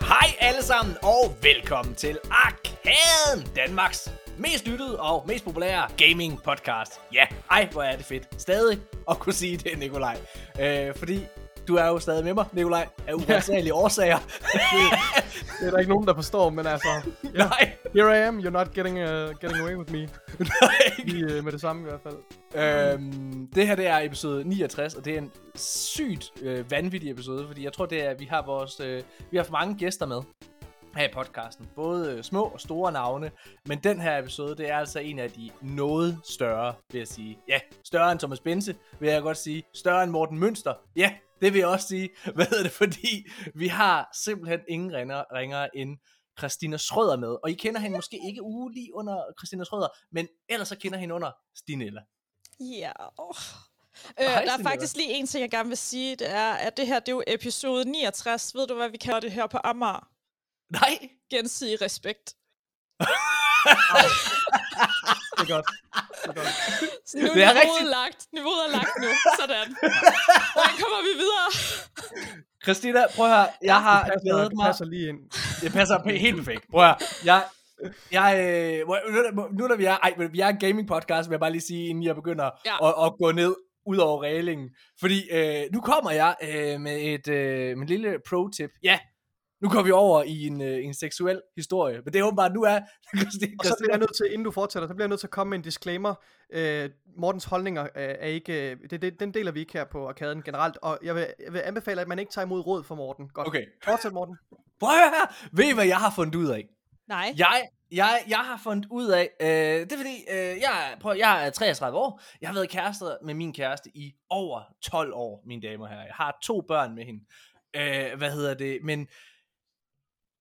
Hej alle sammen, og velkommen til Arkaden, Danmarks mest lyttede og mest populære gaming podcast. Ja, ej hvor er det fedt. Stadig at kunne sige det, Nikolaj. Øh, fordi du er jo stadig med mig, Nikolaj, af uansagelige årsager. Det er der ikke nogen, der forstår, men altså... Ja, Nej, here I am, you're not getting, uh, getting away with me. nej. Lige uh, med det samme i hvert fald. Øhm, det her det er episode 69, og det er en sygt øh, vanvittig episode, fordi jeg tror det er, at vi har vores, øh, vi har for mange gæster med her i podcasten. Både øh, små og store navne, men den her episode, det er altså en af de noget større, vil jeg sige. Ja, større end Thomas Bense, vil jeg godt sige. Større end Morten Mønster. Ja, det vil jeg også sige. Hvad hedder det? Fordi vi har simpelthen ingen ringer, ringer end Christina Schrøder med. Og I kender hende måske ikke uge lige under Christina Schrøder, men ellers så kender I hende under Stinella. Ja. Oh. Øh, Hej, der er faktisk lige en ting, jeg gerne vil sige. Det er, at det her det er jo episode 69. Ved du, hvad vi kalder det her på Amager? Nej, Gensidig respekt. Det er godt. Det er godt. Så nu er Det er niveauet lagt. Niveauet er lagt nu. Sådan. Hvordan kommer vi videre? Christina, prøv at høre. Jeg har Det passer, glædet det mig. passer lige ind. Det passer helt perfekt. Prøv at høre. Jeg, jeg, øh, nu, nu- når vi er, ej, vi er en gaming podcast, vil jeg bare lige sige, inden jeg begynder Ja. at, at gå ned ud over reglingen. Fordi øh, nu kommer jeg øh, med et øh, med en lille pro-tip. Ja, nu går vi over i en, øh, en seksuel historie. Men det er åbenbart, nu er Christina, Og så bliver jeg nødt til, inden du fortsætter, så bliver jeg nødt til at komme med en disclaimer. Øh, Mortens holdninger øh, er ikke, øh, det, det, den deler vi ikke her på arkaden generelt, og jeg vil, jeg vil anbefale, at man ikke tager imod råd fra Morten. Godt. Okay. Fortsæt, Morten. Prøv at høre her. Ved I, hvad jeg har fundet ud af? Nej. Jeg, jeg, jeg har fundet ud af, øh, det er fordi, øh, jeg, er- prøv, jeg er 33 år, jeg har været kærester med min kæreste i over 12 år, mine damer og herrer. Jeg har to børn med hende. Øh, hvad hedder det? Men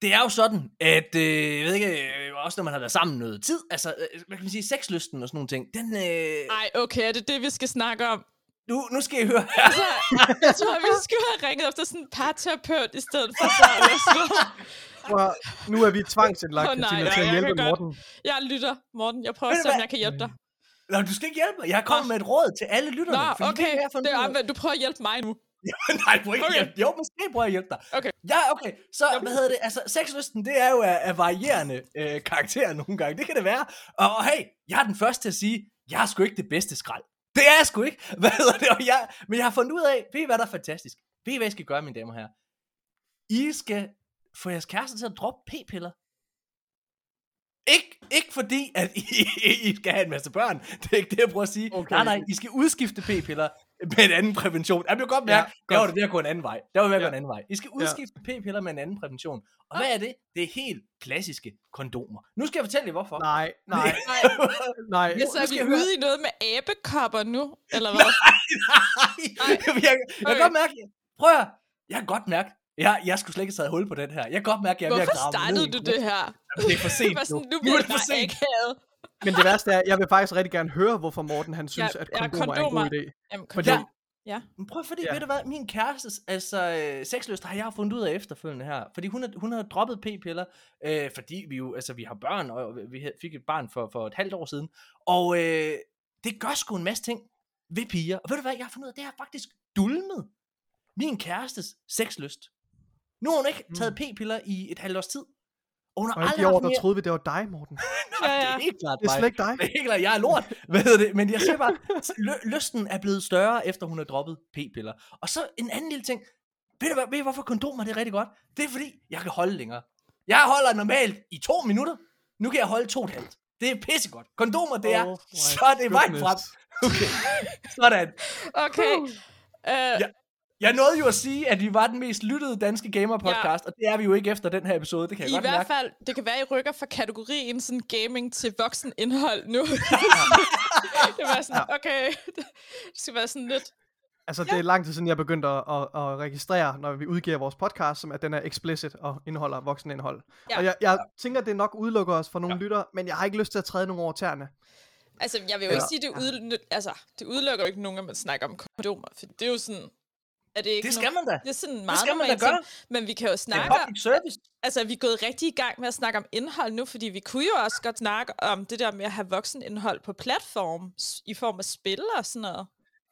det er jo sådan, at, øh, jeg ved ikke, øh, også når man har været sammen noget tid, altså, øh, hvad kan man sige, sexlysten og sådan nogle ting, den, øh, Ej, okay, er det det, vi skal snakke om? nu, nu skal I høre her. Altså, jeg tror, vi skulle have ringet efter sådan en parterapeut i stedet for så eller sådan noget. Prøv nu er vi tvangsindlagt, oh, nej, Christina, nej, til at jeg hjælpe godt- Morten. Jeg lytter, Morten. Jeg prøver at se, om jeg kan hjælpe dig. Nå, du skal ikke hjælpe mig. Jeg Nå. med et råd til alle lytterne. Nå, okay. Det, er, jeg fundet Det er. Du prøver at hjælpe mig nu. Nej, prøv ikke Okay. hjælpe. Jo, måske prøver jeg at hjælpe dig. Okay. Ja, okay. Så, hvad hedder det? Altså, sexlysten, det er jo af, af varierende øh, karakterer nogle gange. Det kan det være. Og, og hey, jeg er den første til at sige, jeg er sgu ikke det bedste skrald. Det er jeg sgu ikke. Hvad hedder det? Og jeg, men jeg har fundet ud af, ved I hvad der er fantastisk? Ved I hvad I skal gøre, mine damer herrer? I skal få jeres kæreste til at droppe p-piller. Ikke, ikke fordi, at I, I skal have en masse børn. Det er ikke det, jeg prøver at sige. Okay. Nej, nej, I skal udskifte p-piller med en anden prævention. Jeg vil godt mærke, Ja, ja, der var godt. det ved at gå en anden vej. Der var det ved at Ja. gå en anden vej. I skal udskifte ja. p-piller med en anden prævention. Og hvad er det? Det er helt klassiske kondomer. Nu skal jeg fortælle jer, hvorfor. Nej, nej, Nej, nej. ja, så er skal vi jeg ude i noget med abekopper nu, eller hvad? Nej, jeg, jeg, jeg kan godt mærke, prøv at, jeg kan godt mærke, jeg, jeg skulle slet ikke have taget hul på den her. Jeg kan godt mærke, jeg er ved at Hvorfor grave i startede du det her? Jamen, Det er for sent nu. nu bliver er det for sent. akavet. Men det værste er, jeg vil faktisk rigtig gerne høre, hvorfor Morten han synes, Ja, at ja, kondomer, er en kondomer. god idé. Jamen, Fordi- kondom. Men prøv fordi, Ja. ja. ved du hvad, min kæreste, altså øh, sexlyst, har jeg fundet ud af efterfølgende her. Fordi hun, er, hun har droppet p-piller, øh, fordi vi jo, altså vi har børn, og vi fik et barn for, for et halvt år siden. Og øh, det gør sgu en masse ting ved piger. Og ved du hvad, jeg har fundet ud af, det har faktisk dulmet min kærestes sexlyst. Nu har hun ikke taget p-piller i et halvt års tid. Og hun har Og alle aldrig de år, der mere... troede vi, det var dig, Morten. Nej, Ja, det ja. er helt klart Det er slet ikke dig. Det er helt klart, jeg er lort. Hvad hedder det? Men jeg siger bare, lø- lysten er blevet større, efter hun har droppet p-piller. Og så en anden lille ting. Ved du, hvad, ved du hvorfor kondomer det er rigtig godt? Det er fordi, jeg kan holde længere. Jeg holder normalt i to minutter. Nu kan jeg holde to og et halvt. Det er pissegodt. Kondomer, det er, Oh så er det vejen frem. Okay, sådan. Okay. Uh, Ja. Jeg nåede jo at sige, at vi var den mest lyttede danske gamer-podcast, og det er vi jo ikke efter den her episode, det kan jeg I godt hvert mærke. fald, det kan være, I rykker fra kategorien sådan gaming til voksen indhold nu. det var sådan, okay, det skal være sådan lidt. Altså, det er lang tid siden, jeg begyndte at, at, at registrere, når vi udgiver vores podcast, som at den er explicit og indeholder voksenindhold. Ja. Ja. Og jeg, jeg tænker, det nok udelukker os fra nogle ja. lytter, men jeg har ikke lyst til at træde nogen over tæerne. Altså, jeg vil jo ikke sige, det, ud, altså, det udelukker jo ikke nogen, at man snakker om kondomer, for det er jo sådan, Er det, ikke Det skal nogen- man da. Det er sådan Det meget skal man da ting. gøre. Men vi kan jo Det er snakke public service. altså vi er gået rigtig i gang med at snakke om indhold nu, fordi vi kunne jo også godt snakke om det der med at have voksenindhold på platform, i form af spil og sådan noget.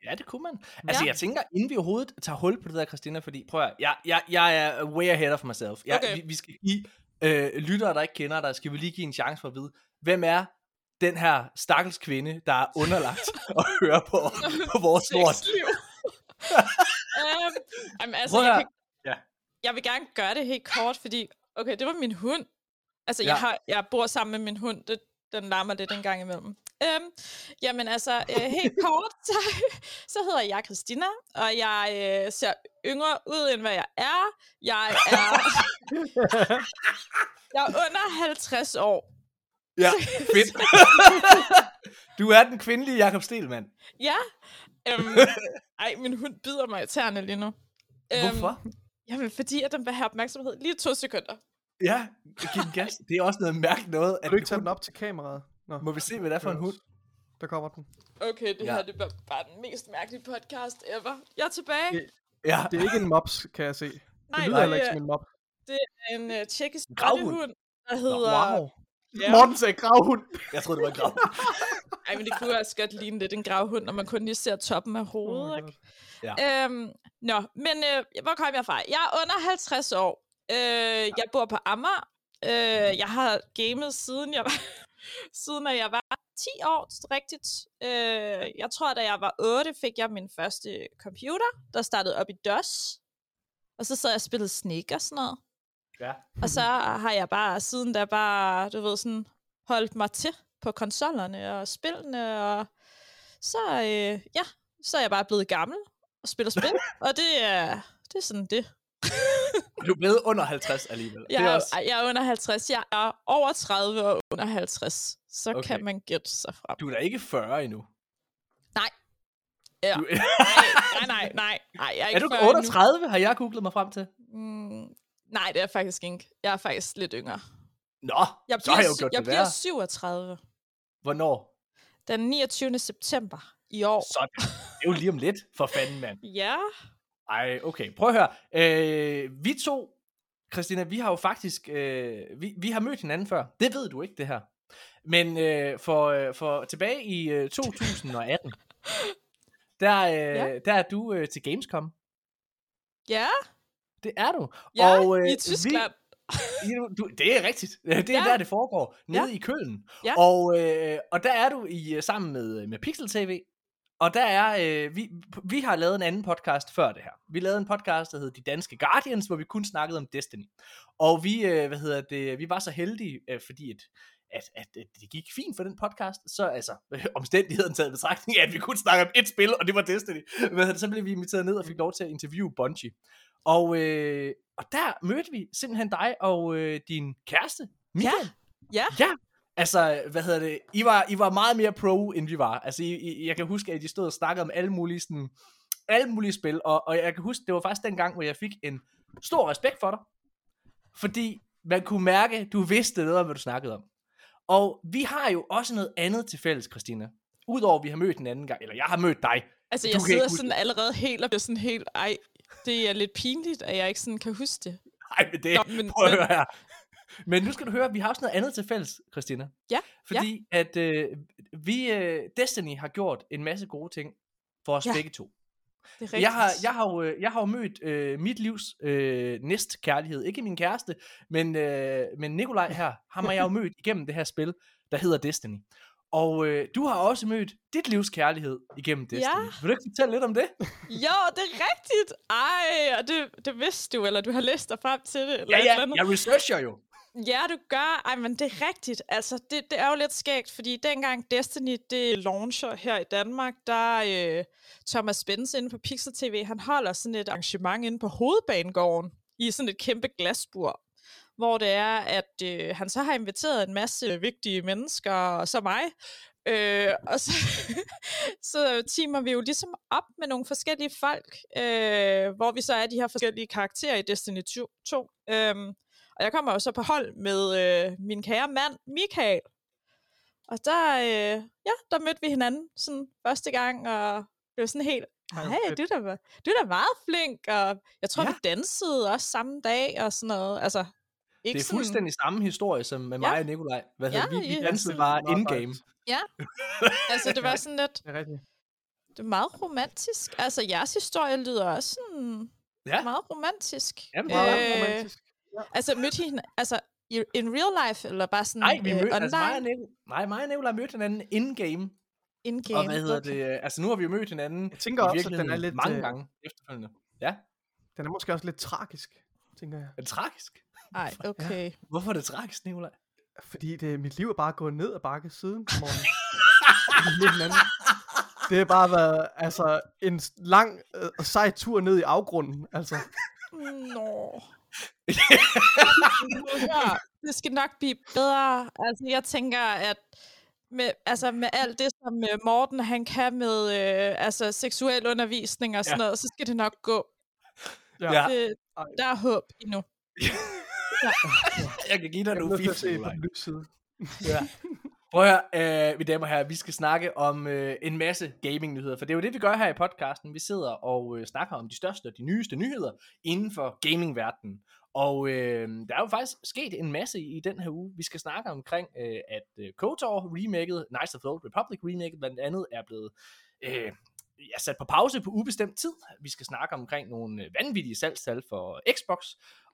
Ja, det kunne man. Altså, Ja. jeg tænker, inden vi overhovedet tager hul på det der, Christina, fordi, prøv at, jeg, jeg, jeg er way ahead of myself. Jeg, Okay. vi, vi skal give øh, lyttere, der ikke kender dig, skal vi lige give en chance for at vide, hvem er den her stakkels kvinde, der er underlagt at høre på, på vores lort. Um, jamen, altså, jeg, kan, Ja. jeg vil gerne gøre det helt kort, fordi, okay, det var min hund. Altså, ja. Jeg, har, jeg bor sammen med min hund, det, den larmer lidt en gang imellem. Um, jamen altså, øh, helt kort, så, så hedder jeg Christina, og jeg øh, ser yngre ud, end hvad jeg er. Jeg er, jeg er under 50 år. Ja, fedt. du er den kvindelige Jakob Stelmann. Ja. Um, ej, min hund bider mig i tæerne lige nu. Hvorfor? Jamen, fordi at den vil have opmærksomhed. Lige to sekunder. Ja, giv den gas. Det er også noget mærkeligt noget. Kan At du ikke tage hund- den op til kameraet? Nå, Må vi se, hvad det er for en hund? der kommer den. Okay, det Ja. her det er bare den mest mærkelige podcast ever. Jeg er tilbage. Det- Ja, Det er ikke en mops, kan jeg se. Det Nej, lyder det heller ikke er som en mop. en uh, tjekkisk rottehund, der hedder... Wow. Ja. Morten sagde gravhund. jeg troede, det var en grav. Ej, men det kunne også godt ligne lidt en gravhund, når man kun lige ser toppen af hovedet, Oh ikke? God. Øhm, nå, men øh, hvor kom jeg fra? Jeg er under 50 år. Øh, jeg bor på Amager. Øh, jeg har gamet siden jeg var, siden jeg var 10 år, rigtigt. Øh, jeg tror, da jeg var 8, fik jeg min første computer, der startede op i DOS. Og så sad jeg og spillede Snake og sådan noget. Ja. Og så har jeg bare siden da bare, du ved, sådan holdt mig til på konsollerne og spillene, og så, øh, ja, så er jeg bare blevet gammel og spiller spil, og det er, det er sådan det. Du er blevet under 50 alligevel. Jeg det er er, også, jeg er under 50, jeg er over 30 og under 50, så Okay. kan man gætte sig frem. du er da ikke 40 endnu. Nej. Ja. Du, Nej, nej, nej, nej, nej, jeg er er ikke du 40 endnu. 38, har jeg googlet mig frem til? Mm, nej, det er jeg faktisk ikke. Jeg er faktisk lidt yngre. Nå, Jeg så har jeg jo gjort jeg det bliver værre. 37 Hvornår? den 29. september i år. Sådan. Det er jo lige om lidt, for fanden, mand. Ja, Ej, okay. Prøv at høre. Øh, vi to, Christina, vi har jo faktisk, øh, vi, vi har mødt hinanden før. Det ved du ikke, det her. Men øh, for, øh, for tilbage i øh, 2018, der, øh, Ja. der er du øh, til Gamescom. ja, Det er du. ja, Og, øh, i Tyskland. Vi, du, det er rigtigt. Det er Ja. der, det foregår. Nede Ja. i Køln. Ja. Og, øh, og der er du i øh, sammen med, med Pixel TV. Og der er, øh, vi, vi har lavet en anden podcast før det her. Vi lavede en podcast, der hed De Danske Guardians, hvor vi kun snakkede om Destiny. Og vi, øh, hvad hedder det, vi var så heldige, øh, fordi at, at, at, at det gik fint for den podcast, så altså, øh, omstændigheden taget betragtning af, at vi kun snakke om et spil, og det var Destiny. Det, så blev vi inviteret ned og fik lov til at interviewe Bungie. Og, øh, og der mødte vi simpelthen dig og øh, din kæreste, Michael. Ja, Ja, altså, hvad hedder det, I var, I var meget mere pro, end vi var. Altså, I, I, jeg kan huske, at I stod og snakkede om alle mulige, sådan, alle mulige spil, og, og jeg kan huske, det var faktisk den gang, hvor jeg fik en stor respekt for dig, fordi man kunne mærke, at du vidste noget om, hvad du snakkede om. Og vi har jo også noget andet til fælles, Christina. Udover at vi har mødt en anden gang, eller jeg har mødt dig. altså jeg sidder sådan allerede helt og bliver sådan helt, ej, det er lidt pinligt, at jeg ikke sådan kan huske det. Nej, men det, Nå, men- prøv at høre her. Men nu skal du høre, vi har også noget andet til fælles, Christina. Ja, Fordi at øh, vi, øh, Destiny har gjort en masse gode ting for os Ja, begge to. Det er rigtigt. Jeg har, jeg, har jo, øh, jeg har jo mødt øh, mit livs øh, næst kærlighed. Ikke min kæreste, men, øh, men Nikolaj her, ham har jeg jo mødt igennem det her spil, der hedder Destiny. Og øh, du har også mødt dit livs kærlighed igennem Destiny. Ja. Vil du ikke fortælle lidt om det? Jo, det er rigtigt. Ej, og det, det vidste du, eller du har læst dig frem til det. Eller Ja, ja, eller jeg researcher jo. Ja, du gør. Ej, men det er rigtigt. Altså, det, det er jo lidt skægt, fordi dengang Destiny, det launcher her i Danmark, der øh, Thomas Spence inde på Pixel TV, han holder sådan et arrangement inde på hovedbanegården i sådan et kæmpe glasbur, hvor det er, at øh, han så har inviteret en masse vigtige mennesker, og så mig, Øh, og så, så teamer vi jo ligesom op med nogle forskellige folk, øh, hvor vi så er de her forskellige karakterer i Destiny 2. 2. Øhm, og jeg kommer jo så på hold med øh, min kære mand, Michael. Og der, øh, ja, der mødte vi hinanden sådan første gang, og det var sådan helt, Nej, du er, da, du er da meget flink, og jeg tror, ja. vi dansede også samme dag og sådan noget. Altså, ikke Det er fuldstændig samme historie som med mig Ja. og Nikolaj. Hvad Ja, hedder vi? Vi dansede sådan bare in-game. Sådan, altså, det var sådan lidt, Det er rigtigt. det er meget romantisk. Altså, jeres historie lyder også sådan Ja. meget romantisk. Jamen, Meget Øh, romantisk. Altså, mødte I hende, altså, in real life, eller bare sådan Nej, vi øh, mødte, online? altså mig og, Nikolaj, nej, mig og Nikolaj mødte hinanden in-game. in-game? Og hvad hedder Okay. det? Altså nu har vi jo mødt hinanden Jeg tænker også, at den er lidt, mange øh, gange efterfølgende. Ja, Den er måske også lidt tragisk, tænker jeg. er det tragisk? Ej, okay. Hvorfor er det tragisk, Nikolaj? Fordi det, mit liv er bare gået ned ad bakke siden morgen. Det har bare været altså, en lang øh, og sej tur ned i afgrunden. Altså, Nå. ja, det skal nok blive bedre. Altså, jeg tænker, at med, altså, med alt det, som øh, Morten han kan med øh, altså, seksuel undervisning og sådan Ja. ja. noget, så skal det nok gå. ja. Ja. Det, der er håb endnu. Jeg kan give dig jeg er nogle nødt til at fif, side. Ja. Prøv at høre, øh, mine damer og herrer, vi skal snakke om øh, en masse gaming-nyheder, for det er jo det, vi gør her i podcasten. Vi sidder og øh, snakker om de største og de nyeste nyheder inden for gaming-verdenen. Og øh, der er jo faktisk sket en masse i, i den her uge. Vi skal snakke omkring, øh, at øh, KOTOR remaket, Knights of the Old Republic remaket, blandt andet er blevet øh, ja, sat på pause på ubestemt tid. Vi skal snakke omkring nogle øh, vanvittige salgstal for Xbox,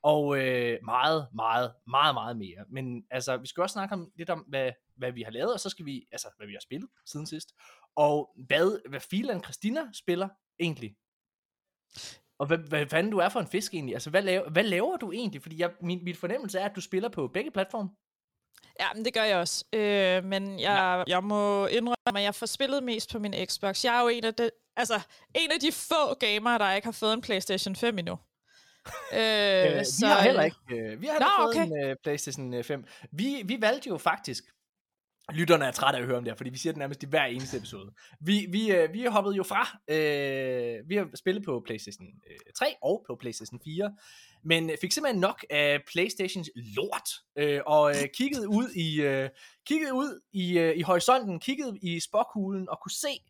og øh, meget, meget, meget, meget mere. Men altså, vi skal også snakke om lidt om, hvad, hvad vi har lavet, og så skal vi, altså, hvad vi har spillet siden sidst. Og hvad, hvad Filan Christina spiller egentlig. Og hvad, hvad fanden du er for en fisk egentlig? Altså, hvad laver, hvad laver du egentlig? Fordi jeg, min, min fornemmelse er, at du spiller på begge platforme. Ja, men det gør jeg også. Øh, men jeg, jeg må indrømme, at jeg får spillet mest på min Xbox. Jeg er jo en af de, altså, en af de få gamere, der ikke har fået en PlayStation 5 endnu. Øh, Øh, så, vi har heller øh, ikke, øh, vi har Nå, ikke fået okay. en uh, PlayStation øh, 5. Vi, vi valgte jo faktisk, lytterne er trætte af at høre om det her, fordi vi siger det nærmest i hver eneste episode. Vi, vi, øh, vi er hoppet jo fra, øh, vi har spillet på PlayStation øh, 3 og på PlayStation 4, men fik simpelthen nok af PlayStations lort, øh, og øh, kiggede ud i, øh, kiggede ud i, øh, i horisonten, kiggede i spokhulen og kunne se,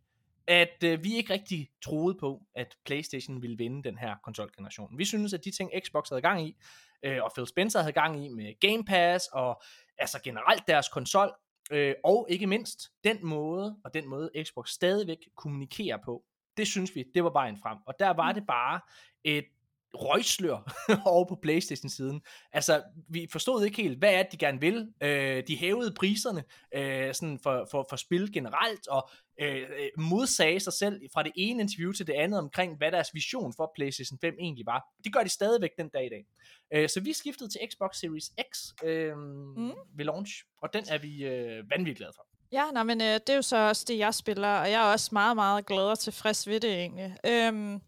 at øh, vi ikke rigtig troede på, at PlayStation ville vinde den her konsolgeneration. Vi synes, at de ting, Xbox havde gang i, øh, og Phil Spencer havde gang i med Game Pass, og altså generelt deres konsol, øh, og ikke mindst den måde, og den måde Xbox stadigvæk kommunikerer på, det synes vi, det var bare en frem. Og der var det bare et røgslør over på Playstation-siden. Altså, vi forstod ikke helt, hvad er det, de gerne vil. Øh, de hævede priserne øh, sådan for, for, for spil generelt, og øh, øh, modsagde sig selv fra det ene interview til det andet omkring, hvad deres vision for PlayStation 5 egentlig var. Det gør de stadigvæk den dag i dag. Øh, så vi skiftede til Xbox Series X øh, mm. ved launch, og den er vi øh, vanvittigt glade for. Ja, nej, men øh, det er jo så også det, jeg spiller, og jeg er også meget, meget glad og tilfreds ved det egentlig. Øhm,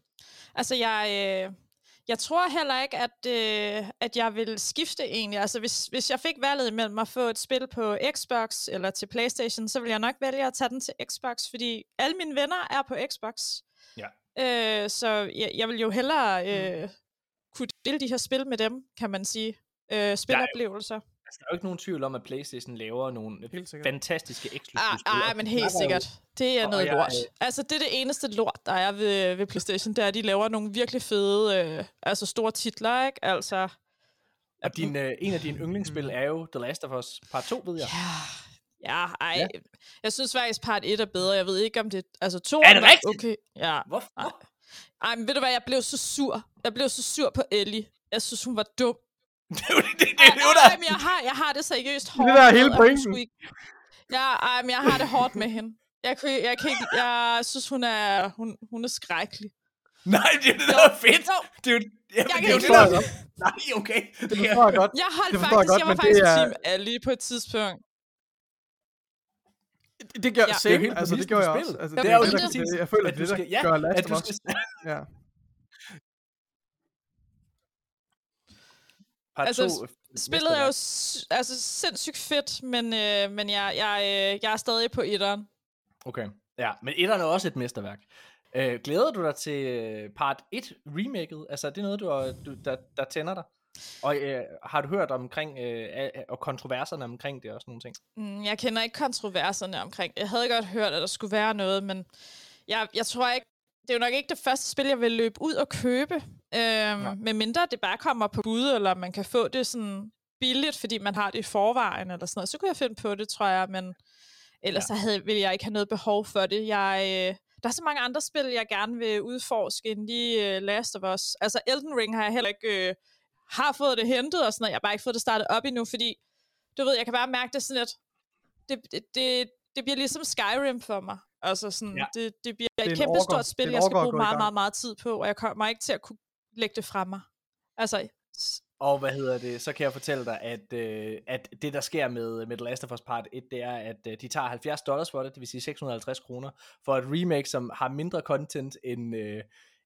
altså, jeg, øh, jeg tror heller ikke, at, øh, at jeg vil skifte egentlig. Altså, hvis, hvis jeg fik valget imellem at få et spil på Xbox eller til Playstation, så vil jeg nok vælge at tage den til Xbox, fordi alle mine venner er på Xbox. Ja. Øh, så jeg, jeg vil jo hellere øh, kunne dele de her spil med dem, kan man sige. Øh, spiloplevelser. Altså, der er jo ikke nogen tvivl om, at PlayStation laver nogle fantastiske eksklusive Ah, spil. ah, men helt sikkert. Det er og noget jeg, lort. Altså, det er det eneste lort, der er ved, ved PlayStation, det er, at de laver nogle virkelig fede, øh, altså store titler, ikke? Altså, Og din, øh, en af dine yndlingsspil er jo The Last of Us Part 2, ved jeg. ja, ja, ej. Ja. Ja. Jeg synes faktisk, part 1 er bedre. Jeg ved ikke, om det... Altså, to Er det rigtigt? Okay, ja. Hvorfor? Ej. Ej, men ved du hvad, jeg blev så sur. Jeg blev så sur på Ellie. Jeg synes, hun var dum. det er jo det, det, det, det, der. jeg har, jeg har det seriøst er hårdt. det, der er hele pointen. Ikke... Ja, ej, men jeg har det hårdt med hende. Jeg, kan, jeg, kan ikke, jeg synes, hun er, hun, hun er skrækkelig. Nej, det er det, der er fedt. Jo, Det er jo, jamen, kan det er jo ikke det, der er Nej, okay. Det forstår jeg godt. Jeg holdt Det forstår jeg faktisk, godt, jeg var men faktisk det er- team Ali på et tidspunkt. Det gør Ja. ja. Det er altså det gjorde jeg også. Altså, det, er jo det det, er der, det, jeg føler, at det er det, der ja, gør Last of Us. Ja. Part Altså, 2, Spillet er jo altså, sindssygt fedt, men, øh, men jeg, jeg, øh, jeg er stadig på etteren. Okay, ja, men etteren er også et mesterværk. Øh, glæder du dig til øh, part 1 remaket? Altså, er det noget, du, har- du der, der tænder dig? Og øh, har du hørt omkring, øh, og kontroverserne omkring det og sådan nogle ting? Mm, jeg kender ikke kontroverserne omkring det. Jeg havde godt hørt, at der skulle være noget, men jeg, jeg tror ikke, det er jo nok ikke det første spil, jeg vil løbe ud og købe. Øhm, med mindre det bare kommer på bud, eller man kan få det sådan billigt, fordi man har det i forvejen, eller sådan noget. Så kunne jeg finde på det, tror jeg, men ellers ja. så havde, ville jeg ikke have noget behov for det. Jeg, øh, der er så mange andre spil, jeg gerne vil udforske, end lige uh, Last of Us. Altså Elden Ring har jeg heller ikke øh, har fået det hentet og sådan noget. Jeg har bare ikke fået det startet op endnu, fordi du ved, jeg kan bare mærke det sådan lidt, det, det, det, det bliver ligesom Skyrim for mig. Altså sådan, ja. det, det bliver det et kæmpe stort spil, jeg skal bruge meget, meget, meget tid på, og jeg kommer ikke til at kunne lægge det fra mig. Altså, og hvad hedder det, så kan jeg fortælle dig, at, øh, at det der sker med, med The Last of Us Part 1, det er, at øh, de tager 70 dollars for det, det vil sige 650 kroner, for et remake, som har mindre content end, øh,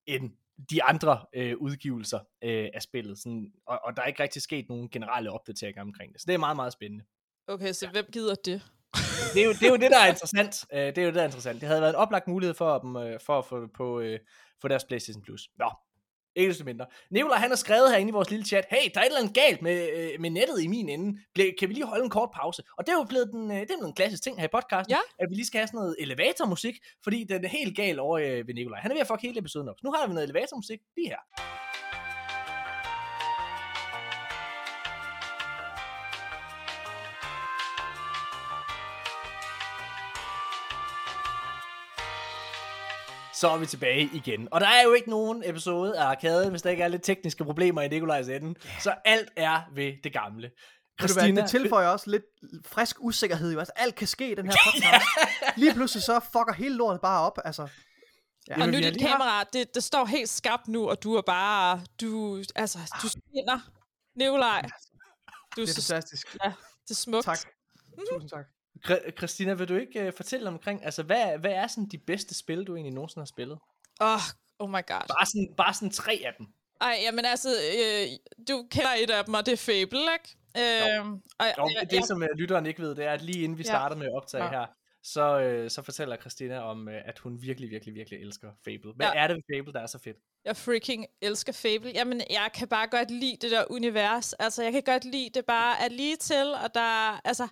end de andre øh, udgivelser øh, af spillet. Sådan, og, og der er ikke rigtig sket nogen generelle opdateringer omkring det. Så det er meget, meget spændende. Okay, så ja. hvem gider det? det, er jo, det er jo det, der er interessant. Uh, det er jo det, der er interessant. Det havde været en oplagt mulighed for dem, uh, for at få på, uh, for deres PlayStation Plus. Nå, ikke desto mindre. Nikolaj, han har skrevet herinde i vores lille chat, hey, der er et eller andet galt med, øh, med nettet i min ende. Kan vi lige holde en kort pause? Og det er jo blevet den, øh, det er en klassisk ting her i podcasten, ja. at vi lige skal have sådan noget elevatormusik, fordi den er helt gal over øh, ved Nikolaj. Han er ved at fuck hele episoden op. Så nu har vi noget elevatormusik lige her. Så er vi tilbage igen. Og der er jo ikke nogen episode af Arcade, hvis der ikke er lidt tekniske problemer i Nikolajs ende. Så alt er ved det gamle. Christina, det tilføjer også lidt frisk usikkerhed. Jo. Altså, alt kan ske i den her podcast. Lige pludselig så fucker hele lortet bare op. Altså, ja. Og nu dit kamera, det, det står helt skarpt nu, og du er bare, du, altså, du skinner. Nikolaj. Du det er så, fantastisk. Ja, det er smukt. Tak. Tusind tak. Christina, vil du ikke uh, fortælle omkring, altså hvad, hvad er sådan de bedste spil, du egentlig nogensinde har spillet? Oh, oh my god. Bare sådan, bare sådan tre af dem. Ej, jamen altså, øh, du kender et af dem, og det er Fable, ikke? Øh, jo. Og, jo, det, det som uh, lytteren ikke ved, det er, at lige inden vi ja. starter med at optage ja. her, så, øh, så fortæller Christina om, øh, at hun virkelig, virkelig, virkelig elsker Fable. Hvad ja. er det ved Fable, der er så fedt? Jeg freaking elsker Fable. Jamen, jeg kan bare godt lide det der univers. Altså, jeg kan godt lide det bare er lige til, og der, altså,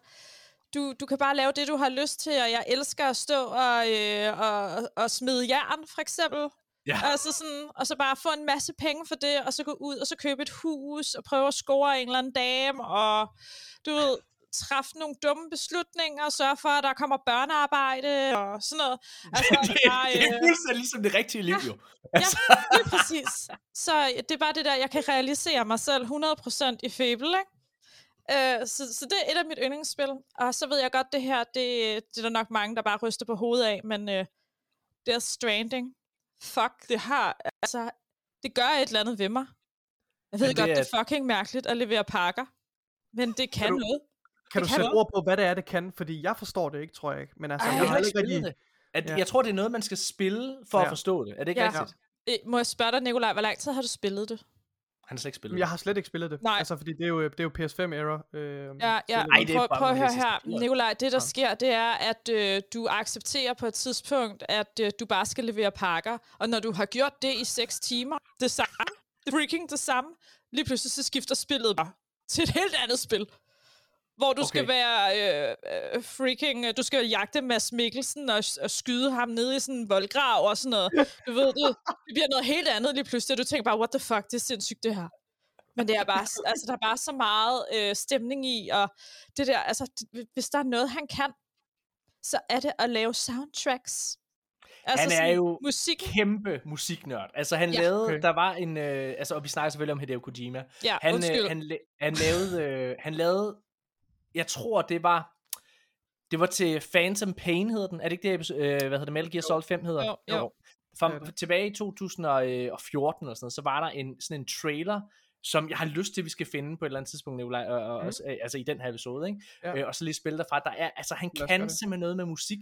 du, du kan bare lave det, du har lyst til, og jeg elsker at stå og, øh, og, og smide jern, for eksempel. Ja. Altså sådan, og så bare få en masse penge for det, og så gå ud og så købe et hus, og prøve at score en eller anden dame, og du ved, træffe nogle dumme beslutninger, og sørge for, at der kommer børnearbejde, og sådan noget. Altså, det, det, bare, øh... det er fuldstændig ligesom det rigtige liv, ja. jo. Altså. Ja, er præcis. Så det er bare det der, jeg kan realisere mig selv 100% i Fable, ikke? Uh, så, så det er et af mit yndlingsspil. Og så ved jeg godt, det her, det, det er der nok mange, der bare ryster på hovedet af, men uh, Death Stranding, fuck, det har, altså, det gør et eller andet ved mig. Jeg ved det godt, er... det er fucking mærkeligt at levere pakker, men det kan, kan du, noget. Kan det du sætte ord på, hvad det er, det kan? Fordi jeg forstår det ikke, tror jeg ikke. Men altså, Ej, jeg, har ikke rigtig... det. At, ja. Jeg tror, det er noget, man skal spille for ja. at forstå det. Er det ikke ja. rigtigt? Ja. Øh, må jeg spørge dig, Nikolaj, hvor lang tid har du spillet det? Han har slet ikke spillet Jeg har slet ikke spillet det. Nej. Altså, fordi det er jo, det er jo PS5-era. Øh, ja, ja. Ej, det prøv, prøv at høre her. Nikolaj, det der ja. sker, det er, at øh, du accepterer på et tidspunkt, at øh, du bare skal levere pakker. Og når du har gjort det i 6 timer, det samme, freaking det samme, lige pludselig så skifter spillet bare til et helt andet spil. Hvor du okay. skal være øh, øh, freaking, øh, du skal jagte Mads Mikkelsen og, og skyde ham ned i sådan en voldgrav og sådan noget. Du ved, det, det bliver noget helt andet lige pludselig, og du tænker bare, what the fuck, det er sindssygt det her. Men det er bare, altså der er bare så meget øh, stemning i, og det der, altså hvis der er noget, han kan, så er det at lave soundtracks. Altså han er jo musik. kæmpe musiknørd. Altså han ja. lavede, okay. der var en, øh, altså og vi snakker selvfølgelig om Hideo Kojima. Ja, han, øh, han, han, lavede, øh, han lavede jeg tror, det var... Det var til Phantom Pain, hedder den. Er det ikke det, øh, hvad hedder det, Metal Gear Solid 5 hedder? Jo, jo. jo. Fra, ja, tilbage i 2014 og sådan noget, så var der en, sådan en trailer, som jeg har lyst til, at vi skal finde på et eller andet tidspunkt, Nikolaj, og, og, mm. også, altså i den her episode, ikke? Ja. Øh, og så lige spille derfra. Der er, altså han kan simpelthen noget med musik.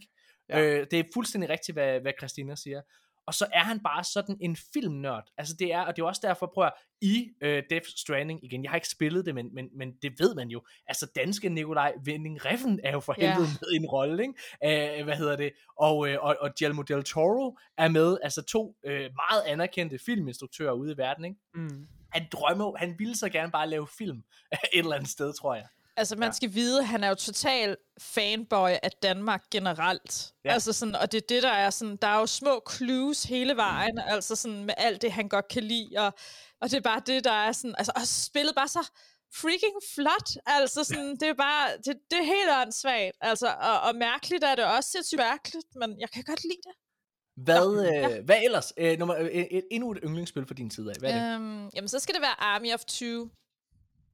Ja. Øh, det er fuldstændig rigtigt, hvad, hvad Christina siger og så er han bare sådan en filmnørd. Altså det er, og det er også derfor, prøver i uh, Death Stranding igen, jeg har ikke spillet det, men, men, men det ved man jo, altså danske Nikolaj Winding Refn er jo for helvede yeah. med en rolle, ikke? Uh, hvad hedder det, og, uh, og, og Guillermo del Toro er med, altså to uh, meget anerkendte filminstruktører ude i verden, ikke? Mm. Han drømmer, han ville så gerne bare lave film et eller andet sted, tror jeg. Altså, man ja. skal vide, at han er jo total fanboy af Danmark generelt. Ja. Altså sådan, og det er det, der er sådan, der er jo små clues hele vejen, mm. altså sådan med alt det, han godt kan lide, og, og det er bare det, der er sådan, altså, og spillet bare så freaking flot, altså sådan, det er bare, det, det er helt åndssvagt, altså, og, og mærkeligt er det også, sindssygt mærkeligt, men jeg kan godt lide det. Hvad, ja. øh, hvad ellers? Øh, nummer, øh, et, endnu et yndlingsspil for din side af. Hvad er det? Øhm, jamen, så skal det være Army of Two.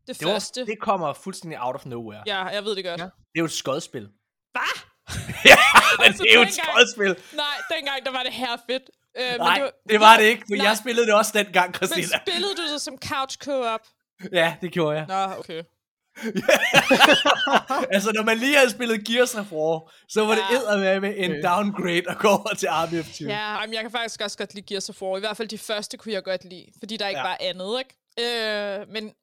Det, det, første. Var, det kommer fuldstændig out of nowhere. Ja, jeg ved det godt. Ja. Det er jo et skodspil. Hvad? ja, men altså, det er jo et skodspil. Nej, dengang der var det her fedt. Øh, Nej, men det, var, det var det ikke, for nej. jeg spillede det også dengang, Christina. Men spillede du det som couch co-op? Ja, det gjorde jeg. Nå, okay. altså, når man lige havde spillet Gears of War, så var ja. det med en okay. downgrade at gå over til Army of Two. Ja, men jeg kan faktisk også godt lide Gears of War. I hvert fald de første kunne jeg godt lide, fordi der ikke ja. var andet, ikke? Øh, men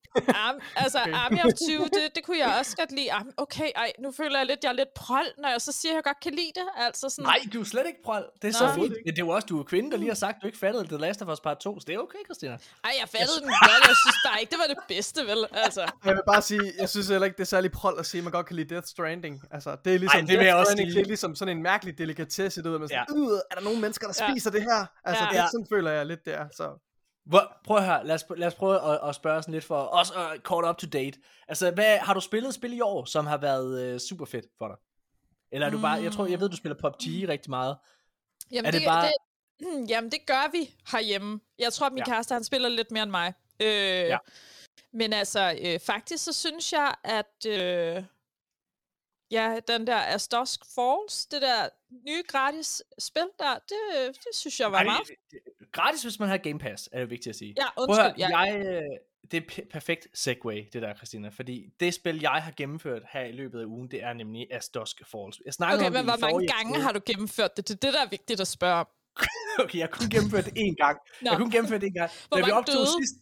Arm, altså, okay. Army of Two, det, det kunne jeg også godt lide. Arm, okay, ej, nu føler jeg lidt, jeg er lidt prøl, når jeg så siger, at jeg godt kan lide det. Altså sådan... Nej, du er slet ikke prøl. Det er Nå. så fint. Det er jo også, du er kvinde, der lige har sagt, at du ikke fattede The Last of Us Part 2, så det er okay, Christina. Ej, jeg fattede den godt. Jeg synes bare ikke, det var det bedste, vel? Altså. Jeg vil bare sige, jeg synes heller ikke, det er særlig prøl at sige, at man godt kan lide Death Stranding. Altså, det er ligesom, Ej, det, vil jeg også Stranding, det er ligesom sådan en mærkelig delikatesse, du ved, man sådan, ja. er der nogen mennesker, der spiser ja. det her? Altså, ja. det, sådan føler jeg lidt, det er. Så. Hvor, prøv her, lad os, lad os prøve at, at spørge sådan lidt for os uh, caught up to date. Altså, hvad, har du spillet spil i år, som har været uh, super fedt for dig? Eller er du bare, jeg tror, jeg ved, du spiller PUBG mm. rigtig meget. Jamen, er det, det bare... Det, jamen, det gør vi herhjemme. Jeg tror, at min ja. kæreste, han spiller lidt mere end mig. Øh, ja. Men altså, øh, faktisk så synes jeg, at øh, ja, den der Astosk Falls, det der nye gratis spil der, det, det synes jeg var Ej, meget... Gratis, hvis man har Game Pass, er det vigtigt at sige. Ja, undskyld. Høre, ja. jeg, øh, det er perfekt segue, det der, Christina, fordi det spil, jeg har gennemført her i løbet af ugen, det er nemlig Astosk Falls. Jeg okay, om men hvor mange gange har du gennemført det? Det er det, der er vigtigt at spørge om. okay, jeg kunne gennemføre det én gang. Nå. Jeg kunne gennemføre det én gang. Hvor mange døde? Sidst,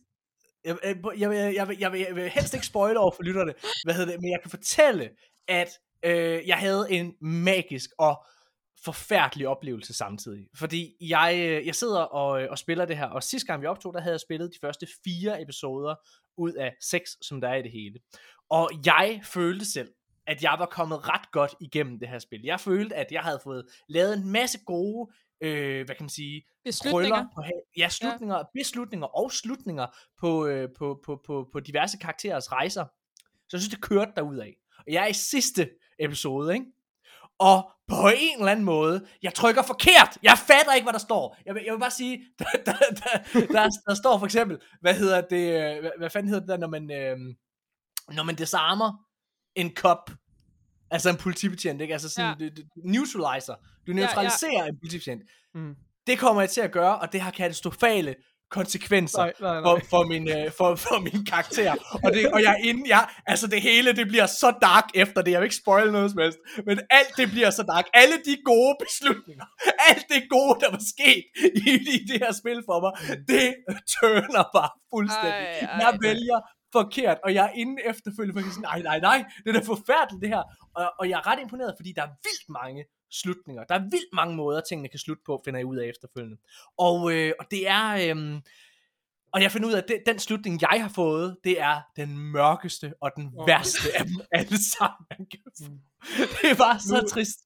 jeg, jeg, jeg, jeg, jeg, vil helst ikke spoile over for lytterne, hvad hedder det, men jeg kan fortælle, at øh, jeg havde en magisk og forfærdelig oplevelse samtidig. Fordi jeg, øh, jeg sidder og, øh, og spiller det her, og sidste gang vi optog, der havde jeg spillet de første fire episoder ud af seks, som der er i det hele. Og jeg følte selv, at jeg var kommet ret godt igennem det her spil. Jeg følte, at jeg havde fået lavet en masse gode, øh, hvad kan man sige, beslutninger. På, ja, slutninger, ja. beslutninger og slutninger på, øh, på, på, på, på diverse karakterers rejser. Så jeg synes, det kørte af. Og jeg er i sidste episode, ikke? Og på en eller anden måde, jeg trykker forkert. Jeg fatter ikke, hvad der står. Jeg vil, jeg vil bare sige, der, der, der, der, der står for eksempel, hvad hedder det, hvad, hvad fanden hedder det der, når man, øh, når man desarmer en kop, altså en politibetjent, ikke? Altså sådan, ja. du, du, neutralizer. Du neutraliserer ja, ja. en politibetjent. Mm. Det kommer jeg til at gøre, og det har katastrofale konsekvenser nej, nej, nej. For, for, min, øh, for, for min karakter. Og, det, og jeg er inde, ja, altså det hele, det bliver så dark efter det. Jeg vil ikke spoil noget som helst. Men alt det bliver så dark. Alle de gode beslutninger, alt det gode, der var sket i, i det her spil for mig, det turner bare fuldstændig. Ej, ej, jeg vælger forkert, og jeg er inde efterfølgende, for sådan, nej, nej, nej, det er da forfærdeligt det her. Og, og jeg er ret imponeret, fordi der er vildt mange slutninger. Der er vildt mange måder, tingene kan slutte på, finder jeg ud af efterfølgende. Og, øh, og det er... Øh, og jeg finder ud af, at det, den slutning, jeg har fået, det er den mørkeste og den oh. værste af dem alle sammen. Mm. Det var så nu, trist.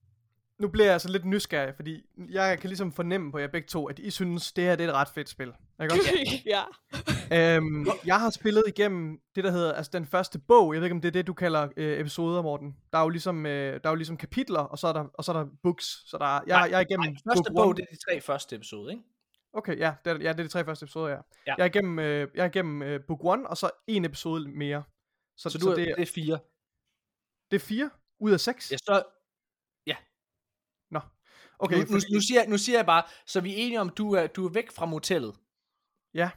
Nu bliver jeg altså lidt nysgerrig, fordi jeg kan ligesom fornemme på jer begge to, at I synes, det her det er et ret fedt spil. Ikke ja. øhm, jeg har spillet igennem det, der hedder, altså den første bog, jeg ved ikke, om det er det, du kalder øh, episoder, Morten. Der er jo ligesom, øh, der er jo ligesom kapitler, og så er der, og så er der books. Så der er, jeg, nej, jeg er igennem nej, første bog, det er de tre første episoder, ikke? Okay, ja, det er, ja, det er de tre første episoder, ja. ja. Jeg er igennem, øh, jeg er igennem øh, book 1, og så en episode mere. Så, så, du så det, er, det er fire? Det er fire ud af seks? Ja, så... Okay, nu, nu, nu, siger, nu siger jeg bare, så vi er enige om, du er, du er væk fra motellet. Ja.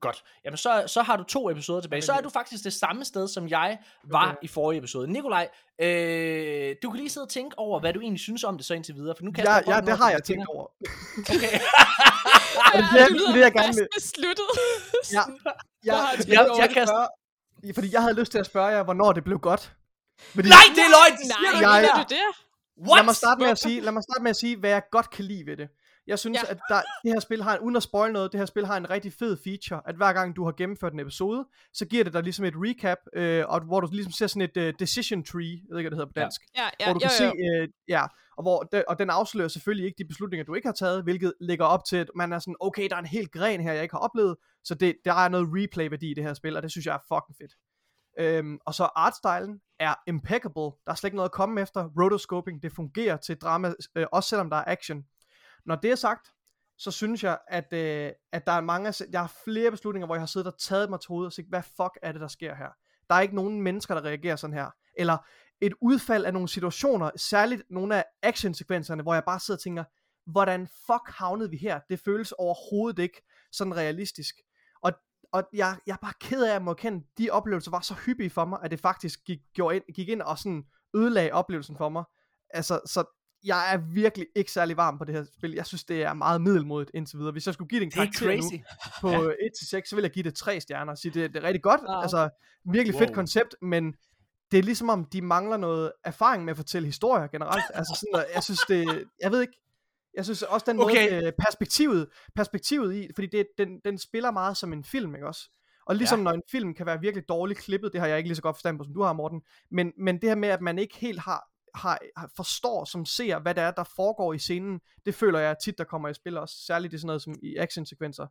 Godt. Jamen, så, så har du to episoder tilbage. Så er du faktisk det samme sted, som jeg var okay. i forrige episode. Nikolaj, øh, du kan lige sidde og tænke over, hvad du egentlig synes om det så indtil videre. For nu kan ja, jeg ja, det har jeg tænkt over. Okay. ja, det, du lyder det, jeg gerne vil. besluttet. ja, ja, jeg, jeg, jeg, kan... spørge, fordi jeg havde lyst til at spørge jer, hvornår det blev godt. Men Nej, det er løgn! Nej, jeg, du det? What? Lad mig, starte med at sige, lad mig starte med at sige, hvad jeg godt kan lide ved det. Jeg synes, Ja. at der, det her spil har, uden at spoil noget, det her spil har en rigtig fed feature, at hver gang du har gennemført en episode, så giver det dig ligesom et recap, øh, og hvor du ligesom ser sådan et uh, decision tree, jeg ved ikke, hvad det hedder på Ja. dansk, Ja, ja, hvor du kan jo, jo. se, øh, ja, og, hvor de, og den afslører selvfølgelig ikke de beslutninger, du ikke har taget, hvilket lægger op til, at man er sådan, okay, der er en helt gren her, jeg ikke har oplevet, så det, der er noget replay-værdi i det her spil, og det synes jeg er fucking fedt. Øhm, og så artstylen er impeccable, der er slet ikke noget at komme efter, rotoscoping, det fungerer til drama, øh, også selvom der er action. Når det er sagt, så synes jeg, at, øh, at der er mange, af- jeg har flere beslutninger, hvor jeg har siddet og taget mig til hovedet og sagt, hvad fuck er det, der sker her? Der er ikke nogen mennesker, der reagerer sådan her. Eller et udfald af nogle situationer, særligt nogle af actionsekvenserne, hvor jeg bare sidder og tænker, hvordan fuck havnede vi her? Det føles overhovedet ikke sådan realistisk. Og, jeg, jeg er bare ked af at må erkende, de oplevelser var så hyppige for mig, at det faktisk gik, gjorde ind, gik ind og sådan ødelagde oplevelsen for mig. Altså, så jeg er virkelig ikke særlig varm på det her spil. Jeg synes, det er meget middelmodigt indtil videre. Hvis jeg skulle give det en Det er karakter nu, crazy. på ja. 1-6, så vil jeg give det 3 stjerner og sige, det, det er rigtig godt. Wow. Altså, virkelig fedt Wow. koncept, men det er ligesom om, de mangler noget erfaring med at fortælle historier generelt. Altså sådan, jeg synes det, jeg ved ikke, jeg synes også den måde, Okay. øh, perspektivet, perspektivet i, fordi det, den, den spiller meget som en film, ikke også? Og ligesom Ja. ja. når en film kan være virkelig dårligt klippet, det har jeg ikke lige så godt forstand på, som du har, Morten, men, men det her med, at man ikke helt har, har, har forstår som ser, hvad det er, der foregår i scenen, det føler jeg tit, der kommer i spil også, særligt i sådan noget som i actionsekvenser.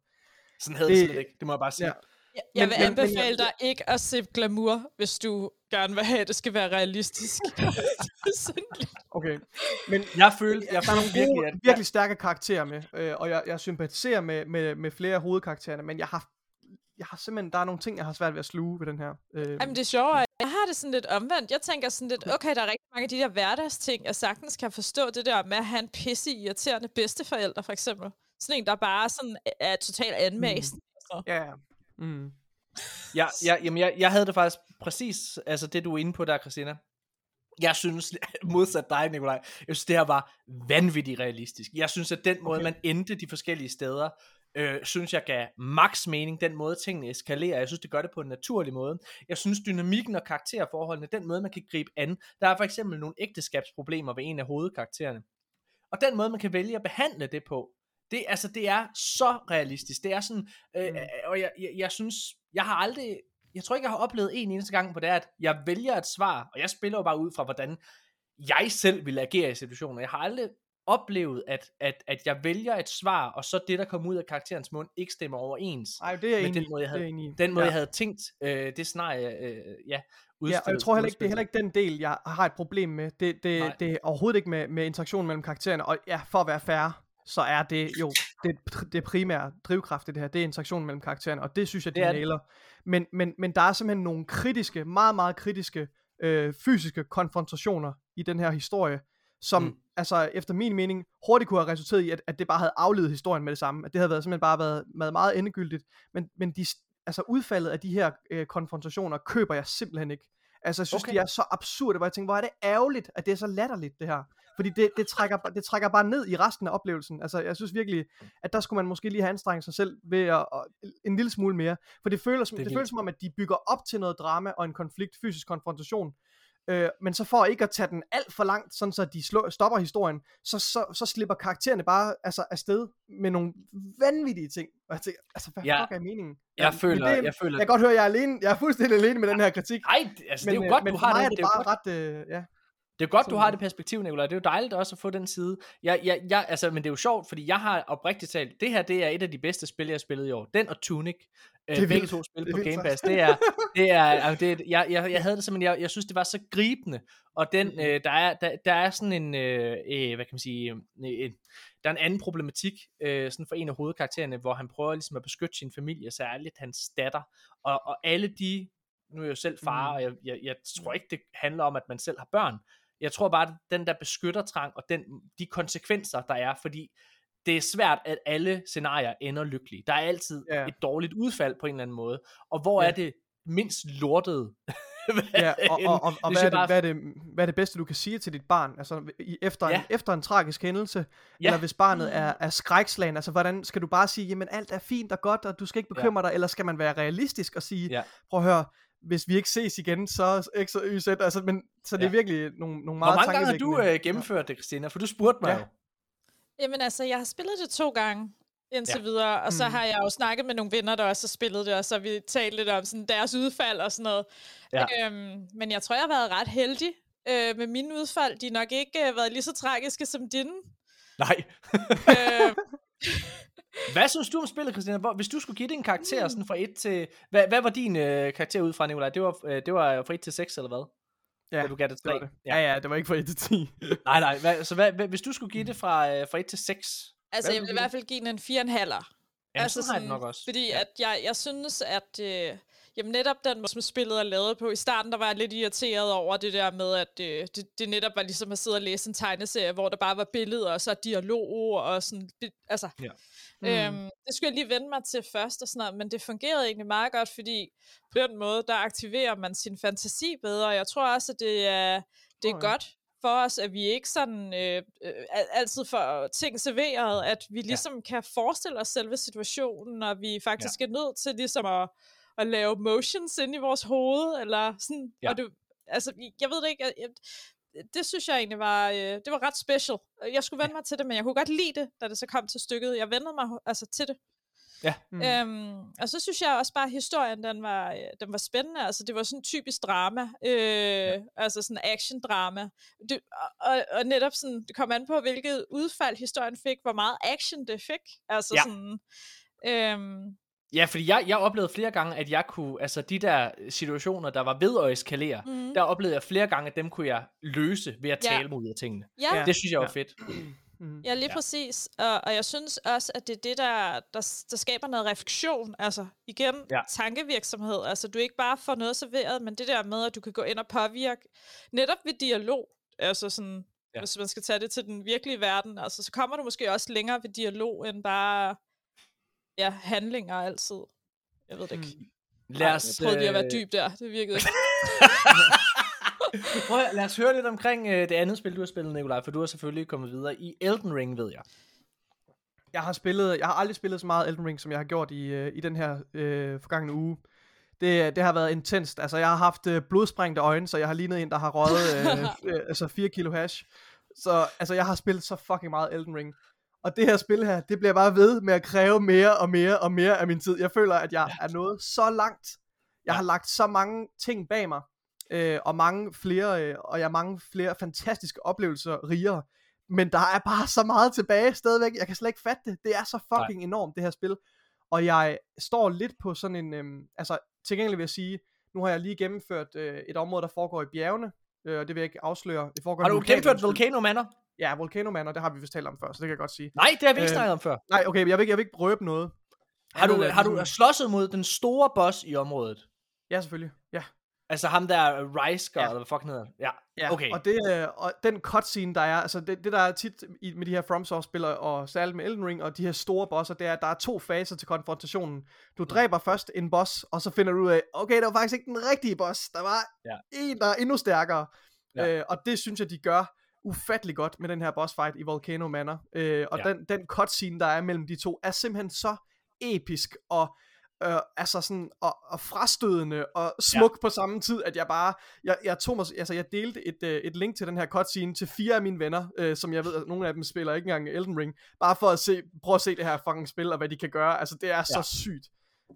Sådan havde det Det- slet ikke. Det må jeg bare sige. Ja. Jeg, jeg Men- vil men- men anbefale jeg- dig ikke at se glamour, hvis du gerne vil have, at det skal være realistisk. Okay, men Jeg følte, jeg der er nogle virkelig, at... virkelig stærke karakterer med, øh, og jeg, jeg sympatiserer med, med, med flere af hovedkaraktererne, men jeg har, jeg har simpelthen, der er nogle ting, jeg har svært ved at sluge ved den her. Øh, Jamen det er sjovt, jeg har det sådan lidt omvendt. Jeg tænker sådan lidt, okay, der er rigtig mange af de der hverdagsting, jeg sagtens kan forstå det der med at have en pisse irriterende bedsteforælder, for eksempel. Sådan en, der bare sådan er totalt anmæsende. Mm. ja, ja. Mm. Ja, ja, jamen jeg, jeg havde det faktisk præcis, altså det du er inde på der, Christina. Jeg synes, modsat dig, Nikolaj, jeg synes, det her var vanvittigt realistisk. Jeg synes, at den måde, Okay. man endte de forskellige steder, øh, synes jeg gav max mening, den måde tingene eskalerer. Jeg synes, det gør det på en naturlig måde. Jeg synes, dynamikken og karakterforholdene, den måde, man kan gribe an. Der er for eksempel nogle ægteskabsproblemer ved en af hovedkaraktererne. Og den måde, man kan vælge at behandle det på, det, altså, det er så realistisk. Det er sådan, øh, Mm. øh, og jeg, jeg, jeg synes, jeg har aldrig, jeg tror ikke, jeg har oplevet en eneste gang på det, at jeg vælger et svar, og jeg spiller jo bare ud fra, hvordan jeg selv vil agere i situationen. Jeg har aldrig oplevet, at, at, at jeg vælger et svar, og så det, der kommer ud af karakterens mund, ikke stemmer overens. Ej, det er Men enig den måde, jeg i, det er havde- enig. Den måde, ja. jeg havde tænkt, øh, det scenarie, øh, ja, Ja, og jeg tror heller ikke, det er heller ikke den del, jeg har et problem med. Det, det, Nej. det er overhovedet ikke med, med interaktion mellem karaktererne. Og ja, for at være fair, så er det jo det, det primære drivkraft i det her. Det er interaktionen mellem karaktererne, og det synes jeg, de Det er nailer. Men, men, men der er simpelthen nogle kritiske, meget, meget kritiske øh, fysiske konfrontationer i den her historie, som mm. altså efter min mening hurtigt kunne have resulteret i, at, at det bare havde afledet historien med det samme. At det havde været, simpelthen bare været, været meget endegyldigt. Men, men de, altså udfaldet af de her øh, konfrontationer køber jeg simpelthen ikke. Altså jeg synes, Okay. de er så absurde, hvor jeg tænker, hvor er det ærgerligt, at det er så latterligt det her. Fordi det, det, trækker, det trækker bare ned i resten af oplevelsen. Altså jeg synes virkelig, at der skulle man måske lige have anstrengt sig selv ved at, at en lille smule mere. For det føles, som, Det det, føles som om, at de bygger op til noget drama og en konflikt, fysisk konfrontation. Øh, men så for ikke at tage den alt for langt, sådan så de slå, stopper historien, så, så, så slipper karaktererne bare altså, afsted med nogle vanvittige ting. Og jeg tænker, altså hvad Ja. fuck er meningen? Jeg men føler, det, jeg føler, jeg kan godt høre, jeg er alene. Jeg er fuldstændig alene med den her kritik. ej, altså, det er jo øh, godt, men du har det, er det, er bare godt, ret, øh, ja. Det er godt, du har det perspektiv, Nicolaj. Det er jo dejligt også at få den side. Jeg, jeg, jeg, altså, men det er jo sjovt, fordi jeg har oprigtigt talt, det her det er et af de bedste spil, jeg har spillet i år. Den og Tunic. Øh, Det er begge to spil på Game. Pass. Det er, det er, altså, det er jeg, jeg, jeg havde det simpelthen, jeg, jeg synes, det var så gribende. Og den, Mhm. øh, der, er, der, der er sådan en, øh, øh, hvad kan man sige, øh, en, der er en anden problematik, øh, sådan for en af hovedkaraktererne, hvor han prøver ligesom at beskytte sin familie, særligt hans datter. Og, og alle de, nu er jeg jo selv far, Mm. og jeg, jeg, jeg tror ikke, det handler om, at man selv har børn. Jeg tror bare, at den der beskyttertrang og den, de konsekvenser, der er, fordi det er svært, at alle scenarier ender lykkelige. Der er altid Ja. et dårligt udfald på en eller anden måde. Og hvor Ja. er det mindst lortede? Ja, og, og, og, og hvad, er det, bare- hvad, er det, hvad er det bedste, du kan sige til dit barn? Altså, i, efter, Ja. en, efter en tragisk hændelse, Ja. eller hvis barnet er, er skrækslagen, altså hvordan skal du bare sige, jamen alt er fint og godt, og du skal ikke Ja. bekymre dig, eller skal man være realistisk og sige, Ja. prøv at høre, hvis vi ikke ses igen, så X og Y, Z, altså, men, så det er Ja. virkelig nogle, nogle Hvor meget mange gange har du øh, gennemført det, Christina? For du spurgte mig Ja. jo. Jamen altså, jeg har spillet det to gange indtil Ja. ja. videre, og så Mm. har jeg jo snakket med nogle venner, der også har spillet det, og så har vi talt lidt om sådan, deres udfald og sådan noget. Ja. Øhm, men jeg tror, jeg har været ret heldig øh, med mine udfald. De har nok ikke øh, været lige så tragiske som dine. Nej. øh, Hvad synes du om spillet, Christina? Hvor, hvis du skulle give det en karakter sådan fra 1 til... Hvad, hvad var din øh, karakter ud fra, Nikolaj? Det var, øh, det var fra 1 til 6, eller hvad? Ja, Da du gav det det var 3? det. Ja, ja, det var ikke fra 1 til 10. Nej, nej. Hvad, så hvad, hvad, hvis du skulle give det fra, øh, fra 1 til 6? Altså, Hvad jeg vil i hvert fald give den en 4,5'er. Jamen, altså sådan har det nok også. Fordi Ja. at jeg, jeg synes, at øh, jamen netop den måde, som spillet er lavet på, i starten der var jeg lidt irriteret over det der med, at øh, det, det netop var ligesom at sidde og læse en tegneserie, hvor der bare var billeder, og så dialog, og sådan, altså, Ja. Mm. øhm, det skulle jeg lige vende mig til først og sådan noget, men det fungerede egentlig meget godt, fordi på den måde, der aktiverer man sin fantasi bedre, og jeg tror også, at det er, det er Åh, ja. godt for os, at vi ikke sådan øh, øh, al- altid får ting serveret, at vi ligesom kan forestille os selve situationen, og vi faktisk er nødt til ligesom at, at lave motions ind i vores hoved, eller sådan, Ja. og det, altså, jeg ved det ikke, jeg, jeg, det synes jeg egentlig var, øh, det var ret special. Jeg skulle vende mig til det, men jeg kunne godt lide det, da det så kom til stykket. Jeg vendede mig altså til det. Mm. Øhm, og så synes jeg også bare, at historien den var, øh, den var spændende. Altså, det var sådan typisk drama. Øh, ja. Altså sådan action-drama. Det, og, og, og netop sådan, det kom an på, hvilket udfald historien fik, hvor meget action det fik. Altså Ja. sådan... Øhm, Ja, fordi jeg, jeg oplevede flere gange, at jeg kunne, altså de der situationer, der var ved at eskalere, mm. der oplevede jeg flere gange, at dem kunne jeg løse ved at Ja. tale mig ud af tingene. ja, Ja. Det synes jeg var Ja. fedt. Mm. Ja, lige Ja. præcis. Og, og jeg synes også, at det er det, der, der, der skaber noget refleksion. Altså, igen, Ja. tankevirksomhed. Altså, du ikke bare får noget serveret, men det der med, at du kan gå ind og påvirke, netop ved dialog. Altså sådan, Ja. hvis man skal tage det til den virkelige verden, altså, så kommer du måske også længere ved dialog, end bare ja, handlinger altid. Jeg ved det ikke. Mm. Lad Ej, os, jeg prøvede lige at være øh, dyb der. Det virkede ikke. Prøv, at- lad os høre lidt omkring øh, det andet spil, du har spillet, Nikolaj, for du har selvfølgelig kommet videre i Elden Ring, ved jeg. Jeg har spillet, jeg har aldrig spillet så meget Elden Ring, som jeg har gjort i, øh, i den her øh, forgangne uge. Det, det har været intenst. Altså, jeg har haft øh, blodsprængte øjne, så jeg har lignet en, der har røget øh, øh, altså 4 kilo hash. Så altså, jeg har spillet så fucking meget Elden Ring. Og det her spil her, det bliver bare ved med at kræve mere og mere og mere af min tid. Jeg føler, at jeg er nået så langt. Jeg har lagt så mange ting bag mig, øh, og mange flere, øh, og jeg har mange flere fantastiske oplevelser rigere. Men der er bare så meget tilbage stadigvæk. Jeg kan slet ikke fatte det. Det er så fucking Nej. enormt, det her spil. Og jeg står lidt på sådan en... Øhm, altså, til gengæld vil jeg sige, nu har jeg lige gennemført øh, et område, der foregår i bjergene. Øh, og det vil jeg ikke afsløre. Det foregår Har du gennemført Volcano Manor? Ja, Volcano Man, og det har vi vist talt om før, så det kan jeg godt sige. Nej, det har vi ikke Øh, snakket om før. Nej, okay, jeg vil, jeg vil ikke røbe noget. Har du, har du slåsset mod den store boss i området? Ja, selvfølgelig. Ja. Altså ham der Rysker, Ja. eller hvad fucking hedder? Ja. Ja, Okay. og, det, øh, og den cutscene, der er, altså det, det der er tit i, med de her FromSoft-spil, og særligt med Elden Ring, og de her store bosser, det er, at der er to faser til konfrontationen. Du Mm. dræber først en boss, og så finder du ud af, okay, det var faktisk ikke den rigtige boss, der var Ja. en, der er endnu stærkere. Ja. Øh, og det synes jeg, de gør ufattelig godt med den her boss fight i Volcano Manor. Øh, og ja. den, den cutscene, der er mellem de to, er simpelthen så episk, og øh, altså sådan, og, og frastødende og smuk ja. på samme tid, at jeg bare, jeg, jeg tog mig, altså jeg delte et, øh, et link til den her cutscene til fire af mine venner, øh, som jeg ved, at nogle af dem spiller ikke engang Elden Ring, bare for at se, prøve at se det her fucking spil, og hvad de kan gøre, altså det er så Ja. sygt.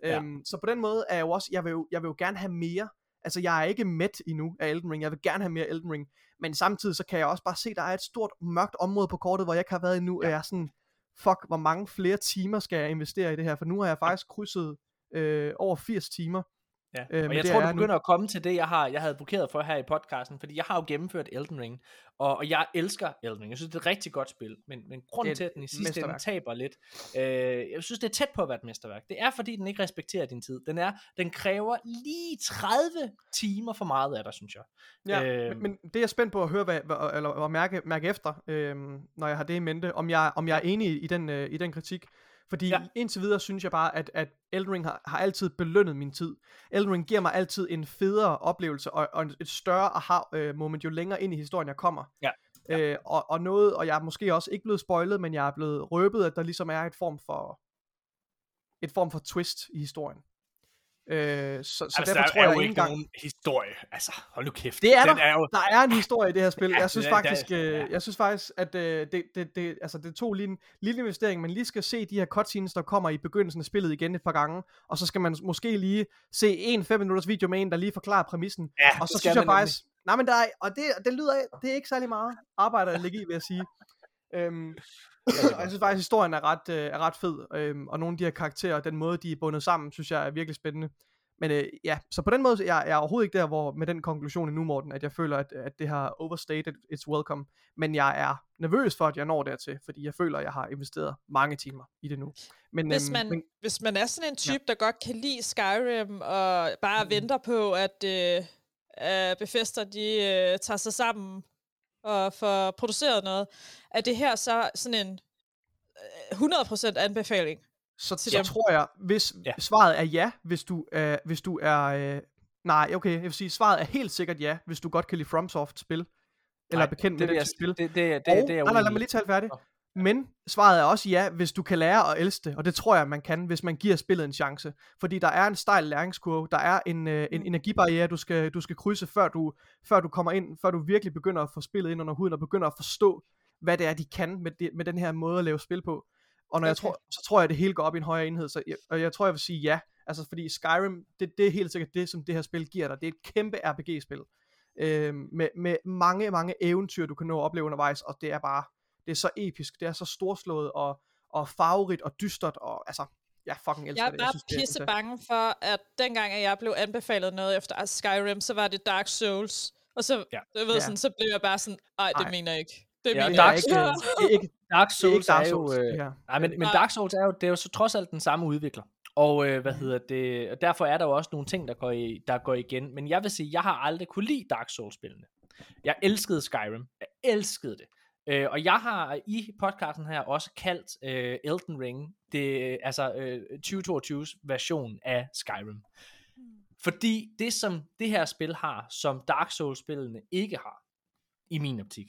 Ja. Øhm, så på den måde er jeg jo også, jeg vil jo, jeg vil jo gerne have mere, altså jeg er ikke mæt endnu af Elden Ring, jeg vil gerne have mere Elden Ring, men samtidig så kan jeg også bare se, der er et stort mørkt område på kortet, hvor jeg ikke har været endnu, ja. og jeg er sådan, fuck, hvor mange flere timer skal jeg investere i det her, for nu har jeg faktisk krydset øh, over 80 timer. Ja. Øh, og men jeg tror, du nu. begynder at komme til det, jeg, har, jeg havde blokeret for her i podcasten, fordi jeg har jo gennemført Elden Ring, og, og jeg elsker Elden Ring. Jeg synes, det er et rigtig godt spil, men, men grunden til, at den i sidste ende taber lidt, øh, jeg synes, det er tæt på at være et mesterværk. Det er, fordi den ikke respekterer din tid. Den, er, den kræver lige 30 timer for meget af dig, synes jeg. Ja, Øhm. øh, men, men det er jeg spændt på at høre, hvad, hvad, eller at mærke, mærke efter, øh, når jeg har det i mente, om jeg, om jeg er enig i den, øh, i den kritik. Fordi Ja. ja. indtil videre synes jeg bare, at, at Elden Ring har, har altid belønnet min tid. Elden Ring giver mig altid en federe oplevelse, og, og et større aha-moment, jo længere ind i historien jeg kommer. Ja. Øh, og, og noget, og jeg er måske også ikke blevet spoilet, men jeg er blevet røbet, at der ligesom er et form for, et form for twist i historien. Øh, så, så altså, derfor der tror er jeg jo ikke engang... nogen historie. Altså, hold nu kæft. Det er Den der. er jo, Der er en historie i det her spil. Ja, jeg synes det er- faktisk, der er- øh, jeg synes faktisk, at øh, det, det, det, altså det tog lige en lille investering, men lige skal se de her cutscenes, der kommer i begyndelsen af spillet igen et par gange, og så skal man måske lige se en 5 minutters video med en, der lige forklarer præmissen. ja, Og så synes jeg faktisk, nej men der er, og det, det lyder, det er ikke særlig meget arbejde at lægge i, vil jeg sige. Øhm, og jeg synes faktisk, at historien er ret, øh, er ret fed, øhm, og nogle af de her karakterer, den måde, de er bundet sammen, synes jeg er virkelig spændende. Men øh, ja, så på den måde, jeg, jeg er overhovedet ikke der, hvor med den konklusion endnu, Morten, at jeg føler, at, at det har overstated its welcome. Men jeg er nervøs for, at jeg når dertil, fordi jeg føler, at jeg har investeret mange timer i det nu. Men, Hvis øhm, man, men, hvis man er sådan en type, ja. der godt kan lide Skyrim, og bare mm. venter på, at øh, Bethesda de øh, tager sig sammen og får produceret noget, er det her så sådan en øh, 100% anbefaling? så, til så dem. tror jeg, hvis Ja. svaret er ja, hvis du, øh, hvis du er... Øh, nej, okay, jeg vil sige, svaret er helt sikkert ja, hvis du godt kan lide FromSoft-spil. Eller er bekendt med det, den det, type spil. det, det, det, og, det, det er nej, nej, lad mig lige tale færdig. Men svaret er også ja, hvis du kan lære at elske det, og det tror jeg, man kan, hvis man giver spillet en chance. Fordi der er en stejl læringskurve, der er en, øh, en Mm. energibarriere, du skal, du skal krydse, før du, før du kommer ind, før du virkelig begynder at få spillet ind under huden, og begynder at forstå, hvad det er, de kan med, det, med den her måde at lave spil på. Og når okay. jeg tror, så tror jeg, at det hele går op i en højere enhed, så jeg, og jeg tror, jeg vil sige ja. Altså fordi Skyrim, det, det er helt sikkert det, som det her spil giver dig. Det er et kæmpe RPG-spil. Øh, med, med mange, mange eventyr, du kan nå at opleve undervejs, og det er bare, det er så episk, det er så storslået, og, og farverigt, og dystert, og altså, jeg fucking elsker Jeg er det. bare synes, det er pisse bange for, at dengang at jeg blev anbefalet noget efter Skyrim, så var det Dark Souls. Og så, Ja. ja. ved, Ja. sådan, så blev jeg bare sådan, ej, det Ej. mener jeg ikke. Det Ja, mener Det jeg er Dark ikke, ikke. det er ikke, Dark det er Souls ikke Dark er jo... Souls, øh, det her. Nej, men, men. Dark Souls er jo, det er jo så trods alt den samme udvikler. Og øh, hvad hedder det, og derfor er der jo også nogle ting, der går, i, der går igen. Men jeg vil sige, jeg har aldrig kunne lide Dark Souls-spillene. Jeg elskede Skyrim. Jeg elskede det. Øh, og jeg har i podcasten her også kaldt øh, Elden Ring, det, altså øh, 2022's version af Skyrim. Fordi det, som det her spil har, som Dark Souls-spillene ikke har, i min optik,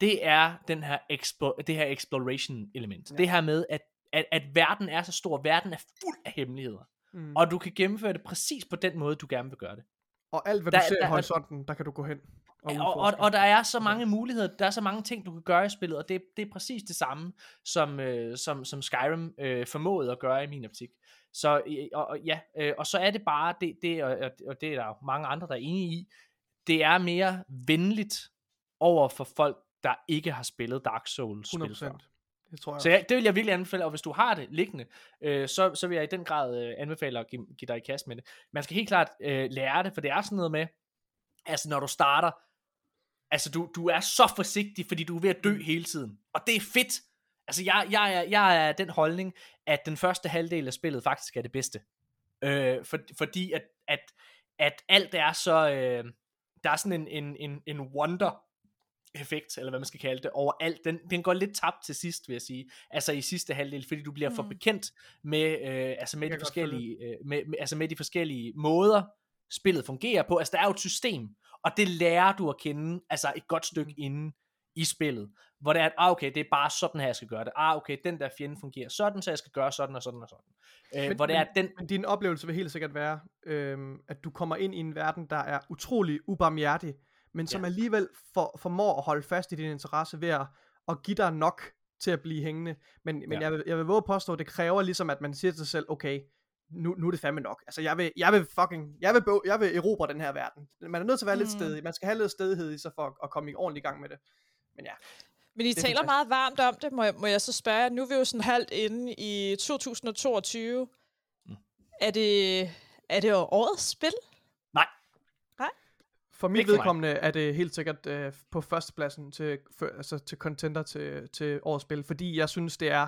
det er den her expo- det her exploration element. Ja. Det her med, at, at, at verden er så stor, verden er fuld af hemmeligheder. Mm. Og du kan gennemføre det præcis på den måde, du gerne vil gøre det. Og alt, hvad Der- du ser i der- horisonten, der kan du gå hen. Og, Og, og, og der er så mange muligheder, der er så mange ting, du kan gøre i spillet, og det, det er præcis det samme, som, øh, som, som Skyrim øh, formåede at gøre i min optik. Så øh, og, og, ja, øh, og så er det bare, det, det, og, og- det er der mange andre, der er enige i, det er mere venligt over for folk, der ikke har spillet Dark Souls-spil før. 100%. Det tror jeg Så ja, det vil jeg virkelig anbefale, og hvis du har det liggende, øh, så, så vil jeg i den grad øh, anbefale at give, give dig i kast med det. Man skal helt klart øh, lære det, for det er sådan noget med, altså når du starter, altså du, du er så forsigtig, fordi du er ved at dø hele tiden, og det er fedt. Altså jeg, jeg, er, jeg er den holdning, at den første halvdel af spillet faktisk er det bedste. Øh, for, fordi at, at, at alt er så, øh, der er sådan en, en, en, en wonder effekt, eller hvad man skal kalde det, over alt. Den, den går lidt tabt til sidst, vil jeg sige. Altså i sidste halvdel, fordi du bliver mm. for Mm. bekendt med, øh, altså med de forskellige, øh, med, med, altså med de forskellige måder, spillet fungerer på. Altså der er jo et system, og det lærer du at kende, altså et godt stykke inden i spillet, hvor det er, at, ah, okay, det er bare sådan her, jeg skal gøre det. Ah, okay, den der fjende fungerer sådan, så jeg skal gøre sådan og sådan og sådan. Øh, Men- hvor det er, at den, Men din oplevelse vil helt sikkert være, øhm, at du kommer ind i en verden, der er utrolig ubarmhjertig, men som Ja. alligevel for, formår at holde fast i din interesse ved at, at give dig nok til at blive hængende. Men, men Ja. jeg, vil, jeg vil våge at påstå, at det kræver ligesom, at man siger til sig selv, okay, nu, nu er det fandme nok. Altså, jeg vil, jeg vil fucking, jeg vil, bo- jeg vil erobre den her verden. Man er nødt til at være mm. lidt stedig. Man skal have lidt stedighed i sig for at, at komme i ordentlig gang med det. Men ja, Men I er taler meget varmt om det, må jeg, må jeg så spørge. Nu er vi jo sådan halvt inde i 2022. Mm. Er det, er det årets spil? For mit Ikke for mig. vedkommende er det helt sikkert øh, på førstepladsen til, for, altså til contender til, til årets spil, fordi jeg synes, det er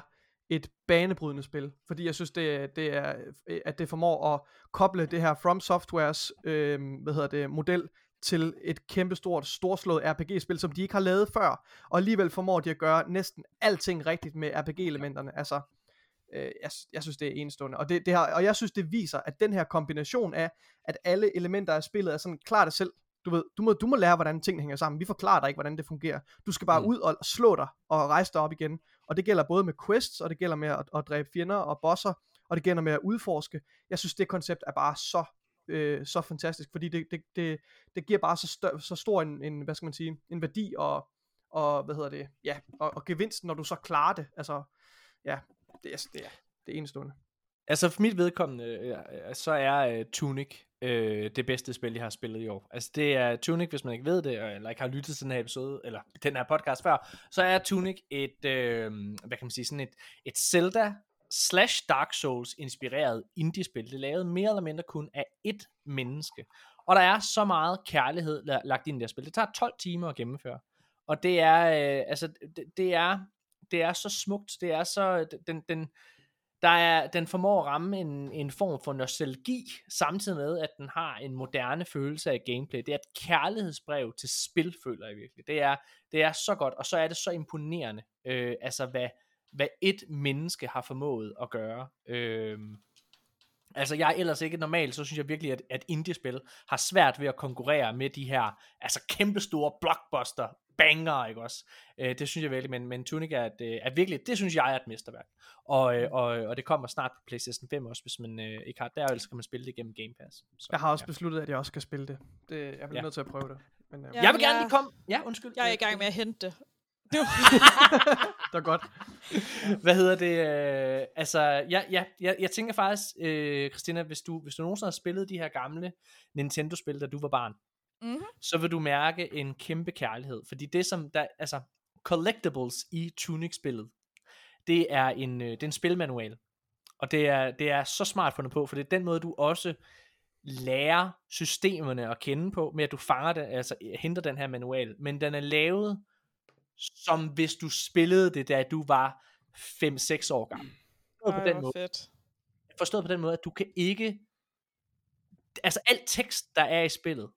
et banebrydende spil. Fordi jeg synes, det, det er, øh, at det formår at koble det her From Softwares øh, hvad hedder det, model til et kæmpestort, storslået RPG-spil, som de ikke har lavet før. Og alligevel formår de at gøre næsten alting rigtigt med RPG-elementerne. Altså, øh, jeg, jeg synes, det er enestående. Og, det, det her, og jeg synes, det viser, at den her kombination af, at alle elementer af spillet er sådan klart det selv, du ved, du må, du må lære, hvordan tingene hænger sammen. Vi forklarer dig ikke, hvordan det fungerer. Du skal bare. Mm. ud og slå dig og rejse dig op igen. Og det gælder både med quests, og det gælder med at, at dræbe fjender og bosser, og det gælder med at udforske. Jeg synes, det koncept er bare så øh, så fantastisk, fordi det, det, det, det giver bare så, stør, så stor en, en, hvad skal man sige, en værdi og, og hvad hedder det, ja, og, og gevinst, når du så klarer det, altså, ja, det er, det er, det er enestående. Altså for mit vedkommende, øh, så er uh, Tunic øh, det bedste spil, jeg har spillet i år. Altså det er Tunic, hvis man ikke ved det, eller ikke har lyttet til den her episode, eller den her podcast før, så er Tunic et, øh, hvad kan man sige, sådan et, et Zelda slash Dark Souls inspireret indie-spil. Det er lavet mere eller mindre kun af ét menneske. Og der er så meget kærlighed lagt ind i det her spil. Det tager 12 timer at gennemføre. Og det er, øh, altså, det, det, er, det er så smukt. Det er så, øh, den, den, der er, den formår at ramme en, en form for nostalgi, samtidig med, at den har en moderne følelse af gameplay. Det er et kærlighedsbrev til spil, føler jeg virkelig. Det er, det er så godt, og så er det så imponerende, øh, altså hvad, hvad et menneske har formået at gøre. Øh, Altså jeg er ellers ikke normalt, så synes jeg virkelig, at, at indie-spil har svært ved at konkurrere med de her altså kæmpestore blockbuster banger, ikke også? Øh, det synes jeg virkelig, men, men Tunic er, et, er virkelig, det synes jeg er et mesterværk. Og, øh, og, og det kommer snart på PlayStation 5 også, hvis man øh, ikke har det, ellers kan man spille det gennem Game Pass. Så, jeg har også ja. besluttet, at jeg også skal spille det. det jeg bliver ja. nødt til at prøve det. Men, øh. Jeg vil gerne lige komme... Ja, undskyld. Jeg er i gang med at hente det. det er godt. Hvad hedder det? Øh, altså, ja, ja, jeg, jeg tænker faktisk, øh, Christina, hvis du, hvis du nogensinde har spillet de her gamle Nintendo-spil, da du var barn, mm-hmm. så vil du mærke en kæmpe kærlighed. Fordi det som, der, altså, collectibles i Tunic-spillet, det er en, øh, det er en spilmanual. Og det er, det er så smart fundet på, for det er den måde, du også lærer systemerne at kende på, med at du fanger det, altså henter den her manual. Men den er lavet som hvis du spillede det, da du var 5-6 år gammel. Forstået på den måde. Fedt. Forstået på den måde, at du kan ikke, altså alt tekst, der er i spillet,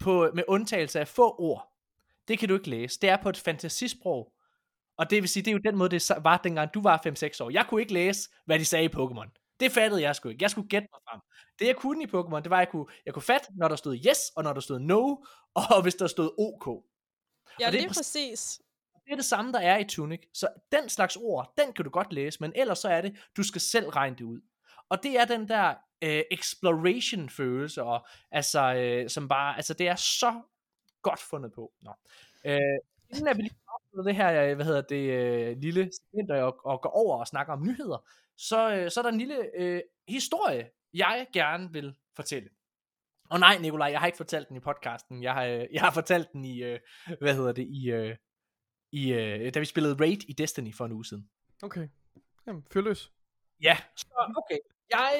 på, med undtagelse af få ord, det kan du ikke læse. Det er på et fantasisprog, og det vil sige, det er jo den måde, det var dengang du var 5-6 år. Jeg kunne ikke læse, hvad de sagde i Pokémon. Det fattede jeg sgu ikke. Jeg skulle gætte mig frem. Det jeg kunne i Pokémon, det var, at jeg kunne, jeg kunne fatte, når der stod yes, og når der stod no, og hvis der stod OK. Ja, og det er præcis. Det er det samme, der er i Tunic. Så den slags ord, den kan du godt læse, men ellers så er det, du skal selv regne det ud. Og det er den der øh, exploration følelse, og altså, øh, som bare, altså det er så godt fundet på. Nå. Øh, inden vi lige det her, øh, hvad hedder det, øh, lille segment, og, og går over og snakker om nyheder, så, øh, så er der en lille øh, historie, jeg gerne vil fortælle. Og nej, Nikolaj, jeg har ikke fortalt den i podcasten. Jeg har, øh, jeg har fortalt den i, øh, hvad hedder det, i, øh, i øh, da vi spillede Raid i Destiny for en uge siden. Okay. Jamen, fyr løs. Ja, så okay. Jeg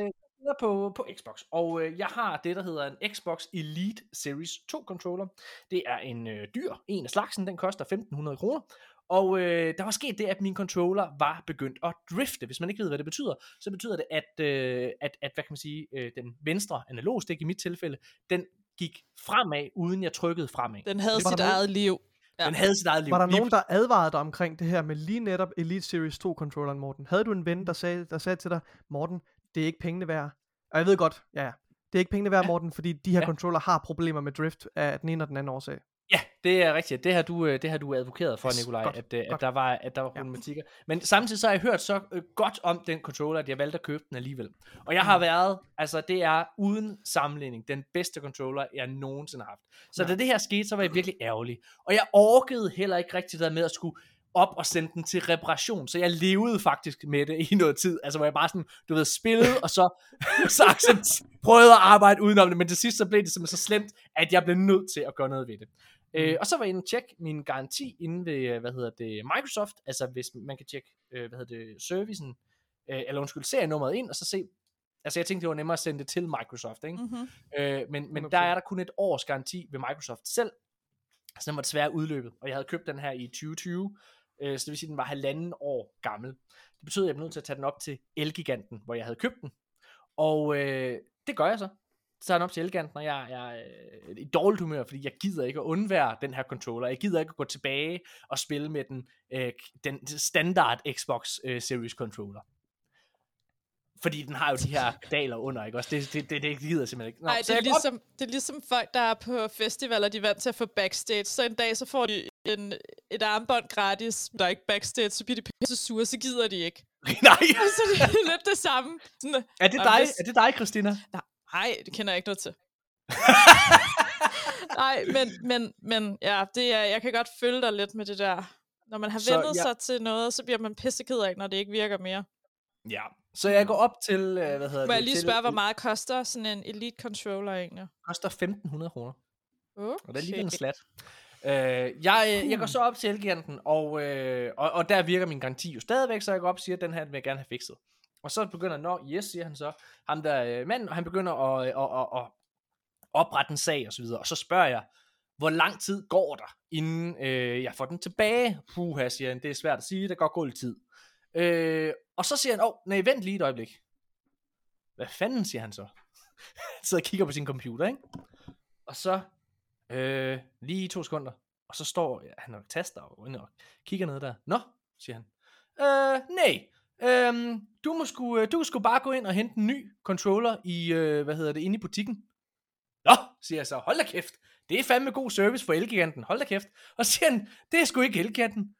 øh, er på, på Xbox, og øh, jeg har det, der hedder en Xbox Elite Series 2 controller. Det er en øh, dyr, en af slagsen, den koster 1500 kroner, og øh, der var sket det, at min controller var begyndt at drifte. Hvis man ikke ved, hvad det betyder, så betyder det, at, øh, at, at hvad kan man sige, øh, den venstre analogstik i mit tilfælde, den gik fremad, uden jeg trykkede fremad. Den havde sit eget liv. Ja. Den havde sit eget liv. Var der nogen, der advarede dig omkring det her med lige netop Elite Series 2 controlleren, Morten? Havde du en ven, der sagde, der sagde til dig, Morten, det er ikke pengene værd? Og jeg ved godt, ja, det er ikke pengene værd, ja. Morten, fordi de her ja. controller har problemer med drift af den ene og den anden årsag. Det er rigtigt. Det har du, øh, det har du advokeret for, Nikolaj, godt, at, øh, at, der var, at der var problematikker. Ja. Men samtidig så har jeg hørt så øh, godt om den controller, at jeg valgte at købe den alligevel. Og jeg har mm. været, altså det er uden sammenligning, den bedste controller, jeg nogensinde har haft. Så ja. da det her skete, så var jeg virkelig ærgerlig. Og jeg orkede heller ikke rigtig der med at skulle op og sende den til reparation, så jeg levede faktisk med det i noget tid, altså hvor jeg bare sådan, du ved, spillede, og så, så accept, prøvede at arbejde udenom det, men til sidst så blev det simpelthen så slemt, at jeg blev nødt til at gøre noget ved det. Mm. Øh, og så var jeg inde og tjekke min garanti inde ved, øh, hvad hedder det, Microsoft, altså hvis man kan tjekke, øh, hvad hedder det, servicen, øh, eller undskyld, serienummeret ind, og så se, altså jeg tænkte, det var nemmere at sende det til Microsoft, ikke? Mm-hmm. Øh, men, men der er der kun et års garanti ved Microsoft selv, så den var desværre udløbet, og jeg havde købt den her i 2020, øh, så det vil sige, at den var halvanden år gammel. Det betyder, at jeg blev nødt til at tage den op til Elgiganten, hvor jeg havde købt den, og øh, det gør jeg så så er den op til Elganten, og jeg, jeg er i dårligt humør, fordi jeg gider ikke at undvære den her controller. Jeg gider ikke at gå tilbage og spille med den, øh, den standard Xbox øh, Series controller. Fordi den har jo de her daler under, ikke også? Det, det, det, det gider jeg simpelthen ikke. Nej, det, er ligesom, det er ligesom folk, der er på festivaler, de er vant til at få backstage. Så en dag, så får de en, et armbånd gratis, der er ikke backstage, så bliver de pisse sure, så gider de ikke. Nej! så det er lidt det samme. Sådan, Er det dig, hvis- er det dig Christina? Nej, det kender jeg ikke noget til. Nej, men, men, men ja, det er, jeg kan godt følge dig lidt med det der. Når man har Så ventet jeg- sig til noget, så bliver man pisseked af, når det ikke virker mere. Ja. Så jeg går op til, øh, hvad hedder Må jeg det? lige til- spørge, hvor meget koster sådan en Elite Controller egentlig? koster 1500 kroner. Okay. Og det er lige en slat. Øh, jeg, øh, jeg går så op til Elgiganten, og, øh, og, og der virker min garanti jo stadigvæk, så jeg går op og siger, at den her vil jeg gerne have fikset. Og så begynder, nå, yes, siger han så, ham der øh, mand, og han begynder at, øh, at, at, at oprette en sag og så videre. Og så spørger jeg, hvor lang tid går der, inden øh, jeg får den tilbage? Puha, siger han, det er svært at sige, der går god tid. Øh, og så siger han, åh, oh, nej, vent lige et øjeblik. Hvad fanden, siger han så? Han sidder og kigger på sin computer, ikke? Og så, øh, lige i to sekunder, og så står ja, han og taster og, og kigger ned der. Nå, siger han. Øh, nej, øhm, du, må sku, øh, du skal bare gå ind og hente en ny controller i, øh, hvad hedder det, inde i butikken. Nå, siger jeg så, hold da kæft. Det er fandme god service for Elgiganten, hold da kæft. Og siger han, det er sgu ikke Elgiganten.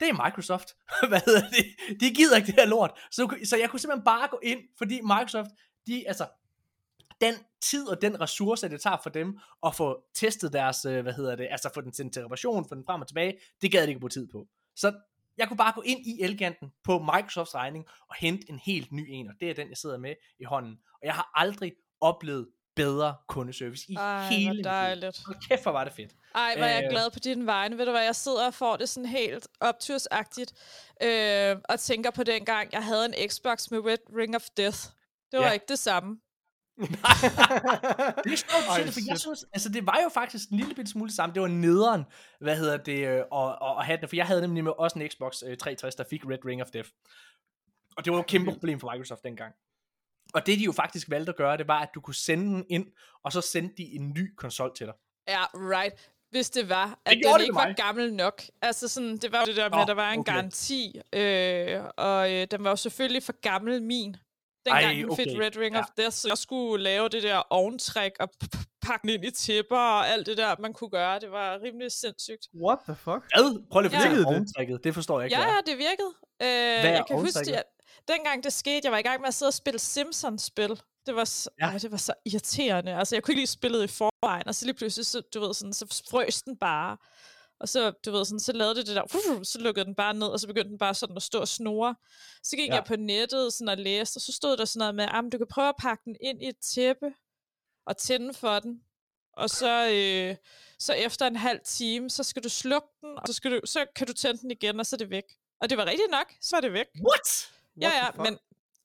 Det er Microsoft. hvad hedder det? De gider ikke det her lort. Så, så jeg kunne simpelthen bare gå ind, fordi Microsoft, de, altså, den tid og den ressource, det tager for dem at få testet deres, øh, hvad hedder det, altså få den sendt til reparation, få den frem og tilbage, det gad de ikke bruge tid på. Så jeg kunne bare gå ind i Elgiganten på Microsofts regning og hente en helt ny en, og det er den, jeg sidder med i hånden. Og jeg har aldrig oplevet bedre kundeservice i Ej, hele hvor dejligt. Hold kæft, hvor var det fedt. Ej, hvor er jeg Øh. glad på din vegne. Ved du hvad, jeg sidder og får det sådan helt optursagtigt, øh, og tænker på den gang, jeg havde en Xbox med Red Ring of Death. Det var Ja. ikke det samme. Det er sjovt, du siger det, for jeg synes, altså det var jo faktisk en lille bitte smule sammen. Det var nederen, hvad hedder det, øh, og, og, og have den, for jeg havde nemlig med også en Xbox øh, 360, der fik Red Ring of Death. Og det var jo et kæmpe problem for Microsoft dengang. Og det de jo faktisk valgte at gøre, det var, at du kunne sende den ind, og så sendte de en ny konsol til dig. Ja, right. Hvis det var, at gjorde den det ikke var mig. gammel nok. Altså sådan, det var jo det der med, at der var en okay. garanti, øh, og øh, den var jo selvfølgelig for gammel min. Dengang Ej, okay. Red Ring Ja. of Death, så jeg skulle lave det der oventræk og pakke den ind i tæpper og alt det der, man kunne gøre. Det var rimelig sindssygt. What the fuck? Hvad? Prøv lige at Ja. fortælle Virkede om det? Det forstår jeg ikke, Ja, hvad ja, det virkede. Øh, er jeg kan huske, at dengang det skete, jeg var i gang med at sidde og spille Simpsons-spil. Det var, så, Ja. ja. ej, det var så irriterende. Altså, jeg kunne ikke lide spillet i forvejen, og så lige pludselig, så, du ved, sådan, så frøs den bare. Og så, du ved, sådan, så lavede det det der, så lukkede den bare ned, og så begyndte den bare sådan at stå og snore. Så gik Ja. ja. jeg på nettet sådan og læste, og så stod der sådan noget med, at du kan prøve at pakke den ind i et tæppe, og tænde for den. Og så, øh, så efter en halv time, så skal du slukke den, og så, skal du, så kan du tænde den igen, og så er det væk. Og det var rigtigt nok, så er det væk. What? Ja, What ja, fuck? men,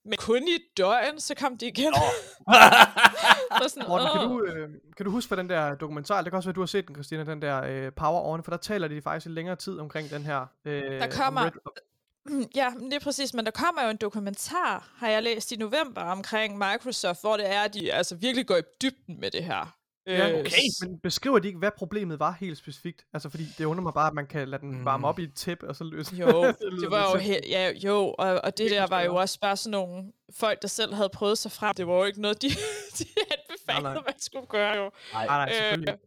men kun i døgn, så kom de igen. Og sådan, Morten, kan du, øh, kan du huske fra den der dokumentar, det kan også være, du har set den, Christina, den der øh, Power On, for der taler de faktisk i længere tid omkring den her. Øh, Der kommer- Ja, men det er præcis, men der kommer jo en dokumentar, har jeg læst i november, omkring Microsoft, hvor det er, at de altså virkelig går i dybden med det her. Ja, Øh, okay. Men beskriver de ikke, hvad problemet var helt specifikt? Altså, fordi det undrer mig bare, at man kan lade den varme Mm. op i et tæppe, og så løse Jo, det var jo, lidt he- ja, jo og, og det Virkelig der var jo også bare sådan nogle folk, der selv havde prøvet sig frem. Det var jo ikke noget, de, de anbefalede, Nej, nej. man skulle gøre jo. Nej, Nej, nej, selvfølgelig. Øh,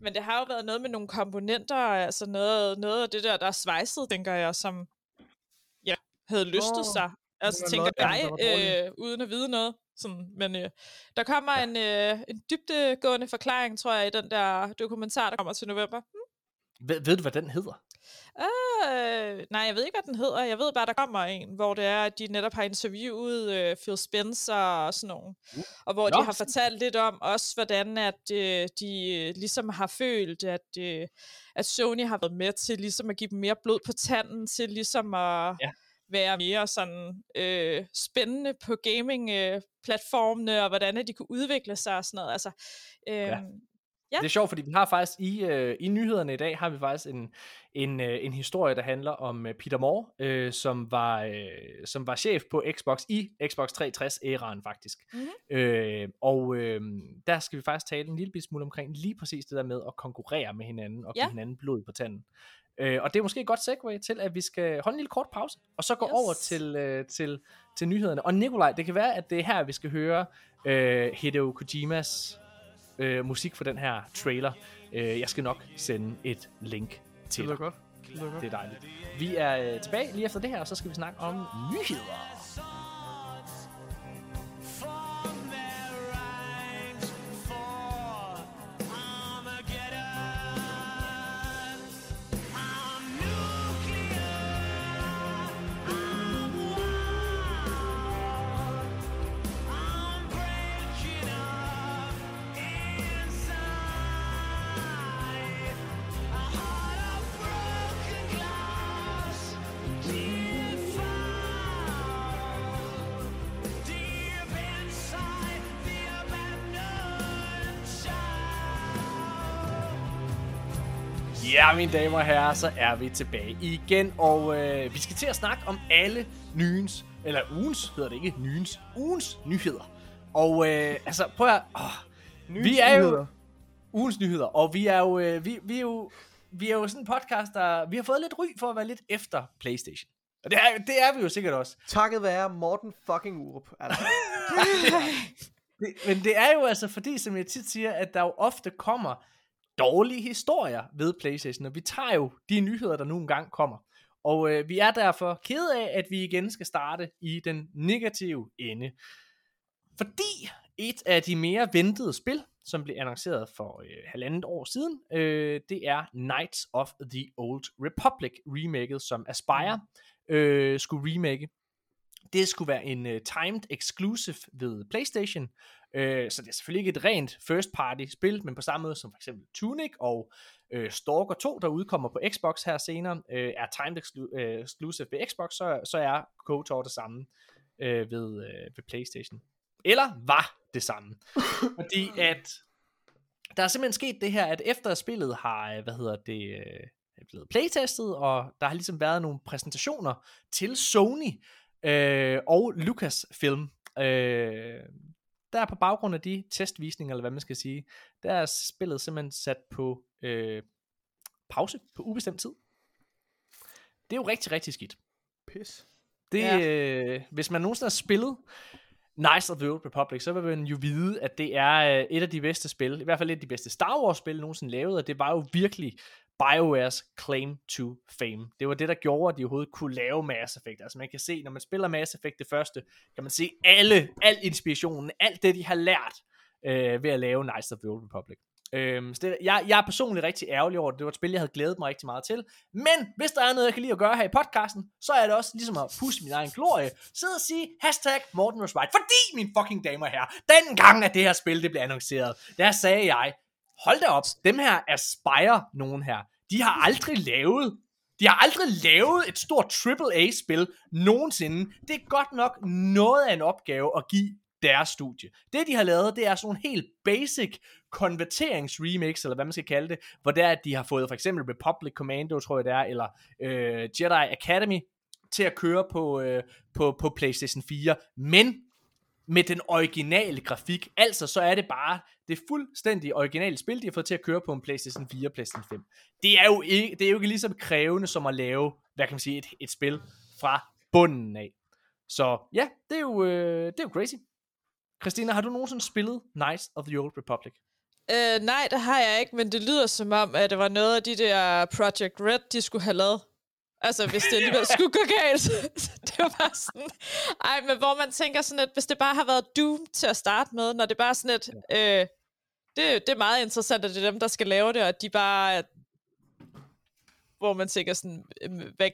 men det har jo været noget med nogle komponenter, altså noget, noget af det der, der er svejset, tænker jeg, som ja, havde lystet Åh, sig. Altså tænker jeg, øh, uden at vide noget. Sådan, men øh, der kommer en, øh, en dybdegående forklaring, tror jeg, i den der dokumentar, der kommer til november. ved, ved du, hvad den hedder? Øh, nej, jeg ved ikke, hvad den hedder. Jeg ved bare, der kommer en, hvor det er, at de netop har interviewet øh, Phil Spencer og sådan nogle. Uh. Og hvor Nå, de har fortalt lidt om også, hvordan at øh, de øh, ligesom har følt, at, øh, at Sony har været med til ligesom at give dem mere blod på tanden, til ligesom at Ja. Være mere sådan øh, spændende på gaming-platformene, og hvordan de kunne udvikle sig og sådan noget. Altså, øh, ja. Ja. Det er sjovt, fordi vi har faktisk i, øh, i nyhederne i dag, har vi faktisk en, en, øh, en historie, der handler om øh, Peter Moore, øh, som, var, øh, som var chef på Xbox i Xbox 360-æraen faktisk. Mhm. Øh, og øh, der skal vi faktisk tale en lille smule omkring lige præcis det der med at konkurrere med hinanden og Ja. give hinanden blod på tanden. Øh, og det er måske et godt segue til, at vi skal holde en lille kort pause, og så gå Yes. over til, øh, til, til nyhederne. Og Nikolaj, det kan være, at det er her, vi skal høre øh, Hideo Kojimas øh, musik for den her trailer. Øh, jeg skal nok sende et link Det til lyder dig. godt. Det er dejligt. Vi er øh, tilbage lige efter det her, og så skal vi snakke om nyheder. Ja, mine damer og herrer, så er vi tilbage igen, og øh, vi skal til at snakke om alle nyens, eller ugens, hedder det ikke, nyens, ugens nyheder. Og øh, altså, prøv at, åh, vi er jo nyheder. ugens nyheder, og vi er jo, øh, vi, vi er jo, vi er jo sådan en podcast, der, vi har fået lidt ry for at være lidt efter Playstation. Og det er, det er vi jo sikkert også. Takket være Morten fucking Urup. Altså, Det, men det er jo altså fordi, som jeg tit siger, at der jo ofte kommer dårlige historier ved Playstation, og vi tager jo de nyheder, der nu engang kommer. Og øh, vi er derfor kede af, at vi igen skal starte i den negative ende. Fordi et af de mere ventede spil, som blev annonceret for øh, halvandet år siden, øh, det er Knights of the Old Republic remaket, som Aspire øh, skulle remake. Det skulle være en uh, timed exclusive ved PlayStation, øh, så det er selvfølgelig ikke et rent first party spil, men på samme måde som for eksempel Tunic og øh, Stalker 2, der udkommer på Xbox her senere, øh, er timed exclu- øh, exclusive ved Xbox, så, så er KOTOR det samme øh, ved, øh, ved PlayStation. Eller var det samme. Fordi at der er simpelthen sket det her, at efter spillet har, øh, hvad hedder det, øh, er blevet playtestet, og der har ligesom været nogle præsentationer til Sony øh, og Lucasfilm. Øh, der på baggrund af de testvisninger, eller hvad man skal sige, der er spillet simpelthen sat på øh, pause på ubestemt tid. Det er jo rigtig, rigtig skidt. pis. Det, Ja. øh, hvis man nogensinde har spillet Knights of the Old Republic, så vil man jo vide, at det er øh, et af de bedste spil, i hvert fald et af de bedste Star Wars spil nogensinde lavet, og det var jo virkelig BioWare's claim to fame. Det var det, der gjorde, at de overhovedet kunne lave Mass Effect. Altså man kan se, når man spiller Mass Effect det første, kan man se alle, al inspirationen, alt det, de har lært øh, ved at lave Knights of the Old Republic. Øhm, så det, jeg, jeg er personligt rigtig ærgerlig over det. Det var et spil, jeg havde glædet mig rigtig meget til. Men hvis der er noget, jeg kan lide at gøre her i podcasten, så er det også ligesom at pusse min egen glorie. Sidde og sige hashtag Morten was right. Fordi, mine fucking damer og den gang, at det her spil det blev annonceret, der sagde jeg, hold da op, dem her Aspire, nogen her, de har aldrig lavet de har aldrig lavet et stort AAA-spil nogensinde. Det er godt nok noget af en opgave at give deres studie. Det de har lavet, det er sådan nogle helt basic konverteringsremix, eller hvad man skal kalde det, hvor det er, at de har fået for eksempel Republic Commando, tror jeg det er, eller øh, Jedi Academy til at køre på, øh, på, på PlayStation 4, men med den originale grafik. Altså, så er det bare det fuldstændig originale spil, de har fået til at køre på en PlayStation 4 og PlayStation 5. Det er jo ikke, det er jo ikke lige så krævende som at lave, hvad kan man sige, et, et spil fra bunden af. Så ja, det er jo, øh, det er jo crazy. Christina, har du nogensinde spillet Knights of the Old Republic? Øh, nej, det har jeg ikke, men det lyder som om, at det var noget af de der Project Red, de skulle have lavet. Altså, hvis det alligevel skulle gå galt. det var bare sådan... Ej, men hvor man tænker sådan, at hvis det bare har været Doom til at starte med, når det bare er sådan et... Øh, det, det er meget interessant, at det er dem, der skal lave det, og at de bare... Hvor man tænker sådan, hvad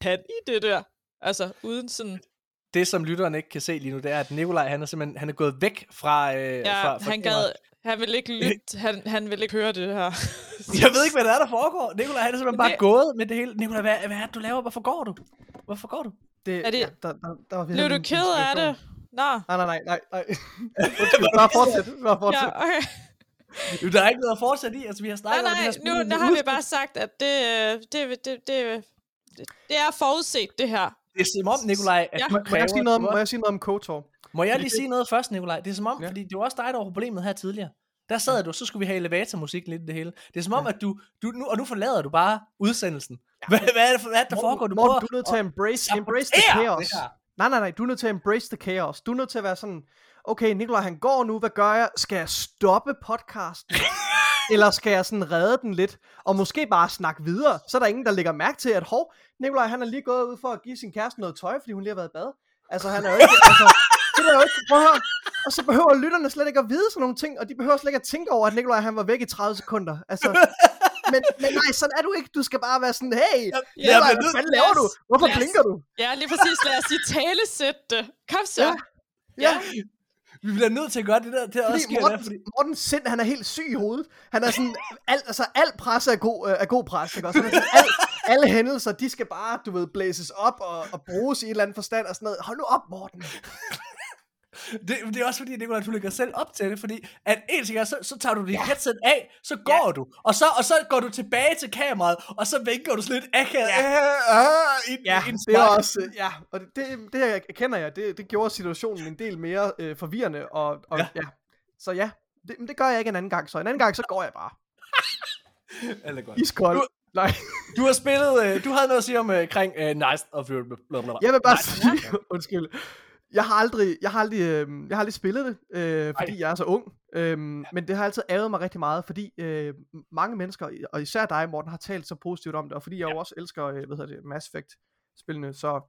kan I det der? Altså, uden sådan... Det, som lytteren ikke kan se lige nu, det er, at Nikolaj, han er simpelthen han er gået væk fra... Øh, Ja, fra, fra han gad... Han vil ikke lytte, han, han vil ikke høre det her. Jeg ved ikke, hvad der er, der foregår. Nikolaj, han er simpelthen bare Det- gået med det hele. Nikolaj, hvad, hvad er det, du laver? Hvorfor går du? Hvorfor går du? Det, Er det- ja, der, der, der var Blev du ked af det? Nå. Nej, nej, nej, nej. nej. Bare fortsæt. Bare fortsæt. Ja, okay. Jo, der er ikke noget at fortsætte i. Altså, vi har Nej, snakket om det her nej, nu, nu har vi bare sagt, at det, øh, det, det, det, det, det er forudset, det her. Det er som om, Nikolaj, at Ja. Må, jeg sige noget om, må jeg sige noget om KOTOR? Må jeg lige sige noget først, Nikolaj? Det er som om, Ja. ja. fordi det var også dig, der var problemet her tidligere. Der sad du, så skulle vi have elevatormusik lidt i det hele. Det er som om, at du, du nu, og nu forlader du bare udsendelsen. Hvad, hvad er det, for, hvad er det der foregår? Du Morten, du er nødt til at embrace, embrace the chaos. Nej, nej, nej, du er nødt til at embrace the chaos. Du er nødt til at være sådan, okay, Nikolaj, han går nu, hvad gør jeg? Skal jeg stoppe podcasten? eller skal jeg sådan redde den lidt, og måske bare snakke videre, så er der ingen, der lægger mærke til, at hov, Nikolaj han er lige gået ud for at give sin kæreste noget tøj, fordi hun lige har været i bad. Altså han er jo ikke, altså, det er jo ikke, prøv at. Og så behøver lytterne slet ikke at vide sådan nogle ting, og de behøver slet ikke at tænke over, at Nikolaj han var væk i 30 sekunder. Altså, men, men nej, sådan er du ikke. Du skal bare være sådan, hey, Nikolaj, hvad fanden laver du? Hvorfor os- blinker du? Ja, lige præcis. Lad os lige talesætte det. Kom så. Ja. Ja, Vi bliver nødt til at gøre det der, det også sker Morten, der, fordi... Morten Sind, han er helt syg i hovedet. Han er sådan, al, altså al pres er god, øh, er god pres, ikke? også? Han er sådan, al, alle hændelser, de skal bare, du ved, blæses op og, og bruges i et eller andet forstand og sådan noget. Hold nu op, Morten. Det, det er også fordi, Nicolaj, du lægger selv op til det, fordi at en ting er, så, så tager du dit ja. headset af, så går ja. du, og så, og så går du tilbage til kameraet, og så vinker du sådan lidt akavet ja. øh, øh, i, Ja, i det er også, ja, og det, det, her kender jeg, det, det gjorde situationen en del mere øh, forvirrende, og, og Ja. ja. Så ja, det, men det gør jeg ikke en anden gang, så en anden gang, så går jeg bare. Eller godt. Iskold. Du- Nej, Du har spillet, øh, du havde noget at sige om øh, kring øh, Nice of blah. jeg vil bare Nej, sige, undskyld, jeg har aldrig, jeg har aldrig, øh, jeg har aldrig spillet det, øh, fordi Ej. jeg er så ung, øh, men det har altid ærget mig rigtig meget, fordi øh, mange mennesker, og især dig, Morten, har talt så positivt om det, og fordi jeg jo også elsker, øh, hvad hedder det, Mass Effect-spillene, så,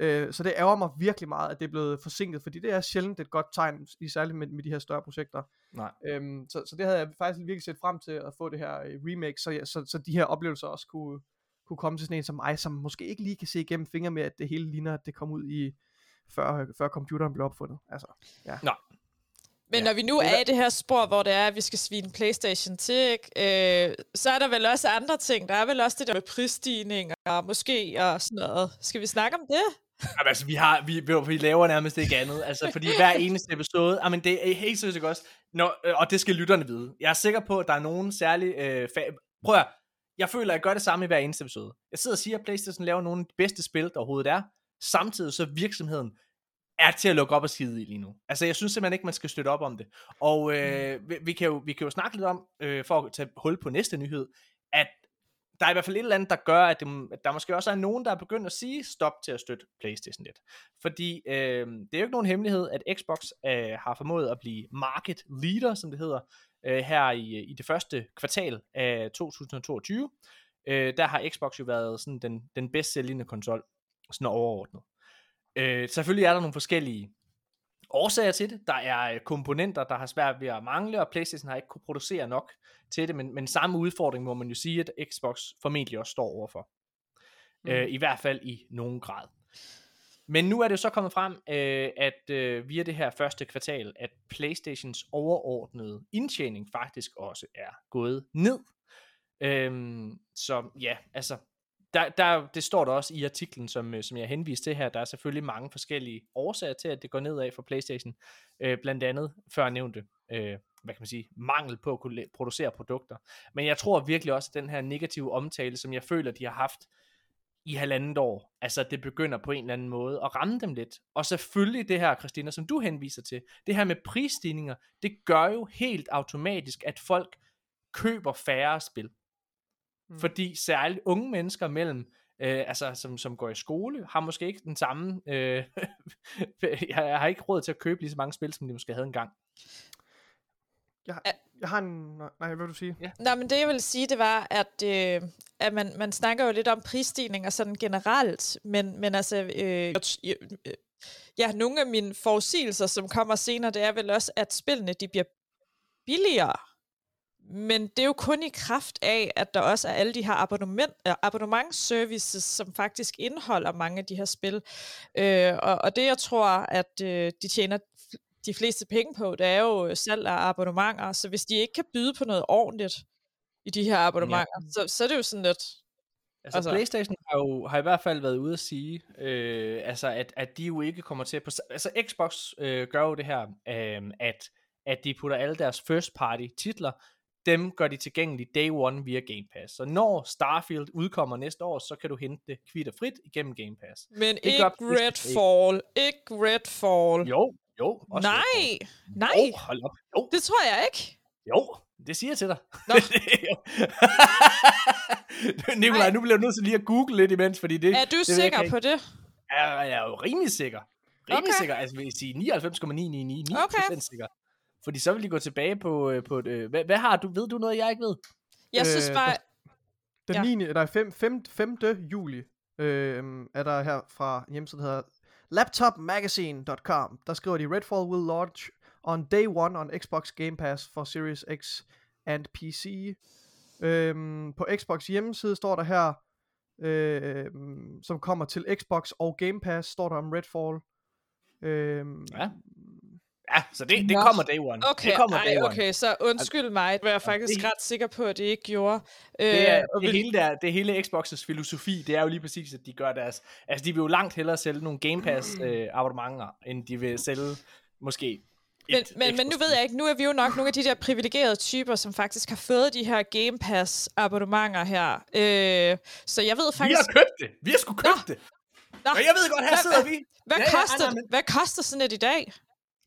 øh, så det ærger mig virkelig meget, at det er blevet forsinket, fordi det er sjældent et godt tegn, i særligt med, med de her større projekter. Nej. Øhm, så, så det havde jeg faktisk virkelig set frem til at få det her øh, remake, så, så, så de her oplevelser også kunne, kunne komme til sådan en som mig, som måske ikke lige kan se igennem fingre med, at det hele ligner, at det kom ud i før, før computeren blev opfundet. Altså, ja. Men Ja, når vi nu er i det her spor, hvor det er, at vi skal svine Playstation til, ikke? Øh, så er der vel også andre ting. Der er vel også det der med prisstigninger, måske og sådan noget. Skal vi snakke om det? Jamen, altså, vi, har, vi, vi, laver nærmest ikke andet. Altså, fordi hver eneste episode, jamen, det er helt seriøst ikke også, når, øh, og det skal lytterne vide. Jeg er sikker på, at der er nogen særlig... Øh, fa- Prøv at, jeg føler, at jeg gør det samme i hver eneste episode. Jeg sidder og siger, at Playstation laver nogle af de bedste spil, der overhovedet er. Samtidig så virksomheden er til at lukke op og skide i lige nu. Altså, jeg synes simpelthen ikke, man skal støtte op om det. Og øh, vi, vi, kan jo, vi kan jo snakke lidt om, øh, for at tage hul på næste nyhed, at der er i hvert fald et eller andet, der gør, at, det, at der måske også er nogen, der er begyndt at sige stop til at støtte PlayStation lidt. Fordi øh, det er jo ikke nogen hemmelighed, at Xbox øh, har formået at blive market leader, som det hedder, øh, her i, i det første kvartal af 2022. Øh, der har Xbox jo været sådan den, den bedst sælgende konsol, sådan overordnet. Øh, selvfølgelig er der nogle forskellige årsager til det. Der er øh, komponenter, der har svært ved at mangle, og PlayStation har ikke kunne producere nok til det, men, men samme udfordring må man jo sige, at Xbox formentlig også står overfor. Mm. Øh, I hvert fald i nogen grad. Men nu er det jo så kommet frem, øh, at øh, via det her første kvartal, at PlayStations overordnede indtjening faktisk også er gået ned. Øhm, så ja, altså, der, der, det står der også i artiklen, som, øh, som jeg henviste til her. Der er selvfølgelig mange forskellige årsager til, at det går nedad for PlayStation. Øh, blandt andet før nævnte, øh, hvad kan man sige, mangel på at kunne producere produkter. Men jeg tror virkelig også, at den her negative omtale, som jeg føler, de har haft i halvandet år, altså det begynder på en eller anden måde at ramme dem lidt. Og selvfølgelig det her, Christina, som du henviser til, det her med prisstigninger, det gør jo helt automatisk, at folk køber færre spil. Mm. Fordi særligt unge mennesker mellem, øh, altså som, som går i skole, har måske ikke den samme, øh, jeg har ikke råd til at købe lige så mange spil, som de måske havde engang. Jeg, har- jeg har en... Nej, hvad vil du sige? Ja. Nej, men det jeg vil sige, det var, at, øh, at man, man snakker jo lidt om prisstigninger sådan generelt, men, men altså, øh, ja, nogle af mine forudsigelser, som kommer senere, det er vel også, at spillene, de bliver billigere. Men det er jo kun i kraft af, at der også er alle de her abonnement, øh, abonnementsservices, som faktisk indeholder mange af de her spil. Øh, og, og det, jeg tror, at øh, de tjener de fleste penge på, det er jo salg af abonnementer. Så hvis de ikke kan byde på noget ordentligt i de her abonnementer, ja. så, så er det jo sådan lidt... Altså, Altså- altså PlayStation har jo har i hvert fald været ude at sige, øh, altså at, at de jo ikke kommer til på, altså Xbox øh, gør jo det her, øh, at at de putter alle deres first party titler, dem gør de tilgængelige day one via Game Pass. Så når Starfield udkommer næste år, så kan du hente det kvitt og frit igennem Game Pass. Men Det ikke Redfall. Ikke Redfall. Jo, jo. Også Nej, Redfall. nej, Jo, hold op. Jo, det tror jeg ikke. jo. Det siger jeg til dig. Nå. Nikolaj, Nej. nu bliver du nødt til lige at google lidt imens, fordi det... Er du det jeg sikker ikke. på det? Jeg er, jeg er jo rimelig sikker. Rimelig Okay. sikker. Altså vil jeg sige 99,999% Okay. sikker. Fordi så vil de gå tilbage på, øh, på et, øh, hvad, hvad har du? Ved du noget, jeg ikke ved? Jeg synes Øh, bare, Den Ja. 9. Nej, 5, 5, 5. juli øh, er der her fra en hjemmeside, der hedder laptopmagazine.com. Der skriver de, Redfall will launch on day one on Xbox Game Pass for Series X and PC. Øhm, på Xbox hjemmeside står der her, øhm, som kommer til Xbox og Game Pass, står der om Redfall. Øhm, Ja. Ja, så det, det Nå. kommer day one. okay, det kommer day ej, one. okay, så undskyld mig, det var jeg faktisk det- ret sikker på, at det ikke gjorde. Det, er, Øh, det, hele der, det hele Xbox's filosofi, det er jo lige præcis, at de gør deres... Altså, de vil jo langt hellere sælge nogle Game Pass øh, abonnementer, end de vil sælge måske Men, et men, men nu ved jeg ikke, nu er vi jo nok nogle af de der privilegerede typer, som faktisk har fået de her Game Pass abonnementer her. Øh, så jeg ved Vi faktisk... har købt det! Vi har sgu købt det! Nå, Og jeg ved godt, her sidder vi! hvad, Ja, ja, koster, nej, nej, men- hvad koster sådan et i dag?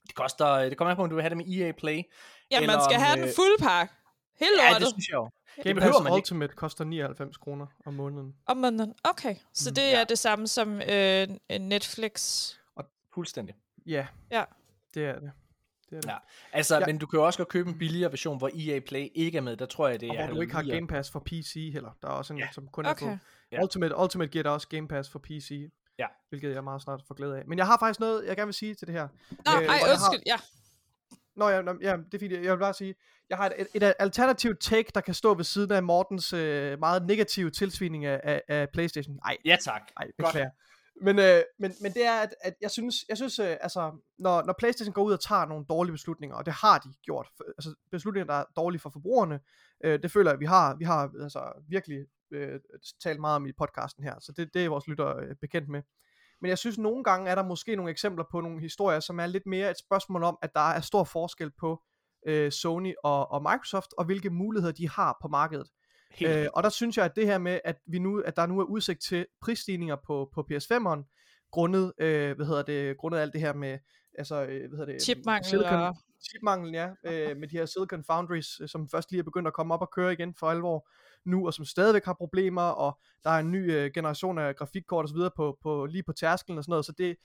Det koster, det kommer an på, om du vil have det med EA Play. Ja, Eller man skal om, have øh, den fulde pakke. Hele Ja, lortet. det synes jeg jo. Game behøver Pass man ikke. Ultimate koster 99 kroner om måneden. Om måneden. Okay, så det ja. er det samme som øh, Netflix. Fuldstændig. Ja, Ja. det er det. det, er det. Ja. Altså, Ja. men du kan jo også godt købe en billigere version, hvor EA Play ikke er med. Der tror jeg, det Og er hvor du ikke har. Game Pass for PC heller. Der er også en, Ja. som kun er Okay. på Ja. Ultimate. Ultimate giver der også Game Pass for PC. Ja. Hvilket jeg meget snart får glæde af. Men jeg har faktisk noget, jeg gerne vil sige til det her. Nå, Øh, ej, jeg har- undskyld. Ja. Nå ja, ja, det er fint. Jeg vil bare sige, jeg har et, et, et alternativt take, der kan stå ved siden af Mortens øh, meget negative tilsvining af, af, af Playstation. Nej, Ja, tak. Nej, Godt. beklager. Men, øh, men, men det er, at, at jeg synes, jeg synes øh, altså, når, når PlayStation går ud og tager nogle dårlige beslutninger, og det har de gjort, for, altså beslutninger, der er dårlige for forbrugerne, øh, det føler jeg, at vi har, vi har altså, virkelig øh, talt meget om i podcasten her, så det, det er vores lytter øh, bekendt med. Men jeg synes, nogle gange er der måske nogle eksempler på nogle historier, som er lidt mere et spørgsmål om, at der er stor forskel på øh, Sony og, og Microsoft, og hvilke muligheder de har på markedet. Helt. Øh, og der synes jeg, at det her med, at, vi nu, at der nu er udsigt til prisstigninger på, på PS5'eren, grundet, øh, hvad hedder det, grundet alt det her med, altså, øh, hvad hedder det, Chipmangel Silicon, og- chipmangel, ja, øh, med de her Silicon Foundries, øh, som først lige er begyndt at komme op og køre igen for alvor nu, og som stadigvæk har problemer, og der er en ny øh, generation af grafikkort osv. På, på, lige på tærskelen og sådan noget, så det,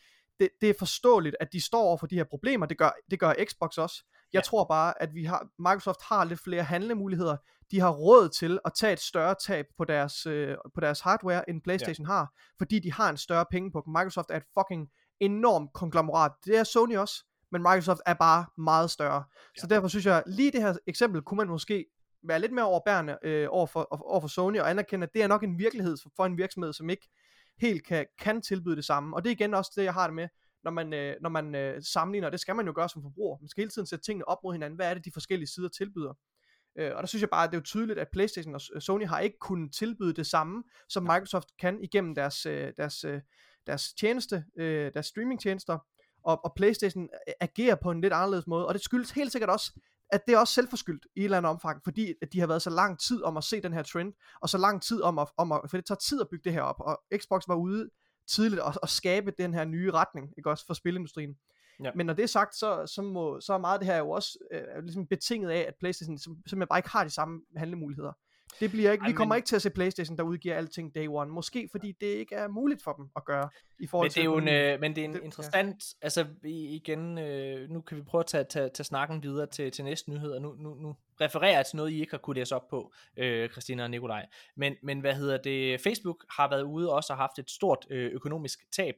det, det er forståeligt, at de står over for de her problemer, det gør, det gør Xbox også. Jeg Ja. tror bare, at vi har, Microsoft har lidt flere handlemuligheder, de har råd til at tage et større tab på deres, øh, på deres hardware, end PlayStation ja. har, fordi de har en større penge på. Microsoft er et fucking enormt konglomerat. Det er Sony også, men Microsoft er bare meget større. Ja. Så derfor synes jeg, lige det her eksempel kunne man måske være lidt mere overbærende øh, over, for, over for Sony, og anerkende, at det er nok en virkelighed for, for en virksomhed, som ikke helt kan, kan tilbyde det samme. Og det er igen også det, jeg har det med, når man, øh, når man øh, sammenligner, og det skal man jo gøre som forbruger. Man skal hele tiden sætte tingene op mod hinanden. Hvad er det, de forskellige sider tilbyder? Øh, og der synes jeg bare, at det er jo tydeligt, at PlayStation og øh, Sony har ikke kunnet tilbyde det samme, som Microsoft kan igennem deres, øh, deres, øh, deres tjeneste, øh, deres streamingtjenester, og, og PlayStation agerer på en lidt anderledes måde, og det skyldes helt sikkert også, at det er også selvforskyldt i et eller andet omfang, fordi at de har været så lang tid om at se den her trend, og så lang tid om at, om at for det tager tid at bygge det her op, og Xbox var ude tidligt og, og skabe den her nye retning, ikke også, for spilindustrien. Ja. Men når det er sagt, så, så, må, så er meget af det her jo også øh, ligesom betinget af, at PlayStation sim- simpelthen bare ikke har de samme handlemuligheder. Det bliver ikke, Ej, vi kommer men- ikke til at se PlayStation, der udgiver alting day one. Måske fordi det ikke er muligt for dem at gøre i forhold Men det er jo en, øh, men det er en Det- ja. interessant, altså i- igen, øh, nu kan vi prøve at tage, tage, tage snakken videre til, til næste nyhed, og nu, nu, nu refererer jeg til noget, I ikke har kunne læse op på, øh, Christina og Nikolaj. Men, men hvad hedder det, Facebook har været ude og også har haft et stort øh, økonomisk tab,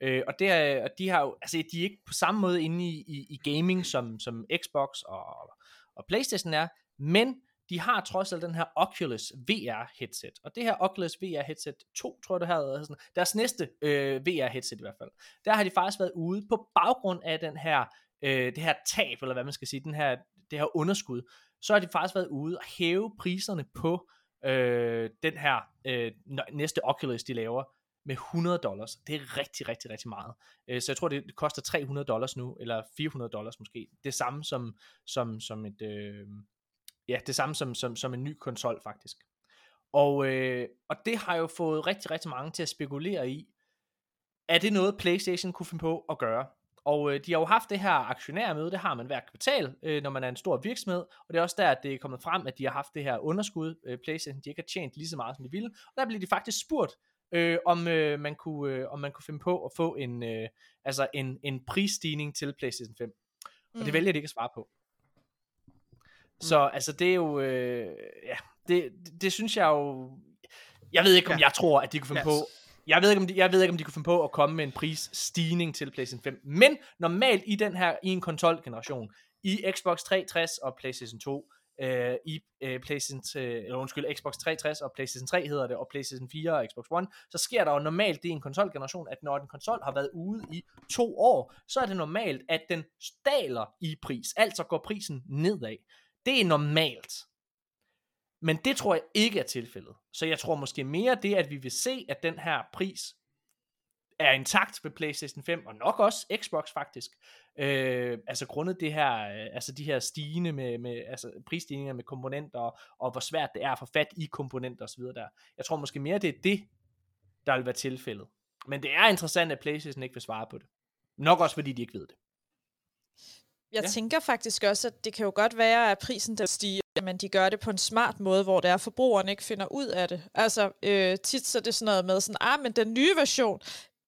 øh, og, det og de har jo, altså de er ikke på samme måde inde i, i, i gaming, som, som Xbox og, og Playstation er, men de har trods alt den her Oculus VR headset. Og det her Oculus VR headset 2, tror jeg det her, sådan, deres næste øh, VR headset i hvert fald. Der har de faktisk været ude på baggrund af den her, øh, det her tab, eller hvad man skal sige, den her, det her underskud. Så har de faktisk været ude og hæve priserne på øh, den her øh, næste Oculus, de laver med 100 dollars. Det er rigtig, rigtig, rigtig meget. Øh, så jeg tror, det koster 300 dollars nu, eller 400 dollars måske. Det samme som, som, som et, øh, ja, det samme som, som, som en ny konsol faktisk. Og, øh, og det har jo fået rigtig, rigtig mange til at spekulere i, er det noget PlayStation kunne finde på at gøre? Og øh, de har jo haft det her aktionærmøde, det har man hver kvartal, øh, når man er en stor virksomhed, og det er også der, at det er kommet frem, at de har haft det her underskud, øh, PlayStation, de ikke har tjent lige så meget, som de ville, og der blev de faktisk spurgt, øh, om, øh, man kunne, øh, om man kunne finde på at få en, øh, altså en, en prisstigning til PlayStation 5. Og det Mm. vælger de ikke at svare på. Så altså, det er jo, øh, ja, det, det, det synes jeg jo, jeg ved ikke, om Ja. jeg tror, at de kunne finde Yes. på, jeg ved, ikke, om de, jeg ved ikke, om de kunne finde på at komme med en prisstigning til PlayStation 5. Men normalt i den her, i en konsolgeneration, i Xbox 360 og PlayStation 2, øh, i øh, PlayStation, øh, eller undskyld, Xbox 360 og PlayStation 3 hedder det, og PlayStation 4 og Xbox One, så sker der jo normalt det i en konsolgeneration, at når en konsol har været ude i to år, så er det normalt, at den daler i pris, altså går prisen nedad. Det er normalt. Men det tror jeg ikke er tilfældet. Så jeg tror måske mere det, at vi vil se, at den her pris er intakt ved PlayStation 5, og nok også Xbox faktisk. Øh, altså grundet det her, øh, altså de her stigende med, med altså prisstigninger med komponenter, og, og hvor svært det er at få fat i komponenter osv. der. Jeg tror måske mere, det er det, der vil være tilfældet. Men det er interessant, at PlayStation ikke vil svare på det. Nok også fordi de ikke ved det. Jeg Ja. tænker faktisk også, at det kan jo godt være, at prisen der stiger, men de gør det på en smart måde, hvor det er, at forbrugeren ikke finder ud af det. Altså, øh, tit så er det sådan noget med sådan, ah, men den nye version,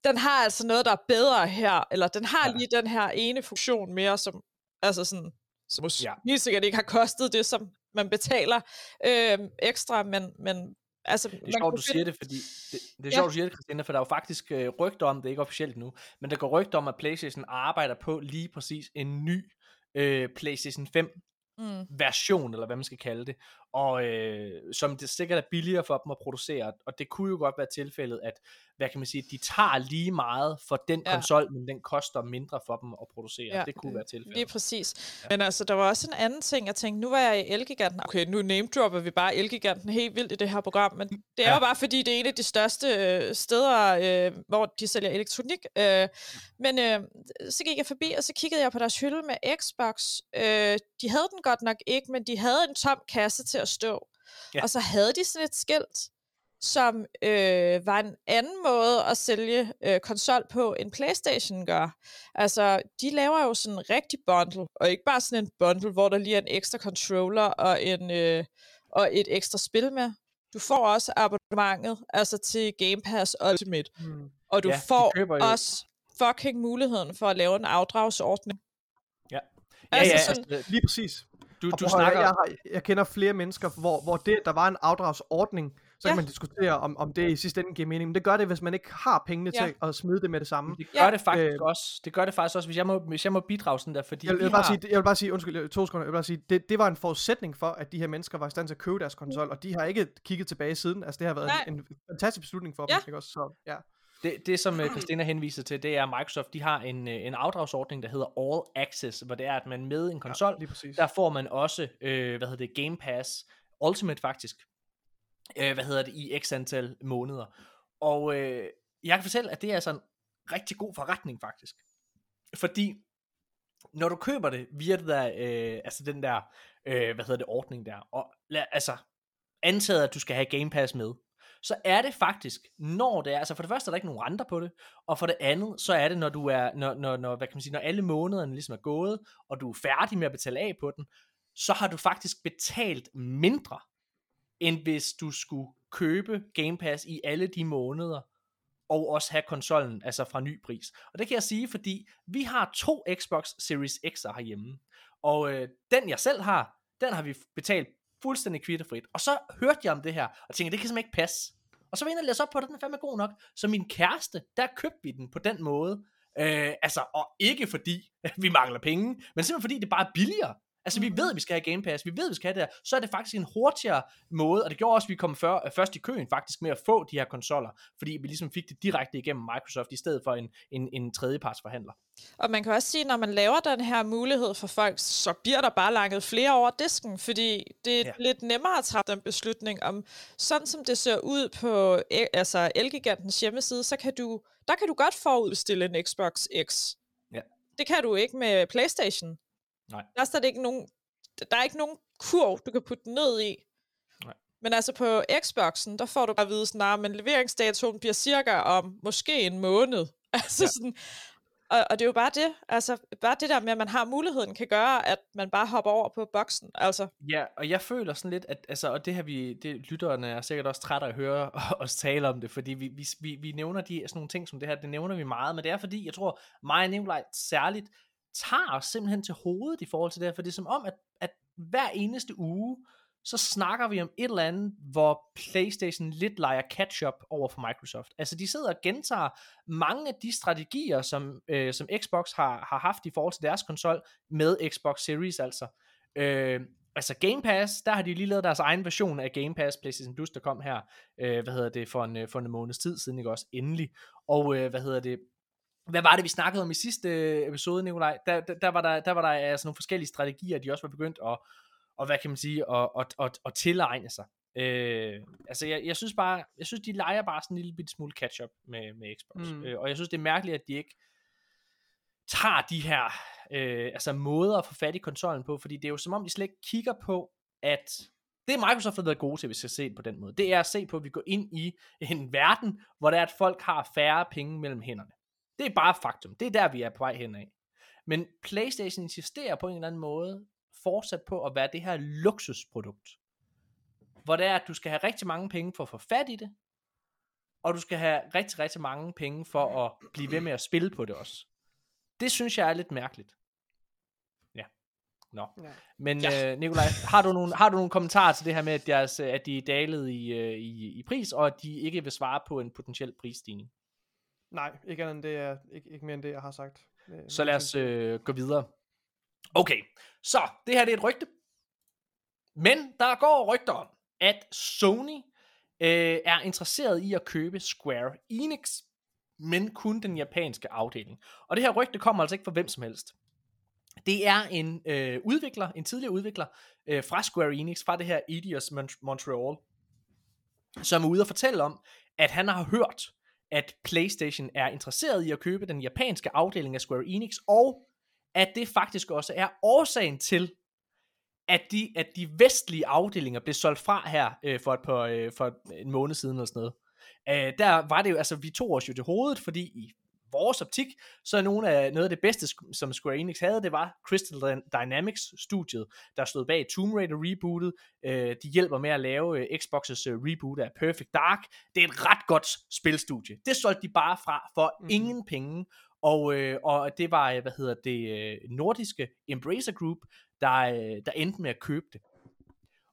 den har altså noget, der er bedre her, eller den har Ja. lige den her ene funktion mere, som, altså sådan, som ja. helt sikkert ikke har kostet det, som man betaler øh, ekstra, men, men altså... Det er sjovt, du siger det, fordi det, det er Ja. sjovt, du siger det, Christina, for der er jo faktisk øh, rygter om, det er ikke officielt nu, men der går rygter om, at PlayStation arbejder på lige præcis en ny øh, PlayStation 5 Mm. version, eller hvad man skal kalde det, og øh, som det sikkert er billigere for dem at producere, og det kunne jo godt være tilfældet, at, hvad kan man sige, de tager lige meget for den Ja. konsol, men den koster mindre for dem at producere, Ja, det kunne være tilfældet. Lige præcis. Ja. Men altså, der var også en anden ting, jeg tænkte, nu var jeg i Elgiganten. Okay, nu name-dropper vi bare Elgiganten helt vildt i det her program, men det er Ja. ja. jo bare fordi, det er en af de største øh, steder, øh, hvor de sælger elektronik. Øh, men øh, så gik jeg forbi, og så kiggede jeg på deres hylde med Xbox. Øh, de havde den godt nok ikke, men de havde en tom kasse til at stå. Ja. Ja. Og så havde de sådan et skilt, som øh, var en anden måde at sælge øh, konsol på, end Playstation gør. Altså, de laver jo sådan en rigtig bundle, og ikke bare sådan en bundle, hvor der lige er en ekstra controller og, en, øh, og et ekstra spil med. Du får også abonnementet, altså til Game Pass Ultimate, Hmm. og du Ja, ja, får også fucking muligheden for at lave en afdragsordning. Ja, Altså ja, sådan- altså, Lige præcis. Du, Og du snakker... Jeg, har, jeg kender flere mennesker, hvor, hvor det, der var en afdragsordning, så Ja. kan man diskutere, om, om det i sidste ende giver mening. Men det gør det, hvis man ikke har pengene Ja. til at smide det med det samme. Det gør Ja. det faktisk Øh, også. Det gør det faktisk også, hvis jeg må, hvis jeg må bidrage sådan der, fordi Jeg, jeg, vi vil bare har... sige, jeg vil bare sige, undskyld, to sekunder, jeg vil bare sige, det, det var en forudsætning for, at de her mennesker var i stand til at købe deres konsol, og de har ikke kigget tilbage siden. Altså, det har været Nej. en, en fantastisk beslutning for Ja. dem, ikke også? Så, ja. Det, det som uh, Christina henviser til, det er, at Microsoft de har en, uh, en afdragsordning, der hedder All Access, hvor det er, at man med en konsol, ja, der får man også, øh, hvad hedder det, Game Pass Ultimate faktisk, øh, hvad hedder det, i x antal måneder. Og øh, jeg kan fortælle, at det er altså en rigtig god forretning faktisk. Fordi, når du køber det via det der, øh, altså den der, øh, hvad hedder det, ordning der, og lad, altså, antaget, at du skal have Game Pass med, så er det faktisk, når det er, altså for det første er der ikke nogen renter på det, og for det andet, så er det, når du er, når, når, når, hvad kan man sige, når alle månederne ligesom er gået, og du er færdig med at betale af på den, så har du faktisk betalt mindre, end hvis du skulle købe Game Pass i alle de måneder, og også have konsollen, altså fra ny pris. Og det kan jeg sige, fordi vi har to Xbox Series X'er herhjemme, og øh, den jeg selv har, den har vi betalt fuldstændig kvitterfrit. Og så hørte jeg om det her, og tænkte, det kan simpelthen ikke passe. Og så var jeg inde og læse op på det, den er fandme god nok. Så min kæreste, der købte vi den på den måde. Øh, altså, og ikke fordi vi mangler penge, men simpelthen fordi det bare er billigere. Altså, vi ved, at vi skal have Game Pass, vi ved, at vi skal have det her. Så er det faktisk en hurtigere måde, og det gjorde også, at vi kom før, først i køen faktisk med at få de her konsoller, fordi vi ligesom fik det direkte igennem Microsoft, i stedet for en, en, en tredjepartsforhandler. Og man kan også sige, når man laver den her mulighed for folk, så bliver der bare langet flere over disken, fordi det er Ja. ja. lidt nemmere at træffe den beslutning om, sådan som det ser ud på e- altså Elgigantens hjemmeside, så kan du, der kan du godt forudstille en Xbox X. Ja. Det kan du ikke med Playstation. Nej. Der er ikke nogen, der er ikke nogen kurv, du kan putte den ned i. Nej. Men altså på Xboxen, der får du bare at vide sådan, "Nah, men leveringsdatoen bliver cirka om måske en måned. Altså ja. sådan, og, og det er jo bare det, altså bare det der med, at man har muligheden, kan gøre, at man bare hopper over på boksen. Altså, Ja, og jeg føler sådan lidt, at altså, og det her vi, det, lytterne er sikkert også trætte af at høre os tale om det, fordi vi, vi, vi, vi nævner de, sådan nogle ting som det her, det nævner vi meget, men det er fordi, jeg tror, mig og Nikolaj særligt tager os simpelthen til hovedet i forhold til det her, for det er som om, at, at hver eneste uge, så snakker vi om et eller andet, hvor PlayStation lidt leger catch-up over for Microsoft. Altså de sidder og gentager mange af de strategier, som, øh, som Xbox har, har haft i forhold til deres konsol med Xbox Series altså. Øh, altså Game Pass, der har de lige lavet deres egen version af Game Pass, PlayStation Plus, der kom her, øh, hvad hedder det, for en, øh, for en måneds tid siden, ikke også, endelig. Og øh, hvad hedder det, hvad var det, vi snakkede om i sidste øh, episode, Nikolaj? Der, der, der var der, der, var der altså nogle forskellige strategier, de også var begyndt at, og hvad kan man sige, at, at, at, at tilegne sig. Øh, altså jeg, jeg synes bare, jeg synes de leger bare sådan en lille bitte smule catch-up med, med Xbox. Mm. Øh, og jeg synes det er mærkeligt, at de ikke tager de her øh, altså måder at få fat i konsollen på, fordi det er jo som om, de slet ikke kigger på, at det er Microsoft, der har været gode til, hvis jeg ser det på den måde. Det er at se på, at vi går ind i en verden, hvor der er, at folk har færre penge mellem hænderne. Det er bare faktum. Det er der, vi er på vej hen af. Men PlayStation insisterer på en eller anden måde fortsat på at være det her luksusprodukt. Hvor det er, at du skal have rigtig mange penge for at få fat i det, og du skal have rigtig, rigtig mange penge for at blive ved med at spille på det også. Det synes jeg er lidt mærkeligt. Ja. Nå. Ja. Men ja. Øh, Nikolaj, har du, nogle, har du nogle kommentarer til det her med, at, deres, at de er dalet i, øh, i, i pris, og at de ikke vil svare på en potentiel prisstigning? Nej, ikke, andet end det, jeg, ikke, ikke mere end det, jeg har sagt. Det, så lad os øh, gå videre. Okay, så det her det er et rygte. Men der går rygter om, at Sony øh, er interesseret i at købe Square Enix, men kun den japanske afdeling. Og det her rygte kommer altså ikke fra hvem som helst. Det er en øh, udvikler, en tidligere udvikler øh, fra Square Enix, fra det her Eidos Montreal, som er ude og fortælle om, at han har hørt, at PlayStation er interesseret i at købe den japanske afdeling af Square Enix, og at det faktisk også er årsagen til, at de, at de vestlige afdelinger blev solgt fra her øh, for, et par, øh, for en måned siden eller sådan noget. Øh, der var det jo, altså vi tog os jo til hovedet, fordi i vores optik, så er nogle af, noget af det bedste, som Square Enix havde, det var Crystal Dynamics-studiet, der stod bag Tomb Raider rebootet. Øh, de hjælper med at lave øh, Xbox's øh, reboot af Perfect Dark. Det er et ret godt spilstudie. Det solgte de bare fra for mm. ingen penge, og, øh, og det var, hvad hedder det, øh, nordiske Embracer Group, der, øh, der endte med at købe det.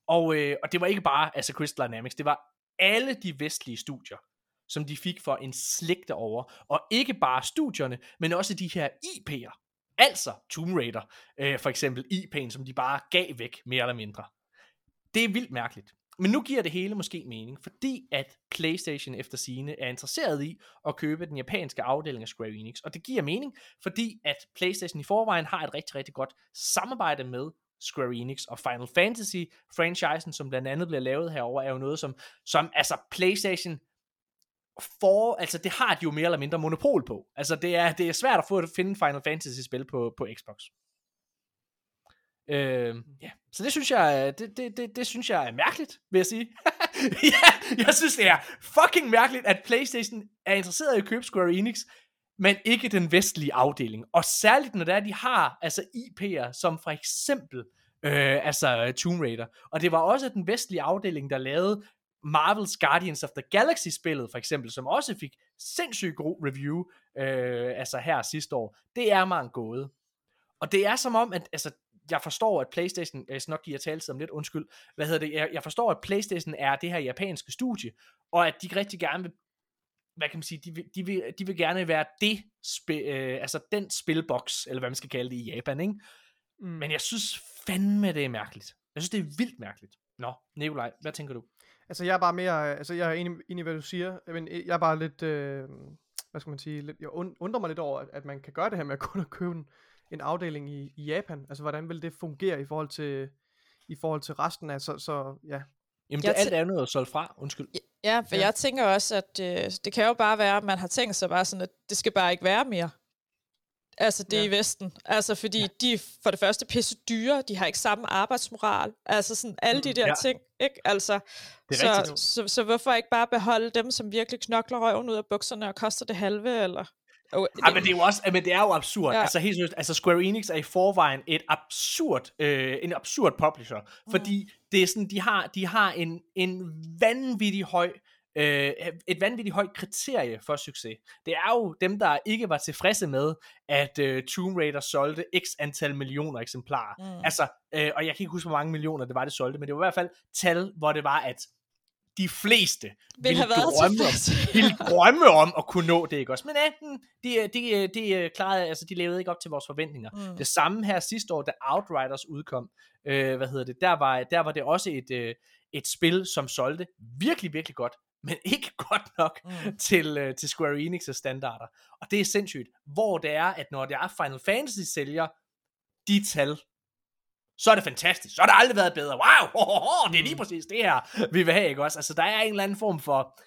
Og, øh, og det var ikke bare altså Crystal Dynamics, det var alle de vestlige studier, som de fik for en slik over. Og ikke bare studierne, men også de her IP'er. Altså Tomb Raider, øh, for eksempel IP'en, som de bare gav væk, mere eller mindre. Det er vildt mærkeligt. Men nu giver det hele måske mening, fordi at PlayStation efter sine er interesseret i at købe den japanske afdeling af Square Enix. Og det giver mening, fordi at PlayStation i forvejen har et rigtig, rigtig godt samarbejde med Square Enix og Final Fantasy franchisen, som blandt andet bliver lavet herover, er jo noget, som, som altså PlayStation for, altså det har de jo mere eller mindre monopol på. Altså det er, det er svært at få at finde Final Fantasy spil på, på Xbox. Øh, ja, så det synes jeg, det, det, det, det synes jeg er mærkeligt, vil jeg sige. ja, jeg synes det er fucking mærkeligt, at PlayStation er interesseret i at købe Square Enix, men ikke den vestlige afdeling. Og særligt når det er, de har altså IP'er, som for eksempel øh, altså Tomb Raider. Og det var også den vestlige afdeling, der lavede Marvel's Guardians of the Galaxy spillet for eksempel, som også fik sindssygt god review øh, altså her sidste år. Det er mig en gåde. Og det er som om, at altså, jeg forstår, at PlayStation, jeg skal nok give jer taletid om lidt, undskyld, hvad hedder det, jeg, jeg forstår, at PlayStation er det her japanske studie, og at de rigtig gerne vil, hvad kan man sige, de vil, de vil, de vil gerne være det, spil, øh, altså den spilboks, eller hvad man skal kalde det i Japan, ikke? Mm. Men jeg synes fandme, det er mærkeligt. Jeg synes, det er vildt mærkeligt. Nå, Nikolaj, hvad tænker du? Altså, jeg er bare mere, altså, jeg er enig, enig i, hvad du siger, men jeg er bare lidt, øh, hvad skal man sige, lidt, jeg undrer mig lidt over, at, at man kan gøre det her med at kun at købe en, en afdeling i, i Japan? Altså, hvordan vil det fungere i forhold til, i forhold til resten af, så, så ja. Jamen, det er alt andet at solgt fra, undskyld. Ja, for ja. jeg tænker også, at øh, det kan jo bare være, at man har tænkt sig bare sådan, at det skal bare ikke være mere. Altså det ja. i Vesten. Altså fordi ja. de er for det første pisse dyre, de har ikke samme arbejdsmoral. Altså sådan alle de der ja. ting, ikke? Altså, det er så, så, så, så hvorfor ikke bare beholde dem, som virkelig knokler røven ud af bukserne og koster det halve, eller Oh, det... Ja, men det er jo også, men det er jo absurd. Ja. Altså helt seriøst, altså Square Enix er i forvejen et absurd, øh, en absurd publisher, mm. fordi det er sådan, de har, de har en, en vanvittig høj øh, et vanvittigt højt kriterie for succes. Det er jo dem, der ikke var tilfredse med, at øh, Tomb Raider solgte x antal millioner eksemplarer. Mm. Altså, øh, og jeg kan ikke huske, hvor mange millioner det var, det solgte, men det var i hvert fald tal, hvor det var, at de fleste Vil ville, have været drømme, om, ville drømme om at kunne nå det, ikke også? Men ja, de, de, de, de, klarede, altså, de levede ikke op til vores forventninger. Mm. Det samme her sidste år, da Outriders udkom, øh, hvad hedder det, der var, der var det også et, øh, et spil, som solgte virkelig, virkelig godt, men ikke godt nok Mm. til, øh, til Square Enix' standarder. Og det er sindssygt, hvor det er, at når det er Final Fantasy sælger de tal, så er det fantastisk. Så har det aldrig været bedre. Wow, ho, ho, ho, det er lige præcis det her, vi vil have, ikke også? Altså, der er en eller anden form for,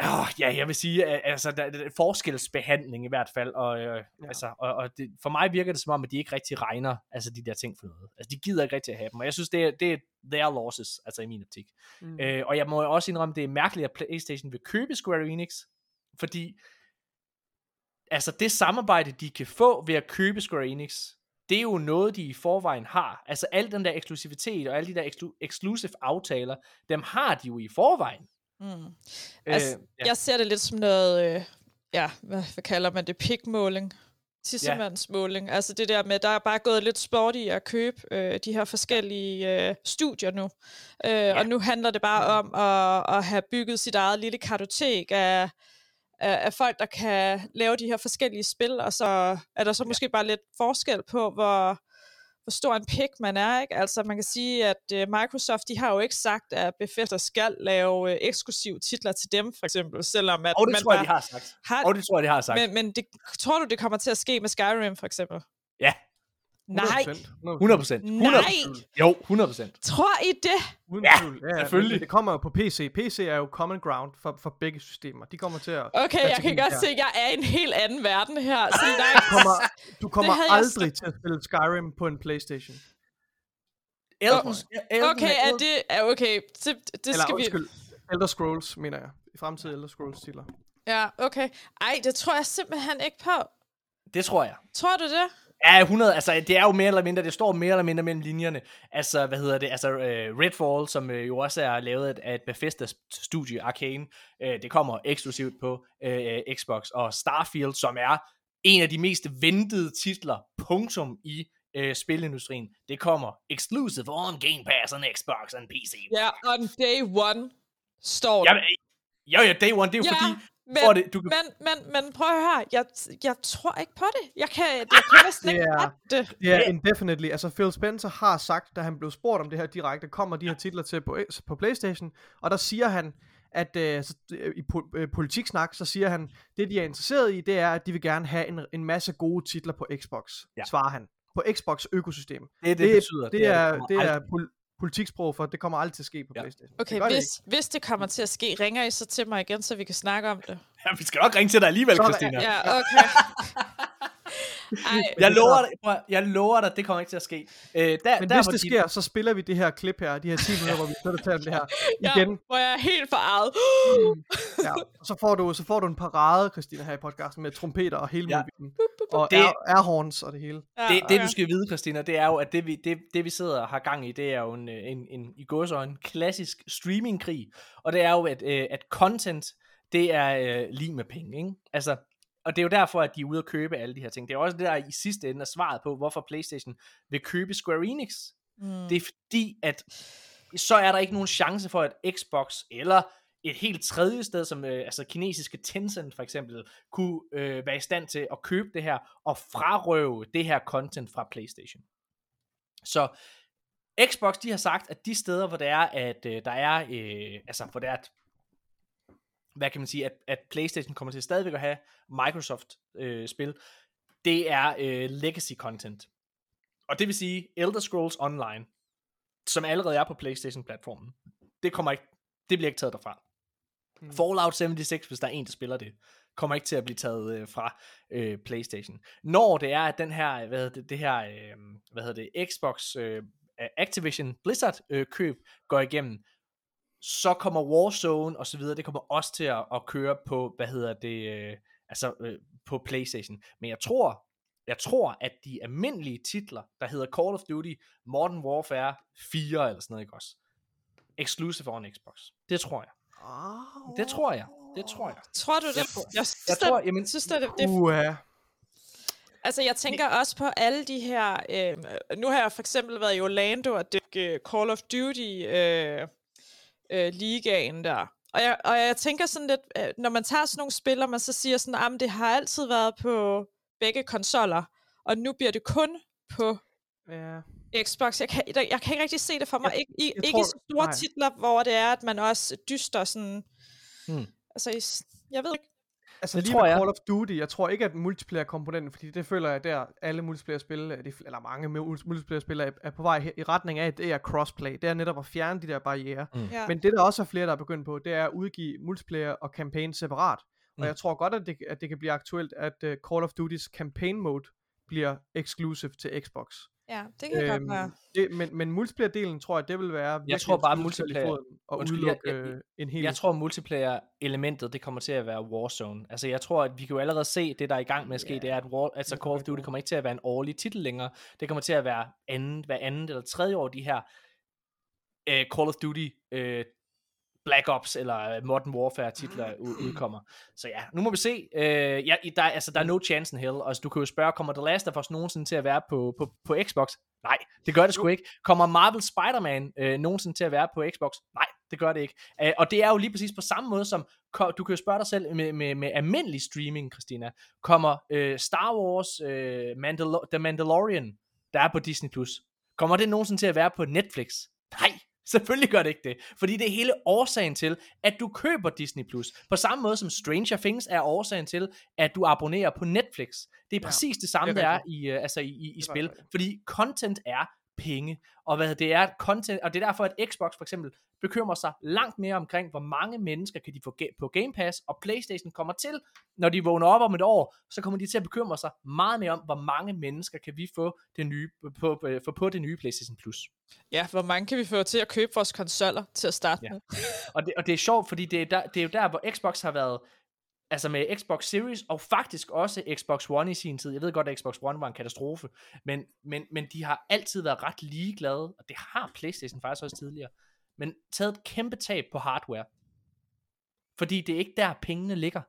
oh, ja, jeg vil sige, altså, der, der, forskelsbehandling i hvert fald, og, øh, ja. altså, og, og det, for mig virker det som om, at de ikke rigtig regner, altså de der ting for noget. Altså, de gider ikke rigtig at have dem, og jeg synes, det er, det er their losses, altså i min optik. Mm. Øh, og jeg må jo også indrømme, det er mærkeligt, at PlayStation vil købe Square Enix, fordi altså det samarbejde, de kan få ved at købe Square Enix, det er jo noget, de i forvejen har. Altså al den der eksklusivitet og alle de der eksklu- exclusive aftaler, dem har de jo i forvejen. Mm. Altså, Øh, ja. Jeg ser det lidt som noget, øh, ja, hvad, hvad kalder man det, pikmåling. Tissemandsmåling. Altså det der med, der er bare gået lidt sport i at købe øh, de her forskellige øh, studier nu. Øh, ja. Og nu handler det bare om at, at have bygget sit eget lille kartotek af, af, af folk, der kan lave de her forskellige spil, og så er der så måske bare lidt forskel på, hvor, hvor stor en pick man er, ikke? Altså man kan sige, at uh, Microsoft, de har jo ikke sagt, at Bethesda skal lave uh, eksklusive titler til dem, for eksempel, selvom at Og det man tror jeg, de har sagt. har, Og det tror jeg, de har sagt. men, men det, tror du, det kommer til at ske med Skyrim, for eksempel? Ja, Nej, 100%. 100 procent. nej, Jo, 100 procent. tror I det? Uden Ja, tvivl. ja, selvfølgelig. Det kommer jo på PC. PC er jo common ground for, for begge systemer. De kommer til at... Okay, jeg kan godt her. se, at jeg er i en helt anden verden her. Så nej, Du kommer, du kommer aldrig til at spille Skyrim på en Playstation. Elden, Elden, okay, er det... Er okay, det, det Eller skal vi... undskyld, Elder Scrolls, mener jeg. I fremtiden Elder Scrolls titler. Ja, okay. Ej, det tror jeg simpelthen ikke på. Det tror jeg. Tror du det? Ja, 100, altså det er jo mere eller mindre, det står mere eller mindre mellem linjerne. Altså, hvad hedder det, altså uh, Redfall, som uh, jo også er lavet af et Bethesda-studie, Arcane, uh, det kommer eksklusivt på uh, Xbox, og Starfield, som er en af de mest ventede titler, punktum i uh, spilindustrien, det kommer exclusive on Game Pass, on Xbox, og PC. Ja, on day one står det. Jamen, jo, ja, day one, det er jo Ja, fordi, men, det, du kan, men, men, men prøv at høre, jeg, jeg tror ikke på det. Jeg kan, jeg kan næsten ikke Det er- fatte det. Det er indefinitely. Altså Phil Spencer har sagt, da han blev spurgt om det her direkte, kommer de her titler til på, på Playstation, og der siger han, at øh, så, øh, i po- øh, politiksnak, så siger han, det de er interesseret i, det er, at de vil gerne have en, en masse gode titler på Xbox, Ja. ja. svarer han. På Xbox økosystem. det, det, det- betyder, Det er, kommer det er aldrig- pol- politiksprog for, det kommer aldrig til at ske på Ja. Playstation. Okay, det gør det hvis, hvis det kommer til at ske, ringer I så til mig igen, så vi kan snakke om det? Ja, vi skal nok ringe til dig alligevel, Christina. Ja, okay. Ej, Jeg lover dig, jeg lover dig, det kommer ikke til at ske. Øh, der, Men der, hvis det de- sker, så spiller vi det her klip her, de her 10 minutter, hvor vi sidder og taler om det her ja, igen. hvor jeg er helt forarvet. Ja. Og så får, du, så får du en parade, Christina, her i podcasten med trompeter og hele Ja. muligheden. Og Det- air, airhorns og det hele. Ja, det, det okay. du skal vide, Christina, det er jo, at det vi, det, det, vi sidder og har gang i, det er jo en, øh, en, en i gåsøjne klassisk streamingkrig. Og det er jo, at, øh, at content, det er øh, lige med penge, ikke? Altså, og det er jo derfor, at de er ude at købe alle de her ting. Det er også det, der i sidste ende er svaret på, hvorfor PlayStation vil købe Square Enix. Mm. Det er fordi, at så er der ikke nogen chance for, at Xbox eller et helt tredje sted, som øh, altså kinesiske Tencent for eksempel, kunne øh, være i stand til at købe det her og frarøve det her content fra PlayStation. Så Xbox, de har sagt, at de steder, hvor det er, at øh, der er, øh, altså hvor det er, at, hvad kan man sige, at, at PlayStation kommer til stadigvæk at have Microsoft-spil, det er øh, legacy content. Og det vil sige, Elder Scrolls Online, som allerede er på PlayStation-platformen, det kommer ikke, det bliver ikke taget derfra. Hmm. Fallout 76, hvis der er en, der spiller det, kommer ikke til at blive taget øh, fra øh, PlayStation. Når det er, at den her, hvad hedder det, det her, øh, hvad hedder det, Xbox øh, Activision Blizzard øh, køb går igennem, så kommer Warzone og så videre, det kommer også til at, at køre på, hvad hedder det, øh, altså øh, på PlayStation. Men jeg tror, jeg tror, at de almindelige titler, der hedder Call of Duty, Modern Warfare 4 eller sådan noget, ikke også? Exclusive on Xbox. Det tror jeg. Det tror jeg. Det tror jeg. Tror du det? Jeg tror- jeg synes, Jeg tror, jamen, synes det, det, det. Altså, jeg tænker også på alle de her... Øh, nu har jeg for eksempel været i Orlando og dække Call of Duty øh, øh, ligaen der. Og jeg, og jeg tænker sådan lidt, øh, når man tager sådan nogle spil, og man så siger sådan, at det har altid været på begge konsoller, og nu bliver det kun på Ja. Xbox. Jeg kan, jeg, kan ikke rigtig se det for mig. Jeg- ikke jeg ikke tror- så store nej. titler, hvor det er, at man også dyster sådan... Hmm. Altså, jeg ved ikke. Altså Det lige tror med jeg. Call of Duty, jeg tror ikke, at multiplayer-komponenten, fordi det føler jeg der, alle multiplayer-spil, øh, eller mange mul- multiplayer-spil er, er på vej i retning af, at det er crossplay. Det er netop at fjerne de der barriere. Ja. Men det der også er flere, der er begyndt på, det er at udgive multiplayer og campaign separat. Og Mm. jeg tror godt, at det, at det kan blive aktuelt, at uh, Call of Duty's campaign mode bliver exclusive til Xbox. Ja, det kan øhm, godt være. det, men, men multiplayer-delen tror jeg, det vil være virkelig tror bare, multiplayer- Og Undskyld, jeg- udelukke jeg- øh, en hel... Jeg tror, multiplayer-elementet, det kommer til at være Warzone. Altså, jeg tror, at vi kan jo allerede se, det der er i gang med at ske, Ja, det er, at War, altså Call of jeg Duty kommer ikke til at være en årlig titel længere. Det kommer til at være andet, hver andet eller tredje år, de her uh, Call of Duty uh, Black Ops eller øh, Modern Warfare titler ud, udkommer. Så ja, nu må vi se. Uh, ja, der, altså, der er no chance in hell. Og altså, du kan jo spørge, kommer The Last of Us nogensinde til at være på, på, på Xbox? Nej, det gør det sgu ikke. Kommer Marvel Spider-Man øh, nogensinde til at være på Xbox? Nej, det gør det ikke. Uh, og det er jo lige præcis på samme måde som, du kan jo spørge dig selv med, med, med almindelig streaming, Christina. Kommer øh, Star Wars øh, Mandalo- The Mandalorian, der er på Disney+, Plus, kommer det nogensinde til at være på Netflix? Nej, selvfølgelig gør det ikke det. Fordi det er hele årsagen til, at du køber Disney+. Plus. På samme måde som Stranger Things er årsagen til, at du abonnerer på Netflix. Det er Ja, præcis det samme, det er der er i, uh, altså i, i, i spil. Fordi content er penge. Og hvad det er content, og det er derfor, at Xbox for eksempel bekymrer sig langt mere omkring, hvor mange mennesker kan de få på Game Pass, og Playstation kommer til, når de vågner op om et år, så kommer de til at bekymre sig meget mere om, hvor mange mennesker kan vi få det nye, på, på, få på det nye Playstation Plus. Ja, hvor mange kan vi få til at købe vores konsoller til at starte Ja. med? Og det, og det er sjovt, fordi det er, der, det er jo der, hvor Xbox har været, altså med Xbox Series, og faktisk også Xbox One i sin tid. Jeg ved godt, at Xbox One var en katastrofe, men, men, men de har altid været ret ligeglade, og det har Playstation faktisk også tidligere, men taget et kæmpe tab på hardware. Fordi det er ikke der, pengene ligger.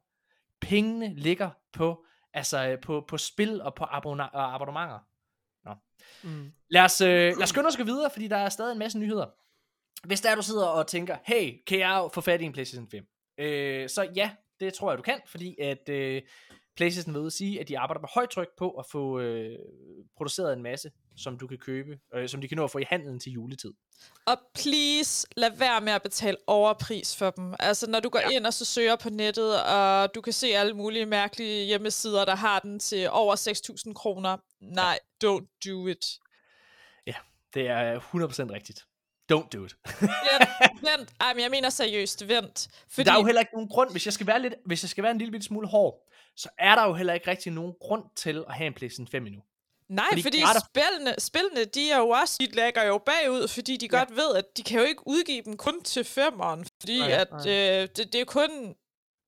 Pengene ligger på, altså, på, på spil og på og abonnementer. Mm. Lad os, øh, lad os skynde os gå videre, fordi der er stadig en masse nyheder. Hvis der du sidder og tænker, hey, kan jeg få fat i en PlayStation 5? Øh, så ja, det tror jeg du kan, fordi at øh, PlayStation vil sige, at de arbejder med højt tryk på at få øh, produceret en masse, som du kan købe, øh, som de kan nå at få i handelen til juletid. Og please, lad være med at betale overpris for dem. Altså, når du går ja. ind og så søger på nettet, og du kan se alle mulige mærkelige hjemmesider, der har den til over 6.000 kroner. Nej, don't do it. Det er 100% rigtigt. Don't do it. Vent, vent. Ej, men jeg mener seriøst, vent. Fordi, Der er jo heller ikke nogen grund, hvis jeg skal være, lidt, hvis jeg skal være en lille smule hård, så er der jo heller ikke rigtig nogen grund til at have en PlayStation 5 endnu. nej, fordi fordi, spillene, spillene, de er jo også, de lægger jo bagud, fordi de Ja. godt ved, at de kan jo ikke udgive dem kun til femmeren, fordi Nej, at nej. øh, det, det er kun,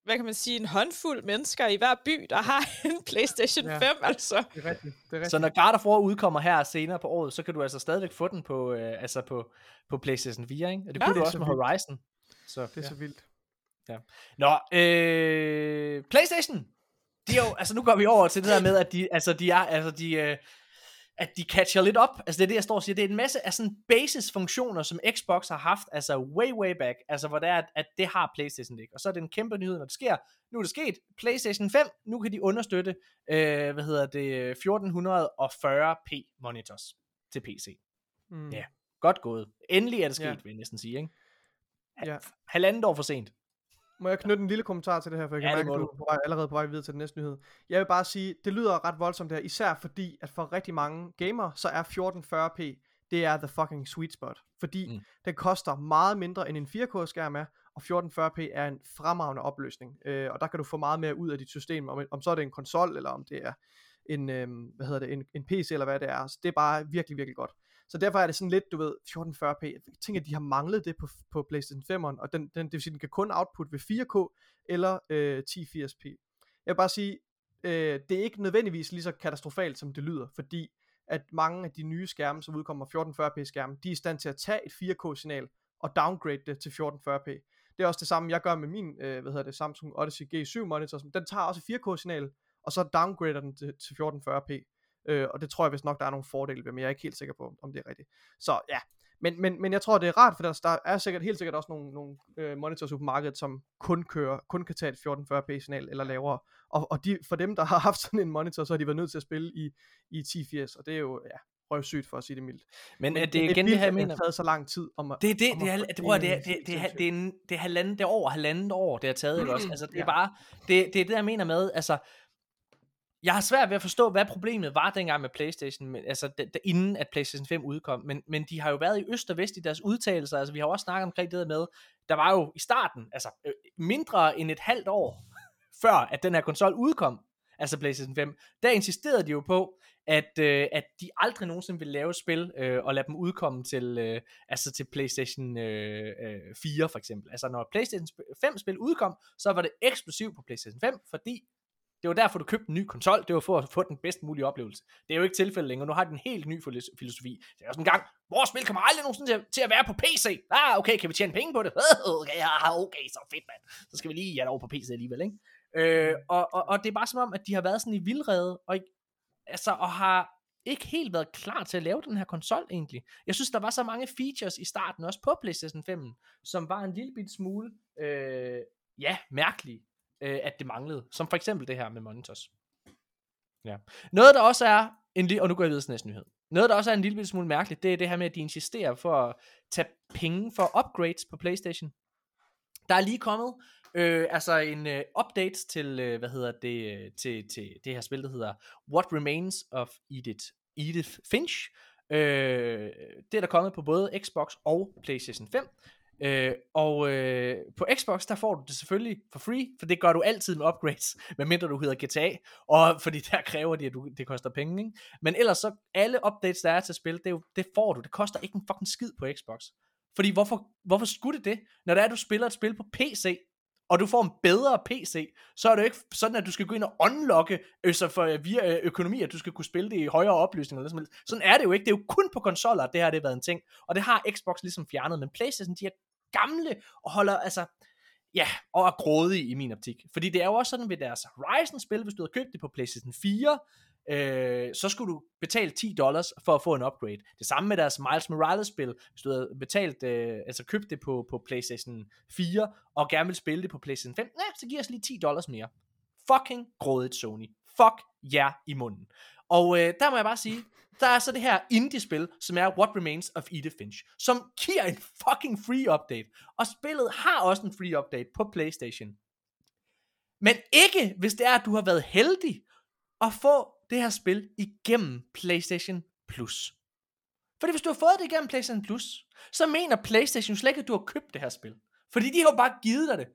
hvad kan man sige, en håndfuld mennesker i hver by, der har en Playstation Ja. 5, altså. Det er rigtigt. Det er rigtigt. Så når God of War udkommer her senere på året, så kan du altså stadigvæk få den på, øh, altså på, på PlayStation 4, ikke? Og det Ja, kunne det du også så med vildt. Horizon. Så, det er så vildt. Nå, øh, PlayStation. De er jo, altså nu går vi over til det der med, at de, altså de er, altså de, øh, at de catcher lidt op. Altså det er det, jeg står og siger. Det er en masse af sådan basis-funktioner, som Xbox har haft, altså way, way back. Altså hvor det er, at, at det har PlayStation ikke. Og så er det en kæmpe nyhed, når det sker. Nu er det sket. PlayStation 5, nu kan de understøtte, øh, hvad hedder det, 1440p monitors til PC. Mm. Ja. Godt gået. Endelig er det sket, Ja. vil jeg næsten sige, ikke? Ja. Halvandet år for sent. Må jeg knytte en lille kommentar til det her, for jeg kan Ja, mærke, at du er på vej, allerede på vej videre til den næste nyhed. Jeg vil bare sige, det lyder ret voldsomt det her, især fordi, at for rigtig mange gamere, så er 1440p, det er the fucking sweet spot. Fordi Mm. mm. den koster meget mindre end en 4K-skærm er, og 1440p er en fremragende opløsning. Øh, og der kan du få meget mere ud af dit system, om, om så er det en konsol, eller om det er en, øh, hvad hedder det, en, en PC, eller hvad det er. Så det er bare virkelig, virkelig godt. Så derfor er det sådan lidt, du ved, 1440p. Jeg tænker, at de har manglet det på, på PlayStation 5'eren, og den, den, det vil sige, den kan kun output ved 4K eller øh, 1080p. Jeg vil bare sige, øh, det er ikke nødvendigvis lige så katastrofalt, som det lyder, fordi at mange af de nye skærme, som udkommer 1440p skærme, de er i stand til at tage et 4K-signal og downgrade det til 1440p. Det er også det samme, jeg gør med min, øh, hvad hedder det, Samsung Odyssey G7 monitor. Den tager også 4K-signal, og så downgrader den til, til 1440p. Øh, og det tror jeg vist nok, der er nogle fordele ved, men jeg er ikke helt sikker på, om det er rigtigt. Så ja, men, men, men jeg tror, det er rart, for der, der er sikkert helt sikkert også nogle, nogle øh, monitors på markedet, som kun, kører, kun kan tage et 1440p signal eller lavere. Og, og de, for dem, der har haft sådan en monitor, så har de været nødt til at spille i, i 1080, og det er jo ja, røvsygt for at sige det mildt. Men er Men det igen det her, det mener... taget så lang tid om at, Det er det, det er, det, det, det, det, en det, det, er, det, er, det er det er over halvandet år, det har taget, ikke også? Altså, det er Ja. bare, det, det er det, jeg mener med, altså, jeg har svært ved at forstå, hvad problemet var dengang med Playstation, men, altså d- d- inden at Playstation 5 udkom, men, men de har jo været i øst og vest i deres udtalelser, altså vi har jo også snakket omkring det der med, der var jo i starten, altså øh, mindre end et halvt år, før at den her konsol udkom, altså Playstation 5, der insisterede de jo på, at, øh, at de aldrig nogensinde ville lave spil øh, og lade dem udkomme til, øh, altså til PlayStation øh, øh, 4 for eksempel. Altså når PlayStation 5 spil udkom, så var det eksklusivt på PlayStation 5, fordi det var derfor, du købte en ny konsol. Det var for at få den bedst mulige oplevelse. Det er jo ikke tilfældet længere. Nu har de en helt ny filosofi. Det er også en gang, vores spil kommer aldrig nogensinde til, til at være på PC. Ah, okay, kan vi tjene penge på det? Okay, ja, okay, så fedt, mand. Så skal vi lige have det over på PC alligevel, ikke? Øh, og, og, og, det er bare som om, at de har været sådan i vildrede, og, ikke- altså, og har ikke helt været klar til at lave den her konsol egentlig. Jeg synes, der var så mange features i starten, også på PlayStation 5, som var en lille bit smule, øh, ja, mærkelige, øh, at det manglede. Som for eksempel det her med monitors. Ja. Noget, der også er, en og nu går jeg videre til næste nyhed. Noget, der også er en lille smule mærkeligt, det er det her med, at de insisterer for at tage penge for upgrades på PlayStation. Der er lige kommet øh, altså en øh, update til, øh, hvad hedder det, øh, til, til det her spil, der hedder What Remains of Edith, Edith Finch. Øh, det er der kommet på både Xbox og PlayStation 5. Øh, og øh, på Xbox, der får du det selvfølgelig for free, for det gør du altid med upgrades, medmindre du hedder GTA, og fordi der kræver de, at du, det koster penge, ikke? Men ellers så, alle updates, der er til spil, det, er jo, det får du, det koster ikke en fucking skid på Xbox. Fordi hvorfor, hvorfor skulle det det? Når det er, at du spiller et spil på PC, og du får en bedre PC, så er det jo ikke sådan, at du skal gå ind og unlocke øh, så for, øh, via øh, økonomi, at du skal kunne spille det i højere opløsning eller sådan noget. Sådan er det jo ikke. Det er jo kun på konsoller, at det her det har været en ting. Og det har Xbox ligesom fjernet, men Playstation, de har gamle og holder, altså, ja, og er grådige i min optik. Fordi det er jo også sådan ved deres Horizon-spil, hvis du havde købt det på PlayStation 4, øh, så skulle du betale 10 dollars for at få en upgrade. Det samme med deres Miles Morales-spil. Hvis du havde betalt, øh, altså købt det på, på PlayStation 4, og gerne vil spille det på PlayStation 5, nej, så giver os lige 10 dollars mere. Fucking grådigt Sony. Fuck jer yeah i munden. Og øh, der må jeg bare sige, der er så det her indie-spil, som er What Remains of Edith Finch, som giver en fucking free update. Og spillet har også en free update på PlayStation. Men ikke, hvis det er, at du har været heldig at få det her spil igennem PlayStation Plus. Fordi hvis du har fået det igennem PlayStation Plus, så mener PlayStation slet ikke, at du har købt det her spil. Fordi de har jo bare givet dig det.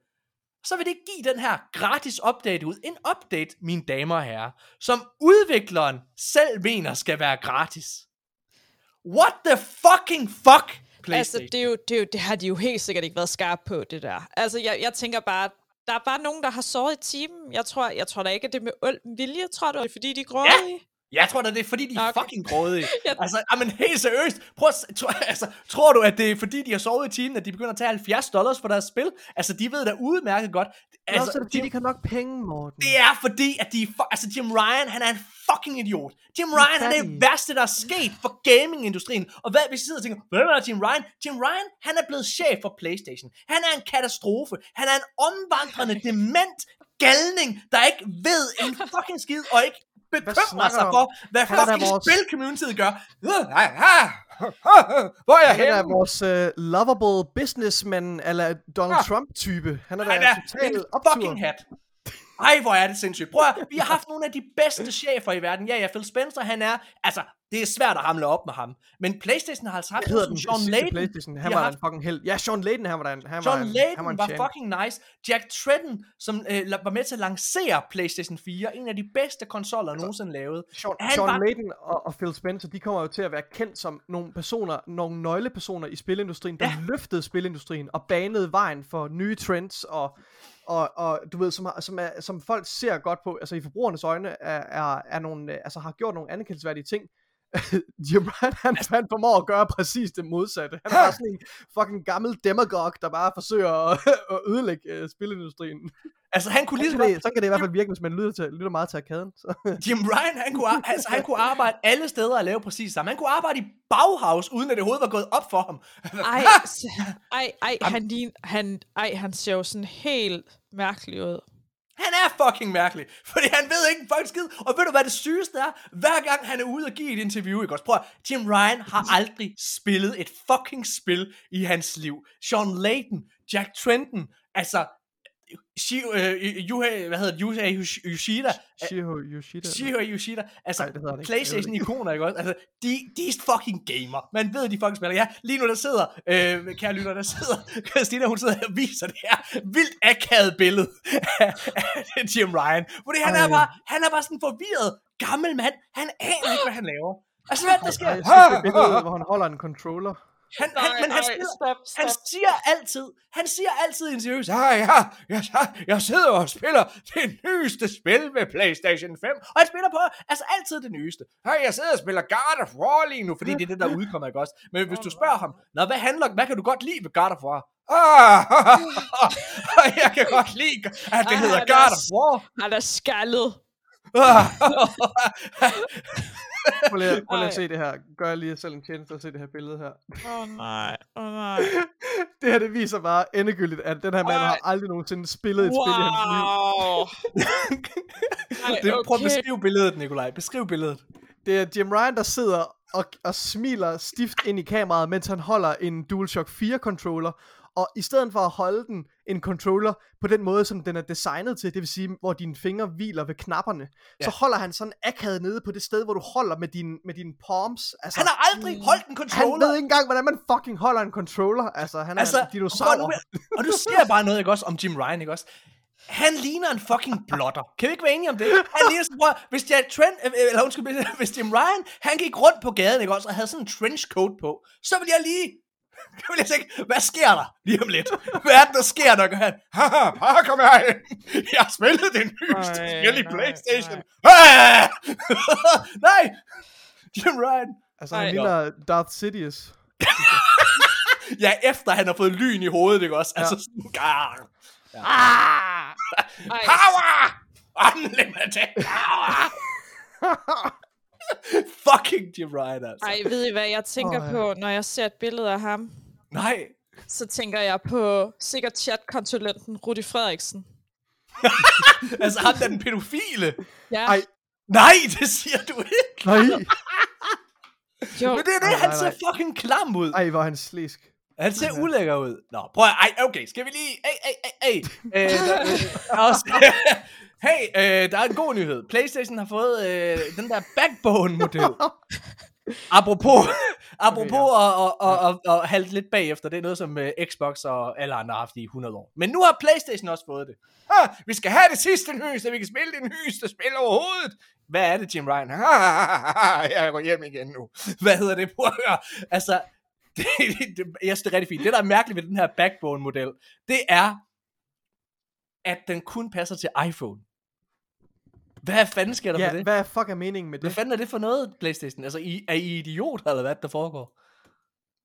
Så vil det give den her gratis update ud. En update, mine damer og herrer, som udvikleren selv mener skal være gratis. What the fucking fuck? Altså, det, er jo, det, er jo, det har de jo helt sikkert ikke været skarpe på, det der. Altså, jeg, jeg tænker bare, der er bare nogen, der har sovet i timen. Jeg tror, jeg tror da ikke, at det er med øl vilje. Tror du, det er fordi, de er grådige? Jeg tror da, det er fordi, de er Okay. fucking grådige. Jeg- altså, men helt seriøst. Prøv at, tro, altså, tror du, at det er fordi, de har sovet i timen, at de begynder at tage 70 dollars for deres spil? Altså, de ved da udmærket godt. Altså, Altså, så er det fordi, Jim, de har nok penge, Morten. det er fordi, at de altså, Jim Ryan, han er en fucking idiot. Jim Ryan, han er det værste, der er sket for gamingindustrien. Og hvad, hvis I sidder og tænker, hvem er Jim Ryan? Jim Ryan, han er blevet chef for Playstation. Han er en katastrofe. Han er en omvandrende, dement galning, der ikke ved en fucking skid, og ikke bekymrer sig for, hvad fucking vores- spilcommunityet gør. Ah, ah, Hvor er jeg Han er henne? vores uh, lovable businessman, eller Donald Ja. Trump-type. Han er da totalt optur. fucking hat. Ej, hvor er det sindssygt. Prøv at, vi har haft nogle af de bedste chefer i verden. Ja, ja, Phil Spencer, han er, altså, det er svært at hamle op med ham. Men Playstation har altså haft hedder den Sean Layden. Playstation? Han var haft en fucking held. Ja, Sean Layden, han var der. Han var John en, han Layden var, en var fucking nice. Jack Tredden, som øh, var med til at lancere PlayStation 4, en af de bedste konsoller nogensinde lavet. Sean, Han Sean var- Layden og, og Phil Spencer, de kommer jo til at være kendt som nogle personer, nogle nøglepersoner i spilindustrien, der Ja. løftede spilindustrien og banede vejen for nye trends og og, og du ved, som, har- som, er, som folk ser godt på, altså i forbrugernes øjne, er, er, er nogle, altså har gjort nogle anerkendelsesværdige ting. Jim Ryan, han, han formår at gøre præcis det modsatte. Han er bare sådan en fucking gammel demagog, der bare forsøger at, at ødelægge uh, spilindustrien. Altså, han kunne lige Så så kan, det, så kan det i hvert fald virke, hvis man lytter, til, lytter meget til arkaden. Så. Jim Ryan, han kunne, altså, han kunne arbejde alle steder og lave præcis samme. Han kunne arbejde i Bauhaus, uden at det overhovedet var gået op for ham. Ej, ej, ej, han, han, ej, han ser jo sådan helt mærkelig ud. Han er fucking mærkelig, fordi han ved ikke en fucking skid. Og ved du, hvad det sygeste er? Hver gang han er ude og give et interview, ikke også? Prøv at, Jim Ryan har aldrig spillet et fucking spil i hans liv. Sean Layton, Jack Trenton, altså... Shi, øh, Yuhei, hvad hedder det? Yuhei Yosh- Yoshida. Shiro Yoshida. Shihei Yoshida. Altså, Nej, det hedder. Playstation-ikoner, ikke også? Altså, de, de er fucking gamer. Man ved, de fucking spiller. Ja, lige nu der sidder, øh, kære lytter, der sidder, Christina, hun sidder her og viser det her vildt akavet billede af, af Jim Ryan. Fordi han er, Ej. bare, han er bare sådan forvirret gammel mand. Han aner ikke, hvad han laver. Altså, hvad er der sker? Ej, jeg synes, det billede, hvor han holder en controller. Han, han, men han, Ej, spiller, stop, han stop. siger altid, han siger altid i interviews, ja, ja, ja, jeg sidder og spiller det nyeste spil med Playstation 5, og han spiller på, altså altid det nyeste. Ja, jeg sidder og spiller God of War lige nu, fordi det er det, der udkommer, ikke også? Men hvis du spørger ham, Nå, hvad handler, hvad kan du godt lide ved God of War? Ah, jeg kan godt lide, at det hedder han er God of War. Han er skaldet. Prøv lige, prøv lige at se det her. Gør jeg lige selv en tjeneste at se det her billede her. Åh oh, nej, åh oh, nej. Det her, det viser bare endegyldigt, at den her mand Ej. har aldrig nogensinde spillet et spil i hans liv. Wow. Ej, det, prøv at okay. beskrive billedet, Nikolaj. Beskriv billedet. Det er Jim Ryan, der sidder og, og smiler stift ind i kameraet, mens han holder en DualShock 4 controller. Og i stedet for at holde den en controller på den måde, som den er designet til, det vil sige, hvor dine fingre hviler ved knapperne, ja. så holder han sådan akavet nede på det sted, hvor du holder med, din, med dine palms. Altså, Han har aldrig holdt en han controller. ved ikke engang, hvordan man fucking holder en controller. Altså, han er Altså, en dinosaur. og, og du siger bare noget, ikke også, om Jim Ryan, ikke også? Han ligner en fucking blotter. Kan vi ikke være enige om det? Han ligner sådan, prøv, hvis Jack Trent, øh, eller undskyld, hvis- hvis Jim Ryan, han gik rundt på gaden, ikke også, og havde sådan en trenchcoat på, så vil jeg lige, så vil jeg tænke, hvad sker der lige om lidt? Hvad er det, der sker, når han, haha, haha, kom her. Jeg har spillet det nyeste spil i nej, Playstation. Ah! nej, Jim Ryan. Altså, han ligner Darth Sidious. Ja, efter han har fået lyn i hovedet, ikke også? Altså sådan, gar. Ah! Ej, Power! Unlimited power! Fucking Jim Ryan, altså. ej, ved I hvad jeg tænker ja. på, når jeg ser et billede af ham? Nej. Så tænker jeg på sikkert chat-konsulenten Rudi Frederiksen. Altså ham der er den pædofile. Ja, Ej, Nej, det siger du ikke. nej. jo. Men det er det, Nej, han nej, ser nej. fucking klam ud. Ej, hvor er han slisk. Han ser ulækker ud. Nå, prøv at, ej, okay, skal vi lige, ej, ej, ej, ej. Øh, der, øh, der er også, hey, øh, der er en god nyhed. Playstation har fået øh, den der backbone-model. Apropos, apropos okay, ja. og, og, og, og halte lidt bagefter, det er noget, som uh, Xbox og alle andre har haft i 100 år. Men nu har Playstation også fået det. Ah, vi skal have det sidste nyeste, vi kan spille det nyeste spil overhovedet. Hvad er det, Jim Ryan? Ah, jeg går hjem igen nu. Hvad hedder det? Høre. Altså, det, det, det, jeg synes, det er rigtig fint. Det, der er mærkeligt ved den her backbone-model, det er, at den kun passer til iPhone. Hvad fanden sker der Ja, for det? hvad fuck er meningen med Hvad det? fanden er det for noget, Playstation? Altså, I, er I idioter, eller hvad der foregår?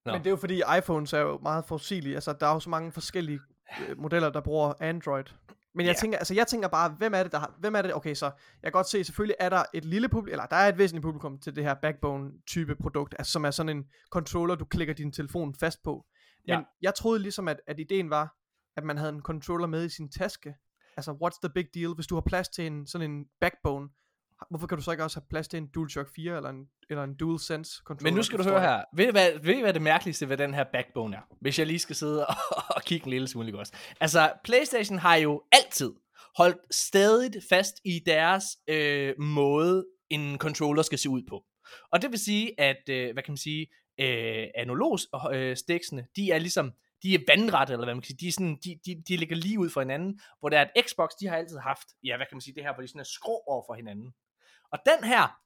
Nå. Men det er jo fordi iPhones er jo meget forudsigelige. Altså, der er jo så mange forskellige øh, modeller, der bruger Android. Men jeg Ja. tænker, altså jeg tænker bare, hvem er det, der har, hvem er det, okay, så jeg kan godt se, selvfølgelig er der et lille publikum, eller der er et væsentligt publikum til det her backbone-type produkt, altså som er sådan en controller, du klikker din telefon fast på. Men Ja. jeg troede ligesom, at, at ideen var, at man havde en controller med i sin taske. Altså, what's the big deal, hvis du har plads til en sådan en backbone, hvorfor kan du så ikke også have plads til en DualShock 4 eller en, eller en DualSense controller? Men nu skal du høre her. Ved I, hvad, ved I, hvad det mærkeligste ved den her backbone er? Hvis jeg lige skal sidde og, og kigge en lille smule også. Altså, Playstation har jo altid holdt stadig fast i deres øh, måde, en controller skal se ud på. Og det vil sige, at, øh, hvad kan man sige, øh, analog øh, sticksene, de er ligesom, de er vandrette, eller hvad man kan sige, de, er sådan, de, de, de ligger lige ud for hinanden, hvor der er et Xbox, de har altid haft, ja, hvad kan man sige, det her, hvor de sådan er skrå over for hinanden. Og den her,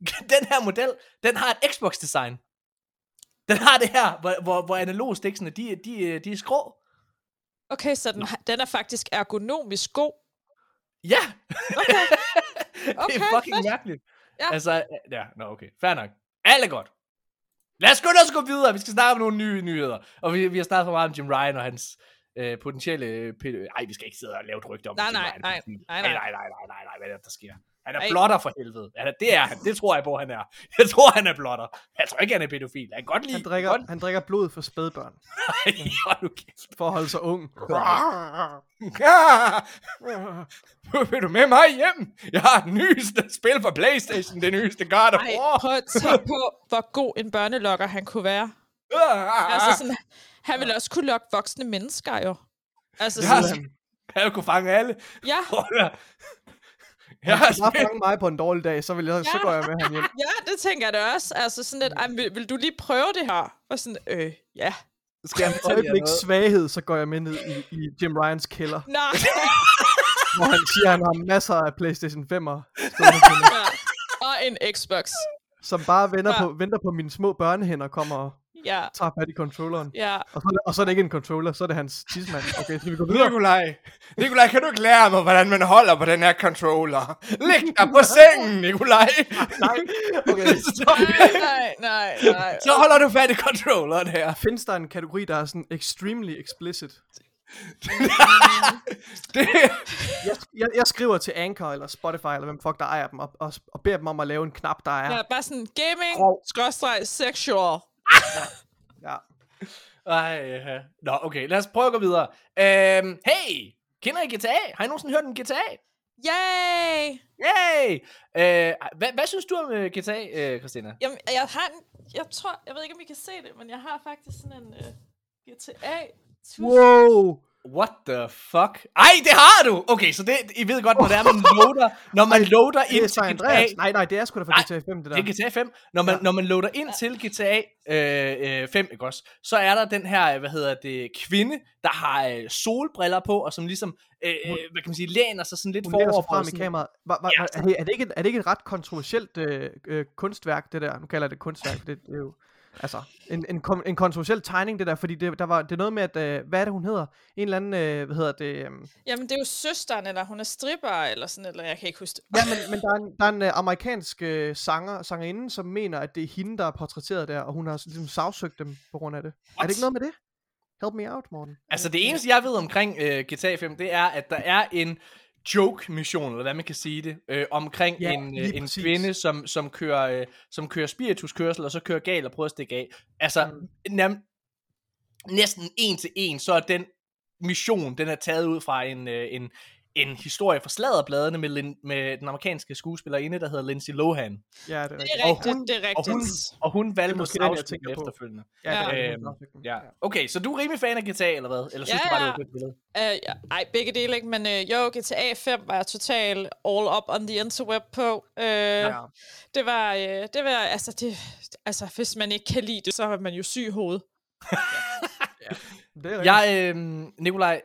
den her model, den har et Xbox-design. Den har det her, hvor, hvor, hvor analog sticksene, de, de, de er skrå. Okay, så den, den er faktisk ergonomisk god. Ja! Okay. det Okay, er fucking mærkeligt. Ja. Altså, ja, nå okay, fair nok. Alt er godt. Lad os skynde os gå videre. Vi skal snakke om nogle nye nyheder. Og vi, vi har snakket for meget om Jim Ryan og hans øh, potentielle... Øh, pæd- Ej, vi skal ikke sidde og lave et rygte om Nej, Jim nej, Ryan. nej, nej, nej, nej, nej. nej, nej, nej, nej, hvad er det, der sker? Han er Ej. blotter for helvede. Ja, det er han. Det tror jeg på, han er. Jeg tror, han er blotter. Jeg tror ikke, han er pædofil. Han kan godt lide... Han drikker, Godt... han drikker blod for spædbørn, Hold nu kæft. for at holde sig ung. Vil du med mig hjem? Jeg har det nyeste spil for Playstation. Det nyeste God of Ej, War. prøv at tænke på, hvor god en børnelokker han kunne være. Altså sådan, han ville også kunne lokke voksne mennesker jo. Altså Ja, sådan, han kunne fange alle. ja, Jeg Han har skal bare fange mig på en dårlig dag, så, vil jeg, så Ja. går jeg med ham hjem. ja, det tænker jeg da også. Altså sådan lidt, ej, vil, vil du lige prøve det her? Og sådan, øh, ja. Skal jeg jer øjeblik svaghed, så går jeg med ned i, i Jim Ryans kælder, Nej. hvor han siger, at han har masser af Playstation 5'er, ja. Og en Xbox. som bare venter, Ja. på, venter på, mine små børnehænder kommer og Ja, tager fat i controlleren. ja. Og så, er det- og så er det ikke en controller, så er det hans tidsmand. Okay, så vi går videre. Nikolaj, Nikolaj, kan du ikke lære mig, hvordan man holder på den her controller? Læg dig på sengen, Nikolaj. Nej, okay. så, Nej, nej, nej. så holder du fat i controlleren her. Findes der en kategori, der er sådan extremely explicit? Det, Jeg, jeg, jeg skriver til Anchor eller Spotify, eller hvem fuck der ejer dem, og, og, og beder dem om at lave en knap, der er... Ja, bare sådan gaming, Grov. skråstreg, sexual. Ja. Ej, ja. Nå, okay, lad os prøve at gå videre. Øhm, hey, kender I GTA? Har I nogensinde hørt om GTA? Yay! Yay! Øh, hvad, hvad synes du om øh, GTA, øh, Christina? Jamen, jeg har en, jeg tror, jeg ved ikke, om I kan se det, men jeg har faktisk sådan en uh, GTA. Wow! What the fuck? Ej, det har du! Okay, så det, I ved godt, når det er, man loader, når man loader Det ind er til GTA, Andreas. Nej, nej, det er sgu da for Nej, GTA 5, det der. det er GTA 5, når man, Ja. når man loader ind til GTA øh, øh, 5, ikke også, så er der den her, hvad hedder det, kvinde, der har øh, solbriller på, og som ligesom, øh, øh, hvad kan man sige, læner sig sådan lidt Hun forover på. frem i kameraet. Hva, hva, Ja, ja, er, det ikke, et- er det ikke et ret kontroversielt øh, øh, kunstværk, det der? Nu kalder jeg det kunstværk, det, det er jo... Altså, en, en, en kontroversiel tegning, det der, fordi det, der var, det er noget med, at, øh, hvad er det, hun hedder? En eller anden, øh, hvad hedder det? Øh, Jamen, det er jo søsteren, eller hun er stripper, eller sådan, eller jeg kan ikke huske det. ja, men, men der er en, der er en øh, amerikansk øh, sanger, sangerinde, som mener, at det er hende, der er portrætteret der, og hun har ligesom sagsøgt dem på grund af det. Er What? det ikke noget med det? Help me out, Morten. Altså det eneste jeg ved omkring øh, GTA 5, det er, at der er en joke-mission, eller hvad man kan sige det, øh, omkring Ja, en, øh, en præcis. kvinde, som, som, kører, øh, som kører spirituskørsel, og så kører galt og prøver at stikke af. Altså, Mm. nærm- næsten en til en, så er den mission, den er taget ud fra en, øh, en, en historie fra sladderbladene med, Lin, med den amerikanske skuespillerinde, der hedder Lindsay Lohan. Ja, det er Det rigtigt. er Og rigtigt, hun- det er Og hun, rigtigt. og hun valgte måske den, jeg tænker på. efterfølgende. Ja, er Ja. rigtigt. Øhm. Ja. Okay, så du er rimelig fan af GTA, eller hvad? Eller synes Ja, du bare, det ja. var et billede? Uh, ja, ej, begge dele ikke, men uh, jo, GTA 5 var jeg total all up on the interweb på. Uh, ja. Det var, uh, det var, altså, det, altså, hvis man ikke kan lide det, så er man jo syg i hovedet. Det er rigtigt. Jeg, øh, Nikolaj,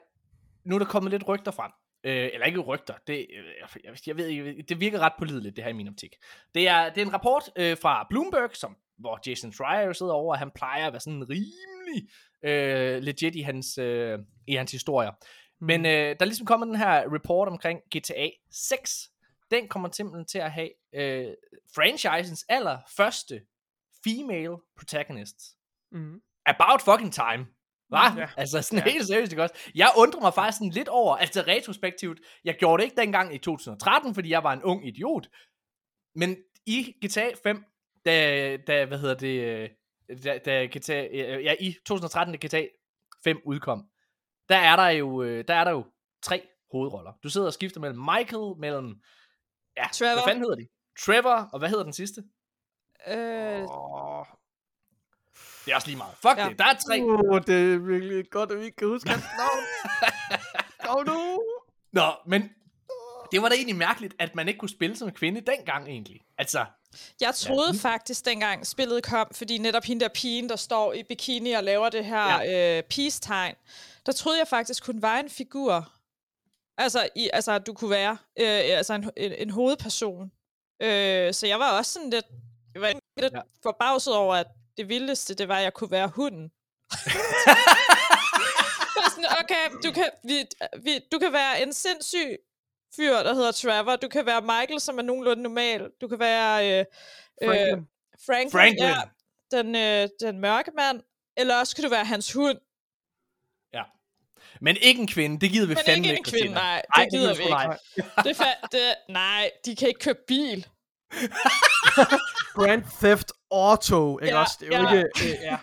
nu er der kommet lidt rygter frem. Øh, eller ikke rygter, det, øh, jeg, jeg ved ikke, det virker ret pålideligt, det her i min optik. Det er, det er en rapport øh, fra Bloomberg, som, hvor Jason Schreier sidder over, og han plejer at være sådan rimelig øh, legit i hans, øh, i hans historier. Men øh, der er ligesom kommet den her report omkring GTA 6. Den kommer simpelthen til at have øh, franchisens allerførste female protagonist. Mhm. About fucking time. Hva? Ja. Altså sådan Ja. helt seriøst, ikke også? Jeg undrer mig faktisk sådan lidt over, altså retrospektivt, jeg gjorde det ikke dengang i 2013, fordi jeg var en ung idiot, men i GTA 5, da, da hvad hedder det, øh, da, da GTA, øh, ja, i 2013, da GTA 5 udkom, der er der jo, øh, der er der jo tre hovedroller. Du sidder og skifter mellem Michael, mellem, ja, Trevor. hvad fanden hedder de? Trevor, og hvad hedder den sidste? Øh, Åh, Det er også lige meget. Fuck Ja. ja. det, der er tre. Uh, det er virkelig godt, at vi ikke kan huske hans navn. Kom nu! Nå, men det var da egentlig mærkeligt, at man ikke kunne spille som kvinde dengang egentlig. Altså, jeg troede ja. faktisk, dengang spillet kom, fordi netop hende der pigen, der står i bikini og laver det her ja. øh, peace-tegn, der troede jeg faktisk, hun var en figur. Altså, i, altså at du kunne være øh, altså en, en, en hovedperson. Øh, så jeg var også sådan lidt, jeg var lidt. Ja. forbavset over, at det vildeste, det var, at jeg kunne være hunden. Sådan, okay, du kan, vi, vi, du kan være en sindssyg fyr, der hedder Trevor. Du kan være Michael, som er nogenlunde normal. Du kan være øh, øh, Franklin. Franklin, Franklin. Ja, den, øh, den mørke mand, eller også kan du være hans hund. Ja. Men ikke en kvinde, det gider vi Men fandme ikke en kvinde, Christina. nej, det Ej, gider vi sgu ikke. nej. Det fa- det, nej, de kan ikke køre bil. Grand Theft Auto, ikke Ja, også? Det er jo ja. ikke, øh, ja.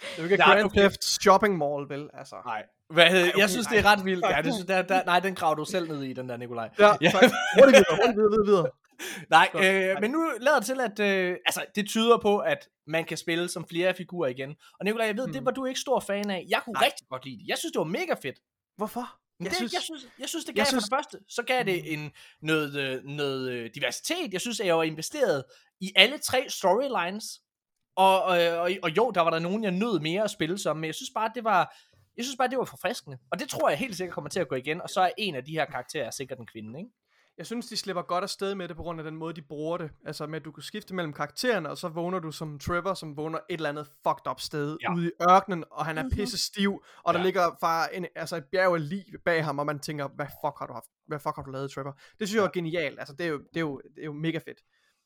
Det er jo ikke Nej, Grand okay. Theft Shopping Mall, vel? Altså. Nej. Hvad hedder, okay, jeg synes, det er ret vildt. Ja, det, synes, der, der, nej, den graver du selv ned i, den der, Nikolaj. Ja, Ja. tak. Hurtigt videre, hurtigt videre, videre, videre. Nej, øh, men nu lader det til, at øh, altså, det tyder på, at man kan spille som flere figurer igen. Og Nikolaj, jeg ved, mm. det Mm. var du ikke stor fan af. Jeg kunne Nej. rigtig godt lide det. Jeg synes, det var mega fedt. Hvorfor? Men Jeg det, synes- jeg, synes, jeg synes, det jeg gav synes- for det første, så gav det en, noget, øh, noget øh, diversitet. Jeg synes, at jeg var investeret i alle tre storylines. Og, og, og, og jo, der var der nogen, jeg nød mere at spille som, men jeg synes bare, det var, jeg synes bare, det var forfriskende. Og det tror jeg helt sikkert kommer til at gå igen. Og så er en af de her karakterer sikkert en kvinde, ikke? Jeg synes, de slipper godt afsted med det, på grund af den måde, de bruger det. Altså med, at du kan skifte mellem karaktererne, og så vågner du som Trevor, som vågner et eller andet fucked up sted Ja. ja. ude i ørkenen, og han er Mhm. pisse stiv, og der Ja. ligger bare en, altså et bjerg af lig bag ham, og man tænker, hvad fuck har du haft? Hvad fuck har du lavet, Trevor? Det synes jeg er genialt. Altså, det er jo, det er jo, det er jo mega fedt.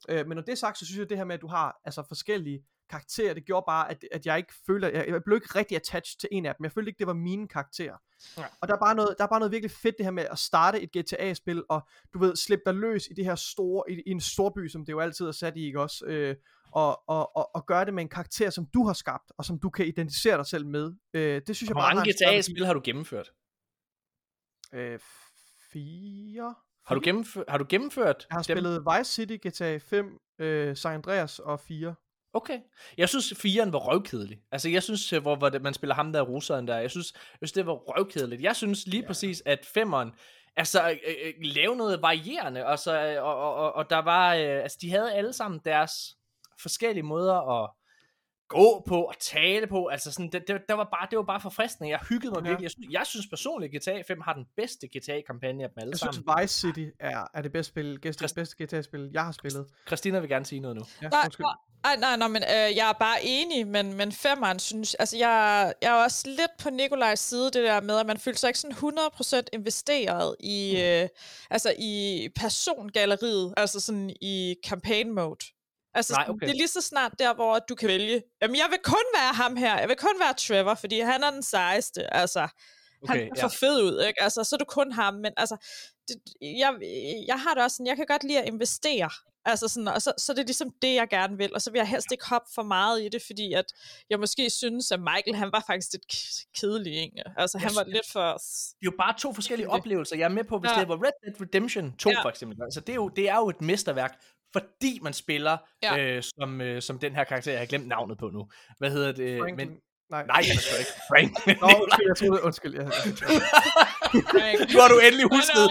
Øh, men når det er sagt, så synes jeg, det her med, at du har altså, forskellige karakterer, det gjorde bare, at, at jeg ikke følte, jeg, jeg blev ikke rigtig attached til en af dem. Jeg følte ikke, det var mine karakterer. Ja. Og der er, bare noget, der er bare noget virkelig fedt det her med at starte et GTA-spil, og du ved, slippe dig løs i det her store, i, i en storby, som det jo altid er sat i, ikke også? Øh, og, og, og, og gøre det med en karakter, som du har skabt, og som du kan identificere dig selv med. Øh, det synes jeg Hvor bare har mange GTA-spil har du gennemført? Øh, fire? Har du, gennemført, har du gennemført Jeg har dem? spillet Vice City, GTA 5, øh, San Andreas og 4. Okay. Jeg synes, 4'eren var røvkedelig. Altså, jeg synes, øh, hvor, hvor det, man spiller ham der russeren der, jeg synes, jeg synes, det var røvkedeligt. Jeg synes lige ja. præcis, at 5'eren, altså, øh, øh, lave noget varierende, og, så, øh, og, og, og, og der var, øh, altså, de havde alle sammen deres forskellige måder at gå på og tale på, altså sådan, det, det, der var bare, det var bare forfriskende, jeg hyggede mig ja. Virkelig, jeg synes, jeg synes personligt, at GTA 5 har den bedste GTA-kampagne af dem alle Jeg sammen. synes, Vice City er, er det bedste, spil, bedste, Christ- bedste GTA-spil, jeg har spillet. Christina vil gerne sige noget nu. Ja, Nej, undskyld. nej, nej, nej, men øh, jeg er bare enig, men, men femmeren synes, altså jeg, jeg er også lidt på Nikolajs side, det der med, at man føler sig ikke sådan 100% investeret i, øh, altså i persongalleriet, altså sådan i campaign mode. Altså, Nej, okay. det er lige så snart der, hvor du kan vælge, jamen jeg vil kun være ham her, jeg vil kun være Trevor, fordi han er den sejeste, altså. Okay, han Okay, ser fed ud, ikke? Altså, så er du kun ham, men altså, det, jeg, jeg har det også sådan, jeg kan godt lide at investere, altså sådan, og så, så er det ligesom det, jeg gerne vil, og så vil jeg helst ikke hoppe for meget i det, fordi at jeg måske synes, at Michael, han var faktisk lidt kedelig, ikke? Altså, han Jeg var synes- lidt for... det er jo bare to forskellige Det- oplevelser. Jeg er med på, hvis Ja. det var Red Dead Redemption 2 Ja. for eksempel. Altså, det, er jo, det er jo et mesterværk, fordi man spiller Ja. øh, som, øh, som den her karakter. Jeg har glemt navnet på nu. Hvad hedder det? Franklin. Men, Nej. nej, jeg sgu ikke. Frank. Nå, undskyld, jeg troede, undskyld. Jeg, nu har du endelig husket.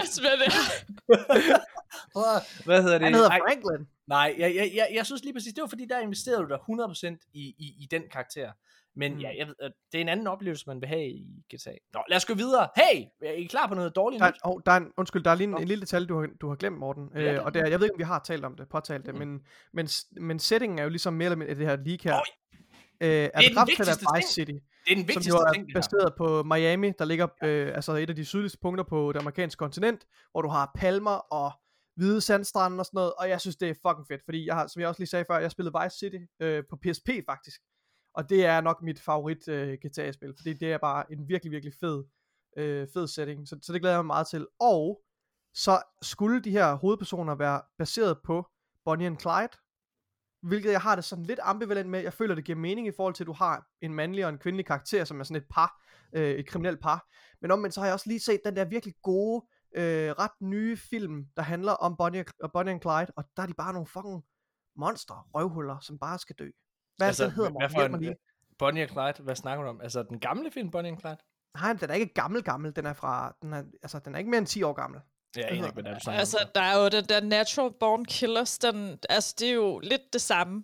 Er. Hvad hedder det? han hedder Franklin. Nej, jeg, jeg, jeg, jeg synes lige præcis, det var fordi, der investerede du dig 100% i, i, i den karakter. Men Mm. ja, jeg ved, at det er en anden oplevelse, man vil have i GTA. Nå, lad os gå videre. Hey, er I klar på noget dårligt Der, er- oh, der er en, undskyld, der er lige en, en lille detalje, du har, du har glemt, Morten. Ja, det Øh, og det er, jeg ved ikke, om vi har talt om det, påtalt det, Mm. men, men, men settingen er jo ligesom mere eller mindre det her leak her. Øj. Øh, er den vigtigste Vice ting, City, Det er den som vigtigste jo er ting, det baseret på Miami, der ligger øh, altså et af de sydligste punkter på det amerikanske kontinent, hvor du har palmer og hvide sandstrande og sådan noget, og jeg synes, det er fucking fedt, fordi jeg har, som jeg også lige sagde før, jeg spillede Vice City øh, på PSP faktisk, og det er nok mit favorit øh, GTA-spil, fordi det er bare en virkelig, virkelig fed, øh, fed setting, så, så det glæder jeg mig meget til, og så skulle de her hovedpersoner være baseret på Bonnie and Clyde, hvilket jeg har det sådan lidt ambivalent med. Jeg føler, det giver mening i forhold til, at du har en mandlig og en kvindelig karakter, som er sådan et par, øh, et kriminelt par. Men omvendt så har jeg også lige set den der virkelig gode, øh, ret nye film, der handler om Bonnie og, Bonnie and Clyde, og der er de bare nogle fucking monster, røvhuller, som bare skal dø. Hvad altså, den hedder, hvad Morten? for Hjælp mig en, lige. Bonnie og Clyde, hvad snakker du om? Altså den gamle film, Bonnie og Clyde? Nej, den er ikke gammel gammel, den er fra, den er, altså den er ikke mere end 10 år gammel. Ja, jeg aner ikke, hvad det er, du snakker Altså, om. der er jo den der Natural Born Killers, den, altså, det er jo lidt det samme.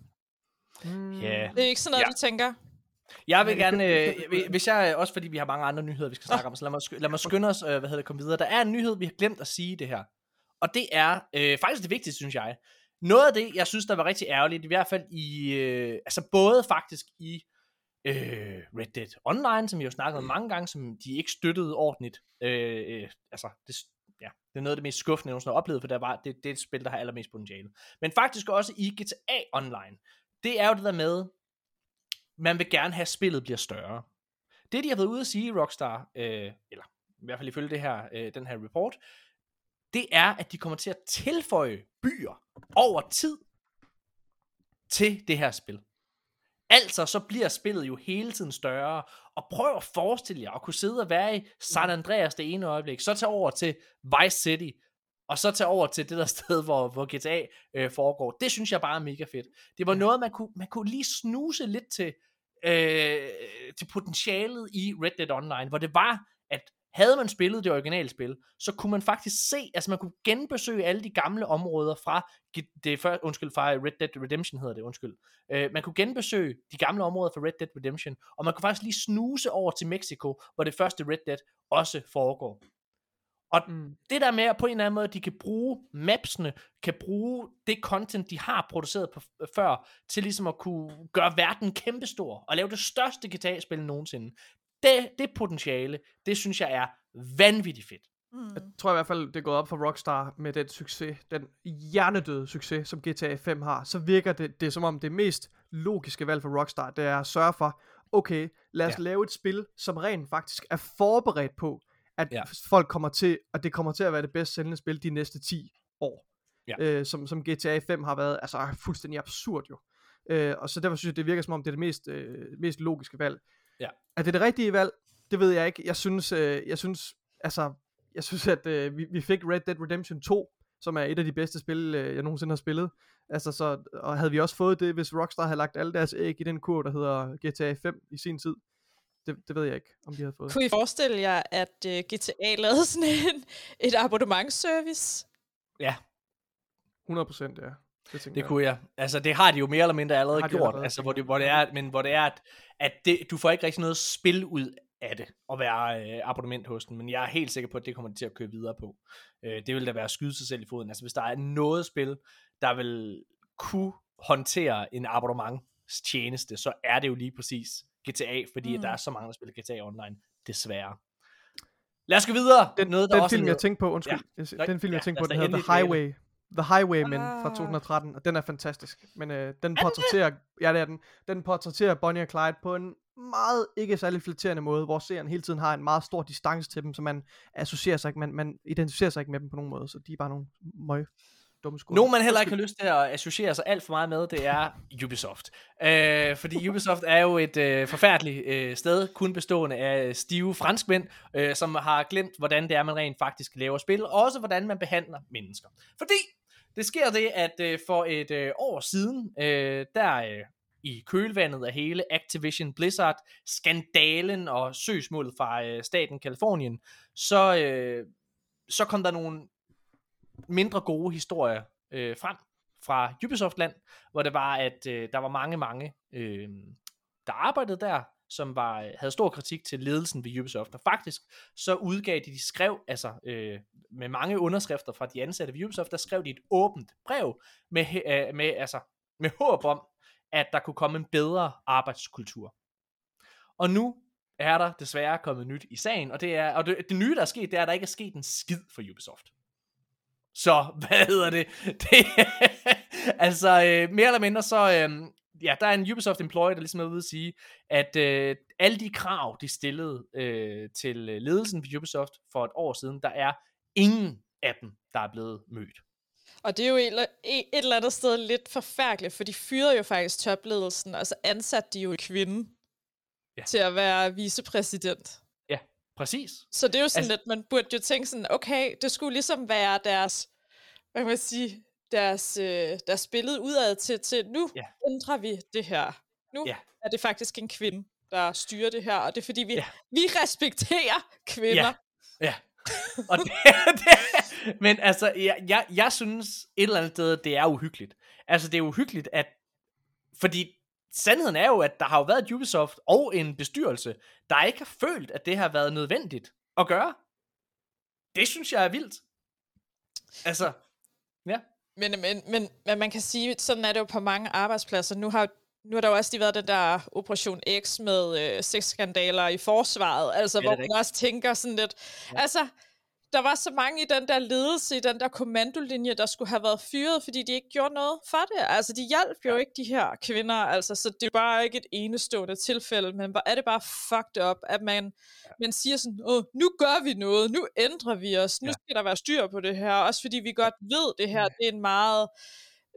Mm. Ja. Det er ikke sådan noget, Ja. du tænker? Jeg vil gerne, øh, hvis jeg, også fordi vi har mange andre nyheder, vi skal snakke om, så lad mig, lad mig skynde os, øh, hvad hedder det, komme videre. Der er en nyhed, vi har glemt at sige det her. Og det er øh, faktisk det vigtigste, synes jeg. Noget af det, jeg synes, der var rigtig ærgerligt, i hvert fald i, øh, altså både faktisk i øh, Red Dead Online, som vi jo snakket om mange gange, som de ikke støttede ordentligt. Øh, øh, altså, det, ja, det er noget af det mest skuffende, jeg nogensinde har oplevet, for der var, det, det er et spil, der har allermest potentiale. Men faktisk også i GTA Online. det er jo det der med, man vil gerne have, at spillet bliver større. Det, de har været ude at sige i Rockstar, øh, eller i hvert fald ifølge det her, øh, den her report, det er, at de kommer til at tilføje byer over tid til det her spil. Altså, så bliver spillet jo hele tiden større, og prøv at forestille jer at kunne sidde og være i San Andreas det ene øjeblik, så tage over til Vice City, og så tage over til det der sted, hvor, hvor GTA øh, foregår. Det synes jeg bare er mega fedt. Det var noget, man kunne, man kunne lige snuse lidt til, øh, til potentialet i Red Dead Online, hvor det var, at havde man spillet det originale spil, så kunne man faktisk se, altså man kunne genbesøge alle de gamle områder fra, det før, undskyld, fra Red Dead Redemption hedder det, undskyld. Uh, man kunne genbesøge de gamle områder fra Red Dead Redemption, og man kunne faktisk lige snuse over til Mexico, hvor det første Red Dead også foregår. Og mm. det der med, at på en eller anden måde, de kan bruge mapsene, kan bruge det content, de har produceret på, før, til ligesom at kunne gøre verden kæmpestor, og lave det største GTA-spil nogensinde. Det, det potentiale, det synes jeg er vanvittigt fedt. Mm. Jeg tror i hvert fald, det er gået op for Rockstar med den succes, den hjernedøde succes, som GTA 5 har. Så virker det, det er som om det mest logiske valg for Rockstar, det er at sørge for, okay, lad os ja. lave et spil, som rent faktisk er forberedt på, at ja. folk kommer til, at det kommer til at være det bedst sælgende spil de næste 10 år. Ja. Øh, som, som GTA 5 har været, altså fuldstændig absurd jo. Øh, og så derfor synes jeg, det virker som om, det er det mest, øh, mest logiske valg. Ja. Er det det rigtige valg? Det ved jeg ikke. Jeg synes, øh, jeg synes, altså, jeg synes, at øh, vi, vi fik Red Dead Redemption 2, som er et af de bedste spil, øh, jeg nogensinde har spillet. Altså, så, og havde vi også fået det, hvis Rockstar havde lagt alle deres æg i den kur, der hedder GTA 5 i sin tid, det, det ved jeg ikke, om de havde fået. Kunne I forestille jer, at uh, øh, GTA lavede sådan en, et abonnementsservice? Ja. 100 procent, ja. Det, det kunne jeg. Altså, det har de jo mere eller mindre allerede gjort. Allerede. Altså, hvor det, hvor det er, men hvor det er, at, at det, du får ikke rigtig noget spil ud af det, at være øh, abonnement hos den, men jeg er helt sikker på, at det kommer de til at køre videre på. Øh, det vil da være at skyde sig selv i foden. Altså, hvis der er noget spil, der vil kunne håndtere en abonnementstjeneste, så er det jo lige præcis GTA, fordi mm. der er så mange, der spiller GTA Online, desværre. Lad os gå videre. Den, noget, der den også film, jeg tænkte på, undskyld, ja. den film, jeg tænkte ja, på, den hedder The Highway. The Highwaymen ah. fra 2013, og den er fantastisk. Men øh, den portrætterer, ja det er den, den portrætterer Bonnie og Clyde på en meget ikke særlig flatterende måde, hvor serien hele tiden har en meget stor distance til dem, så man associerer sig ikke, man, man identificerer sig ikke med dem på nogen måde, så de er bare nogle møg dumme skud. Nogen man heller ikke har lyst til at associere sig alt for meget med, det er Ubisoft. Øh, fordi Ubisoft er jo et øh, forfærdeligt øh, sted, kun bestående af stive franskmænd, øh, som har glemt, hvordan det er, man rent faktisk laver spil, og også hvordan man behandler mennesker. Fordi det sker det, at øh, for et øh, år siden, øh, der øh, i kølvandet af hele Activision Blizzard skandalen og søgsmålet fra øh, staten Kalifornien, så, øh, så kom der nogle mindre gode historier øh, frem fra Ubisoft-land, hvor det var, at øh, der var mange, mange, øh, der arbejdede der, som var, øh, havde stor kritik til ledelsen ved Ubisoft. Og faktisk så udgav de, de skrev, altså øh, med mange underskrifter fra de ansatte ved Ubisoft, der skrev de et åbent brev med, øh, med, altså, med håb om, at der kunne komme en bedre arbejdskultur. Og nu er der desværre kommet nyt i sagen, og det er og det, det nye, der er sket, det er, at der ikke er sket en skid for Ubisoft. Så, hvad hedder det? det altså, øh, mere eller mindre så, øh, ja, der er en Ubisoft employee, der ligesom er ude at sige, at øh, alle de krav, de stillede øh, til ledelsen ved Ubisoft for et år siden, der er ingen af dem, der er blevet mødt. Og det er jo et, et eller andet sted lidt forfærdeligt, for de fyrede jo faktisk topledelsen, og så ansatte de jo en kvinde ja. til at være vicepræsident. Ja, præcis. Så det er jo sådan altså, lidt, man burde jo tænke sådan, okay, det skulle ligesom være deres, hvad kan man sige, deres, øh, deres billede udad til, til nu ja. ændrer vi det her. Nu ja. er det faktisk en kvinde, der styrer det her, og det er fordi, vi, ja. vi respekterer kvinder. Ja, ja. og det, det, men altså, jeg, jeg, jeg synes et eller andet sted, det er uhyggeligt. Altså, det er uhyggeligt, at, fordi sandheden er jo, at der har jo været Ubisoft og en bestyrelse, der ikke har følt, at det har været nødvendigt at gøre. Det synes jeg er vildt. Altså. Men, men, men, men man kan sige, sådan er det jo på mange arbejdspladser. Nu har nu har der jo også lige været den der Operation X med øh, sexskandaler i forsvaret, altså hvor man også tænker sådan lidt, ja. altså, der var så mange i den der ledelse, i den der kommandolinje, der skulle have været fyret, fordi de ikke gjorde noget for det. Altså, de hjalp jo ikke de her kvinder, altså, så det er bare ikke et enestående tilfælde, men hvor er det bare fucked up, at man, ja. man siger sådan, Åh, nu gør vi noget, nu ændrer vi os, nu ja. skal der være styr på det her, også fordi vi godt ved, det her, det er en meget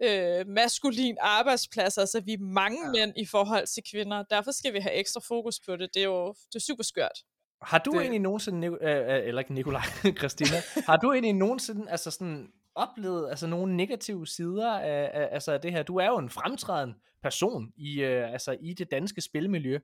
øh, maskulin arbejdsplads, altså vi er mange ja. mænd i forhold til kvinder, derfor skal vi have ekstra fokus på det, det er jo det er super skørt. Har du Det- egentlig nogensinde, Nic- øh, øh, eller ikke Nikolaj, Christina, har du egentlig nogensinde altså sådan, oplevet altså, nogle negative sider af, af, altså, af det her? Du er jo en fremtrædende person i, øh, altså, i det danske spilmiljø,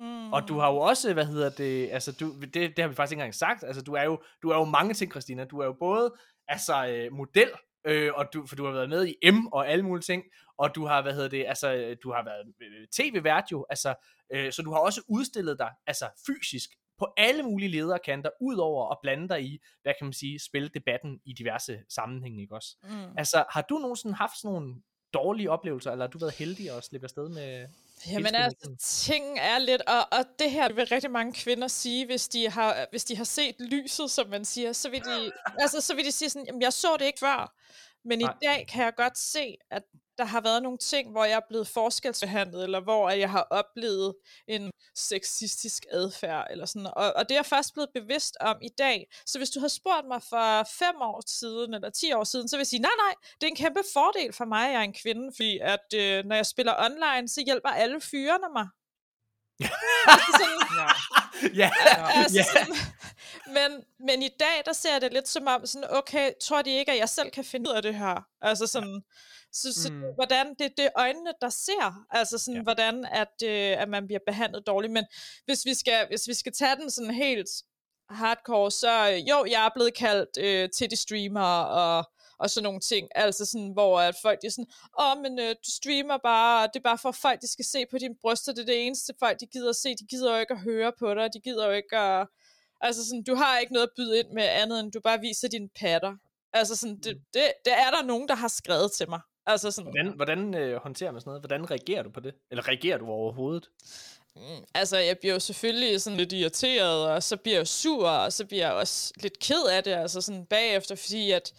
Mm. og du har jo også, hvad hedder det, altså du, det, det har vi faktisk ikke engang sagt, altså du er jo, du er jo mange ting, Christina. Du er jo både altså, øh, model, øh, og du, for du har været med i M og alle mulige ting, og du har, hvad hedder det, altså, øh, du har været øh, tv-vært jo, altså, øh, så du har også udstillet dig, altså fysisk, på alle mulige lederkanter, udover at blande dig i, hvad kan man sige, spille debatten i diverse sammenhænge, ikke også? Mm. Altså, har du nogensinde haft sådan nogle dårlige oplevelser, eller har du været heldig at slippe afsted med... Jamen altså, ting er lidt, og, og det her vil rigtig mange kvinder sige, hvis de har, hvis de har set lyset, som man siger, så vil de, altså, så vil de sige sådan, jamen jeg så det ikke før, men Nej. i dag kan jeg godt se, at der har været nogle ting, hvor jeg er blevet forskelsbehandlet, eller hvor jeg har oplevet en sexistisk adfærd, eller sådan, og, og det er jeg først blevet bevidst om i dag. Så hvis du havde spurgt mig for fem år siden, eller ti år siden, så vil jeg sige, nej, nej, det er en kæmpe fordel for mig, at jeg er en kvinde, fordi at øh, når jeg spiller online, så hjælper alle fyrene mig. Sådan, Ja. ja, altså ja. sådan, men, men i dag, der ser jeg det lidt som om, sådan, okay, tror de ikke, at jeg selv kan finde ud af det her? Altså sådan, så, så Mm. hvordan, det, det er øjnene, der ser, altså sådan, Ja. ja. hvordan at, øh, at man bliver behandlet dårligt, men hvis vi skal, hvis vi skal tage den sådan helt hardcore, så øh, jo, jeg er blevet kaldt øh, til de streamer og, og sådan nogle ting, altså sådan, hvor at folk de er sådan, åh, oh, men øh, du streamer bare, og det er bare for at folk, de skal se på dine bryster, det er det eneste folk, de gider at se, de gider jo ikke at høre på dig, de gider jo ikke at, altså sådan, du har ikke noget at byde ind med andet, end du bare viser dine patter. Altså sådan, det, det, det er der nogen, der har skrevet til mig. Altså sådan, Hvordan, hvordan øh, håndterer man sådan noget? Hvordan reagerer du på det? Eller reagerer du overhovedet? Mm, altså, jeg bliver jo selvfølgelig sådan lidt irriteret, og så bliver jeg sur, og så bliver jeg også lidt ked af det, altså sådan bagefter, fordi at,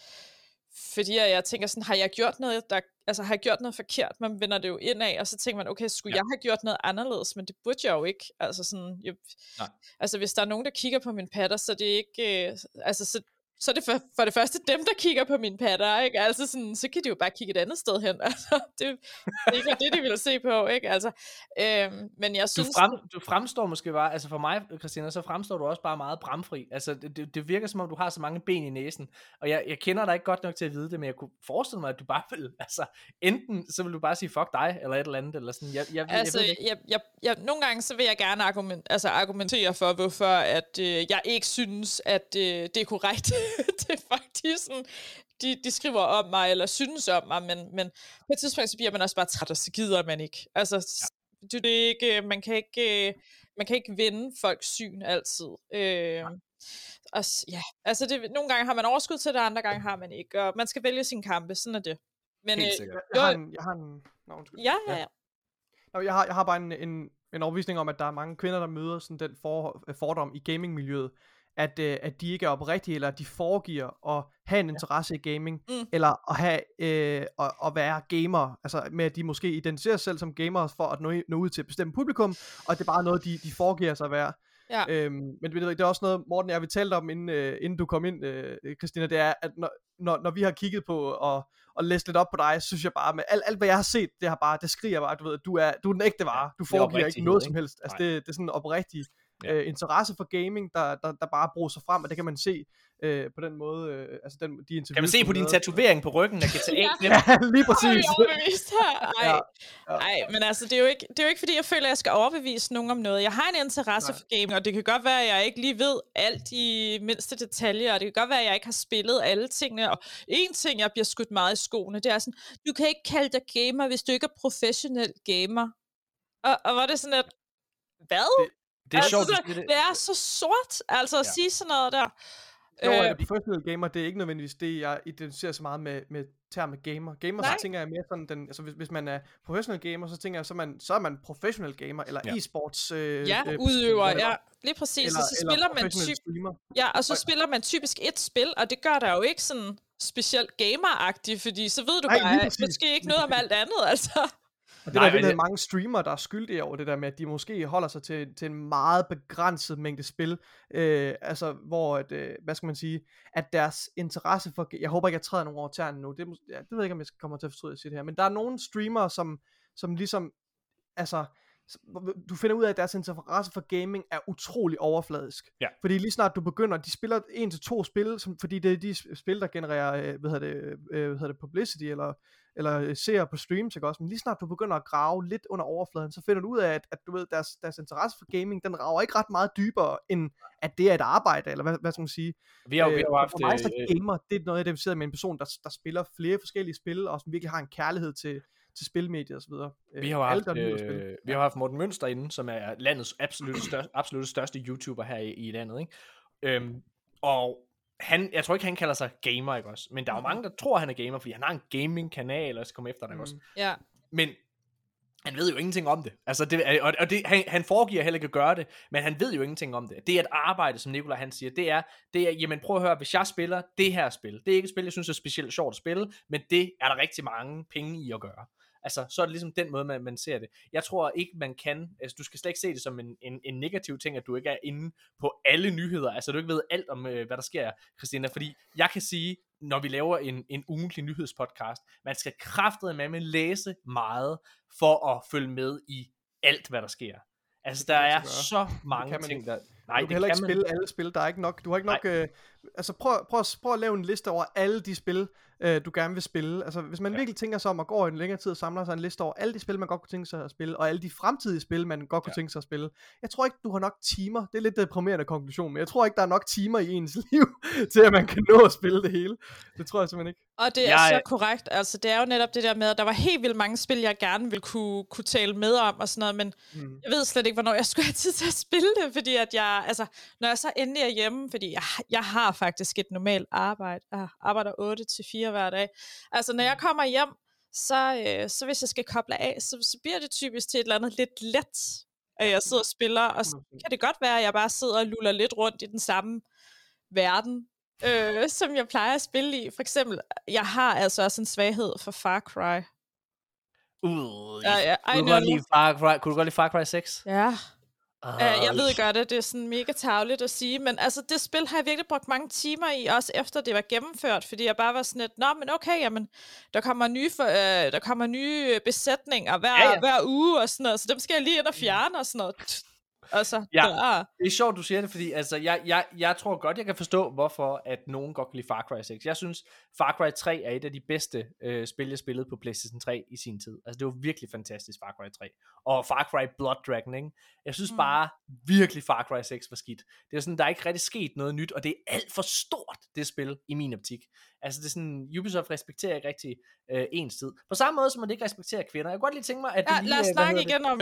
fordi jeg tænker sådan, har jeg gjort noget, der, altså har jeg gjort noget forkert? Man vender det jo ind af, og så tænker man, okay, skulle Ja. jeg have gjort noget anderledes? Men det burde jeg jo ikke. Altså sådan, jeg, Nej. altså hvis der er nogen, der kigger på mine patter, så det er ikke, øh, altså så, så er det for, for det første dem, der kigger på mine patter, ikke? Altså sådan, så kan de jo bare kigge et andet sted hen. Altså, det, det er ikke det, de vil se på, ikke? Altså, øhm, men jeg Du, synes... frem, du fremstår måske bare, altså for mig, Christina, så fremstår du også bare meget bramfri. Altså, det, det, det virker som om, du har så mange ben i næsen. Og jeg, jeg kender dig ikke godt nok til at vide det, men jeg kunne forestille mig, at du bare vil, altså, enten så vil du bare sige, fuck dig, eller et eller andet, eller sådan. Jeg, jeg, Altså, jeg jeg, jeg, jeg, nogle gange så vil jeg gerne argument, altså argumentere for, hvorfor at, øh, jeg ikke synes, at øh, det er korrekt. det er faktisk sådan, de, de skriver om mig, eller synes om mig, men, men på et tidspunkt, så bliver man også bare træt, og så gider man ikke. Altså, ja. det, det ikke, øh, man kan ikke, øh, man kan ikke vinde folks syn altid. Øh, og, s- ja, altså det, nogle gange har man overskud til det, andre gange har man ikke, og man skal vælge sin kampe, sådan er det. Men, Helt øh, sikkert. Jeg har en, jeg har en, nå, undskyld. ja, ja, ja. Nå, jeg har, jeg har bare en, en, en overvisning om, at der er mange kvinder, der møder sådan den for, fordom i gamingmiljøet, at, øh, at de ikke er oprigtige, eller at de foregiver at have en interesse i gaming, Mm. eller at, have, øh, at, at være gamer, altså med at de måske identificerer sig selv som gamere for at nå, nå ud til et bestemt publikum, og det er bare noget, de, de foregiver sig at være. Ja. Øhm, men det, det er også noget, Morten og jeg vi talte om, inden, øh, inden du kom ind, øh, Christina, det er, at når, når, når vi har kigget på og, og læst lidt op på dig, synes jeg bare, med alt, alt hvad jeg har set, det har bare, det skriger bare, du ved, du er, du er den ægte vare, du er foregiver ikke noget ikke? som helst, altså Nej. det, det er sådan en oprigtig Ja. øh, interesse for gaming, der, der, der bare bruger sig frem, og det kan man se øh, på den måde, øh, altså den, de interviews, Kan man se på din tatovering på ryggen af GTA? Ja. ja. Lige er præcis. vi overbevist her. Ej, Ja, ja, Ej, men altså, det er, jo ikke, det er jo ikke, fordi jeg føler, at jeg skal overbevise nogen om noget. Jeg har en interesse Nej. for gaming, og det kan godt være, at jeg ikke lige ved alt i mindste detaljer, og det kan godt være, at jeg ikke har spillet alle tingene. Og en ting, jeg bliver skudt meget i skoene, det er sådan, du kan ikke kalde dig gamer, hvis du ikke er professionel gamer. Og, og var det sådan, at, hvad? Det er Altså, sjovt, så- det. Det er så sort, altså at Ja. sige sådan noget der. Jo, Øh, øh, er professional gamer, det er ikke nødvendigvis det, jeg identificerer så meget med, med termen gamer. Gamer, så Nej. tænker jeg mere sådan, den, altså hvis, hvis man er professional gamer, så tænker jeg, så er man, så er man professional gamer, eller Ja. e-sports øh, Ja, øh, udøver, whatever. ja. Lige præcis. Eller, og så eller spiller man professional typ, streamer. ja, og så Og- spiller man typisk et spil, og det gør der jo ikke sådan specielt gameragtigt, fordi så ved du Nej, bare måske ikke noget om alt andet, altså. Og det Nej, er der virkelig det- mange streamere, der er skyldige over det der med, at de måske holder sig til, til en meget begrænset mængde spil. Øh, altså, hvor, at, øh, hvad skal man sige, at deres interesse for... Jeg håber ikke, jeg træder nogen over tæerne nu. Det, er ja, det ved jeg ikke, om jeg kommer til at fortryde at sige det her. Men der er nogle streamere, som, som ligesom... Altså, du finder ud af, at deres interesse for gaming er utrolig overfladisk. Ja. Fordi lige snart du begynder, de spiller en til to spil, som, fordi det er de spil, der genererer, øh, hvad hedder det, øh, hvad hedder det publicity, eller eller øh, ser på streams, ikke også? Men lige snart du begynder at grave lidt under overfladen, så finder du ud af, at, at du ved, deres, deres interesse for gaming, den rager ikke ret meget dybere, end at det er et arbejde, eller hvad, hvad skal man sige? Vi har, jo- vi har Øh, haft... for mig så øh, gamer, det er noget, jeg identificerer med en person, der, der spiller flere forskellige spil, og som virkelig har en kærlighed til, til spilmedier osv. Vi har haft, øh, vi har haft Morten Mønster inde, som er landets absolut største, absolut største YouTuber her i, i landet, ikke? Øhm, og han, jeg tror ikke, han kalder sig gamer, ikke også? Men der er jo mange, der tror, han er gamer, fordi han har en gaming-kanal, og så kommer efter dig, ikke også? Mm. Ja. Men han ved jo ingenting om det. Altså det og, og det, han, han foregiver heller ikke at gøre det, men han ved jo ingenting om det. Det er et arbejde, som Nikolaj han siger. Det er, det er, jamen prøv at høre, hvis jeg spiller det her spil, det er ikke et spil, jeg synes er specielt sjovt at spille, men det er der rigtig mange penge i at gøre. Altså, så er det ligesom den måde, man, man ser det. Jeg tror ikke, man kan, altså du skal slet ikke se det som en, en, en negativ ting, at du ikke er inde på alle nyheder, altså du ikke ved alt om, øh, hvad der sker, Christina, fordi jeg kan sige, når vi laver en, en ugentlig nyhedspodcast, man skal kraftedeme med læse meget, for at følge med i alt, hvad der sker. Altså, Det der kan er man så mange kan man ting, der... Nej, du kan heller ikke spille alle spil, der er ikke nok, du har ikke nok, øh, altså prøv, prøv, at- prøv at lave en liste over alle de spil, øh, du gerne vil spille, altså hvis man Ja. ja. virkelig tænker sig om at gå en længere tid og samler sig en liste over alle de spil, man godt kunne tænke sig at spille, og alle de fremtidige spil, man godt kunne Ja. tænke sig at spille, jeg tror ikke, du har nok timer, det er lidt deprimerende konklusion, men jeg tror ikke, der er nok timer i ens liv, til at man kan nå at spille det hele, det tror jeg simpelthen ikke. Og det er Jeg- så korrekt. Altså, det er jo netop det der med, at der var helt vildt mange spil, jeg gerne ville kunne, kunne tale med om og sådan noget, men Mm. jeg ved slet ikke, hvornår jeg skulle have tid til at spille det, fordi at jeg, altså, når jeg så endelig er hjemme, fordi jeg, jeg har faktisk et normalt arbejde, jeg arbejder 8 til 4 hver dag. Altså, når jeg kommer hjem, så, øh, så hvis jeg skal koble af, så, så bliver det typisk til et eller andet lidt let, at jeg sidder og spiller, og så kan det godt være, at jeg bare sidder og luller lidt rundt i den samme verden, øh, som jeg plejer at spille i. For eksempel, jeg har altså også en svaghed for Far Cry. Uh, Ja, ja, I kunne, du godt lide Far Cry, kunne du godt lide Far Cry 6? Ja, Uh, Uh, jeg ved godt, at det er sådan mega tavligt at sige, men altså det spil har jeg virkelig brugt mange timer i, også efter det var gennemført, fordi jeg bare var sådan lidt, nå, men okay, jamen, der kommer nye, for, øh, der kommer nye øh, besætninger hver, ja. ja. hver uge og sådan noget, så dem skal jeg lige ind og fjerne og sådan noget. Altså, Ja. der. Det er sjovt, du siger det, fordi altså, jeg, jeg, jeg tror godt, jeg kan forstå, hvorfor at nogen godt kan lide Far Cry 6. Jeg synes, Far Cry 3 er et af de bedste øh, spil, jeg spillede på PlayStation 3 i sin tid. Altså, det var virkelig fantastisk, Far Cry 3. Og Far Cry Blood Dragon, ikke? Jeg synes Mm. bare virkelig, Far Cry 6 var skidt. Det er sådan, der er ikke rigtig sket noget nyt, og det er alt for stort, det spil, i min optik. Altså, det er sådan, Ubisoft respekterer ikke rigtig øh, ens tid. På samme måde, som man ikke respekterer kvinder. Jeg kunne godt lige tænke mig, at Ja, lige, lad os øh, snakke hedder det? igen om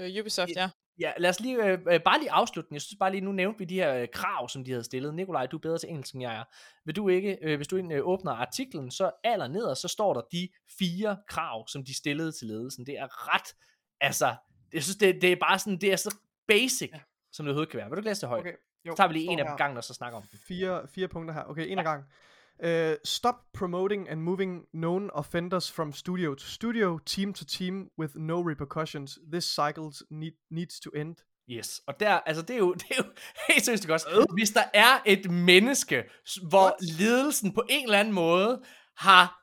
øh, øh, Ubisoft, ja. Ja, lad os lige, øh, øh, bare lige afslutte den. Jeg synes bare lige, nu nævnte vi de her øh, krav, som de havde stillet. Nikolaj, du er bedre til engelsk, end jeg er. Vil du ikke, øh, hvis du øh, åbner artiklen, så aller ned, så står der de fire krav, som de stillede til ledelsen. Det er ret, altså, jeg synes, det, det er bare sådan, det er så basic, ja. som det overhovedet kan være. Vil du ikke læse det højt? Okay. Jo, Så tager vi lige en af her. gangen, og så snakker om den. fire, fire punkter her. Okay, en ad gang. Uh, stop promoting and moving known offenders from studio to studio, team to team with no repercussions. This cycle need, needs to end. Yes, og der, altså det er jo, det er jo helt seriøst også. Hvis der er et menneske, hvor What? ledelsen på en eller anden måde har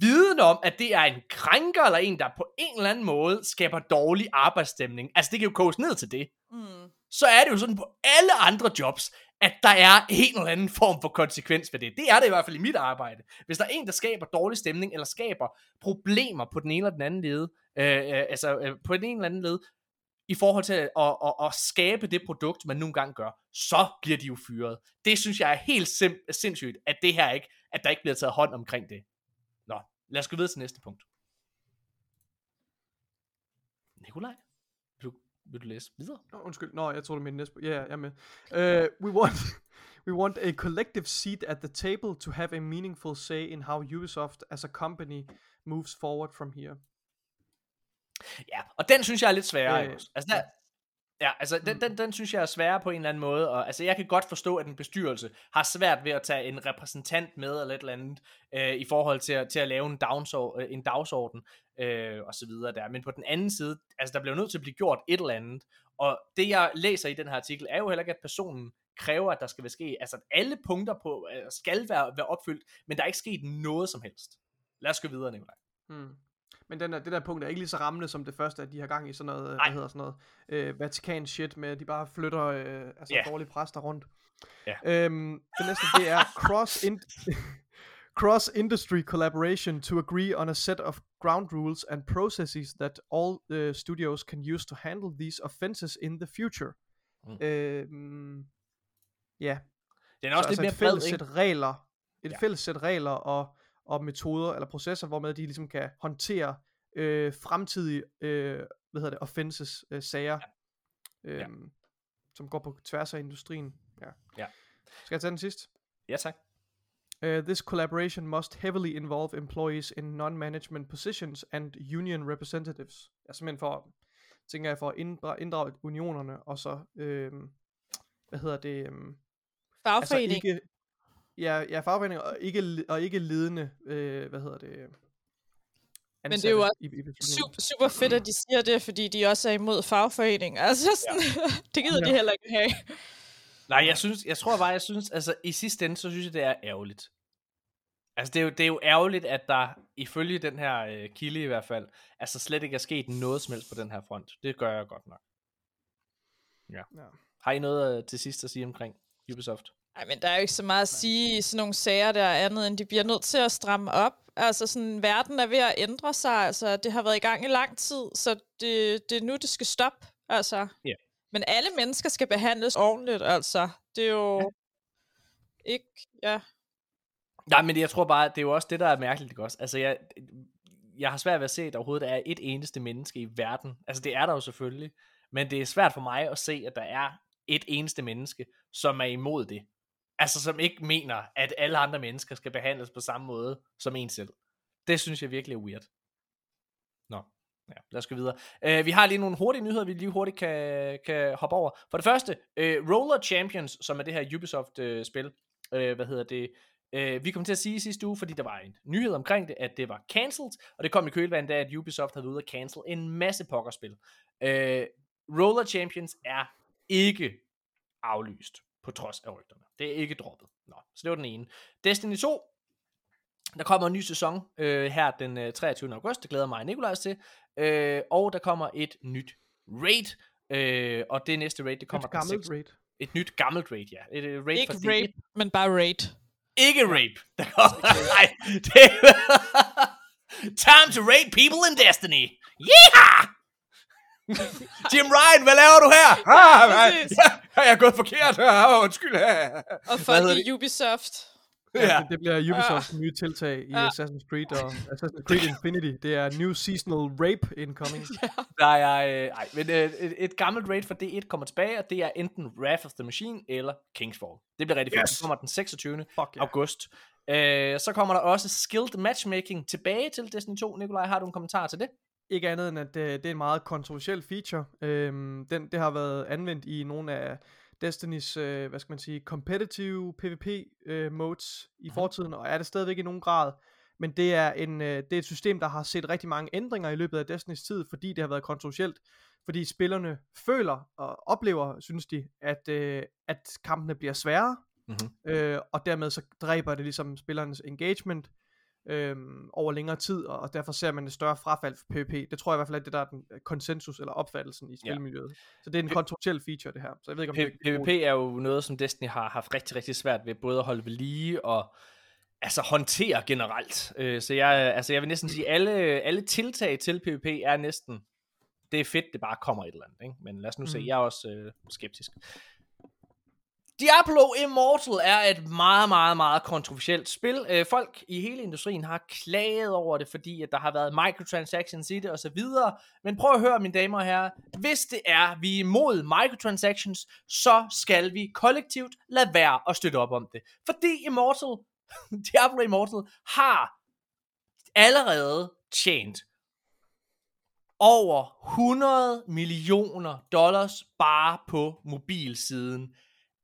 viden om, at det er en krænker, eller en, der på en eller anden måde skaber dårlig arbejdsstemning, altså det kan jo koges ned til det, Mm. så er det jo sådan på alle andre jobs, at der er en eller anden form for konsekvens ved det. Det er det i hvert fald i mit arbejde. Hvis der er en, der skaber dårlig stemning, eller skaber problemer på den ene eller den anden led, øh, øh, altså øh, på den ene eller anden led, i forhold til at, at, at, at skabe det produkt, man nogle gange gør, så bliver de jo fyret. Det synes jeg er helt sim- sindssygt, at det her ikke, at der ikke bliver taget hånd omkring det. Nå, lad os gå videre til næste punkt. Nikolaj, vil du, læse videre? Nå, undskyld. Nå, jeg tror du mente næste. Ja, yeah, jeg er med. Uh, we want... We want a collective seat at the table to have a meaningful say in how Ubisoft as a company moves forward from here. Ja, og den synes jeg er lidt sværere. Øh, altså, der, ja, altså den, den, den synes jeg er sværere på en eller anden måde. Og, altså, jeg kan godt forstå, at en bestyrelse har svært ved at tage en repræsentant med eller et eller andet, øh, i forhold til at, til at lave en, downsor, øh, en dagsorden øh, og så videre der. Men på den anden side, altså der bliver nødt til at blive gjort et eller andet. Og det jeg læser i den her artikel, er jo heller ikke, at personen kræver, at der skal være ske. Altså at alle punkter på øh, skal være, være opfyldt, men der er ikke sket noget som helst. Lad os gå videre, Nikolaj. Hmm. Men den der, det der punkt er ikke lige så rammende som det første, at de har gang i sådan noget, Nej. hvad hedder sådan noget, øh, Vatikan shit med, at de bare flytter øh, altså yeah. dårlige præster rundt. Ja. Øhm, det næste, det er cross, in cross industry collaboration to agree on a set of ground rules and processes that all uh, studios can use to handle these offenses in the future. Mm. Øhm, ja, Den er også så lidt altså mere et fælles sæt regler, et ja. fælles sæt regler og, og metoder eller processer, hvormed de ligesom kan håndtere øh, fremtidige øh, hvad hedder det, offenses øh, sager, ja. Ja. Øhm, som går på tværs af industrien. Ja. Ja. Skal jeg tage den sidst? Ja, tak. Uh, this collaboration must heavily involve employees in non-management positions and union representatives. Ja, simpelthen for, tænker jeg, for at inddrage, inddrage unionerne, og så, øhm, hvad hedder det, øhm, Fagforening. Altså ikke, ja, ja, fagforening og ikke, og ikke ledende, øh, hvad hedder det, Men det er jo også i, i super, super fedt, at de siger det, fordi de også er imod fagforening. Altså, sådan, ja. det gider ja. de heller ikke have. Nej, jeg synes, jeg tror bare, jeg synes, altså i sidste ende, så synes jeg, det er ærgerligt. Altså det er jo, det er jo ærgerligt, at der ifølge den her øh, kilde i hvert fald, altså slet ikke er sket noget som helst på den her front. Det gør jeg godt nok. Ja. Ja. Har I noget øh, til sidst at sige omkring Ubisoft? Ej, men der er jo ikke så meget at sige i sådan nogle sager der er andet, end de bliver nødt til at stramme op. Altså sådan, verden er ved at ændre sig, altså det har været i gang i lang tid, så det, det er nu, det skal stoppe, altså. Ja. Men alle mennesker skal behandles ordentligt, altså. Det er jo ja. ikke, ja. Nej, men jeg tror bare, det er jo også det, der er mærkeligt, ikke også? Altså, jeg, jeg har svært ved at se, at der overhovedet er et eneste menneske i verden. Altså, det er der jo selvfølgelig. Men det er svært for mig at se, at der er et eneste menneske, som er imod det. Altså, som ikke mener, at alle andre mennesker skal behandles på samme måde som en selv. Det synes jeg virkelig er weird. Nå, ja, lad os gå videre. Uh, vi har lige nogle hurtige nyheder, vi lige hurtigt kan, kan hoppe over. For det første, uh, Roller Champions, som er det her Ubisoft-spil, øh, uh, hvad hedder det, Uh, vi kom til at sige sidste uge, fordi der var en nyhed omkring det, at det var cancelled, og det kom i kølvandet af, at Ubisoft havde været ude at cancel en masse pokkerspil. Uh, Roller Champions er ikke aflyst, på trods af rygterne. Det er ikke droppet. Nå, så det var den ene. Destiny 2, der kommer en ny sæson øh, her den øh, 23. august, det glæder mig og Nikolajs til, øh, og der kommer et nyt raid, øh, og det næste raid, det kommer Et gammelt 6. raid. Et nyt gammelt raid, ja. Et, et raid Ikke fra rape, men bare raid. ikke rape. Der kommer, nej, det Time to raid people in Destiny. Yeah! Jim Ryan, hvad laver du her? Ah, hvad? præcis. Har jeg gået forkert? Ah, undskyld. Og folk i Ubisoft. Ja, Ja. det, det bliver Ubisofts nye tiltag i Ja. Assassin's Creed og Assassin's Creed Infinity. Det er New Seasonal Rape incoming. Der er, øh, ej, men øh, et, et gammelt raid for D1 kommer tilbage, og det er enten Wrath of the Machine eller Kingsfall. Det bliver rigtig fedt. Yes! Det kommer den 26. Fuck ja. august. Øh, så kommer der også Skilled Matchmaking tilbage til Destiny 2. Nikolaj, har du en kommentar til det? Ikke andet end, at øh, det er en meget kontroversiel feature. Øhm, den, det har været anvendt i nogle af Destinys, øh, hvad skal man sige, competitive PvP øh, modes i Mhm. fortiden, og er det stadigvæk i nogen grad. Men det er, en, øh, det er et system, der har set rigtig mange ændringer i løbet af Destinys tid, fordi det har været kontroversielt. Fordi spillerne føler og oplever, synes de, at, øh, at kampene bliver sværere, Mhm. øh, og dermed så dræber det ligesom spillernes engagement øhm, over længere tid, og, og derfor ser man et større frafald for PvP. Det tror jeg i hvert fald er det, der er den øh, konsensus eller opfattelsen i spilmiljøet. Så det er en P- kontroversiel feature, det her. Så jeg ved ikke, om det P- PvP er jo noget, som Destiny har haft rigtig, rigtig svært ved både at holde ved lige og altså håndtere generelt. Øh, så jeg, altså jeg vil næsten sige, alle, alle tiltag til PvP er næsten, det er fedt, det bare kommer et eller andet. Ikke? Men lad os nu se, Mhm. jeg er også øh, skeptisk. Diablo Immortal er et meget, meget, meget kontroversielt spil. Øh, folk i hele industrien har klaget over det, fordi at der har været microtransactions i det og så videre. Men prøv at høre, mine damer og herrer. Hvis det er, vi er imod microtransactions, så skal vi kollektivt lade være at støtte op om det. Fordi Immortal, Diablo Immortal, har allerede tjent over 100 millioner dollars bare på mobilsiden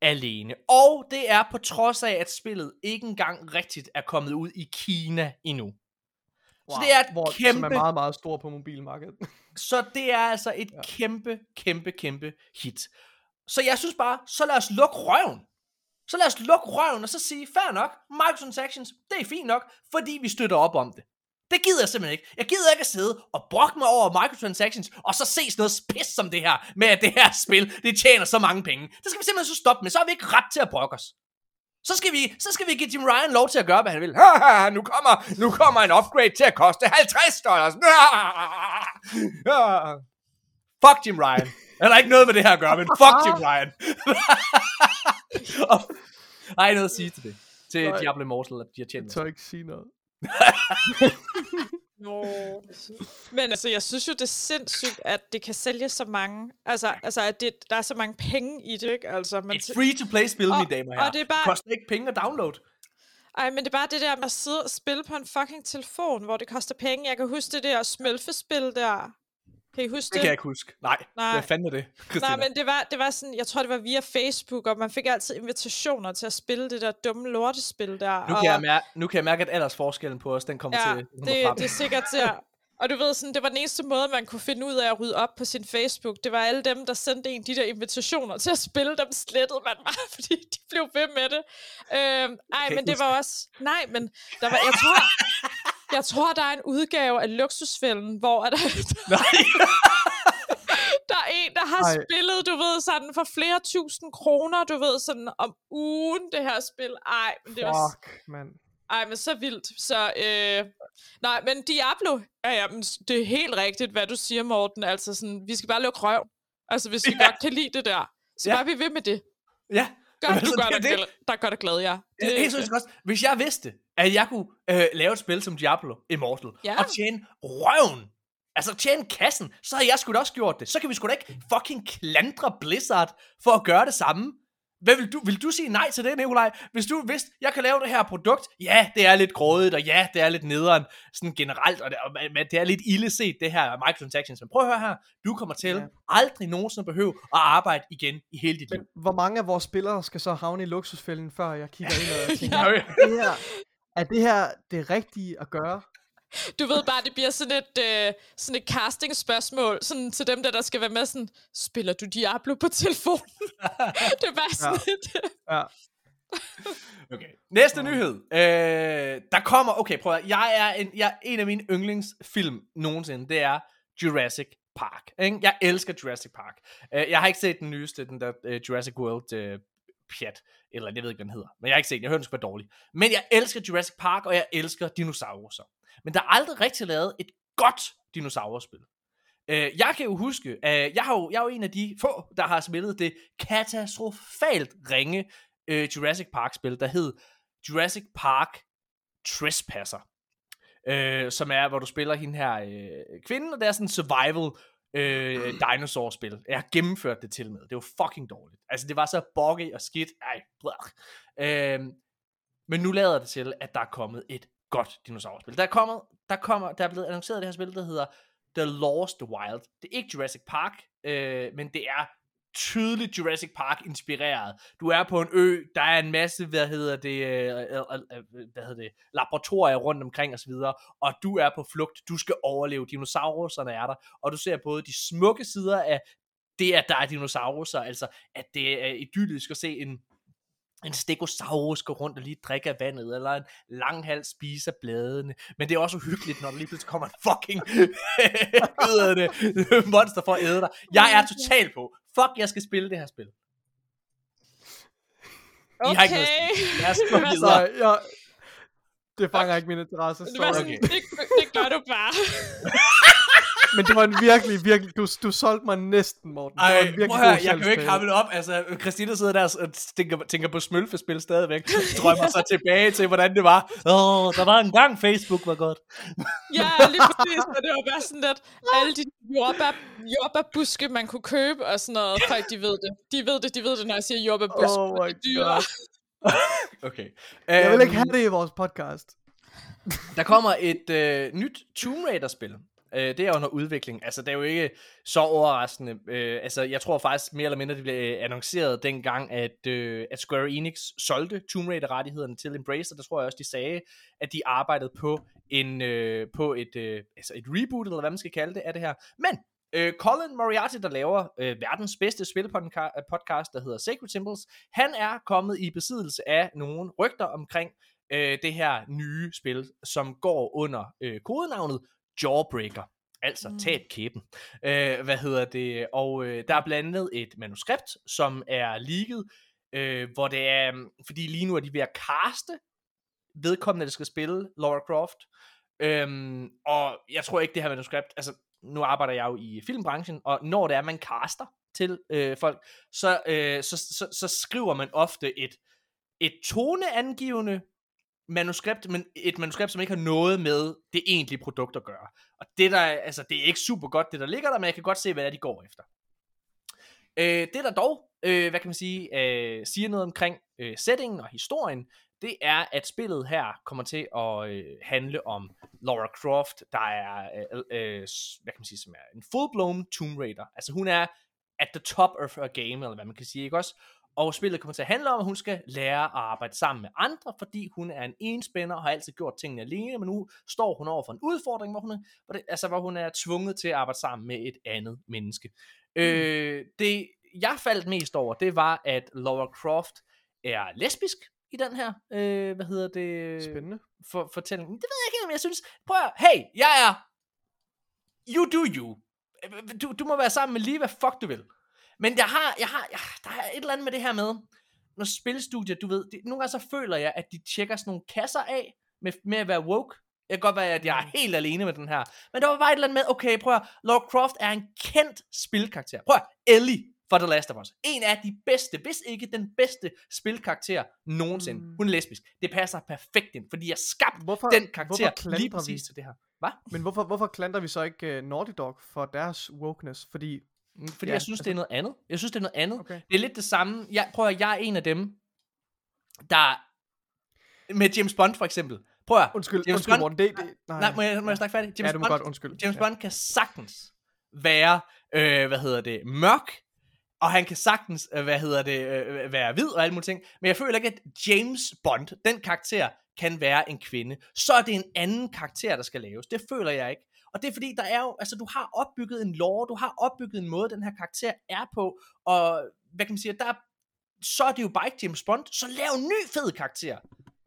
alene. Og det er på trods af, at spillet ikke engang rigtigt er kommet ud i Kina endnu. Wow. Så det er et hvor, kæmpe... Som er meget, meget stor på mobilmarkedet. Så det er altså et Ja. kæmpe, kæmpe, kæmpe hit. Så jeg synes bare, så lad os lukke røven. Så lad os lukke røven og så sige, fair nok, microtransactions, det er fint nok, fordi vi støtter op om det. Det gider jeg simpelthen ikke. Jeg gider ikke at sidde og brokke mig over microtransactions, og så se sådan noget pis som det her, med at det her spil, det tjener så mange penge. Det skal vi simpelthen så stoppe med, så har vi ikke ret til at brokke os. Så skal, vi, så skal vi give Jim Ryan lov til at gøre, hvad han vil. Nu kommer, nu kommer en upgrade til at koste 50 dollars. Fuck Jim Ryan. Der er ikke noget med det her at gøre, men fuck Jim Ryan. Og- I noget at sige til det? Til Nej. Diablo Immortal, at de har tjent Jeg tør ikke sige noget. Nå. Men altså, jeg synes jo, det er sindssygt, at det kan sælge så mange. Altså, altså at det, der er så mange penge i det, ikke? Altså, man Et free-to-play-spil, mine damer og herrer. og det er bare- koster ikke penge at download. Ej, men det er bare det der med at sidde og spille på en fucking telefon, hvor det koster penge. Jeg kan huske det der smølfespil der. Kan I huske Det det? kan jeg ikke huske. Nej, Nej. hvad fanden er det, Christina? Nej, men det var, det var sådan, jeg tror det var via Facebook, og man fik altid invitationer til at spille det der dumme lortespil der. nu, og, kan jeg mærke, nu kan jeg mærke, at aldersforskellen på os, den kommer ja, til den kommer det, frem. det er sikkert der. Og du ved sådan, det var den eneste måde, man kunne finde ud af at rydde op på sin Facebook. Det var alle dem, der sendte en de der invitationer til at spille, dem slettede man bare, fordi de blev ved med det. Øhm, ej, men det var også... Nej, men der var, jeg tror, jeg tror, der er en udgave af Luksusfælden, hvor er der, Nej. der er en, der har Ej. spillet, du ved, sådan for flere tusind kroner, du ved, sådan om ugen, det her spil. Ej, men det var... Fuck, mand. Ej, men så vildt. Så, øh, nej, men Diablo, ja, ja, men det er helt rigtigt, hvad du siger, Morten. Altså sådan, vi skal bare lukke røv. Altså, hvis vi Ja. godt kan lide det der, så Ja. bare vi ved med det. ja, Gør, Jamen, du altså, gør det dig, det. der gør dig glad, ja. Det, helt seriøst også. Hvis jeg vidste, at jeg kunne øh, lave et spil som Diablo Immortal, Ja. og tjene røven, altså tjene kassen, så havde jeg sgu da også gjort det. Så kan vi sgu da ikke fucking klandre Blizzard for at gøre det samme. Hvad vil du, vil du sige nej til det, Nikolaj? Hvis du vidste, jeg kan lave det her produkt, ja, det er lidt grådigt, og ja, det er lidt nederen, sådan generelt, og det, og, men det er lidt ille set, det her microtransactions. Men prøv at høre her, du kommer til Ja. aldrig nogensinde behøve at arbejde igen i hele dit liv. Men hvor mange af vores spillere skal så havne i luksusfælden, før jeg kigger ind og tænker, Ja. det her, er det her det rigtige at gøre? Du ved bare, det bliver sådan et, øh, sådan et casting-spørgsmål sådan til dem, der, der skal være med sådan, spiller du Diablo på telefonen? det er bare sådan ja. et... Ja. Okay. Næste nyhed. Øh, der kommer, okay, prøv at, jeg er en, jeg, en af mine yndlingsfilm nogensinde, det er Jurassic Park. Ikke? Jeg elsker Jurassic Park. Øh, jeg har ikke set den nyeste, den der uh, Jurassic World uh, pjat, eller jeg ved ikke, hvad den hedder, men jeg har ikke set den, jeg hørte den skulle være dårlig. Men jeg elsker Jurassic Park, og jeg elsker dinosaurer. Men der er aldrig rigtig lavet et godt dinosaurspil. Øh, jeg kan jo huske, øh, jeg, har jo, jeg er jo en af de få, der har spillet det katastrofalt ringe øh, Jurassic Park-spil, der hed Jurassic Park Trespasser. Øh, som er, hvor du spiller hende her øh, kvinden, og det er sådan en survival øh, dinosaur-spil. Jeg har gennemført det til med. Det var fucking dårligt. Altså, det var så buggy og skidt. Ej, øh, men nu lader det til, at der er kommet et godt dinosaurspil. Der er, kommet, der, kommer, der er blevet annonceret det her spil, der hedder The Lost Wild. Det er ikke Jurassic Park, øh, men det er tydeligt Jurassic Park inspireret. Du er på en ø, der er en masse, hvad hedder det, øh, øh, øh, hvad hedder det, laboratorier rundt omkring osv., og du er på flugt, du skal overleve, dinosaurerne er der, og du ser både de smukke sider af det, at der er dinosaurer, altså at det er idyllisk at se en en stegosaurus gå rundt og lige drikke af vandet, eller en langhals spise af bladene. Men det er også uhyggeligt, når der lige pludselig kommer en fucking ædende monster for at æde dig. Jeg er total på. Fuck, jeg skal spille det her spil. I har ikke noget Okay. Lad os gå Hvad så? Så videre. jeg, det fanger ikke min interesse. Sorry. sådan, Okay. det, det gør du bare. men det var en virkelig, virkelig, du, du solgte mig næsten, Morten. Det var Ej, en prøv høre, jeg kan jo ikke hamle op. Altså, Christina sidder der og tænker, tænker på smølfespil stadigvæk. Drømmer sig tilbage til, hvordan det var. Åh, oh, der var en gang Facebook var godt. Ja, lige præcis. Og det var bare sådan, at alle de jordbær, jordbærbuske, man kunne købe og sådan noget, folk de ved det. De ved det, de ved det, når jeg siger jordbærbuske. Oh my det er dyre. God. Okay. Jeg vil ikke Øhm, have det i vores podcast. Der kommer et øh, nyt Tomb Raider-spil. Øh, det er under udvikling. Altså, det er jo ikke så overraskende. Øh, altså, jeg tror faktisk mere eller mindre, det blev øh, annonceret dengang, at, øh, at Square Enix solgte Tomb Raider-rettighederne til Embracer. Der tror jeg også, de sagde, at de arbejdede på en øh, på et, øh, altså et reboot, eller hvad man skal kalde det, af det her. Men øh, Colin Moriarty, der laver øh, verdens bedste spilpodcast, der hedder Sacred Symbols, han er kommet i besiddelse af nogle rygter omkring øh, det her nye spil, som går under øh, kodenavnet Jawbreaker. Altså Mm. tab kæben. Øh, hvad hedder det? Og øh, der er blandt andet et manuskript, som er leaget, øh, hvor det er, mm, fordi lige nu er de ved at caste vedkommende, der skal spille Laura Croft. Øhm, og jeg tror ikke, det her manuskript, altså nu arbejder jeg jo i filmbranchen, og når det er, man caster til øh, folk, så, øh, så, så, så skriver man ofte et, et toneangivende manuskript, men et manuskript, som ikke har noget med det egentlige produkt at gøre. Og det der, altså, det er ikke super godt, det der ligger der, men jeg kan godt se, hvad det er, de går efter. Øh, det der dog, øh, hvad kan man sige, øh, siger noget omkring øh, settingen og historien, det er, at spillet her kommer til at øh, handle om Laura Croft, der er, øh, øh, hvad kan man sige, som er en full-blown Tomb Raider. Altså hun er at the top of her game, eller hvad man kan sige, ikke også? Og spillet kommer til at handle om, at hun skal lære at arbejde sammen med andre, fordi hun er en enspænder og har altid gjort tingene alene, men nu står hun over for en udfordring, hvor hun er, hvor det, altså, hvor hun er tvunget til at arbejde sammen med et andet menneske. Mm. Øh, det, jeg faldt mest over, det var, at Laura Croft er lesbisk i den her, øh, hvad hedder det? Spændende. For, fortælling. Det ved jeg ikke, men jeg synes, prøv at, hey, jeg er, you do you. Du, du må være sammen med lige, hvad fuck du vil. Men jeg har, jeg har, jeg, der er et eller andet med det her med, når spilstudier, du ved, det, nogle gange så føler jeg, at de tjekker sådan nogle kasser af, med, med at være woke. Jeg kan godt være, at jeg er helt alene med den her. Men der var bare et eller andet med, okay, prøv at, Laura Croft er en kendt spilkarakter. Prøv at, Ellie for The Last of Us. En af de bedste, hvis ikke den bedste spilkarakter nogensinde. Mm. Hun er lesbisk. Det passer perfekt ind, fordi jeg skabte Hvorfor, den karakter lige præcis vi, til det her. Hvad? Men hvorfor, hvorfor klandrer vi så ikke uh, Naughty Dog for deres wokeness? Fordi, Fordi Ja, jeg synes, altså- det er noget andet. Jeg synes, det er noget andet. okay. Det er lidt det samme. Jeg prøver, jeg er en af dem, der... Med James Bond for eksempel. Prøv at, Undskyld, James undskyld Bond- Morten, det, det nej, Nej, må jeg, må jeg snakke færdig? James ja, du må Bond, godt, undskyld. James ja. Bond kan sagtens være, øh, hvad hedder det, mørk, og han kan sagtens, øh, hvad hedder det, øh, være hvid og alle mulige ting, men jeg føler ikke, at James Bond, den karakter, kan være en kvinde. Så er det en anden karakter, der skal laves. Det føler jeg ikke. Og det er fordi, der er jo, altså du har opbygget en lore, du har opbygget en måde, den her karakter er på, og hvad kan man sige, der er, så er det jo bare ikke James Bond, så lav en ny fed karakter.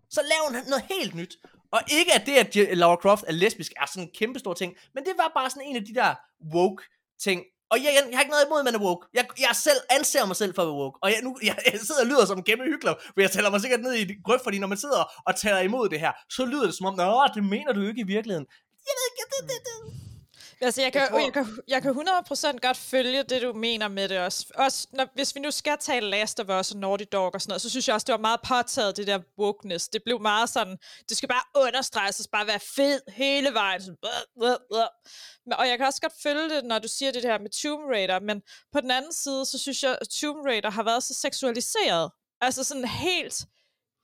Så lav noget helt nyt. Og ikke at det, at Laura Croft er lesbisk, er sådan en kæmpe stor ting, men det var bare sådan en af de der woke ting. Og jeg, jeg, jeg har ikke noget imod, at man er woke. Jeg, jeg selv anser mig selv for at være woke. Og jeg, nu, jeg, jeg sidder og lyder som en kæmpe hyggelig, for jeg tæller mig sikkert ned i et grøft, fordi når man sidder og taler imod det her, så lyder det som om, Nå, det mener du ikke i virkeligheden. Jeg ved ikke, det, det, det. Altså, jeg kan, Jeg tror- jeg, kan, jeg kan 100% godt følge det, du mener med det også. også når, hvis vi nu skal tale Last of Us og Naughty Dog og sådan noget, så synes jeg også, det var meget påtaget, det der wokeness. Det blev meget sådan, det skal bare understreges, det skal bare være fed hele vejen. Sådan, blah, blah, og jeg kan også godt følge det, når du siger det her med Tomb Raider, men på den anden side, så synes jeg, at Tomb Raider har været så seksualiseret. Altså sådan helt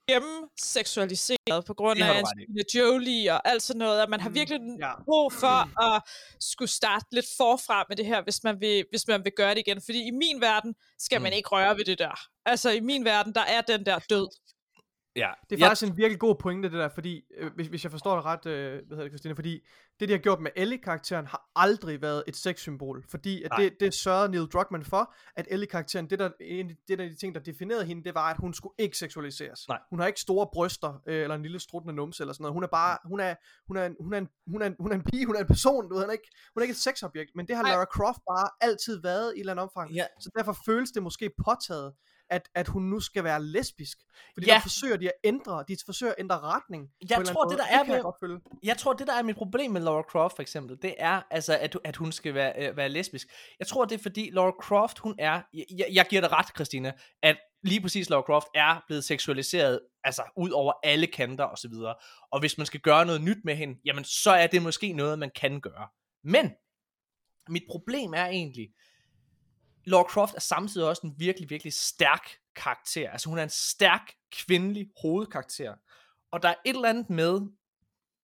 gennemseksualiseret på grund af. Angelina Jolie og alt sådan noget, at man har Mm, virkelig ja. brug for at skulle starte lidt forfra med det her, hvis man vil, hvis man vil gøre det igen. Fordi i min verden skal man Mm. ikke røre ved det der. Altså i min verden, der er den der død. Ja, Det er faktisk en virkelig god pointe, det der, fordi, øh, hvis, hvis jeg forstår det ret, øh, hvad hedder det, Christina, fordi det, de har gjort med Ellie-karakteren, har aldrig været et sexsymbol, fordi at Nej. det, det sørgede Neil Druckmann for, at Ellie-karakteren, det der, en, det der de ting, der definerede hende, det var, at hun skulle ikke seksualiseres. Nej. Hun har ikke store bryster, øh, eller en lille struttende numse, eller sådan noget. Hun er bare, hun er, hun er, en, hun er, en, hun er, en, hun er en pige, hun er en person, du ved, hun er ikke, hun er ikke et sexobjekt, men det har Ej. Lara Croft bare altid været i et eller andet omfang. ja, Så derfor føles det måske påtaget. At, at hun nu skal være lesbisk. Fordi Ja. der forsøger de at ændre, de forsøger at ændre retning. Jeg tror, det der er det jeg med- følge. Jeg tror, det der er mit problem med Laura Croft for eksempel, det er, altså, at, at hun skal være, øh, være lesbisk. Jeg tror, det er fordi Laura Croft, hun er, jeg, jeg giver dig ret, Christina, at lige præcis Laura Croft er blevet seksualiseret, altså ud over alle kanter og så videre. Og hvis man skal gøre noget nyt med hende, jamen så er det måske noget, man kan gøre. Men, mit problem er egentlig, Laura Croft er samtidig også en virkelig, virkelig stærk karakter. Altså hun er en stærk kvindelig hovedkarakter. Og der er et eller andet med,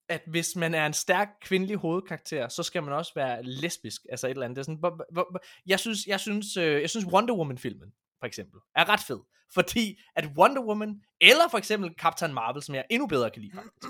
at hvis man er en stærk kvindelig hovedkarakter, så skal man også være lesbisk, altså et eller andet. Det er sådan, b- b- b- jeg synes, jeg synes, øh, jeg synes Wonder Woman-filmen, for eksempel, er ret fed. Fordi at Wonder Woman, eller for eksempel Captain Marvel, som jeg endnu bedre kan lide, faktisk.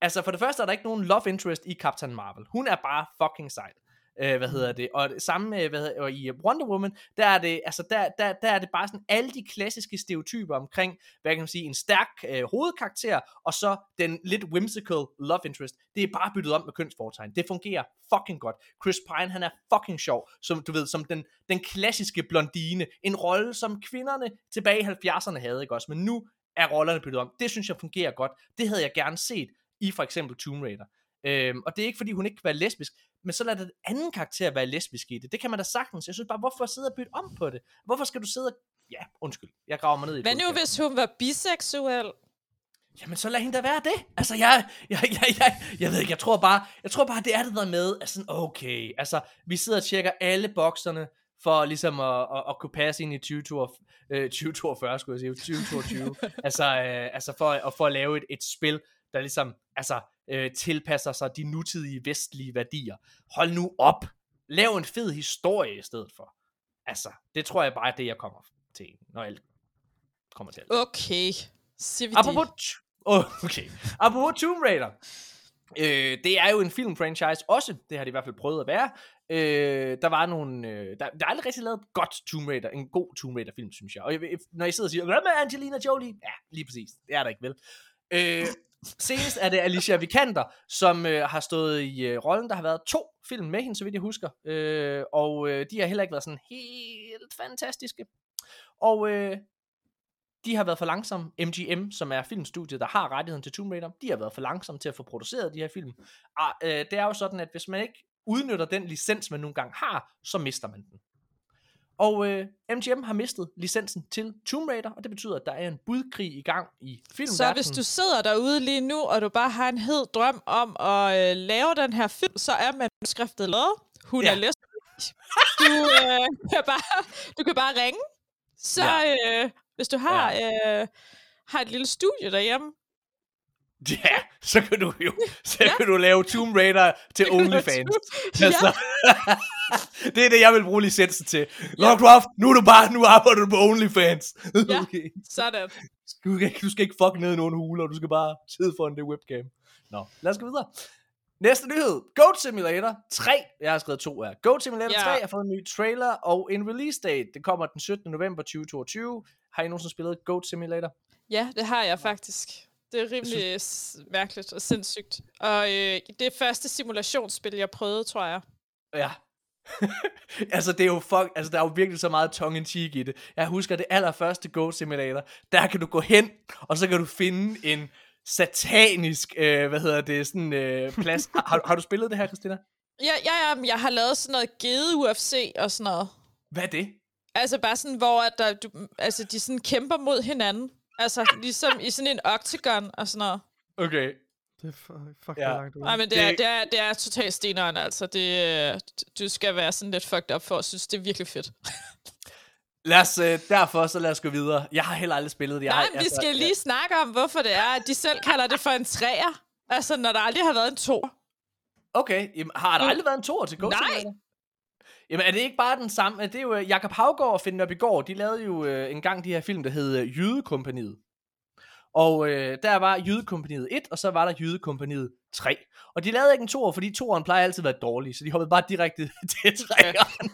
Altså, for det første er der ikke nogen love interest i Captain Marvel. Hun er bare fucking sej. Øh, hvad hedder det? Og det samme med, hvad hedder, og i Wonder Woman, der er det, altså der, der, der er det bare sådan alle de klassiske stereotyper omkring, hvad kan man sige, en stærk øh, hovedkarakter, og så den lidt whimsical love interest. Det er bare byttet om med kønsfortegn. Det fungerer fucking godt. Chris Pine, han er fucking sjov, som du ved, som den, den klassiske blondine. En rolle, som kvinderne tilbage i 70'erne havde, ikke også? Men nu er rollerne byttet om. Det synes jeg fungerer godt. Det havde jeg gerne set i for eksempel Tomb Raider. Øhm, og det er ikke fordi hun ikke kan være lesbisk, men så lad den anden karakter være lesbisk i det. Det kan man da sagtens. Jeg synes bare, hvorfor sidde og bytte om på det? Hvorfor skal du sidde og... Ja, undskyld. Jeg graver mig ned i et Hvad nu, hvis hun var biseksuel? Jamen, så lad hende da være det. Altså, jeg, jeg, jeg, jeg, jeg ved ikke, jeg tror bare, jeg tror bare, det er det der med, at sådan, okay, altså, vi sidder og tjekker alle bokserne, for ligesom at, at, at kunne passe ind i 2042, øh, 2042, skulle jeg sige, 2022. altså, øh, altså for, at, for at lave et, et spil, der ligesom, altså, øh, tilpasser sig de nutidige vestlige værdier. Hold nu op. Lav en fed historie i stedet for. Altså, det tror jeg bare er det, jeg kommer til, når alt kommer til alt. Okay, siger vi Apropos, det. oh, okay. Apropos Tomb Raider. Øh, det er jo en filmfranchise også, det har de i hvert fald prøvet at være. Øh, der var nogle, øh, der, der er aldrig rigtig lavet et godt Tomb Raider, en god Tomb Raider film, synes jeg. Og jeg, når I sidder og siger, hvad med Angelina Jolie? Ja, lige præcis, det er der ikke vel. Øh, senest er det Alicia Vikander, som øh, har stået i øh, rollen. Der har været to film med hende, så vidt jeg husker. Øh, og øh, de har heller ikke været sådan helt fantastiske. Og øh, de har været for langsomme. MGM, som er filmstudiet, der har rettigheden til Tomb Raider, de har været for langsomme til at få produceret de her film. Og øh, det er jo sådan, at hvis man ikke udnytter den licens, man nogle gange har, så mister man den. Og øh, MGM har mistet licensen til Tomb Raider, og det betyder, at der er en budkrig i gang i filmverdenen. Så hvis du sidder derude lige nu, og du bare har en hed drøm om at øh, lave den her film, så er manuskriptet lavet. Hun Ja. er lesbisk. Du, øh, kan bare, du kan bare ringe. Så øh, hvis du har, øh, har et lille studie derhjemme, Ja, så kan du jo så Ja. kan du lave Tomb Raider til OnlyFans. Ja. Det er det, jeg vil bruge licensen til. Lara Croft, nu er du bare, nu arbejder du på OnlyFans. Ja. Okay. sådan. Du, skal, du skal ikke fuck ned i nogen huler, du skal bare sidde foran det webcam. Nå, lad os gå videre. Næste nyhed. Goat Simulator 3. Jeg har skrevet to her. Goat Simulator Ja. 3 har fået en ny trailer og en release date. Det kommer den 17. november 2022. Har I nogensinde spillet Goat Simulator? Ja, det har jeg faktisk. Det er rimelig s- mærkeligt og sindssygt. Og øh, det er første simulationsspil, jeg prøvede, tror jeg. Ja. altså, det er jo fuck, altså, der er jo virkelig så meget tongue in cheek i det. Jeg husker det allerførste Goat Simulator. Der kan du gå hen, og så kan du finde en satanisk, øh, hvad hedder det, sådan øh, plads. har, har, du spillet det her, Christina? Ja, ja, ja, jeg har lavet sådan noget gede UFC og sådan noget. Hvad er det? Altså bare sådan, hvor at der, du, altså, de sådan kæmper mod hinanden. Altså ligesom i sådan en octagon og sådan noget. Okay. Det er for, fuck Ja. ja. langt ude. Nej, men det, er, det, er, det er totalt steneren, altså. Det, øh, du skal være sådan lidt fucked up for at synes, det er virkelig fedt. Lad os, øh, derfor så lad os gå videre. Jeg har heller aldrig spillet det. Jeg Nej, har, men vi skal lige snakke om, hvorfor det er, at de selv kalder det for en træer. Altså, når der aldrig har været en to. Okay, jamen, har der aldrig været en toer til Ghost Nej. Jamen er det ikke bare den samme? Det er jo øh, Jakob Havgård og Finn Nørbegaard, de lavede jo øh, engang de her film, der hed øh, Jydekompaniet. Og øh, der var Jydekompaniet 1, og så var der Jydekompaniet 3. Og de lavede ikke en toer, fordi toeren plejer altid at være dårlig, så de hoppede bare direkte til træeren.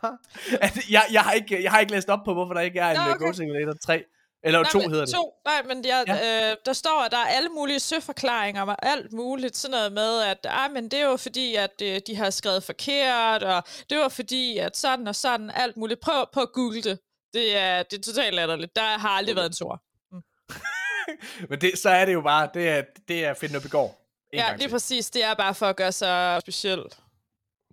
Altså, jeg, jeg, har ikke, jeg har ikke læst op på, hvorfor der ikke er en Nå, Nå, okay. okay. Ghost Simulator 3. Eller Nej, 2 men hedder det. To, nej, men jeg, ja. øh, der står, at der er alle mulige søforklaringer og alt muligt. Sådan noget med, at ah, men det jo fordi, at øh, de har skrevet forkert, og det var fordi, at sådan og sådan, alt muligt. Prøv på at google det. Det er, det er totalt latterligt. Der har aldrig været en tor. Men det, så er det jo bare, det er, det er vi går. Ja, lige præcis. Det er bare for at gøre sig specielt.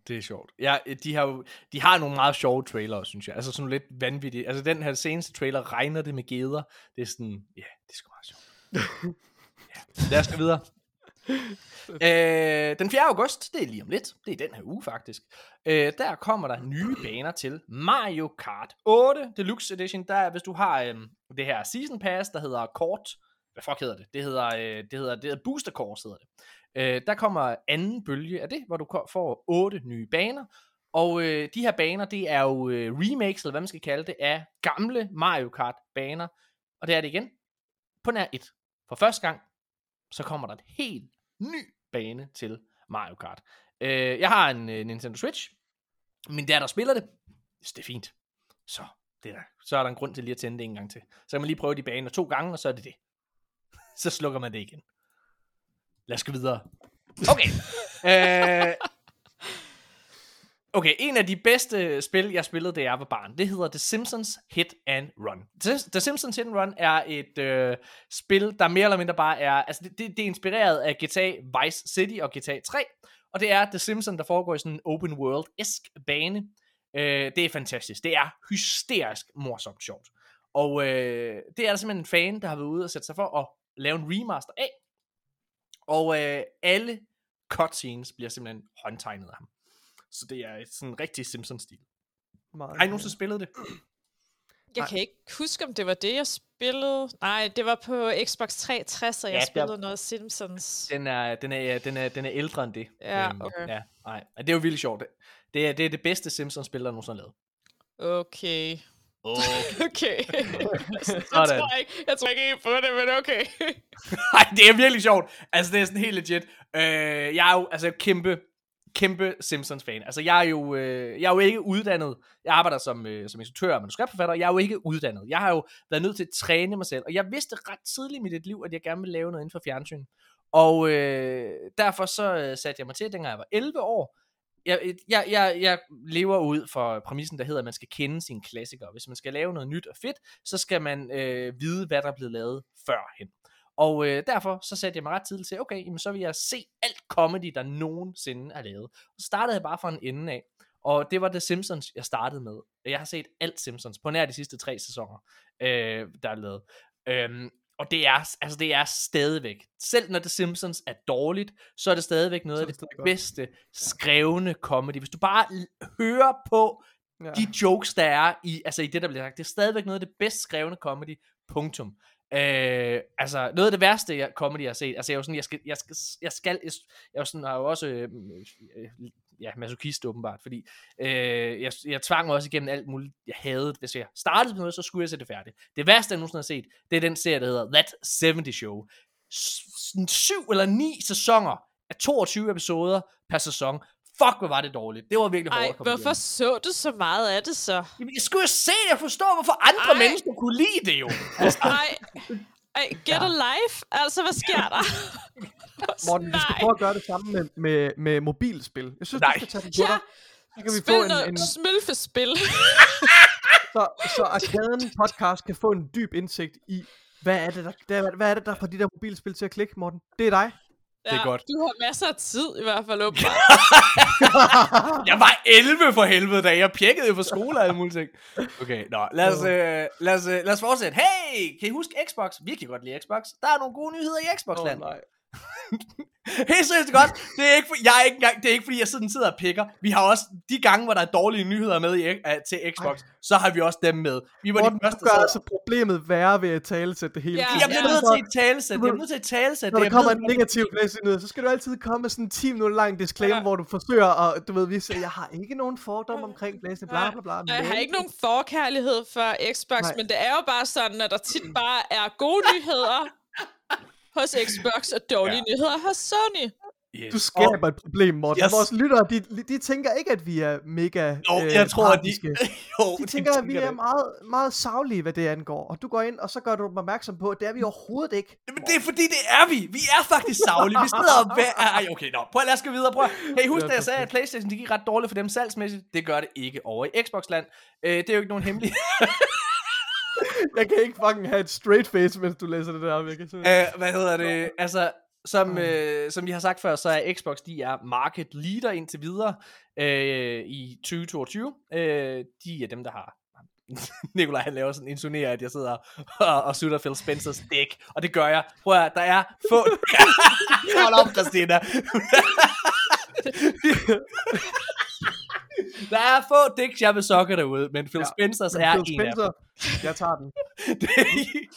Det er sjovt. Ja, de har jo, de har nogle meget sjove trailere, synes jeg. Altså sådan lidt vanvittige. Altså den her seneste trailer, regner det med geder. Det er sådan, ja, det er sgu meget sjovt. ja, lad os gå videre. øh, den 4. august, det er lige om lidt, det er den her uge faktisk, øh, der kommer der nye baner til Mario Kart 8 Deluxe Edition. Der, hvis du har øh, det her Season Pass, der hedder kort, hvad fuck hedder det? Det hedder, øh, det hedder, det hedder Booster Course, hedder det. Øh, der kommer anden bølge af det, hvor du får otte nye baner, og øh, de her baner, det er jo øh, remakes, eller hvad man skal kalde det, af gamle Mario Kart baner, og det er det igen på nær et. For første gang, så kommer der en helt ny bane til Mario Kart. Øh, jeg har en øh, Nintendo Switch. Min datter spiller det. Så det er fint. Så, det der. så er der en grund til lige at tænde det en gang til. Så kan man lige prøve de baner to gange, og så er det det så slukker man det igen. Lad os gå videre. Okay. øh, okay, en af de bedste spil, jeg spillede, da jeg var barn, det hedder The Simpsons Hit and Run. The Simpsons Hit and Run er et øh, spil, der mere eller mindre bare er, altså det, det, det er inspireret af GTA Vice City og GTA 3, og det er The Simpsons, der foregår i sådan en open world-esk bane. Øh, det er fantastisk. Det er hysterisk morsomt sjovt. Og øh, det er der simpelthen en fan, der har været ude og sætte sig for at lave en remaster af. Og øh, alle cutscenes bliver simpelthen håndtegnet af ham. Så det er sådan en rigtig Simpsons-stil. Har I nogensinde spillet det? Jeg kan ikke huske, om det var det, jeg spillede. Nej, det var på Xbox 360, og jeg ja, spillede der... noget Simpsons. Den er, den, er, den, er, den er ældre end det. Ja, øhm, okay. Ja, nej. Det er jo vildt sjovt. Det er det, er det bedste Simpsons-spil, der nogensinde har lavet. Okay. Okay. okay. jeg, tror ikke, jeg tror ikke helt på det, men okay. Nej, det er virkelig sjovt. Altså, det er sådan helt legit. Øh, jeg er jo altså, kæmpe, kæmpe Simpsons-fan. Altså, jeg er jo, øh, jeg er jo ikke uddannet. Jeg arbejder som, øh, som instruktør og manuskriptforfatter. Jeg er jo ikke uddannet. Jeg har jo været nødt til at træne mig selv. Og jeg vidste ret tidligt i mit liv, at jeg gerne ville lave noget inden for fjernsyn. Og øh, derfor så øh, satte jeg mig til, dengang jeg var 11 år, jeg, jeg, jeg, jeg lever ud for præmissen, der hedder, at man skal kende sine klassikere. Hvis man skal lave noget nyt og fedt, så skal man øh, vide, hvad der er blevet lavet førhen. Og øh, derfor så satte jeg mig ret tidligt til, okay, jamen, så vil jeg se alt comedy, der nogensinde er lavet. Så startede jeg bare fra en ende af. Og det var The Simpsons, jeg startede med. Jeg har set alt Simpsons, på nær de sidste tre sæsoner, øh, der er lavet. Øhm, og det er, altså det er stadigvæk, selv når The Simpsons er dårligt, så er det stadigvæk noget af det, det bedste skrevne comedy. Hvis du bare hører på ja. de jokes, der er i, altså i det, der bliver sagt, det er stadigvæk noget af det bedst skrevne comedy, punktum. Øh, altså noget af det værste jeg, comedy jeg har set, altså jeg er jo sådan, jeg skal, jeg skal, jeg skal, jeg, jeg er jo sådan, har jo også øh, øh, ja, masochist åbenbart, fordi øh, jeg, jeg tvang mig også igennem alt muligt, jeg havde, hvis jeg startede med noget, så skulle jeg se det færdigt. Det værste, jeg nogensinde har set, det er den serie, der hedder That 70 Show. Syv eller ni sæsoner af 22 episoder per sæson. Fuck, hvor var det dårligt. Det var virkelig hårdt. Ej, hvorfor igennem. så du så meget af det så? Jamen, jeg skulle jo se det. Jeg forstår, hvorfor andre Ej. mennesker kunne lide det jo. Altså. Ej, Ej, get ja. a life. Altså, hvad sker der? Morten, vi skal prøve at gøre det samme med, med, med mobilspil. Jeg synes, Nej. du skal tage det på ja. dig. Så kan vi Spil få en, en... smølfespil. så, så Arkaden podcast kan få en dyb indsigt i, hvad er det, der, der, hvad er det, der får de der mobilspil til at klikke, Morten? Det er dig. Ja, det er godt. Du har masser af tid i hvert fald, åbenbart. jeg var 11 for helvede, da jeg pjekkede for skole og alle mulige ting. Okay, nå, lad os, øh, lad, os, øh, lad os fortsætte. Hey, kan I huske Xbox? Vi kan godt lide Xbox. Der er nogle gode nyheder i Xbox-land. Oh, nej. Helt seriøst godt. Det er ikke, for, jeg er ikke engang, det er ikke fordi, jeg sådan sidder og pikker. Vi har også, de gange, hvor der er dårlige nyheder med i, uh, til Xbox, Ej. så har vi også dem med. Vi var Morten, de første, du gør altså problemet værre ved at talesætte det hele. Ja, jeg bliver ja. nødt til at talesætte Jeg er nødt til at talesætte Når der kommer en negativ nyhed, så skal du altid komme med sådan en 10 minutter lang disclaimer, ja. hvor du forsøger at, du ved, vise, jeg har ikke nogen fordom omkring PlayStation, bla bla bla. Jeg har ikke nogen forkærlighed for Xbox, Nej. men det er jo bare sådan, at der tit bare er gode nyheder, hos Xbox og dårlige ja. nyheder hos Sony. Yes. Du skaber og, et problem, Morten. Yes. Vores lyttere, de, de tænker ikke, at vi er mega Jo, øh, jeg tror, at de... jo, de tænker, at vi er meget, meget savlige, hvad det angår. Og du går ind, og så gør du dem opmærksom på, at det er vi overhovedet ikke. Men det er fordi, det er vi. Vi er faktisk savlige. Vi sidder og... Ej, okay, nå. Prøv at lade os gå videre. Prøv. I huske, da jeg sagde, at Playstation det gik ret dårligt for dem salgsmæssigt? Det gør det ikke over i Xbox-land. Øh, det er jo ikke nogen hemmelig... jeg kan ikke fucking have et straight face, mens du læser det der. Jeg kan simpelthen- Uh, hvad hedder det? Altså, som, øh, som vi har sagt før, så er Xbox, de er market leader indtil videre øh, i 2022. Øh, de er dem, der har... Nikolaj, han laver sådan, insonerer, at jeg sidder og, og sutter Phil Spencers dæk, og det gør jeg. Prøv at, der er få... Hold op, Christina. der er få dæks, jeg vil sokke derude, men Phil Ja, Spencers Men er Phil en af dem. Spencer, jeg tager den. Det-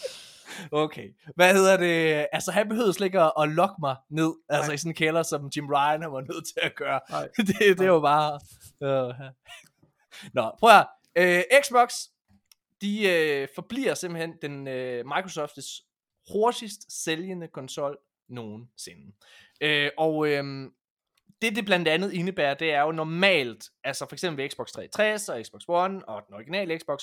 okay. Hvad hedder det? Altså, han behøvede slet ikke at, lokke mig ned, altså Nej. i sådan en kælder, som Jim Ryan han var nødt til at gøre. Nej. det, det jo bare... Uh, Nå, prøv at uh, Xbox, de uh, forbliver simpelthen den uh, Microsofts hurtigst sælgende konsol nogensinde. Uh, og uh, det, det blandt andet indebærer, det er jo normalt, altså for eksempel ved Xbox 360 og Xbox One og den originale Xbox,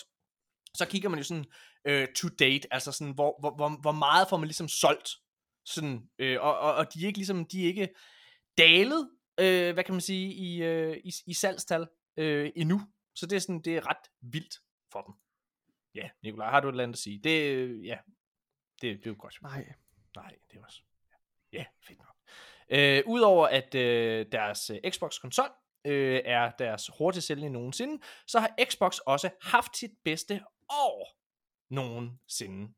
så kigger man jo sådan øh, to date, altså sådan, hvor, hvor, hvor, hvor meget får man ligesom solgt, sådan, øh, og, og, og de er ikke ligesom, de er ikke dalet, øh, hvad kan man sige, i, øh, i, i salgstal øh, endnu, så det er sådan, det er ret vildt for dem. Ja, Nikolaj, har du et eller andet at sige? Det, øh, ja, det, det er jo godt. Nej. Nej, det er også... Ja, fedt nok. Øh, Udover at øh, deres øh, Xbox-konsol øh, er deres hurtigst sælgende nogensinde, så har Xbox også haft sit bedste år nogensinde.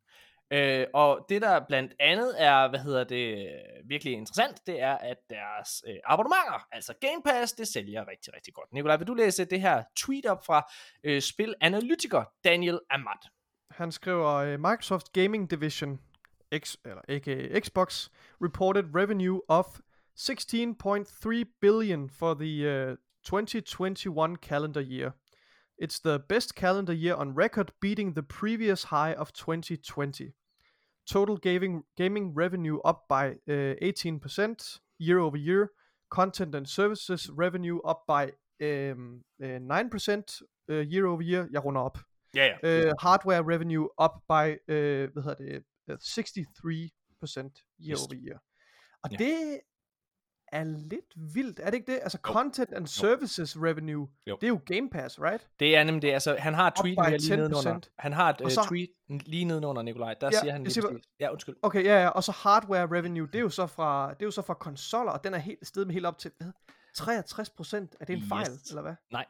Øh, og det der blandt andet er, hvad hedder det, virkelig interessant, det er, at deres øh, abonnementer, altså Game Pass, det sælger rigtig, rigtig godt. Nikolaj, vil du læse det her tweet op fra øh, spilanalytiker Daniel Amat? Han skriver, øh, Microsoft Gaming Division, X, eller aka Xbox, reported revenue of 16.3 billion for the uh, 2021 calendar year. It's the best calendar year on record, beating the previous high of 2020. Total gaming gaming revenue up by uh, 18% year over year. Content and services revenue up by um, uh, 9% uh, year over year. Jeg runder op. Ja, ja. Uh, hardware revenue up by, uh, hvad hedder det, 63% year over year. Og Ja. det er lidt vildt, er det ikke det? Altså Jo. content and services revenue, Jo. det er jo Game Pass, right? Det er nemlig det. Altså, han har tweet lige nedenunder. 10%. Han har et uh, så- tweet lige nedenunder, Nikolaj. Der Ja, siger han lige siger præcis. Ja, undskyld. Okay, ja, ja, og så hardware revenue, det er jo så fra, det er jo så fra konsoller, og den er helt stedet med helt op til, hvad? 63%? Er det en fejl, Yes. eller hvad? Nej,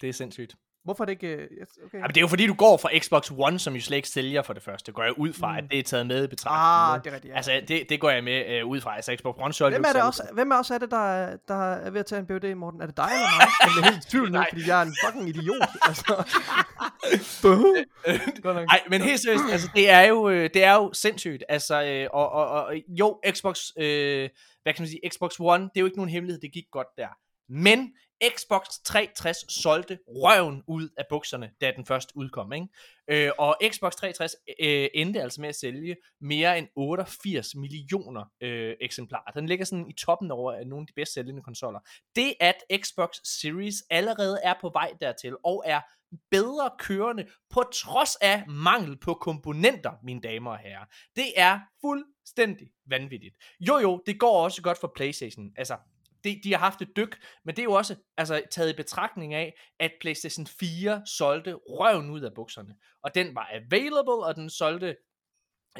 det er sindssygt. Hvorfor er det ikke... øh, Okay. Jamen, det er jo fordi, du går fra Xbox One, som jo slet ikke sælger for det første. Går jeg ud fra, Mm. at det er taget med i betragtning. ah, det er rigtigt, ja. Altså, det, det går jeg med uh, ud fra. Altså, Xbox One solgte Hvem er det også, hvem er også er det, der, er- der er ved at tage en BUD, Morten? Er det dig eller mig? Jeg bliver helt i tvivl nu, fordi jeg er en fucking idiot. Altså. Nej, men helt seriøst, altså, det er jo, øh, det er jo sindssygt. Altså, øh, og, og, og, jo, Xbox, øh, hvad kan man sige, Xbox One, det er jo ikke nogen hemmelighed, det gik godt der. Men Xbox 360 solgte røven ud af bukserne, da den først udkom, ikke? Øh, og Xbox 360 øh, endte altså med at sælge mere end 88 millioner øh, eksemplarer. Den ligger sådan i toppen over af nogle af de bedst sælgende konsoller. Det, at Xbox Series allerede er på vej dertil, og er bedre kørende, på trods af mangel på komponenter, mine damer og herrer. Det er fuldstændig vanvittigt. Jo jo, det går også godt for Playstation. Altså, de, de har haft et dyk, men det er jo også altså, taget i betragtning af, at PlayStation 4 solgte røven ud af bukserne. Og den var available, og den solgte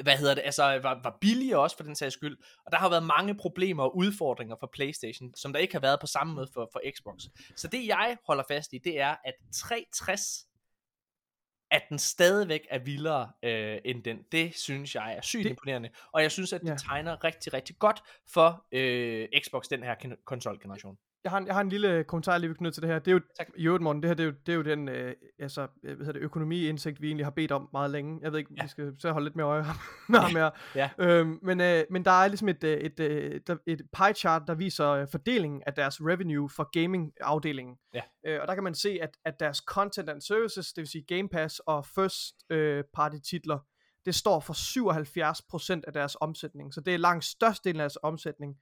hvad hedder det, altså var, var billig også for den sags skyld, og der har været mange problemer og udfordringer for Playstation, som der ikke har været på samme måde for, for Xbox. Så det jeg holder fast i, det er, at 360, at den stadigvæk er vildere øh, end den, det synes jeg er sygt Det- imponerende, og jeg synes, at det Ja. tegner rigtig, rigtig godt for øh, Xbox, den her konsolgeneration. Jeg har, en, jeg har en lille kommentar lige vi knytte til det her. Det er jo, Tak. i øvrigt, Morten, det her det er jo, det er jo den øh, altså, øh, hvad hedder det, økonomiindsigt, vi egentlig har bedt om meget længe. Jeg ved ikke, ja. Vi skal så holde lidt mere øje med ham her. Ja. Øhm, men, øh, men der er ligesom et, øh, et, øh, der- et pie chart, der viser fordelingen af deres revenue for gaming-afdelingen. Ja. Øh, og der kan man se, at, at deres content and services, det vil sige Game Pass og first øh, party titler, det står for 77% af deres omsætning. Så det er langt størstedelen af deres omsætning.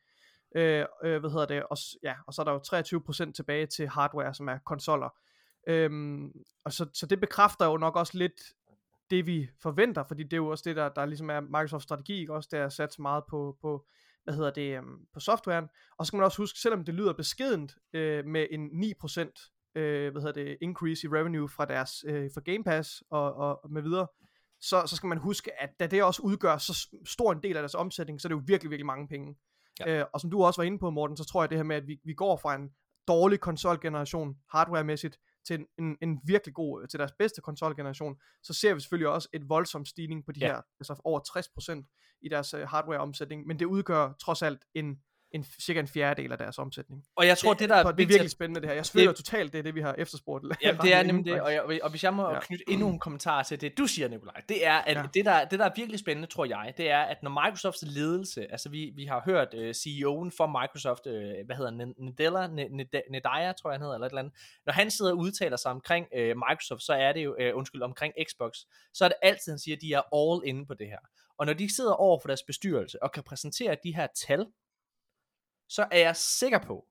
Øh, øh, hvad hedder det? Og, ja, og så er der jo 23% tilbage til hardware, som er konsoller. Øhm, og så, så det bekræfter jo nok også lidt det, vi forventer, fordi det er jo også det, der, der ligesom er Microsofts strategi, ikke? også der er sat meget på, på hvad hedder det, øhm, på softwaren. Og så skal man også huske, selvom det lyder beskedent øh, med en 9% øh, hvad hedder det, increase i revenue fra deres øh, fra Game Pass og, og, og med videre, så, så skal man huske, at da det også udgør så stor en del af deres omsætning, så er det jo virkelig, virkelig mange penge. Ja. Øh, og som du også var inde på, Morten, så tror jeg det her med, at vi, vi går fra en dårlig konsolgeneration, hardwaremæssigt, til en, en, virkelig god, til deres bedste konsolgeneration, så ser vi selvfølgelig også et voldsomt stigning på de Ja. her, altså over 60% i deres uh, hardware-omsætning, men det udgør trods alt en, en cirka en fjerdedel af deres omsætning. Og jeg tror, det, der så det er virkelig spændende det her. Jeg føler totalt, det er det, vi har efterspurgt. Ja, det er nemlig det, og, jeg, og hvis jeg må Ja. knytte endnu en kommentar til det, du siger, Nikolaj, det er, at Ja. det, der, det, der er virkelig spændende, tror jeg, det er, at når Microsofts ledelse, altså vi, vi har hørt uh, CEO'en for Microsoft, uh, hvad hedder Nadella, Nedaya, tror jeg han hedder, eller et eller andet, når han sidder og udtaler sig omkring uh, Microsoft, så er det jo, uh, undskyld, omkring Xbox, så er det altid, han siger, at de er all in på det her. Og når de sidder over for deres bestyrelse, og kan præsentere de her tal, så er jeg sikker på,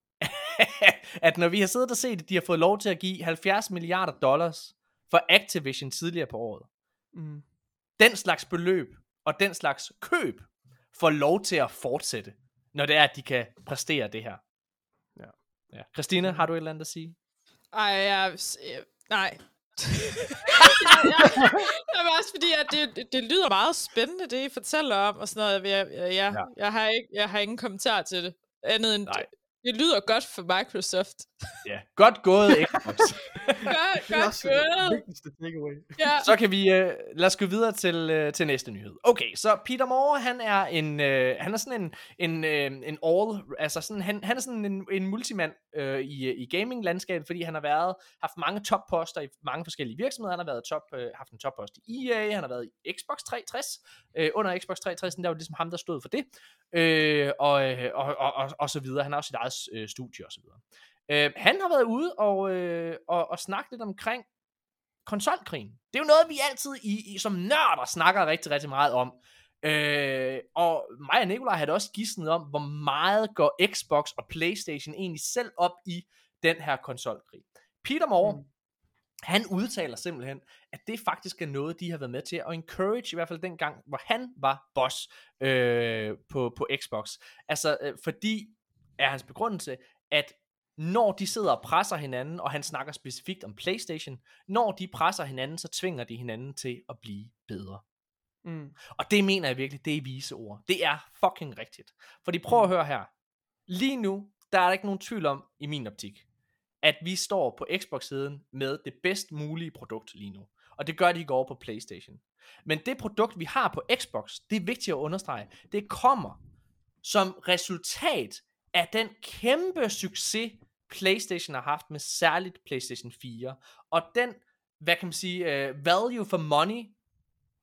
at når vi har siddet og set, at de har fået lov til at give 70 milliarder dollars for Activision tidligere på året, Mm. den slags beløb og den slags køb får lov til at fortsætte, når det er, at de kan præstere det her. Ja. ja. Christina, har du et eller andet at sige? Ej, jeg... øh, Nej. det var også fordi, at det, det, det lyder meget spændende, det I fortæller om, og sådan noget. Jeg, jeg, jeg, Ja. jeg, har, ikke, jeg har ingen kommentar til det. Andet end, Nej. det, det lyder godt for Microsoft. Ja. Godt gået, Xbox. Godt, Det er godt gået. Ja. så kan vi øh, lad os gå videre til øh, til næste nyhed. Okay, så Peter Moore, han er en øh, han er sådan en en øh, en all altså sådan han, han er sådan en, en multimand øh, i i gaming landskabet, fordi han har været haft mange topposter i mange forskellige virksomheder. Han har været top øh, haft en toppost i EA, han har været i Xbox 360. Øh, under Xbox 360 der var det ligesom ham der stod for det. Øh, og, øh, og, og, og, og så videre. Han har også sit eget øh, studie og så videre. Øh, han har været ude og, øh, og, og snakket lidt omkring konsolkrigen. Det er jo noget, vi altid i, i som nørder snakker rigtig, rigtig meget om. Øh, og mig og Nikolaj havde også gidsnet om, hvor meget går Xbox og Playstation egentlig selv op i den her konsolkrig. Peter Moore, Mm. han udtaler simpelthen, at det faktisk er noget, de har været med til at encourage, i hvert fald den gang, hvor han var boss øh, på, på Xbox. Altså, øh, fordi er hans begrundelse, at når de sidder og presser hinanden, og han snakker specifikt om PlayStation, når de presser hinanden, så tvinger de hinanden til at blive bedre. Mm. Og det mener jeg virkelig, det er vise ord. Det er fucking rigtigt. Fordi prøv at høre her. Lige nu, der er der ikke nogen tvivl om, i min optik, at vi står på Xbox-siden med det bedst mulige produkt lige nu. Og det gør de ikke over på PlayStation. Men det produkt, vi har på Xbox, det er vigtigt at understrege, det kommer som resultat af den kæmpe succes, PlayStation har haft med særligt PlayStation 4. Og den, hvad kan man sige, uh, value for money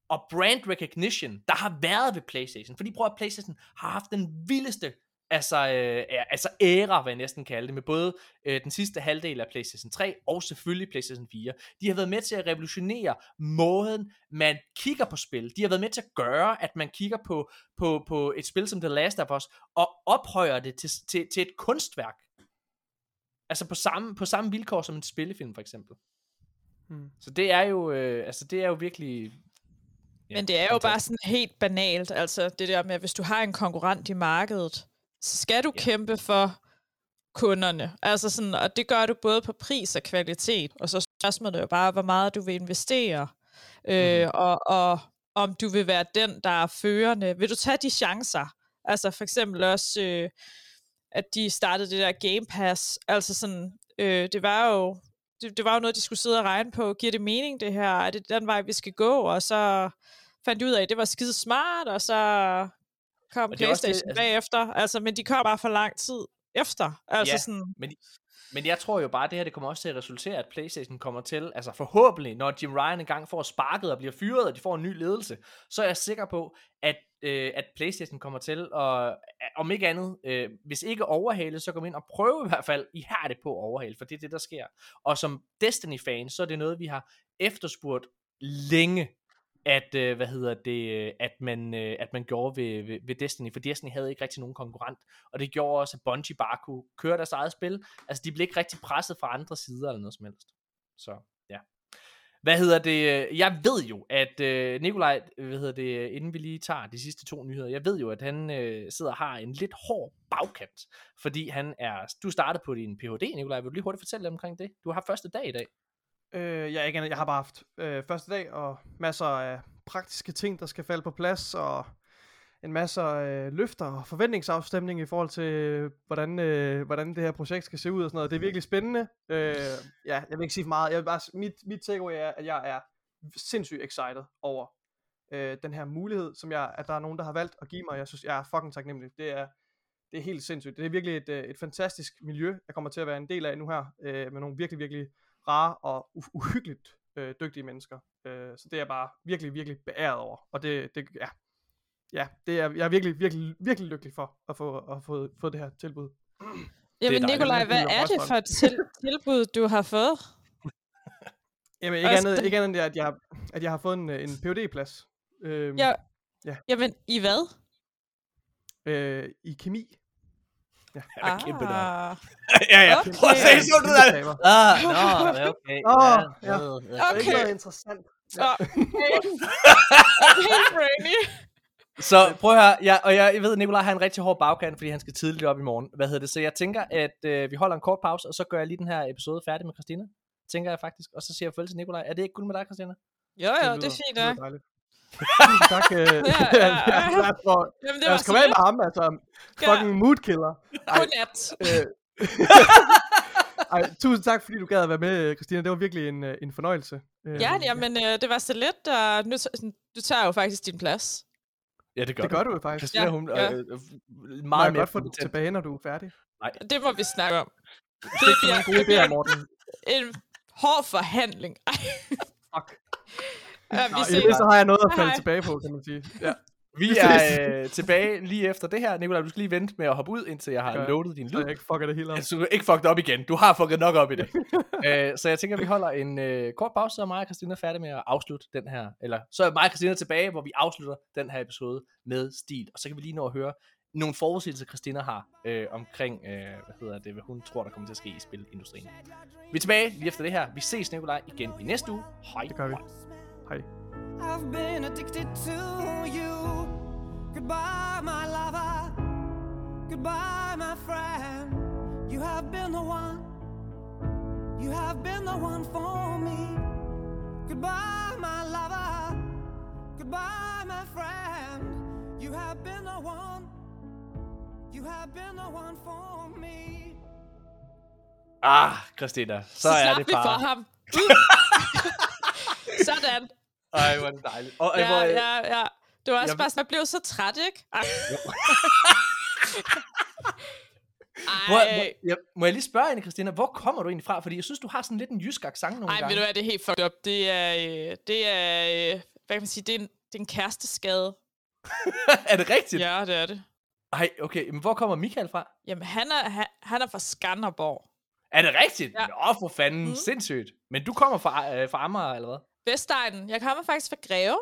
og brand recognition, der har været ved PlayStation. Fordi prøv at PlayStation har haft den vildeste altså, øh, altså æra, hvad jeg næsten kalde det, med både øh, den sidste halvdel af PlayStation 3 og selvfølgelig PlayStation 4. De har været med til at revolutionere måden, man kigger på spil. De har været med til at gøre, at man kigger på, på, på et spil som The Last of Us, og ophøjer det til, til, til et kunstværk. Altså på samme, på samme vilkår som en spillefilm, for eksempel. Mm. Så det er jo, øh, altså det er jo virkelig... Ja, Men det er jo bare sådan helt banalt, altså det der med, at hvis du har en konkurrent i markedet, så skal du Ja. kæmpe for kunderne. Altså sådan, og det gør du både på pris og kvalitet, og så er spørgsmålet jo bare, hvor meget du vil investere, øh, Mhm. og, og om du vil være den, der er førende. Vil du tage de chancer? Altså for eksempel også, øh, at de startede det der Game Pass, altså sådan, øh, det var jo det, det var jo noget, de skulle sidde og regne på. Giver det mening, det her? Er det den vej, vi skal gå? Og så fandt de ud af, at det var skide smart, og så kom Og også det, Playstation altså- bagefter. Altså, men de kom bare for lang tid efter. Altså Ja. sådan, Men jeg tror jo bare, at det her det kommer også til at resultere, at PlayStation kommer til, altså forhåbentlig, når Jim Ryan engang får sparket og bliver fyret, og de får en ny ledelse, så er jeg sikker på, at, øh, at PlayStation kommer til at, øh, om ikke andet, øh, hvis ikke overhale, så kom ind og prøve i hvert fald ihærdigt på at overhale, for det er det, der sker. Og som Destiny-fans, så er det noget, vi har efterspurgt længe, at, øh, hvad hedder det, øh, at man, øh, at man gjorde ved, ved, ved Destiny, for Destiny havde ikke rigtig nogen konkurrent, og det gjorde også, at Bungie bare kunne køre deres eget spil, altså de blev ikke rigtig presset fra andre sider eller noget som helst. Så. Hvad hedder det? Jeg ved jo, at øh, Nikolaj, hvad hedder det, inden vi lige tager de sidste to nyheder, jeg ved jo, at han øh, sidder og har en lidt hård bagkant, fordi han er, du startede på din Ph.D., Nikolaj, vil du lige hurtigt fortælle dem omkring det? Du har første dag i dag. Øh, jeg, ikke, jeg har bare haft øh, første dag og masser af praktiske ting, der skal falde på plads, og en masse øh, løfter og forventningsafstemning i forhold til, hvordan, øh, hvordan det her projekt skal se ud og sådan noget. Det er virkelig spændende. Øh, ja, jeg vil ikke sige for meget. Jeg vil bare, mit, mit takeaway er, at jeg er sindssygt excited over øh, den her mulighed, som jeg, at der er nogen, der har valgt at give mig. Jeg synes, jeg er fucking taknemmelig. Det er, det er helt sindssygt. Det er virkelig et, øh, et fantastisk miljø, jeg kommer til at være en del af nu her, øh, med nogle virkelig, virkelig rare og uh- uhyggeligt øh, dygtige mennesker. Øh, så det er jeg bare virkelig, virkelig beæret over. Og det, det ja, ja, det er, jeg er virkelig, virkelig, virkelig lykkelig for at få, at få, få det her tilbud. Jamen. Nikolaj, hvad er det for et til- tilbud, du har fået? Jamen ikke andet, det- ikke andet end, at jeg, at jeg har fået en, en phd plads øh, Ja. Ja. Jamen, i hvad? øh, i kemi. Han er kæmpe nørd. Ah. ja, ja. Okay. Prøv at se sådan ud af det. Ah, nå, ja, okay. Åh, ja. ja. ja. Det er ikke Okay. noget interessant. Nå, okay. Helt brainy. Så prøv at høre, ja, og jeg, ved, at Nikolaj har en rigtig hård bagkant, fordi han skal tidligt op i morgen. Hvad hedder det? Så jeg tænker, at øh, vi holder en kort pause, og så gør jeg lige den her episode færdig med Christina. Tænker jeg faktisk. Og så siger jeg farvel til Nikolaj. Er det ikke guld med dig, Christina? Jo, jo, det lyder- er fint, ja. Tusind tak. Øh, Ja, ja, ja, ja. ja, for, Jamen, det var så med ham, altså. Fucking mood killer. Godnat. Øh, Ej, tusind tak, fordi du gad at være med, Christina. Det var virkelig en, øh, en fornøjelse. Øh, Ja, jamen, øh, det var så lidt, og nu t- du tager jo faktisk din plads. Ja, det gør Det gør du jo faktisk. Ja, hun ja. øh, øh, Må meget jeg mere godt få kompetent. tilbage, når du er færdig? Det må vi snakke om. Det Det er bliver, gode det bliver idéer, Morten. en hård forhandling. Fuck. Ja, vi Nå, i ses. det så har jeg noget at falde hej. tilbage på, kan man sige. Ja. Vi er øh, tilbage lige efter det her. Nikolaj, du skal lige vente med at hoppe ud, indtil jeg har jeg. loadet din Så lyd. jeg ikke fucker det hele op. Altså, du er ikke fucked op igen. Du har fucket nok op i det. øh, så jeg tænker, vi holder en øh, kort pause, så er mig og Christina færdige med at afslutte den her. Eller så er mig og Christina tilbage, hvor vi afslutter den her episode med stil. Og så kan vi lige nå at høre nogle forudsigelser, Christina har øh, omkring, øh, hvad hedder det, hvad hun tror, der kommer til at ske i spilindustrien. Vi er tilbage lige efter det her. Vi ses, Nikolaj, igen i næste uge. Hej. Det gør vi. Hej. I've been addicted to you. Goodbye, my lover. Goodbye, my friend. You have been the one. You have been the one for me. Goodbye, my lover. Goodbye, my friend. You have been the one. You have been the one for me. Ah, Christina, så, Så er slap det vi for bare. ham. Sådan. Ej, hvor er det dejligt. Og, Ja, hvor, øh, ja, ja. Det var også Jeg- bare sådan, jeg blev så træt, ikke? Ej. Hvor, Ej, hvor, ja, må jeg lige spørge hende, Christina, hvor kommer du egentlig fra? Fordi jeg synes, du har sådan lidt en jysk accent nogle Ej, ved gange. du hvad, det er helt fucked up. Det er, øh, det er, øh, hvad kan man sige, det er en, det er en kæresteskade. er det rigtigt? Ja, det er det. Ej, okay, men hvor kommer Michael fra? Jamen, han er, han, han er fra Skanderborg. Er det rigtigt? Ja. Nå, for fanden, mm. Sindssygt. Men du kommer fra, øh, fra Amager, eller hvad? Vestegnen. Jeg kommer faktisk fra Greve.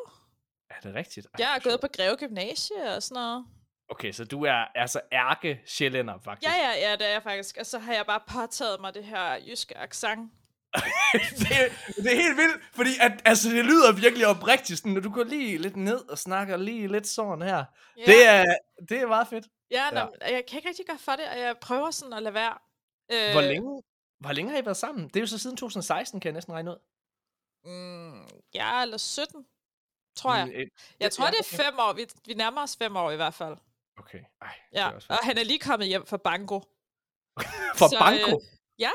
Er det rigtigt? Ej, Jeg har gået på Greve Gymnasie og sådan noget. Okay, så du er altså ærke sjællænder, faktisk. Ja, ja, ja, det er jeg faktisk. Og så har jeg bare påtaget mig det her jyske accent. det, det er helt vildt, fordi at, altså, det lyder virkelig oprigtigt, sådan, når du går lige lidt ned og snakker lige lidt sådan her. Ja, Det, er, det er meget fedt. ja, ja. ja. jeg kan ikke rigtig gøre for det, og jeg prøver sådan at lade være. Øh, Hvor længe, hvor længe har I været sammen? Det er jo så siden 2016, kan jeg næsten regne ud. Mm, ja, eller 17, tror jeg. Jeg tror, det er fem år. Vi, vi nærmer os fem år i hvert fald. Okay, ej. det Ja, også og han er lige kommet hjem fra Bango. For så, Banco? Øh, ja,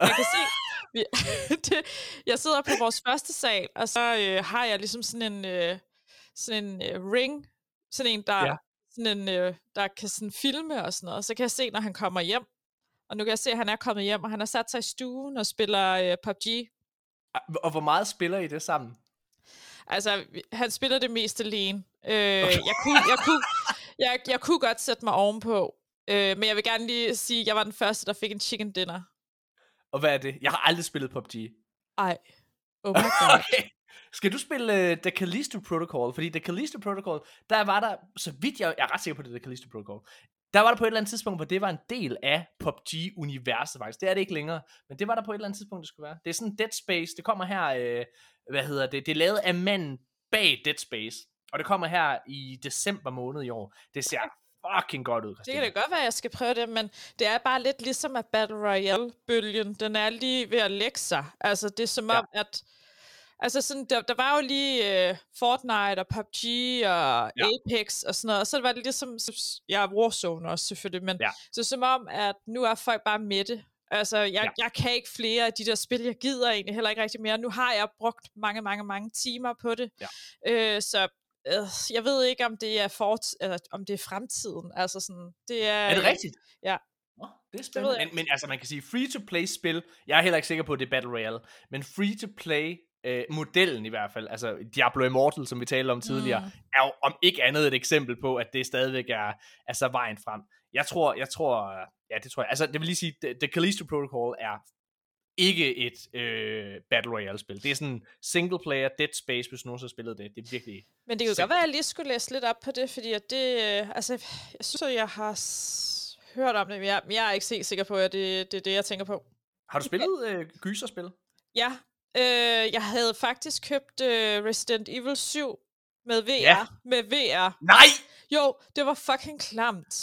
jeg kan se. Vi, det, jeg sidder på vores første sal, og så øh, har jeg ligesom sådan en, øh, sådan en øh, ring, sådan en, der, Ja. sådan en, øh, der kan sådan filme og sådan noget. Så kan jeg se, når han kommer hjem. Og nu kan jeg se, at han er kommet hjem, og han har sat sig i stuen og spiller øh, PUBG. Og hvor meget spiller I det sammen? Altså, han spiller det mest alene. Øh, jeg, kunne, jeg, kunne, jeg, jeg kunne godt sætte mig ovenpå, øh, men jeg vil gerne lige sige, at jeg var den første, der fik en chicken dinner. Og hvad er det? Jeg har aldrig spillet PUBG. Ej, oh my god. Okay. Skal du spille uh, The Callisto Protocol? Fordi The Callisto Protocol, der var der, så vidt jeg, jeg er ret sikker på det, The Callisto Protocol, der var der på et eller andet tidspunkt, hvor det var en del af PUBG-universet faktisk. Det er det ikke længere, men det var der på et eller andet tidspunkt, det skulle være. Det er sådan Dead Space, det kommer her, øh, hvad hedder det, det er lavet af manden bag Dead Space, og det kommer her i december måned i år. Det ser fucking godt ud, Det Christina. kan da godt være, at jeg skal prøve det, men det er bare lidt ligesom, at Battle Royale-bølgen, den er lige ved at lægge sig. Altså, det er som Ja. om, at Altså sådan, der, der var jo lige uh, Fortnite og PUBG og ja. Apex og sådan noget, og så var det ligesom, ja, Warzone også selvfølgelig, men Ja. så som om, at nu er folk bare med det. Altså, jeg, Ja. jeg kan ikke flere af de der spil, jeg gider egentlig heller ikke rigtig mere. Nu har jeg brugt mange, mange, mange timer på det. Ja. Øh, så øh, jeg ved ikke, om det er fort, eller, om det er fremtiden. Altså sådan, det er... Er det rigtigt? Ja. Det er spændende. jeg Men, men altså, man kan sige free-to-play spil. Jeg er heller ikke sikker på, at det er Battle Royale. Men free-to-play øh, modellen i hvert fald, altså Diablo Immortal, som vi talte om tidligere, Mm. er jo om ikke andet et eksempel på, at det stadigvæk er altså vejen frem. Jeg tror, jeg tror, ja, det tror jeg. Altså, det vil lige sige, The, Callisto Protocol er ikke et øh, Battle Royale-spil. Det er sådan single player, Dead Space, hvis nogen har spillet det. Det er virkelig... Men det kan jo godt være, at jeg lige skulle læse lidt op på det, fordi at det, øh, altså, jeg synes, at jeg har s- hørt om det, men jeg, jeg er ikke helt sikker på, at det, det er det, jeg tænker på. Har du spillet øh, gyserspil? Ja, øh, jeg havde faktisk købt øh, Resident Evil 7 med VR. Ja. Med VR. Nej! Jo, det var fucking klamt.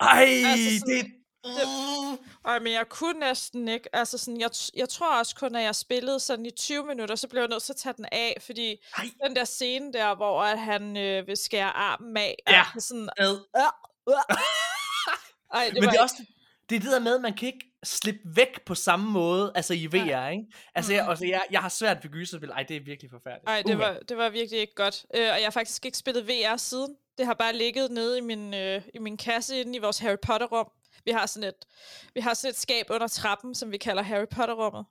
Ej, Altså sådan- det... Uh. Ej, men jeg kunne næsten ikke. Altså sådan, jeg, jeg tror også kun, at jeg spillede sådan i 20 minutter, så blev jeg nødt til at tage den af, fordi Ej. den der scene der, hvor at han øh, vil skære armen af, Ja. er sådan, Ad. ej, det Men var det er også det, er det der med, at man kan ikke slippe væk på samme måde, altså i VR, ikke? Altså, jeg, Mhm. altså jeg, jeg har svært ved gyserspil. Ej, det er virkelig forfærdeligt. Ej, det Uha. var, det var virkelig ikke godt. Øh, og jeg har faktisk ikke spillet VR siden. Det har bare ligget nede i min, øh, i min kasse inde i vores Harry Potter-rum. Vi har sådan et, vi har sådan et skab under trappen, som vi kalder Harry Potter-rummet.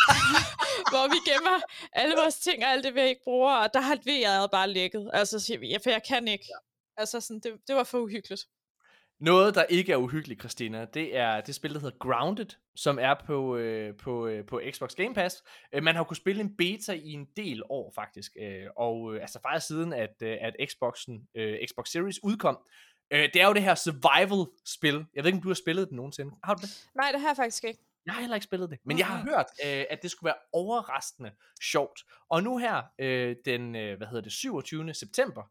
hvor vi gemmer alle vores ting og alt det, vi ikke bruger. Og der har VR'et bare ligget. Altså, for jeg kan ikke. Altså, sådan, det, det var for uhyggeligt. Noget, der ikke er uhyggeligt, Christina, det er det spil, der hedder Grounded, som er på, øh, på, øh, på Xbox Game Pass. Øh, man har kunnet spille en beta i en del år, faktisk. Øh, og øh, altså faktisk siden, at, øh, at Xboxen, øh, Xbox Series udkom. Øh, det er jo det her survival-spil. Jeg ved ikke, om du har spillet det nogensinde. Har du det? Nej, det har jeg faktisk ikke. Jeg har heller ikke spillet det, men jeg har hørt, øh, at det skulle være overraskende sjovt. Og nu her, øh, den øh, hvad hedder det, 27. september,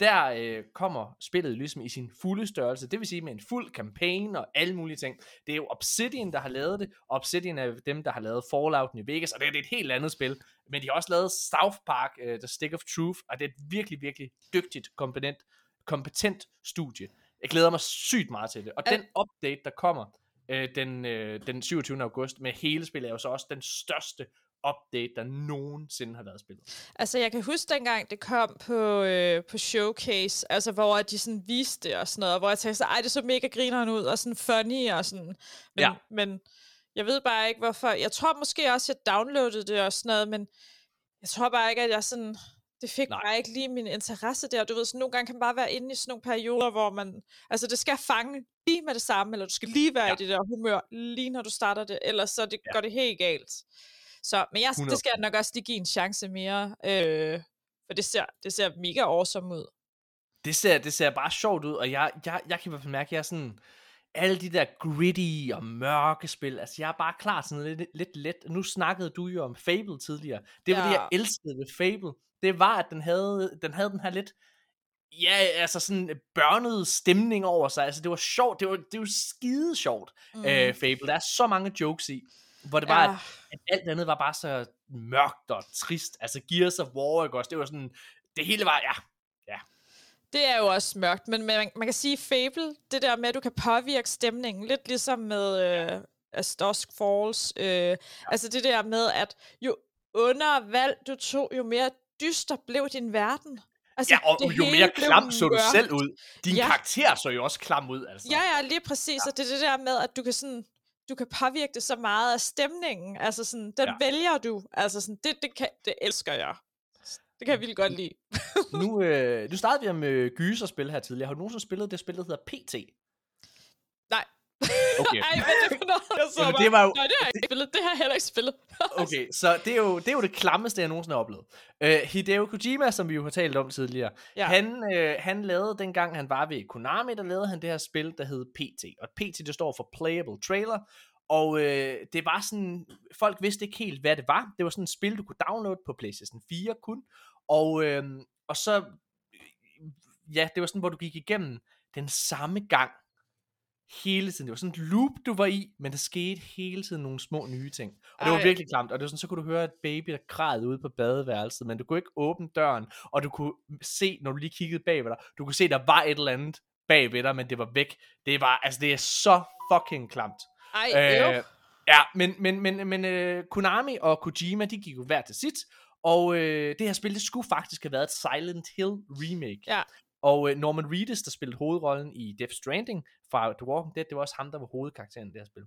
der øh, kommer spillet ligesom i sin fulde størrelse, det vil sige med en fuld campaign og alle mulige ting. Det er jo Obsidian, der har lavet det, og Obsidian er dem, der har lavet Fallout New Vegas, og det er, det er et helt andet spil. Men de har også lavet South Park, øh, The Stick of Truth, og det er et virkelig, virkelig dygtigt, kompetent, kompetent studie. Jeg glæder mig sygt meget til det. Og den update, der kommer, øh, den, øh, den 27. august med hele spillet, er jo så også den største update, der nogensinde har været spillet. Altså, jeg kan huske dengang, det kom på, øh, på Showcase, altså, hvor de sådan viste det og sådan noget, hvor jeg tænkte, så, ej, det så mega grineren ud, og sådan funny, og sådan, men, Ja. men jeg ved bare ikke, hvorfor, jeg tror måske også, jeg downloadede det og sådan noget, men jeg tror bare ikke, at jeg sådan, det fik Nej. Bare ikke lige min interesse der, du ved, sådan nogle gange kan man bare være inde i sådan nogle perioder, hvor man, altså, det skal fange lige med det samme, eller du skal lige være ja. i det der humør, lige når du starter det, ellers så det, Ja. går det helt galt. Så, men jeg, 100%. det skal jeg nok også lige give en chance mere, øh, for det ser, det ser mega awesome ud. Det ser, det ser bare sjovt ud, og jeg, jeg, jeg kan i hvert fald mærke, at jeg er sådan, alle de der gritty og mørke spil, altså jeg er bare klar sådan lidt, lidt let. Nu snakkede du jo om Fable tidligere. Det var ja. det, jeg elskede ved Fable. Det var, at den havde, den havde den her lidt, ja, altså sådan børnet stemning over sig. Altså det var sjovt, det var, det var skide sjovt, mm. øh, Fable. Der er så mange jokes i, hvor det var, ja. at, at alt andet var bare så mørkt og trist. Altså Gears of War, ikke også? Det var sådan, det hele var, ja, Det er jo også mørkt, men man, man kan sige Fable, det der med, at du kan påvirke stemningen, lidt ligesom med øh, As Dusk Falls. Øh, ja. Altså det der med, at jo under valg du tog, jo mere dyster blev din verden. Altså, Ja, og jo mere klam så du mørkt. selv ud. Din ja. Ja. karakter så jo også klam ud, altså. Ja, ja, lige præcis. Ja. Og det er det der med, at du kan sådan du kan påvirke det så meget af stemningen. Altså sådan, den Ja. vælger du. Altså sådan, det, det, kan, det elsker jeg. Det kan jeg virkelig godt lide. Nu, øh, nu startede vi med gyserspil her tidligere. Har du nogensinde spillet det spil, der hedder PT? Okay. Ej, hvad er det for noget? Jeg så Jamen, bare, det var jo- Nej, det har jeg ikke spillet. Det har jeg heller ikke spillet. Okay, så det er, jo, det er jo det klammeste, jeg nogensinde har oplevet. Uh, Hideo Kojima, som vi jo har talt om tidligere. Ja. han, øh, han lavede, dengang han var ved Konami, der lavede han det her spil, der hed PT. Og PT, det står for Playable Trailer. Og øh, det var sådan, folk vidste ikke helt, hvad det var. Det var sådan et spil, du kunne downloade på PlayStation 4 kun. Og, øh, og så, ja, det var sådan, hvor du gik igennem den samme gang hele tiden. Det var sådan et loop, du var i, men der skete hele tiden nogle små nye ting. Og det var virkelig klamt. Og det var sådan, så kunne du høre et baby, der græd ude på badeværelset, men du kunne ikke åbne døren, og du kunne se, når du lige kiggede bagved dig, du kunne se, der var et eller andet bagved dig, men det var væk. Det var, altså det er så fucking klamt. Ej, øh, Øh, ja, men, men, men, men uh, Konami og Kojima, de gik jo hver til sit, og øh, det her spil, det skulle faktisk have været et Silent Hill remake. Ja. Og øh, Norman Reedus, der spillede hovedrollen i Death Stranding fra The Walking Dead, det var også ham, der var hovedkarakteren i det her spil.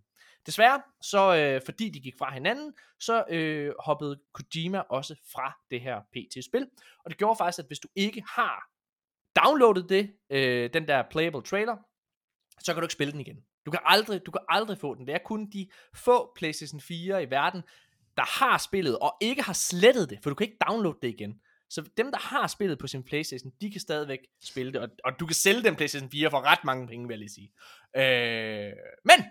Desværre, så øh, fordi de gik fra hinanden, så øh, hoppede Kojima også fra det her PT-spil. Og det gjorde faktisk, at hvis du ikke har downloadet det, øh, den der playable trailer, så kan du ikke spille den igen. Du kan aldrig, du kan aldrig få den. Det er kun de få PlayStation 4 i verden, der har spillet og ikke har slettet det, for du kan ikke downloade det igen. Så dem, der har spillet på sin Playstation, de kan stadigvæk spille det, og, og du kan sælge den Playstation 4 for ret mange penge, vil jeg lige sige. Øh, men,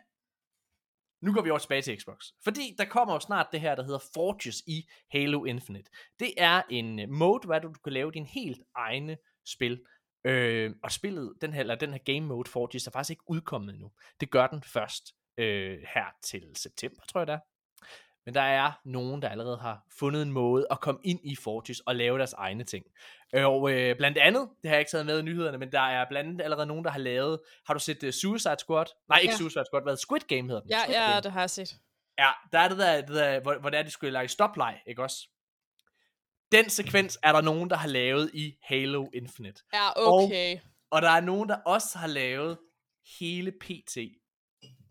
nu går vi over tilbage til Xbox. Fordi der kommer jo snart det her, der hedder Forges i Halo Infinite. Det er en øh, mode, hvor du kan lave din helt egne spil. Øh, og spillet, den her, eller den her game mode Forges, er faktisk ikke udkommet endnu. Det gør den først øh, her til september, tror jeg det er. Men der er nogen, der allerede har fundet en måde at komme ind i Fortress og lave deres egne ting. Og øh, blandt andet, det har jeg ikke taget med i nyhederne, men der er blandt andet allerede nogen, der har lavet, har du set uh, Suicide Squad? Nej, ikke Ja. Suicide Squad, hvad Squid Game hedder den. ja, Squid ja, Game. det har jeg set. Ja, der er det der, det der hvor, hvor det er, de skulle lege stopleg, ikke også? Den sekvens er der nogen, der har lavet i Halo Infinite. Ja, okay. Og der er nogen, der også har lavet hele PT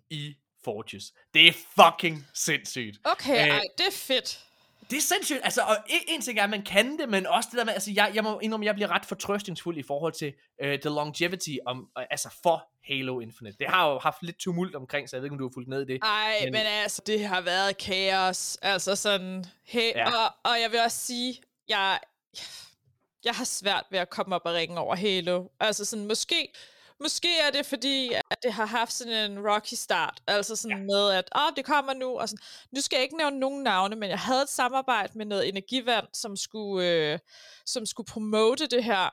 i Fortress. Det er fucking sindssygt. Okay, Øh, ej, det er fedt. Det er sindssygt. Altså, og en, ting er, at man kan det, men også det der med, altså, jeg, jeg må indrømme, jeg bliver ret fortrøstningsfuld i forhold til uh, the longevity om, uh, altså for Halo Infinite. Det har jo haft lidt tumult omkring, så jeg ved ikke, om du har fulgt med i det. Ej, men- men, altså, det har været kaos. Altså sådan, hey, ja. og, og jeg vil også sige, jeg, jeg har svært ved at komme op og ringe over Halo. Altså sådan, måske, måske er det fordi, at det har haft sådan en rocky start. Altså sådan ja. med, at åh, det kommer nu. Og sådan. Nu skal jeg ikke nævne nogen navne, men jeg havde et samarbejde med noget energivand, som skulle, øh, som skulle promote det her.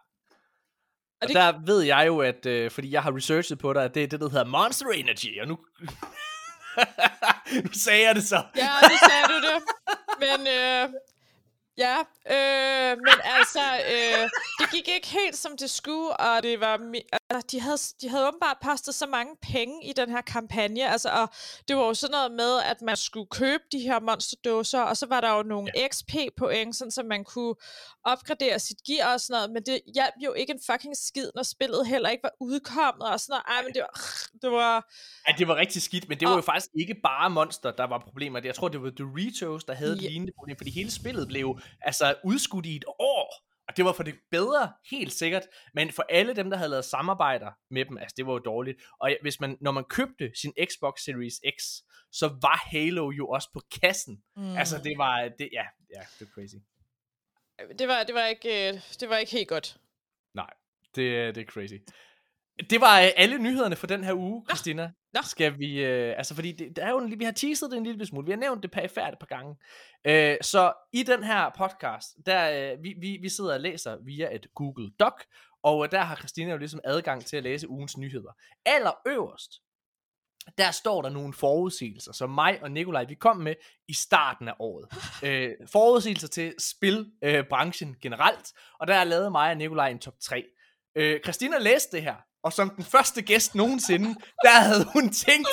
Og det- der ved jeg jo, at øh, fordi jeg har researchet på det, at det er det, der hedder Monster Energy, og nu... nu sagde jeg det så. Ja, nu sagde du det. Men øh, ja, øh, men altså, øh, det gik ikke helt som det skulle, og det var, altså, de havde, de havde åbenbart postet så mange penge i den her kampagne, altså, og det var jo sådan noget med, at man skulle købe de her monsterdåser, og så var der jo nogle ja. XP-point, sådan, så man kunne opgradere sit gear og sådan noget, men det hjalp jo ikke en fucking skid, når spillet heller ikke var udkommet og sådan noget. Ej, men det var, det var Ja, det var rigtig skidt, men det var Og- jo faktisk ikke bare Monster, der var problemer. Jeg tror, det var Doritos, der havde et Ja. lignende problem, fordi hele spillet blev altså udskudt i et år. Og det var for det bedre, helt sikkert. Men for alle dem, der havde lavet samarbejder med dem, altså det var jo dårligt. Og hvis man, når man købte sin Xbox Series X, så var Halo jo også på kassen. Mm. Altså det var, det, ja, ja, det var crazy. det var, det var, ikke, øh, det var ikke helt godt. Nej, det, det er crazy. Det var øh, alle nyhederne for den her uge, Christina. Nå. Skal vi, øh, altså fordi det, der er jo en, vi har teaset det en lille smule, vi har nævnt det perifært et par gange. Øh, så i den her podcast, der øh, vi, vi, vi sidder og læser via et Google Doc, og øh, der har Christina jo ligesom adgang til at læse ugens nyheder. Allerøverst, der står der nogle forudsigelser, som mig og Nikolaj, vi kom med i starten af året. øh, forudsigelser til spilbranchen øh, branchen generelt, og der har lavet mig og Nikolaj en top 3. Øh, Christina læste det her, og som den første gæst nogensinde, der havde hun tænkt,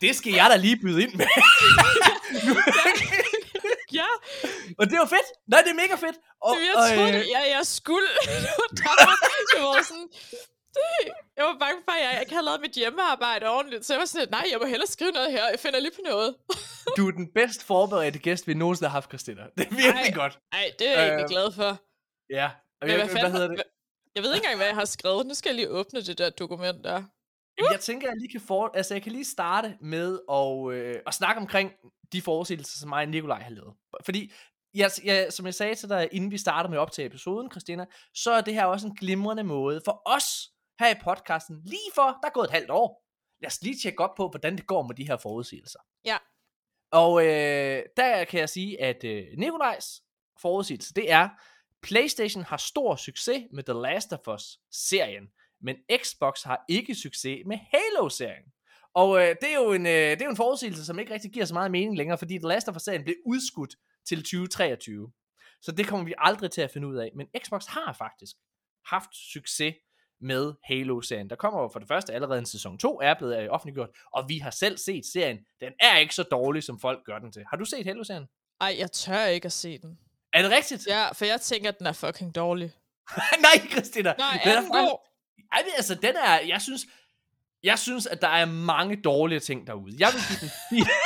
det skal jeg da lige byde ind med. Ja, og det var fedt. Nej, det er mega fedt. Og, det, jeg og, troede, øh, jeg, jeg skulle. det var derfor, jeg var sådan... Det, jeg var bange for, at jeg ikke havde lavet mit hjemmearbejde ordentligt, så jeg var sådan nej, jeg må hellere skrive noget her, jeg finder lige på noget. du er den bedst forberedte gæst, vi nogensinde har haft, Christina. Det er virkelig Ej. godt. Nej, det er jeg egentlig Øh, glad for. Ja. Men hvad, hvad fanden, hedder det? Jeg ved ikke engang, hvad jeg har skrevet. Nu skal jeg lige åbne det der dokument der. Jamen, jeg tænker, jeg lige kan for, altså jeg kan lige starte med at, øh, at snakke omkring de forudsigelser, som mig og Nikolaj har lavet. Fordi, jeg, jeg, som jeg sagde til dig, inden vi starter med at optage episoden, Christina, så er det her også en glimrende måde for os her i podcasten, lige for, der er gået et halvt år. Lad os lige tjekke op på, hvordan det går med de her forudsigelser. Ja. Og øh, der kan jeg sige, at øh, Nikolajs forudsigelse, det er, PlayStation har stor succes med The Last of Us-serien, men Xbox har ikke succes med Halo-serien. Og øh, det, er jo en, øh, det er jo en forudsigelse, som ikke rigtig giver så meget mening længere, fordi The Last of Us-serien blev udskudt til 2023. Så det kommer vi aldrig til at finde ud af. Men Xbox har faktisk haft succes med Halo-serien. Der kommer jo for det første allerede en sæson 2, er blevet øh, offentliggjort, og vi har selv set serien. Den er ikke så dårlig, som folk gør den til. Har du set Halo-serien? Ej, jeg tør ikke at se den. Er det rigtigt? Ja, for jeg tænker, at den er fucking dårlig. Nej, Christina. Nej, Den er den god? Ej, men altså, den er, jeg synes, jeg synes, at der er mange dårlige ting derude. Jeg vil give den fire,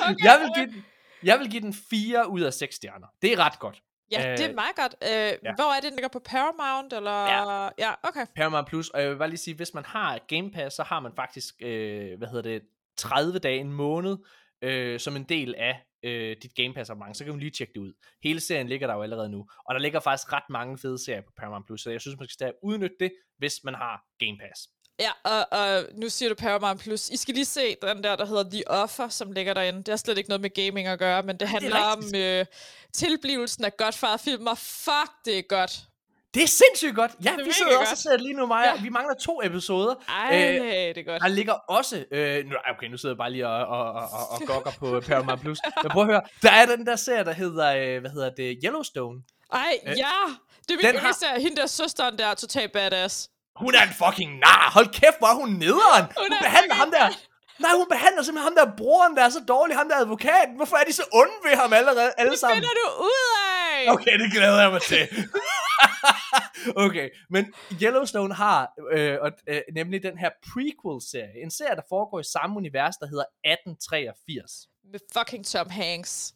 Okay, jeg vil give den, jeg vil give den 4 ud af 6 stjerner. Det er ret godt. Ja, det er Øh, meget godt. Øh, Hvor er det, den ligger på Paramount? Eller? Ja. ja okay. Paramount Plus, og jeg vil bare lige sige, hvis man har Game Pass, så har man faktisk, øh, hvad hedder det, 30 dage, en måned, øh, som en del af øh, dit Game Pass abonnement, så kan man lige tjekke det ud. Hele serien ligger der jo allerede nu, og der ligger faktisk ret mange fede serier på Paramount Plus, så jeg synes, man skal stadig udnytte det, hvis man har Game Pass. Ja, og, og nu siger du Paramount Plus. I skal lige se den der, der hedder The Offer, som ligger derinde. Det har slet ikke noget med gaming at gøre, men det handler om rigtigt. øh, tilblivelsen af Godfather-film, og fuck, det er godt. Det er sindssygt godt. Ja, er vi sidder også godt. og ser det lige nu, Maja. Ja. Vi mangler to episoder. Ej, Øh, det er godt. Der ligger også... Øh, nu, okay, nu sidder jeg bare lige og, og, og, og, og gokker på Paramount Plus. Men prøv at høre. Der er den der serie, der hedder... Øh, hvad hedder det? Yellowstone. Ej, øh, ja! Det er min den har- yndlingsserie. Hende der søsteren der er totalt badass. Hun er en fucking nar. Hold kæft, hvor er hun nederen. Hun, Hun er behandler ham der... Nej, hun behandler simpelthen ham der broren, der er så dårlig, ham der advokaten. Hvorfor er de så onde ved ham allerede, alle Det sammen? finder du ud af! Okay, det glæder jeg mig til. okay, men Yellowstone har øh, og, øh, nemlig den her prequel-serie. En serie, der foregår i samme univers, der hedder 1883. Med fucking Tom Hanks.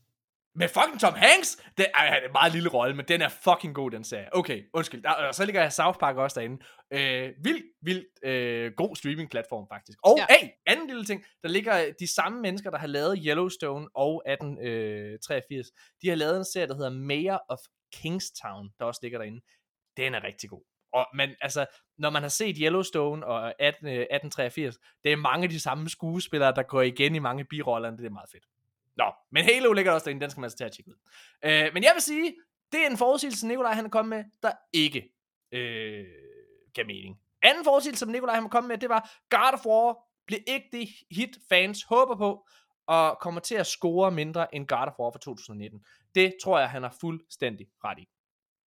Med fucking Tom Hanks! Det er han er en meget lille rolle, men den er fucking god, den serie. Okay, undskyld. Der, og så ligger jeg South Park også derinde. Øh, vildt, vildt øh, god streaming-platform, faktisk. Og Ja. hey, anden lille ting. Der ligger de samme mennesker, der har lavet Yellowstone og 1883. De har lavet en serie, der hedder Mayor of Kingstown, der også ligger derinde. Den er rigtig god. Og, men altså, når man har set Yellowstone og 18, øh, 1883, det er mange af de samme skuespillere, der går igen i mange birollerne. Det er meget fedt. Nå, men Halo ligger også derinde, den skal man altså tage at tjekke ud. Øh, men jeg vil sige, det er en forudsigelse, Nikolaj han er kommet med, der ikke øh, gav mening. Anden forudsigelse, som Nikolaj han kom kommet med, det var, God of War bliver ikke det hit, fans håber på, og kommer til at score mindre end God of War fra 2019. Det tror jeg, han har fuldstændig ret i.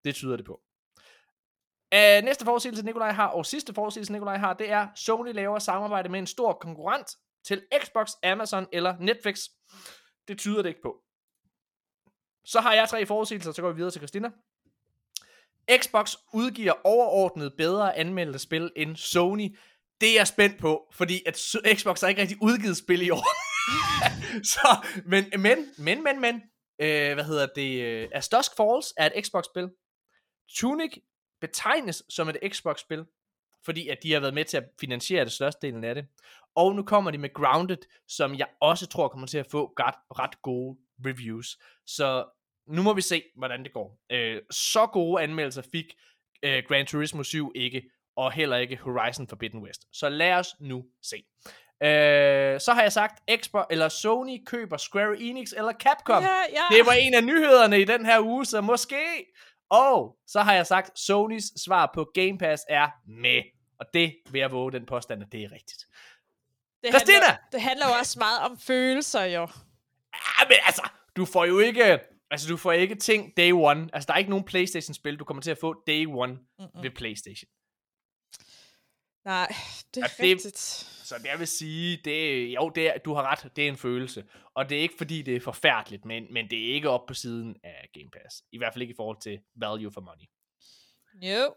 Det tyder det på. Øh, næste forudsigelse, Nikolaj har, og sidste forudsigelse, Nikolaj har, det er, Sony laver samarbejde med en stor konkurrent til Xbox, Amazon eller Netflix. Det tyder det ikke på. Så har jeg tre forudsigelser, så går vi videre til Christina. Xbox udgiver overordnet bedre anmeldte spil end Sony. Det er jeg spændt på, fordi at Xbox har ikke rigtig udgivet spil i år. så, men, men, men, men, men, øh, hvad hedder det, øh, As Dusk Falls er et Xbox-spil. Tunic betegnes som et Xbox-spil, fordi at de har været med til at finansiere det største delen af det. Og nu kommer de med Grounded, som jeg også tror kommer til at få ret, ret gode reviews. Så nu må vi se, hvordan det går. Øh, så gode anmeldelser fik øh, Gran Turismo 7 ikke, og heller ikke Horizon Forbidden West. Så lad os nu se. Øh, så har jeg sagt, Xbox eller Sony køber Square Enix eller Capcom. Ja, ja. Det var en af nyhederne i den her uge, så måske. Og så har jeg sagt, Sonys svar på Game Pass er med. Og det vil jeg våge den påstand, at det er rigtigt. det Christina! Handler, det handler jo også meget om følelser, jo. Ja, men altså, du får jo ikke... Altså, du får ikke ting day one. Altså, der er ikke nogen Playstation-spil, du kommer til at få day one Mm-mm. ved Playstation. Nej, det er det- rigtigt. Så det jeg vil sige, det, jo, det er, du har ret, det er en følelse. Og det er ikke fordi, det er forfærdeligt, men, men det er ikke op på siden af Game Pass. I hvert fald ikke i forhold til value for money. Jo.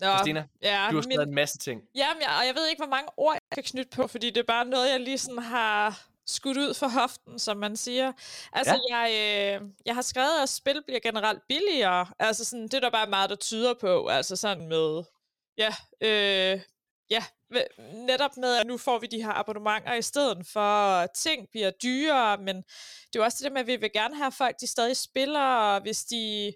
Nå, Christina, ja, Du har skrevet en masse ting. Jamen, jeg, og jeg ved ikke, hvor mange ord jeg kan knytte på, fordi det er bare noget, jeg lige sådan har skudt ud for hoften, som man siger. Altså, ja. jeg, øh, jeg har skrevet, at spil bliver generelt billigere. Altså, sådan, det er der bare meget, der tyder på. Altså sådan med, ja, øh, ja, netop med, at nu får vi de her abonnementer i stedet for, ting bliver dyrere, men det er jo også det der med, at vi vil gerne have folk, de stadig spiller, og hvis de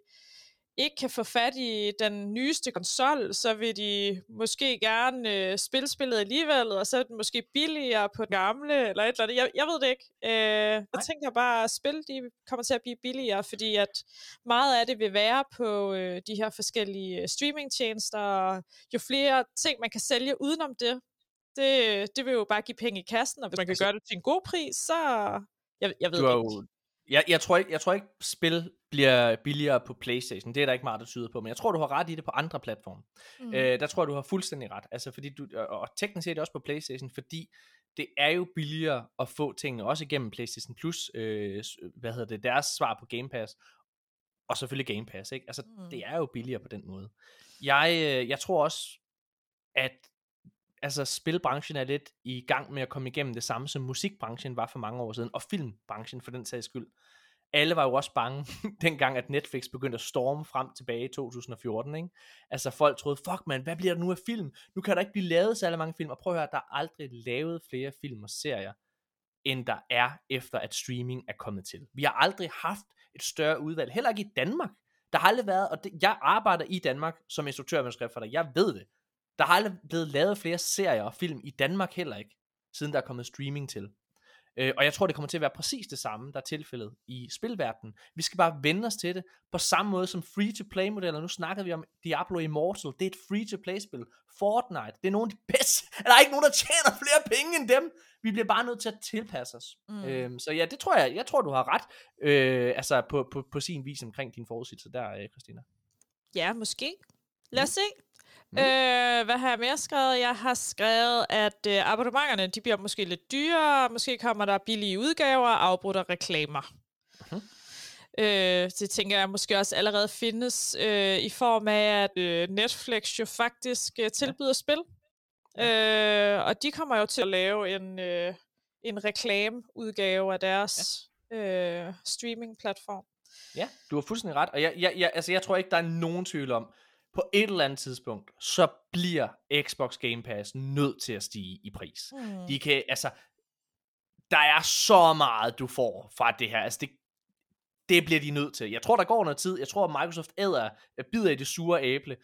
ikke kan få fat i den nyeste konsol, så vil de måske gerne øh, spille spillet alligevel, og så er den måske billigere på den gamle, eller et eller andet. Jeg, jeg ved det ikke. Øh, jeg tænker bare, at spil de kommer til at blive billigere, fordi at meget af det vil være på øh, de her forskellige øh, streamingtjenester, og jo flere ting, man kan sælge udenom det, Det, det vil jo bare give penge i kassen, og hvis man kan gøre det til en god pris, så... Jeg, jeg ved Du ikke. jo, jeg, jeg, tror ikke, jeg tror ikke, spil bliver billigere på Playstation. Det er der ikke meget, der tyder på. Men jeg tror, du har ret i det på andre platforme. Mm. Øh, der tror jeg, du har fuldstændig ret. Altså, fordi du, og, teknisk set også på Playstation, fordi det er jo billigere at få tingene, også igennem Playstation Plus, øh, hvad hedder det, deres svar på Game Pass, og selvfølgelig Game Pass, ikke? Altså, mm. det er jo billigere på den måde. Jeg, øh, jeg tror også, at altså, spilbranchen er lidt i gang med at komme igennem det samme, som musikbranchen var for mange år siden, og filmbranchen for den sags skyld. Alle var jo også bange, dengang at Netflix begyndte at storme frem tilbage i 2014, ikke? Altså folk troede, fuck man, hvad bliver der nu af film? Nu kan der ikke blive lavet så mange film, og prøv at høre, der er aldrig lavet flere film og serier, end der er efter at streaming er kommet til. Vi har aldrig haft et større udvalg, heller ikke i Danmark. Der har aldrig været, og det, jeg arbejder i Danmark som instruktørmanuskriptforfatter, jeg ved det. Der har aldrig blevet lavet flere serier og film i Danmark heller ikke, siden der er kommet streaming til. Øh, og jeg tror, det kommer til at være præcis det samme, der er tilfældet i spilverdenen. Vi skal bare vende os til det, på samme måde som free-to-play-modeller. Nu snakkede vi om Diablo Immortal, det er et free-to-play-spil. Fortnite, det er nogle af de bedste. Der er ikke nogen, der tjener flere penge end dem. Vi bliver bare nødt til at tilpasse os. Mm. Mm. Øhm, så ja, det tror jeg, jeg tror, du har ret, øh, altså på, på, på sin vis omkring din forudsigelse der, øh, Christina. Ja, måske. Lad os se. Mm. Øh, hvad har jeg mere skrevet? Jeg har skrevet, at øh, abonnementerne de bliver måske lidt dyrere. Måske kommer der billige udgaver og afbrudte reklamer. Mhm. Øh, det tænker jeg måske også allerede findes øh, i form af, at øh, Netflix jo faktisk øh, tilbyder spil. Øh, og de kommer jo til at lave en, øh, en reklameudgave af deres øh, streaming-platform. Ja, du har fuldstændig ret, og jeg, jeg, jeg, altså, jeg tror ikke, der er nogen tvivl om, på et eller andet tidspunkt, så bliver Xbox Game Pass nødt til at stige i pris. Mm. De kan, altså, der er så meget, du får fra det her. Altså, det, det bliver de nødt til. Jeg tror, der går noget tid. Jeg tror, at Microsoft æder, øh, bider i det sure æble.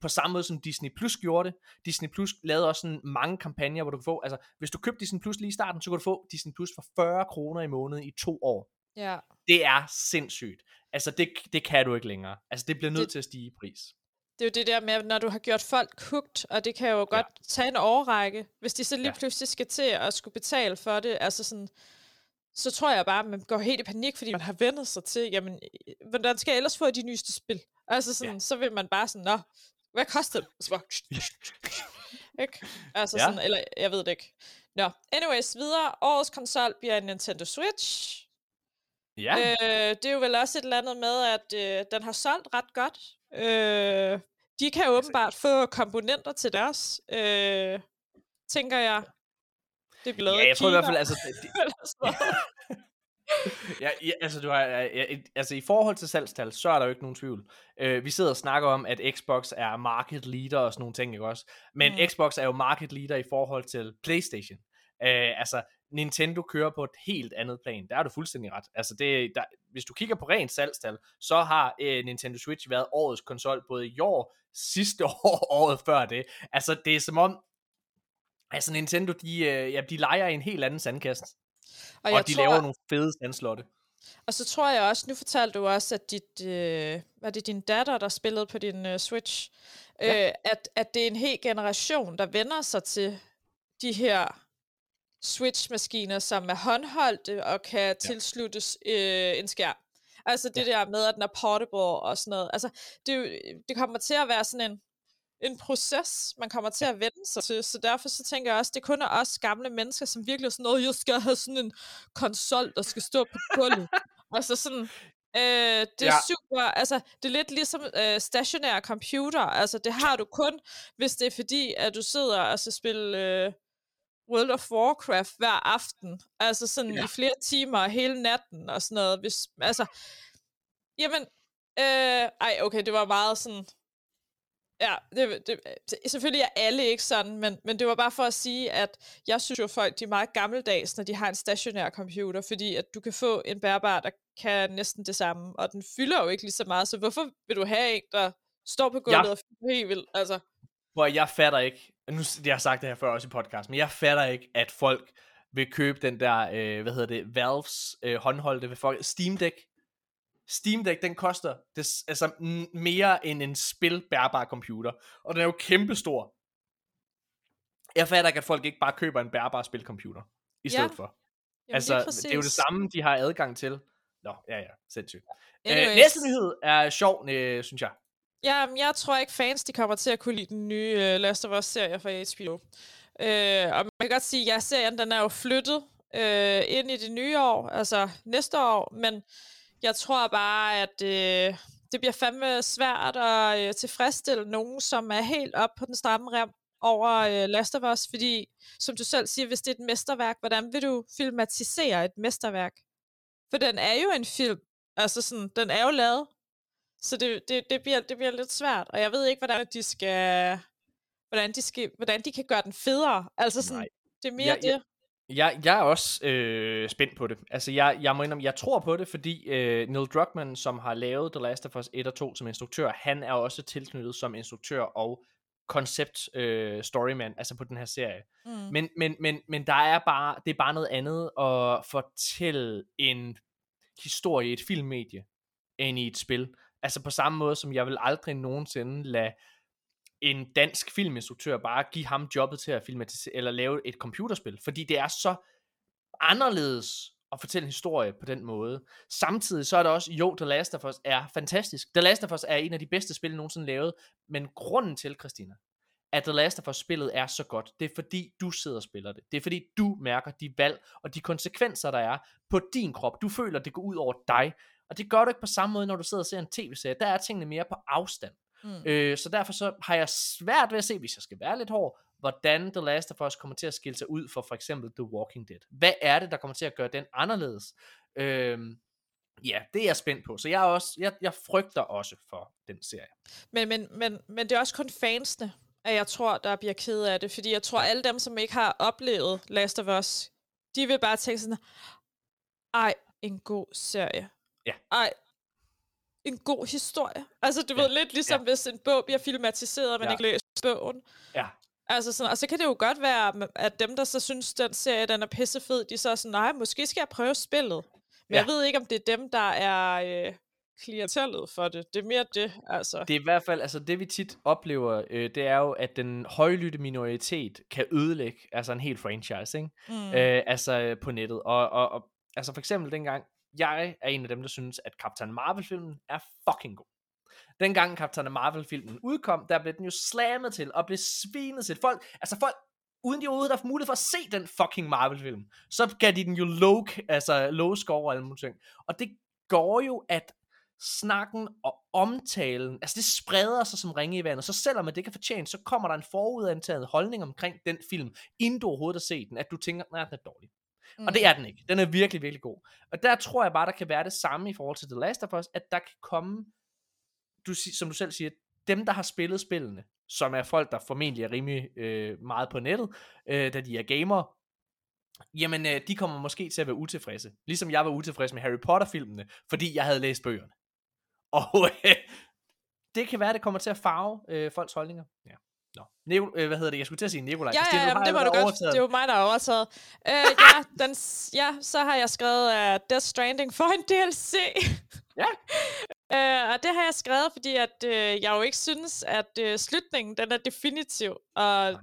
På samme måde som Disney Plus gjorde det. Disney Plus lavede også sådan mange kampagner, hvor du kan få, altså, hvis du købte Disney Plus lige i starten, så kan du få Disney Plus for 40 kroner i måneden i to år. Ja. Det er sindssygt. Altså, det, det kan du ikke længere. Altså, det bliver nødt Det- til at stige i pris. Det er jo det der med, når du har gjort folk hugt, og det kan jo godt tage en årrække, hvis de så lige Ja. pludselig skal til at skulle betale for det, altså sådan, så tror jeg bare, at man går helt i panik, fordi man har vendt sig til, jamen, hvordan skal jeg ellers få de nyeste spil? Altså sådan, Ja. så vil man bare sådan, nå, hvad koster det? Så bare, ikke? Altså Ja. sådan, eller jeg ved det ikke. Nå, anyways, videre. Årets konsol bliver en Nintendo Switch. Ja, Øh, det er jo vel også et eller andet med, at øh, den har solgt ret godt. Øh, de kan jo åbenbart få komponenter til deres, øh, tænker jeg. Det bliver ja, jeg tror i hvert fald, altså, det, ja, ja, altså, du har, ja, altså i forhold til salgstal, så er der jo ikke nogen tvivl. Uh, vi sidder og snakker om, at Xbox er market leader og sådan nogle ting, ikke også? Men Mm. Xbox er jo market leader i forhold til PlayStation. Uh, altså, Nintendo kører på et helt andet plan. Der er du fuldstændig ret. Altså, det, der, hvis du kigger på rent salgstal, så har uh, Nintendo Switch været årets konsol både i år, sidste år, året før det. Altså, det er som om, altså Nintendo, de, uh, ja, de leger i en helt anden sandkast. Og, og de tror, laver nogle fede sandslotte. Og så tror jeg også, nu fortalte du også, at dit, øh, var det din datter, der spillede på din øh, Switch, Ja. øh, at, at det er en hel generation, der vender sig til de her Switch-maskiner, som er håndholdte og kan ja. tilsluttes øh, en skærm. Altså det ja. der med, at den er portable og sådan noget. Altså det, det kommer til at være sådan en, en proces, man kommer til at vende sig til. Så derfor så tænker jeg også, det kun er os gamle mennesker, som virkelig er sådan noget, jeg skal have sådan en konsol, der skal stå på gulvet. altså sådan, øh, det er Ja. ja. super, altså det er lidt ligesom øh, stationære computer. Altså det har du kun, hvis det er fordi, at du sidder og så spiller øh, World of Warcraft hver aften. Altså sådan Ja. i flere timer hele natten og sådan noget. Hvis, altså, jamen, øh, ej okay, det var meget sådan, Ja, det, det, det, selvfølgelig er alle ikke sådan, men, men det var bare for at sige, at jeg synes jo, at folk de er meget gammeldags, når de har en stationær computer, fordi at du kan få en bærbar, der kan næsten det samme, og den fylder jo ikke lige så meget, så hvorfor vil du have en, der står på gulvet Ja. og fylder helt vildt? Altså, Hvor jeg fatter ikke, nu jeg har sagt det her før også i podcast, men jeg fatter ikke, at folk vil købe den der, øh, hvad hedder det, Valves øh, håndholdte ved folk, Steam Deck. Steam Deck, den koster det, altså mere end en spilbærbar computer, og den er jo kæmpestor. Jeg fatter ikke, at folk ikke bare køber en bærbar spilcomputer i Ja, stedet for. Jamen, altså, lige det er jo det samme, de har adgang til. Nå, ja, ja, sindssygt. Øh, Anyways. næste nyhed er sjov, øh, synes jeg. Ja, jeg tror ikke fans, de kommer til at kunne lide den nye uh, Last of Us-serie fra HBO. Uh, øh, og man kan godt sige, at ja, serien den er jo flyttet uh, ind i det nye år, altså næste år, men jeg tror bare, at uh, det bliver fandme svært at uh, tilfredsstille nogen, som er helt op på den stramme rem over uh, Last of Us, fordi, som du selv siger, hvis det er et mesterværk, hvordan vil du filmatisere et mesterværk? For den er jo en film, altså sådan, den er jo lavet, så det, det, det, bliver, det bliver lidt svært, og jeg ved ikke, hvordan de skal, hvordan de, skal, hvordan de kan gøre den federe. Altså sådan, Nej. det er mere Jeg- jeg- det. Jeg, jeg er også øh, spændt på det. Altså, jeg, jeg må indrømme, jeg tror på det, fordi øh, Neil Druckmann, som har lavet The Last of Us 1 og 2 som instruktør, han er også tilknyttet som instruktør og koncept øh, storyman, altså på den her serie. Mm. Men, men, men, men der er bare, det er bare noget andet at fortælle en historie i et filmmedie, end i et spil. Altså på samme måde, som jeg vil aldrig nogensinde lade en dansk filminstruktør bare give ham jobbet til at filmatisere, eller lave et computerspil, fordi det er så anderledes at fortælle en historie på den måde. Samtidig så er der også, jo, The Last of Us er fantastisk. The Last of Us er en af de bedste spil nogensinde lavet, men grunden til, Christina, at The Last of Us spillet er så godt, det er fordi du sidder og spiller det. Det er fordi du mærker de valg og de konsekvenser, der er på din krop. Du føler, det går ud over dig. Og det gør du ikke på samme måde, når du sidder og ser en tv-serie. Der er tingene mere på afstand. Mm. Øh, så derfor så har jeg svært ved at se, hvis jeg skal være lidt hård, hvordan The Last of Us kommer til at skille sig ud for for eksempel The Walking Dead. Hvad er det, der kommer til at gøre den anderledes? Øh, ja, det er jeg spændt på. Så jeg, er også, jeg, jeg frygter også for den serie. Men, men, men, men det er også kun fansene, at jeg tror, der bliver ked af det. Fordi jeg tror, alle dem, som ikke har oplevet Last of Us, de vil bare tænke sådan, ej, en god serie. Ja. Ej, en god historie. Altså, du Ja, ved, lidt ligesom hvis en bog bliver filmatiseret, og man Ja. ikke læser bogen. Ja, Altså sådan, og så kan det jo godt være, at dem, der så synes, den serie den er pissefed, de så er sådan, nej, måske skal jeg prøve spillet. Men Ja. jeg ved ikke, om det er dem, der er øh, klientellet for det. Det er mere det, altså. det er i hvert fald, altså det vi tit oplever, øh, det er jo, at den højlytte minoritet kan ødelægge altså en hel franchise, ikke? Mm. øh, altså øh, på nettet. Og, og, og altså for eksempel dengang, jeg er en af dem, der synes, at Captain Marvel-filmen er fucking god. Dengang Captain Marvel-filmen udkom, der blev den jo slammet til, og blev svinet til. Folk, altså folk, uden de overhovedet har haft mulighed for at se den fucking Marvel-film, så gav de den jo low, altså low score og alle mulige ting. Og det går jo, at snakken og omtalen, altså det spreder sig som ringe i vandet, så selvom det kan fortjene, så kommer der en forudantaget holdning omkring den film, inden du overhovedet har set den, at du tænker, nej, den er dårlig mm. Og det er den ikke. Den er virkelig, virkelig god. Og der tror jeg bare, der kan være det samme i forhold til The Last of Us, at der kan komme, du, som du selv siger, dem, der har spillet spillene, som er folk, der formentlig er rimelig øh, meget på nettet, øh, da de er gamere, jamen, øh, de kommer måske til at være utilfredse. Ligesom jeg var utilfreds med Harry Potter-filmene, fordi jeg havde læst bøgerne. Og øh, det kan være, det kommer til at farve øh, folks holdninger. Ja. Nå. Nico, øh, hvad hedder det? Jeg skulle til at sige Nikolaj. Ja, ja, ja, det var du godt. overtaget Det er jo mig, der har overtaget. Uh, ja, den, ja, så har jeg skrevet, at Death Stranding får en DLC. Ja. Uh, og det har jeg skrevet, fordi at, uh, jeg jo ikke synes, at uh, slutningen den er definitiv. Og Nej.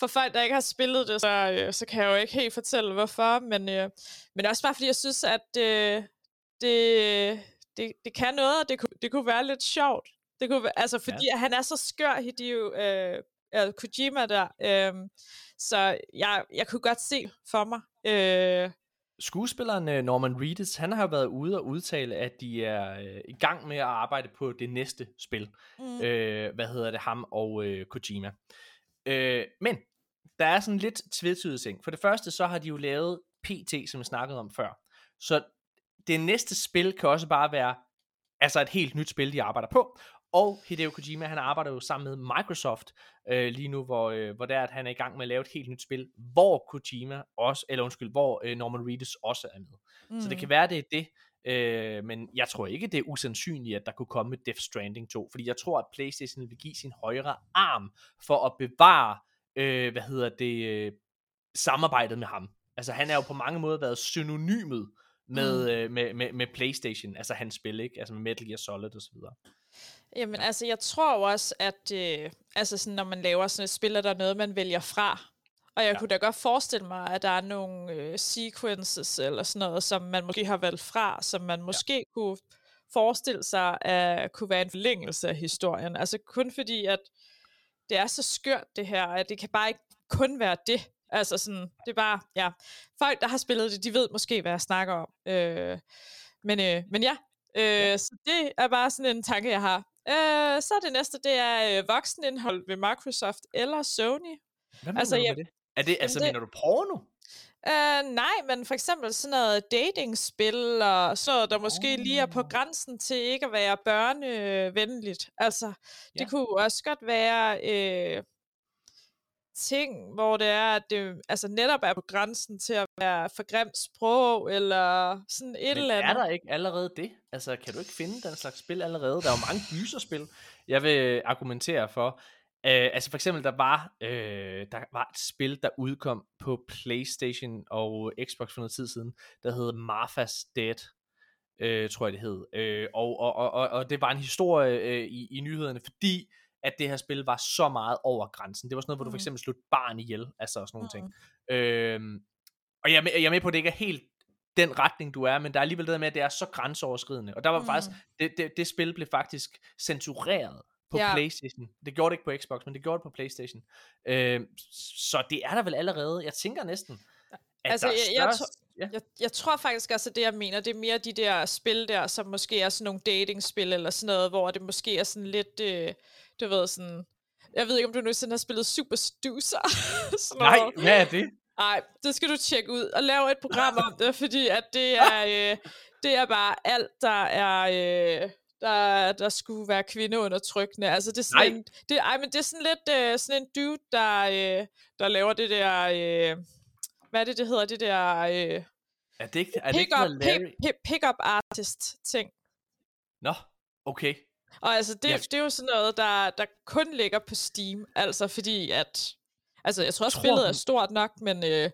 for folk, der ikke har spillet det, så, uh, så kan jeg jo ikke helt fortælle, hvorfor. Men, uh, men også bare, fordi jeg synes, at uh, det, det, det kan noget, og det, kunne- det kunne være lidt sjovt. Det kunne være, altså, fordi ja. han er så skør, Hideo øh, øh, Kojima der. Øh, så jeg, jeg kunne godt se for mig. Øh, Skuespilleren øh, Norman Reedus, han har været ude og udtale, at de er øh, i gang med at arbejde på det næste spil. mm, Øh, hvad hedder det, ham og øh, Kojima. Øh, men, der er sådan lidt tvetydige ting. For det første, så har de jo lavet PT, som vi snakkede om før. Så det næste spil kan også bare være altså et helt nyt spil, de arbejder på. Og Hideo Kojima, han arbejder jo sammen med Microsoft øh, lige nu, hvor, øh, hvor det er, at han er i gang med at lave et helt nyt spil, hvor Kojima også, eller undskyld, hvor øh, Norman Reedus også er med. Mm. Så det kan være, det er det. Øh, men jeg tror ikke, det er usandsynligt, at der kunne komme et Death Stranding 2, fordi jeg tror, at PlayStation vil give sin højre arm for at bevare, øh, hvad hedder det, øh, samarbejdet med ham. Altså han er jo på mange måder været synonymet med, mm. øh, med, med, med PlayStation, altså hans spil, ikke? Altså med Metal Gear Solid og så videre. Jamen, altså, jeg tror jo også, at øh, altså sådan, når man laver sådan et spil, er der noget, man vælger fra. Og jeg Ja. kunne da godt forestille mig, at der er nogle øh, sequences eller sådan noget, som man måske har valgt fra, som man måske ja. kunne forestille sig at kunne være en forlængelse af historien. Altså kun fordi, at det er så skørt det her, at det kan bare ikke kun være det. Altså sådan, det er bare, ja. Folk, der har spillet det, de ved måske, hvad jeg snakker om. Øh, men, øh, men ja, øh, ja, så det er bare sådan en tanke, jeg har. Øh, så det næste, det er øh, voksenindhold ved Microsoft eller Sony. Hvad mener Altså, du jeg- med det? Er det, altså, det- mener du porno? Uh, nej, men for eksempel sådan noget datingspil og sådan noget, der måske oh. lige er på grænsen til ikke at være børnevenligt. Altså, ja. Ja. det kunne også godt være øh, ting, hvor det er, at det altså netop er på grænsen til at være for grimt sprog, eller sådan et Men eller andet. er der ikke allerede det? Altså, kan du ikke finde den slags spil allerede? Der er jo mange gyserspil, jeg vil argumentere for. Øh, altså for eksempel, der var, øh, der var et spil, der udkom på Playstation og Xbox for noget tid siden, der hed Martha's Dead, øh, tror jeg det hed. Øh, og, og, og, og, og det var en historie øh, i, i nyhederne, fordi at det her spil var så meget over grænsen. Det var sådan noget, hvor du for Mhm. eksempel slog barn ihjel, altså sådan nogle ting. Mhm. Øhm, og jeg er, med, jeg er med på, at det ikke er helt den retning, du er, men der er alligevel det der med, at det er så grænseoverskridende. Og der var mm. faktisk, det, det, det spil blev faktisk censureret på Ja. Playstation. Det gjorde det ikke på Xbox, men det gjorde det på Playstation. Øhm, så det er der vel allerede. Jeg tænker næsten, at Altså, der er jeg- jeg størst... ja. Jeg, jeg tror faktisk også, at det, jeg mener, det er mere de der spil der, som måske er sådan nogle datingspil eller sådan noget, hvor det måske er sådan lidt, øh, du ved, sådan... Jeg ved ikke, om du nogensinde har spillet Super Stuser. Nej, noget. hvad er det? Nej, det skal du tjekke ud og lave et program om det, fordi at det er, øh, det er bare alt, der er... Øh, der, der skulle være kvindeundertrykkende. Altså, det er sådan Nej. en, det, ej, men det er sådan lidt øh, sådan en dude, der, øh, der laver det der... Øh, hvad er det, det hedder? Det der... Øh, Er det ikke, er det ikke noget pick, pick, pick-up artist ting. Nå, okay. Og altså, det, Ja. det er jo sådan noget, der, der kun ligger på Steam. Altså, fordi at... Altså, jeg tror også, Tror spillet er stort nok, men, øh,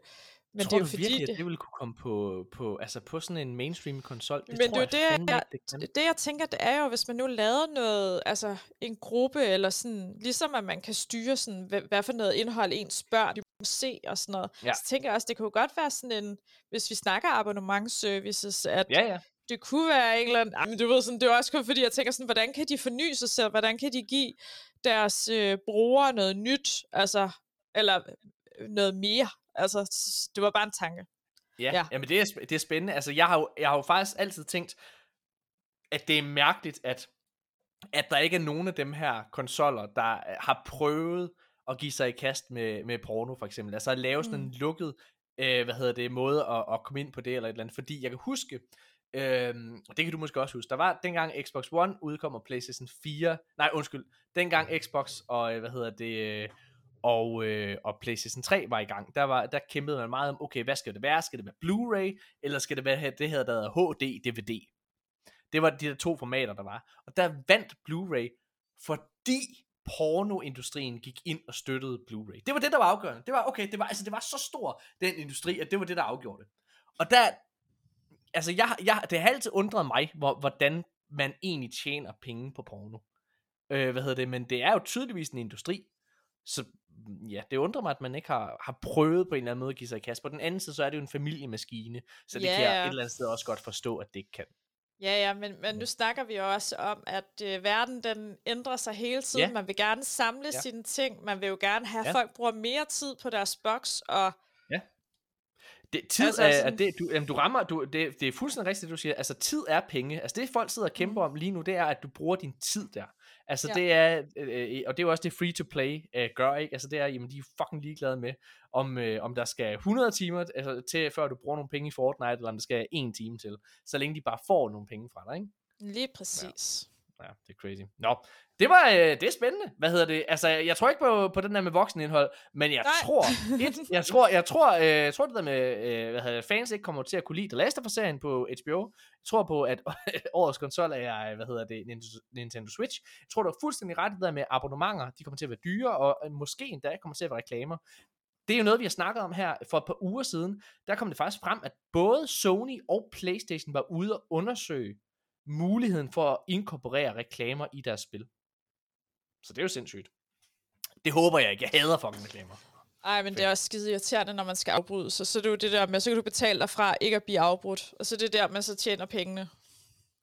men Tror det er jo du fordi... virkelig, at det ville kunne komme på, på, altså på sådan en mainstream konsol? Det Men tror det er jeg det, jeg- ikke, det det jeg tænker, det er jo, hvis man nu lavede noget, altså en gruppe, eller sådan, ligesom at man kan styre sådan, hvad, hvad for noget indhold ens børn se og sådan noget. Ja. Så tænker jeg også, det kunne godt være sådan en, hvis vi snakker abonnementsservices, at Ja, ja. Det kunne være en eller anden, men du ved sådan, det er også kun fordi, jeg tænker sådan, hvordan kan de forny sig selv, hvordan kan de give deres øh, brugere noget nyt, altså, eller øh, noget mere, altså, det var bare en tanke. Ja, Ja. ja. Jamen det er, det er spændende. Altså jeg har, jo, jeg har jo faktisk altid tænkt, at det er mærkeligt, at, at der ikke er nogen af dem her konsoller, der øh, har prøvet at give sig i kast med, med porno for eksempel. Altså at lave sådan Mm. en lukket, øh, hvad hedder det, måde at, at komme ind på det eller et eller andet. Fordi jeg kan huske, Øhm, og det kan du måske også huske. Der var dengang Xbox One udkom og PlayStation 4. Nej, undskyld. Dengang Xbox og øh, hvad hedder det øh, og øh, og PlayStation 3 var i gang. Der var der kæmpede man meget om, okay, hvad skal det være? Skal det være Blu-ray eller skal det være det her der hedder HD DVD? Det var de der to formater der var. Og der vandt Blu-ray fordi pornoindustrien gik ind og støttede Blu-ray. Det var det der var afgørende. Det var okay, det var altså det var så stor den industri, at det var det der afgjorde det. Og der altså jeg, jeg, det har altid undret mig, hvor, hvordan man egentlig tjener penge på porno. Øh, hvad hedder det? Men det er jo tydeligvis en industri. Så mm, ja, det undrer mig, at man ikke har, har prøvet på en eller anden måde at give sig i kast. På den anden side, så er det jo en familiemaskine, så det Ja, kan jeg ja. et eller andet sted også godt forstå, at det ikke kan. Ja, ja, men, men nu snakker vi jo også om, at øh, verden den ændrer sig hele tiden. Ja. Man vil gerne samle Ja. ja. sine ting. Man vil jo gerne have, at Ja. folk bruger mere tid på deres boks. Og Det, tid Altså, er, sådan- det, du, jamen, du rammer, du, det, det er fuldstændig rigtigt, du siger. Altså, tid er penge. Altså, det folk sidder og kæmper om lige nu, det er, at du bruger din tid der. Altså, Ja. det er, øh, og det er jo også det free-to-play øh, gør, ikke? Altså, det er, jamen, de er fucking ligeglade med, om, øh, om der skal 100 timer altså, til, før du bruger nogle penge i Fortnite, eller om der skal en time til. Så længe de bare får nogle penge fra dig, ikke? lige præcis. Ja, det er crazy. Nå, det var, øh, det er spændende. Hvad hedder det? Altså, jeg tror ikke på, på den der med voksenindhold, men jeg Nej. tror, et, jeg tror, jeg tror, øh, jeg tror det der med, øh, hvad hedder det, fans ikke kommer til at kunne lide The Last of Us-serien på HBO. Jeg tror på, at årets konsol er, hvad hedder det, Nintendo- Switch. Jeg tror, du er fuldstændig ret det der med abonnementer. De kommer til at være dyre, og måske endda kommer til at være reklamer. Det er jo noget, vi har snakket om her for et par uger siden. Der kom det faktisk frem, at både Sony og PlayStation var ude og undersøge muligheden for at inkorporere reklamer i deres spil. Så det er jo sindssygt. Det håber jeg ikke. Jeg hader fucking reklamer. Ej, men det er også skide irriterende, når man skal afbryde sig. Så det er jo det der med, så kan du betale dig fra ikke at blive afbrudt. Og så er det der, man så tjener pengene.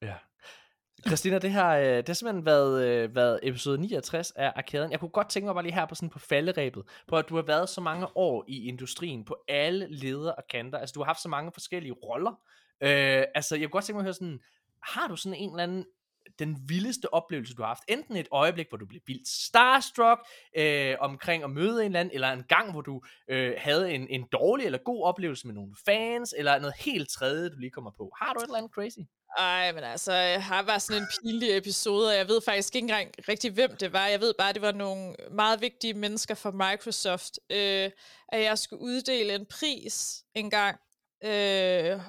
Ja. Christina, det har, øh, det har simpelthen været, øh, været episode 69 af Arkaden. Jeg kunne godt tænke mig bare lige her på sådan på falderæbet, på at du har været så mange år i industrien, på alle leder og kanter. Altså, du har haft så mange forskellige roller. Øh, altså, jeg kunne godt tænke mig at høre sådan, har du sådan en eller anden den vildeste oplevelse, du har haft. Enten et øjeblik, hvor du blev vildt starstruck øh, omkring at møde en eller anden, eller en gang, hvor du øh, havde en, en dårlig eller god oplevelse med nogle fans, eller noget helt tredje, du lige kommer på. Har du et eller andet crazy? Ej, men altså, jeg har bare sådan en pinlig episode, og jeg ved faktisk ikke engang rigtig, hvem det var. Jeg ved bare, at det var nogle meget vigtige mennesker fra Microsoft, øh, at jeg skulle uddele en pris engang, øh,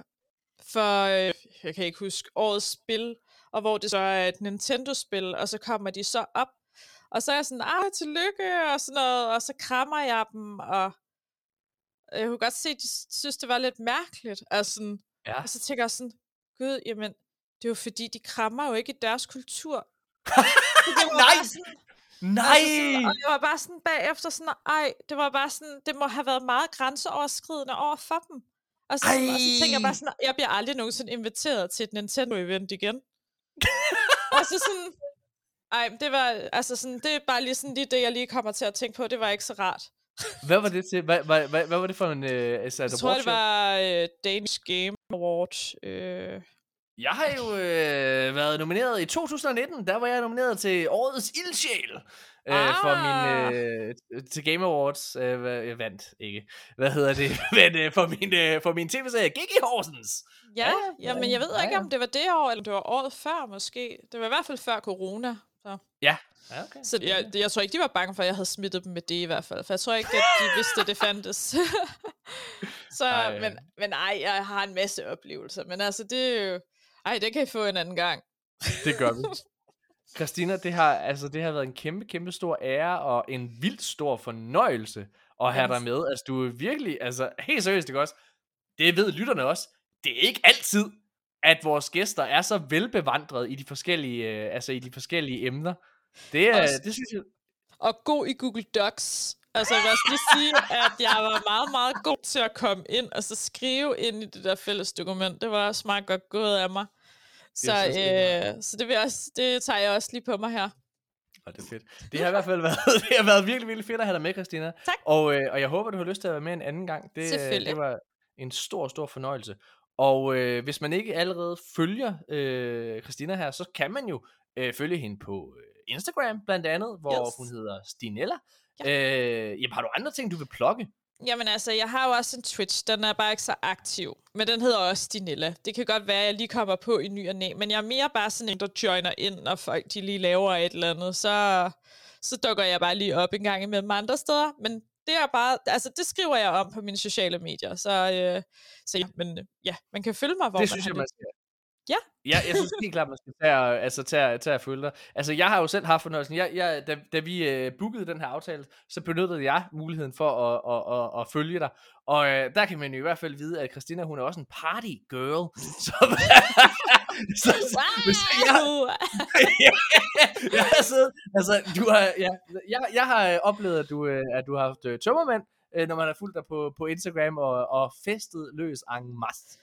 for, øh, jeg kan ikke huske, årets spil, og hvor det så er et Nintendo-spil, og så kommer de så op, og så er jeg sådan, ah, tillykke, og sådan noget, og så krammer jeg dem, og jeg kunne godt se, at de synes, det var lidt mærkeligt, altså sådan, Ja. og så tænker jeg sådan, gud, jamen, det er jo fordi, de krammer jo ikke i deres kultur. Det var Nej! sådan, Nej! Altså sådan, og jeg var bare sådan bagefter sådan, ej, det var bare sådan, det må have været meget grænseoverskridende over for dem. Og så, og så tænker jeg bare sådan, jeg bliver aldrig nogensinde inviteret til et Nintendo-event igen. og så sådan, ej, det var, altså sådan, det er bare lige sådan lige det, jeg lige kommer til at tænke på, det var ikke så rart. Hvad var det til? Hvad, hvad, hvad, hvad var det for en... Øh, altså, Jeg tror, det var øh, Danish Game Award. Øh, Jeg har jo øh, været nomineret i 2019. Der var jeg nomineret til Årets Ildsjæl. Øh, for min, øh, til Game Awards. Øh, hvad- jeg vandt ikke. Hvad hedder det? Men øh, for min, øh, for min tv-serie Gigi Horsens. ja, Ja, ja, men jeg ved ja, ikke, om det var det år, eller det var året før måske. Det var i hvert fald før corona. Så. Ja. ja okay. Så jeg, jeg tror ikke, de var bange for, at jeg havde smittet dem med det i hvert fald. For jeg tror ikke, at de vidste, at det fandtes. så, Ej. men, men ej, jeg har en masse oplevelser. Men altså, det er jo... Ej, det kan I få en anden gang. Det gør vi. Christina, det har, altså, det har været en kæmpe, kæmpe stor ære og en vildt stor fornøjelse at have Jamen. dig med. Altså, du er virkelig, altså, helt seriøst, ikke også? Det ved lytterne også. Det er ikke altid, at vores gæster er så velbevandret i de forskellige, øh, altså i de forskellige emner. Det, er, Også- det synes jeg, Og god i Google Docs. Altså, jeg vil også lige sige, at jeg var meget, meget god til at komme ind og så skrive ind i det der fælles dokument. Det var også meget godt gået af mig. Så, øh, så det, vil også, det tager jeg også lige på mig her. Og det er fedt. Det har i hvert fald været, det har været virkelig, virkelig fedt at have dig med, Christina. Tak. Og, øh, og jeg håber, du har lyst til at være med en anden gang. Det, øh, det var en stor, stor fornøjelse. Og øh, hvis man ikke allerede følger øh, Christina her, så kan man jo øh, følge hende på øh, Instagram blandt andet, hvor Yes. hun hedder Stinella. Ja. Øh, jamen, har du andre ting, du vil plukke? Jamen altså, jeg har jo også en Twitch, den er bare ikke så aktiv. Men den hedder også Stinella. Det kan godt være, at jeg lige kommer på i ny og næ. Men jeg er mere bare sådan en, der joiner ind, når folk de lige laver et eller andet. Så, så dukker jeg bare lige op en gang imellem andre steder. Men det er bare, altså det skriver jeg om på mine sociale medier. Så, øh, så ja, men øh, ja, man kan følge mig, hvor det man synes har jeg, man skal. Ja. ja, jeg synes helt klart, man skal tage, altså, tage, tage at følge dig. Altså, jeg har jo selv haft fornøjelsen. Jeg, jeg, da, da vi øh, bookede den her aftale, så benyttede jeg muligheden for at, at, at, at følge dig. Og øh, der kan man jo i hvert fald vide, at Christina, hun er også en party girl. Så, så, så hvis, jeg, Wow! jeg har siddet, altså, du har, ja, jeg, jeg har øh, oplevet, at du, øh, at du har haft øh, tømmermænd, når man har fulgt dig på, på Instagram og, og festet løs en masse.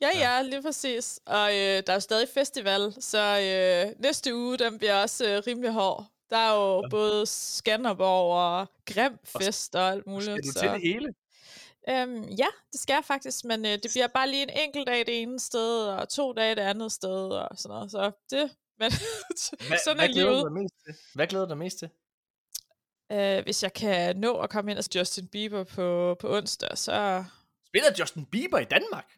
Ja, ja, lige præcis. Og øh, der er jo stadig festival, så øh, næste uge, den bliver også øh, rimelig hård. Der er jo både Skanderborg og Grimfest og alt muligt. Skal du så. til det hele? Øhm, ja, det skal jeg faktisk, men øh, det bliver bare lige en enkelt dag det ene sted, og to dage det andet sted, og sådan noget. Så det, men Hvad, sådan hvad er livet. dig mest til? Hvad glæder du dig mest til? Øh, hvis jeg kan nå at komme ind og Justin Bieber på, på onsdag, så Spiller Justin Bieber i Danmark?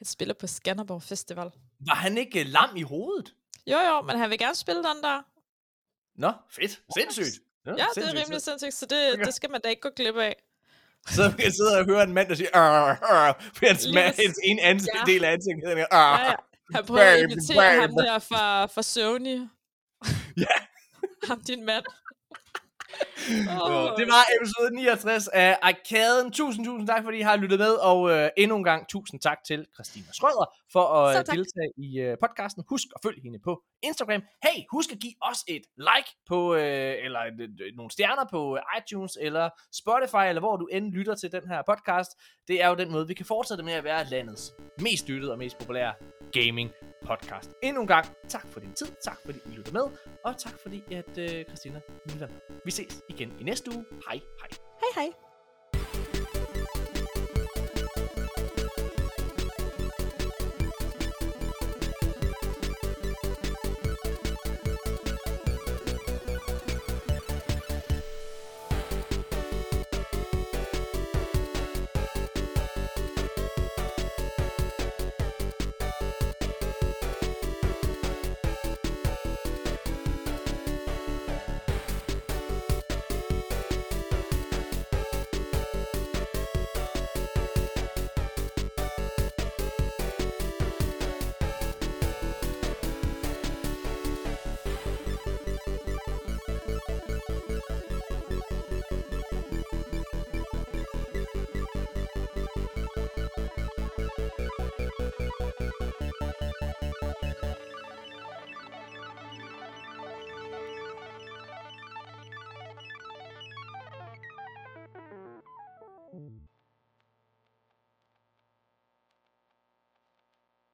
Han spiller på Skanderborg Festival. Var han ikke øh, lam i hovedet? Jo, jo, men han vil gerne spille den der. Nå, fedt. Sindssygt. Ja, det er sindssygt. rimelig sindssygt, så det, Okay. det skal man da ikke gå glip af. Så, kan jeg sidde og høre en mand, der siger, for hans, mand, hans ene ansigt, Ja. del af ansigtet. Ja, ja. Han prøver at imitere ham der fra, fra Sony. Ja. ham, din mand. Oh. Det var episode 69 af Arkaden. Tusind, tusind tak, fordi I har lyttet med, og øh, endnu en gang tusind tak til Christina Schrøder for at Så øh, tak. deltage i øh, podcasten. Husk at følge hende på Instagram. Hey, husk at give os et like på, øh, eller øh, øh, nogle stjerner på øh, iTunes, eller Spotify, eller hvor du end lytter til den her podcast. Det er jo den måde, vi kan fortsætte med at være landets mest lyttede og mest populære gaming podcast. Endnu en gang, tak for din tid, tak fordi I lytter med, og tak fordi, at øh, Christina med. Vi ses igen i næste uge. Hej, hej. Hej hej.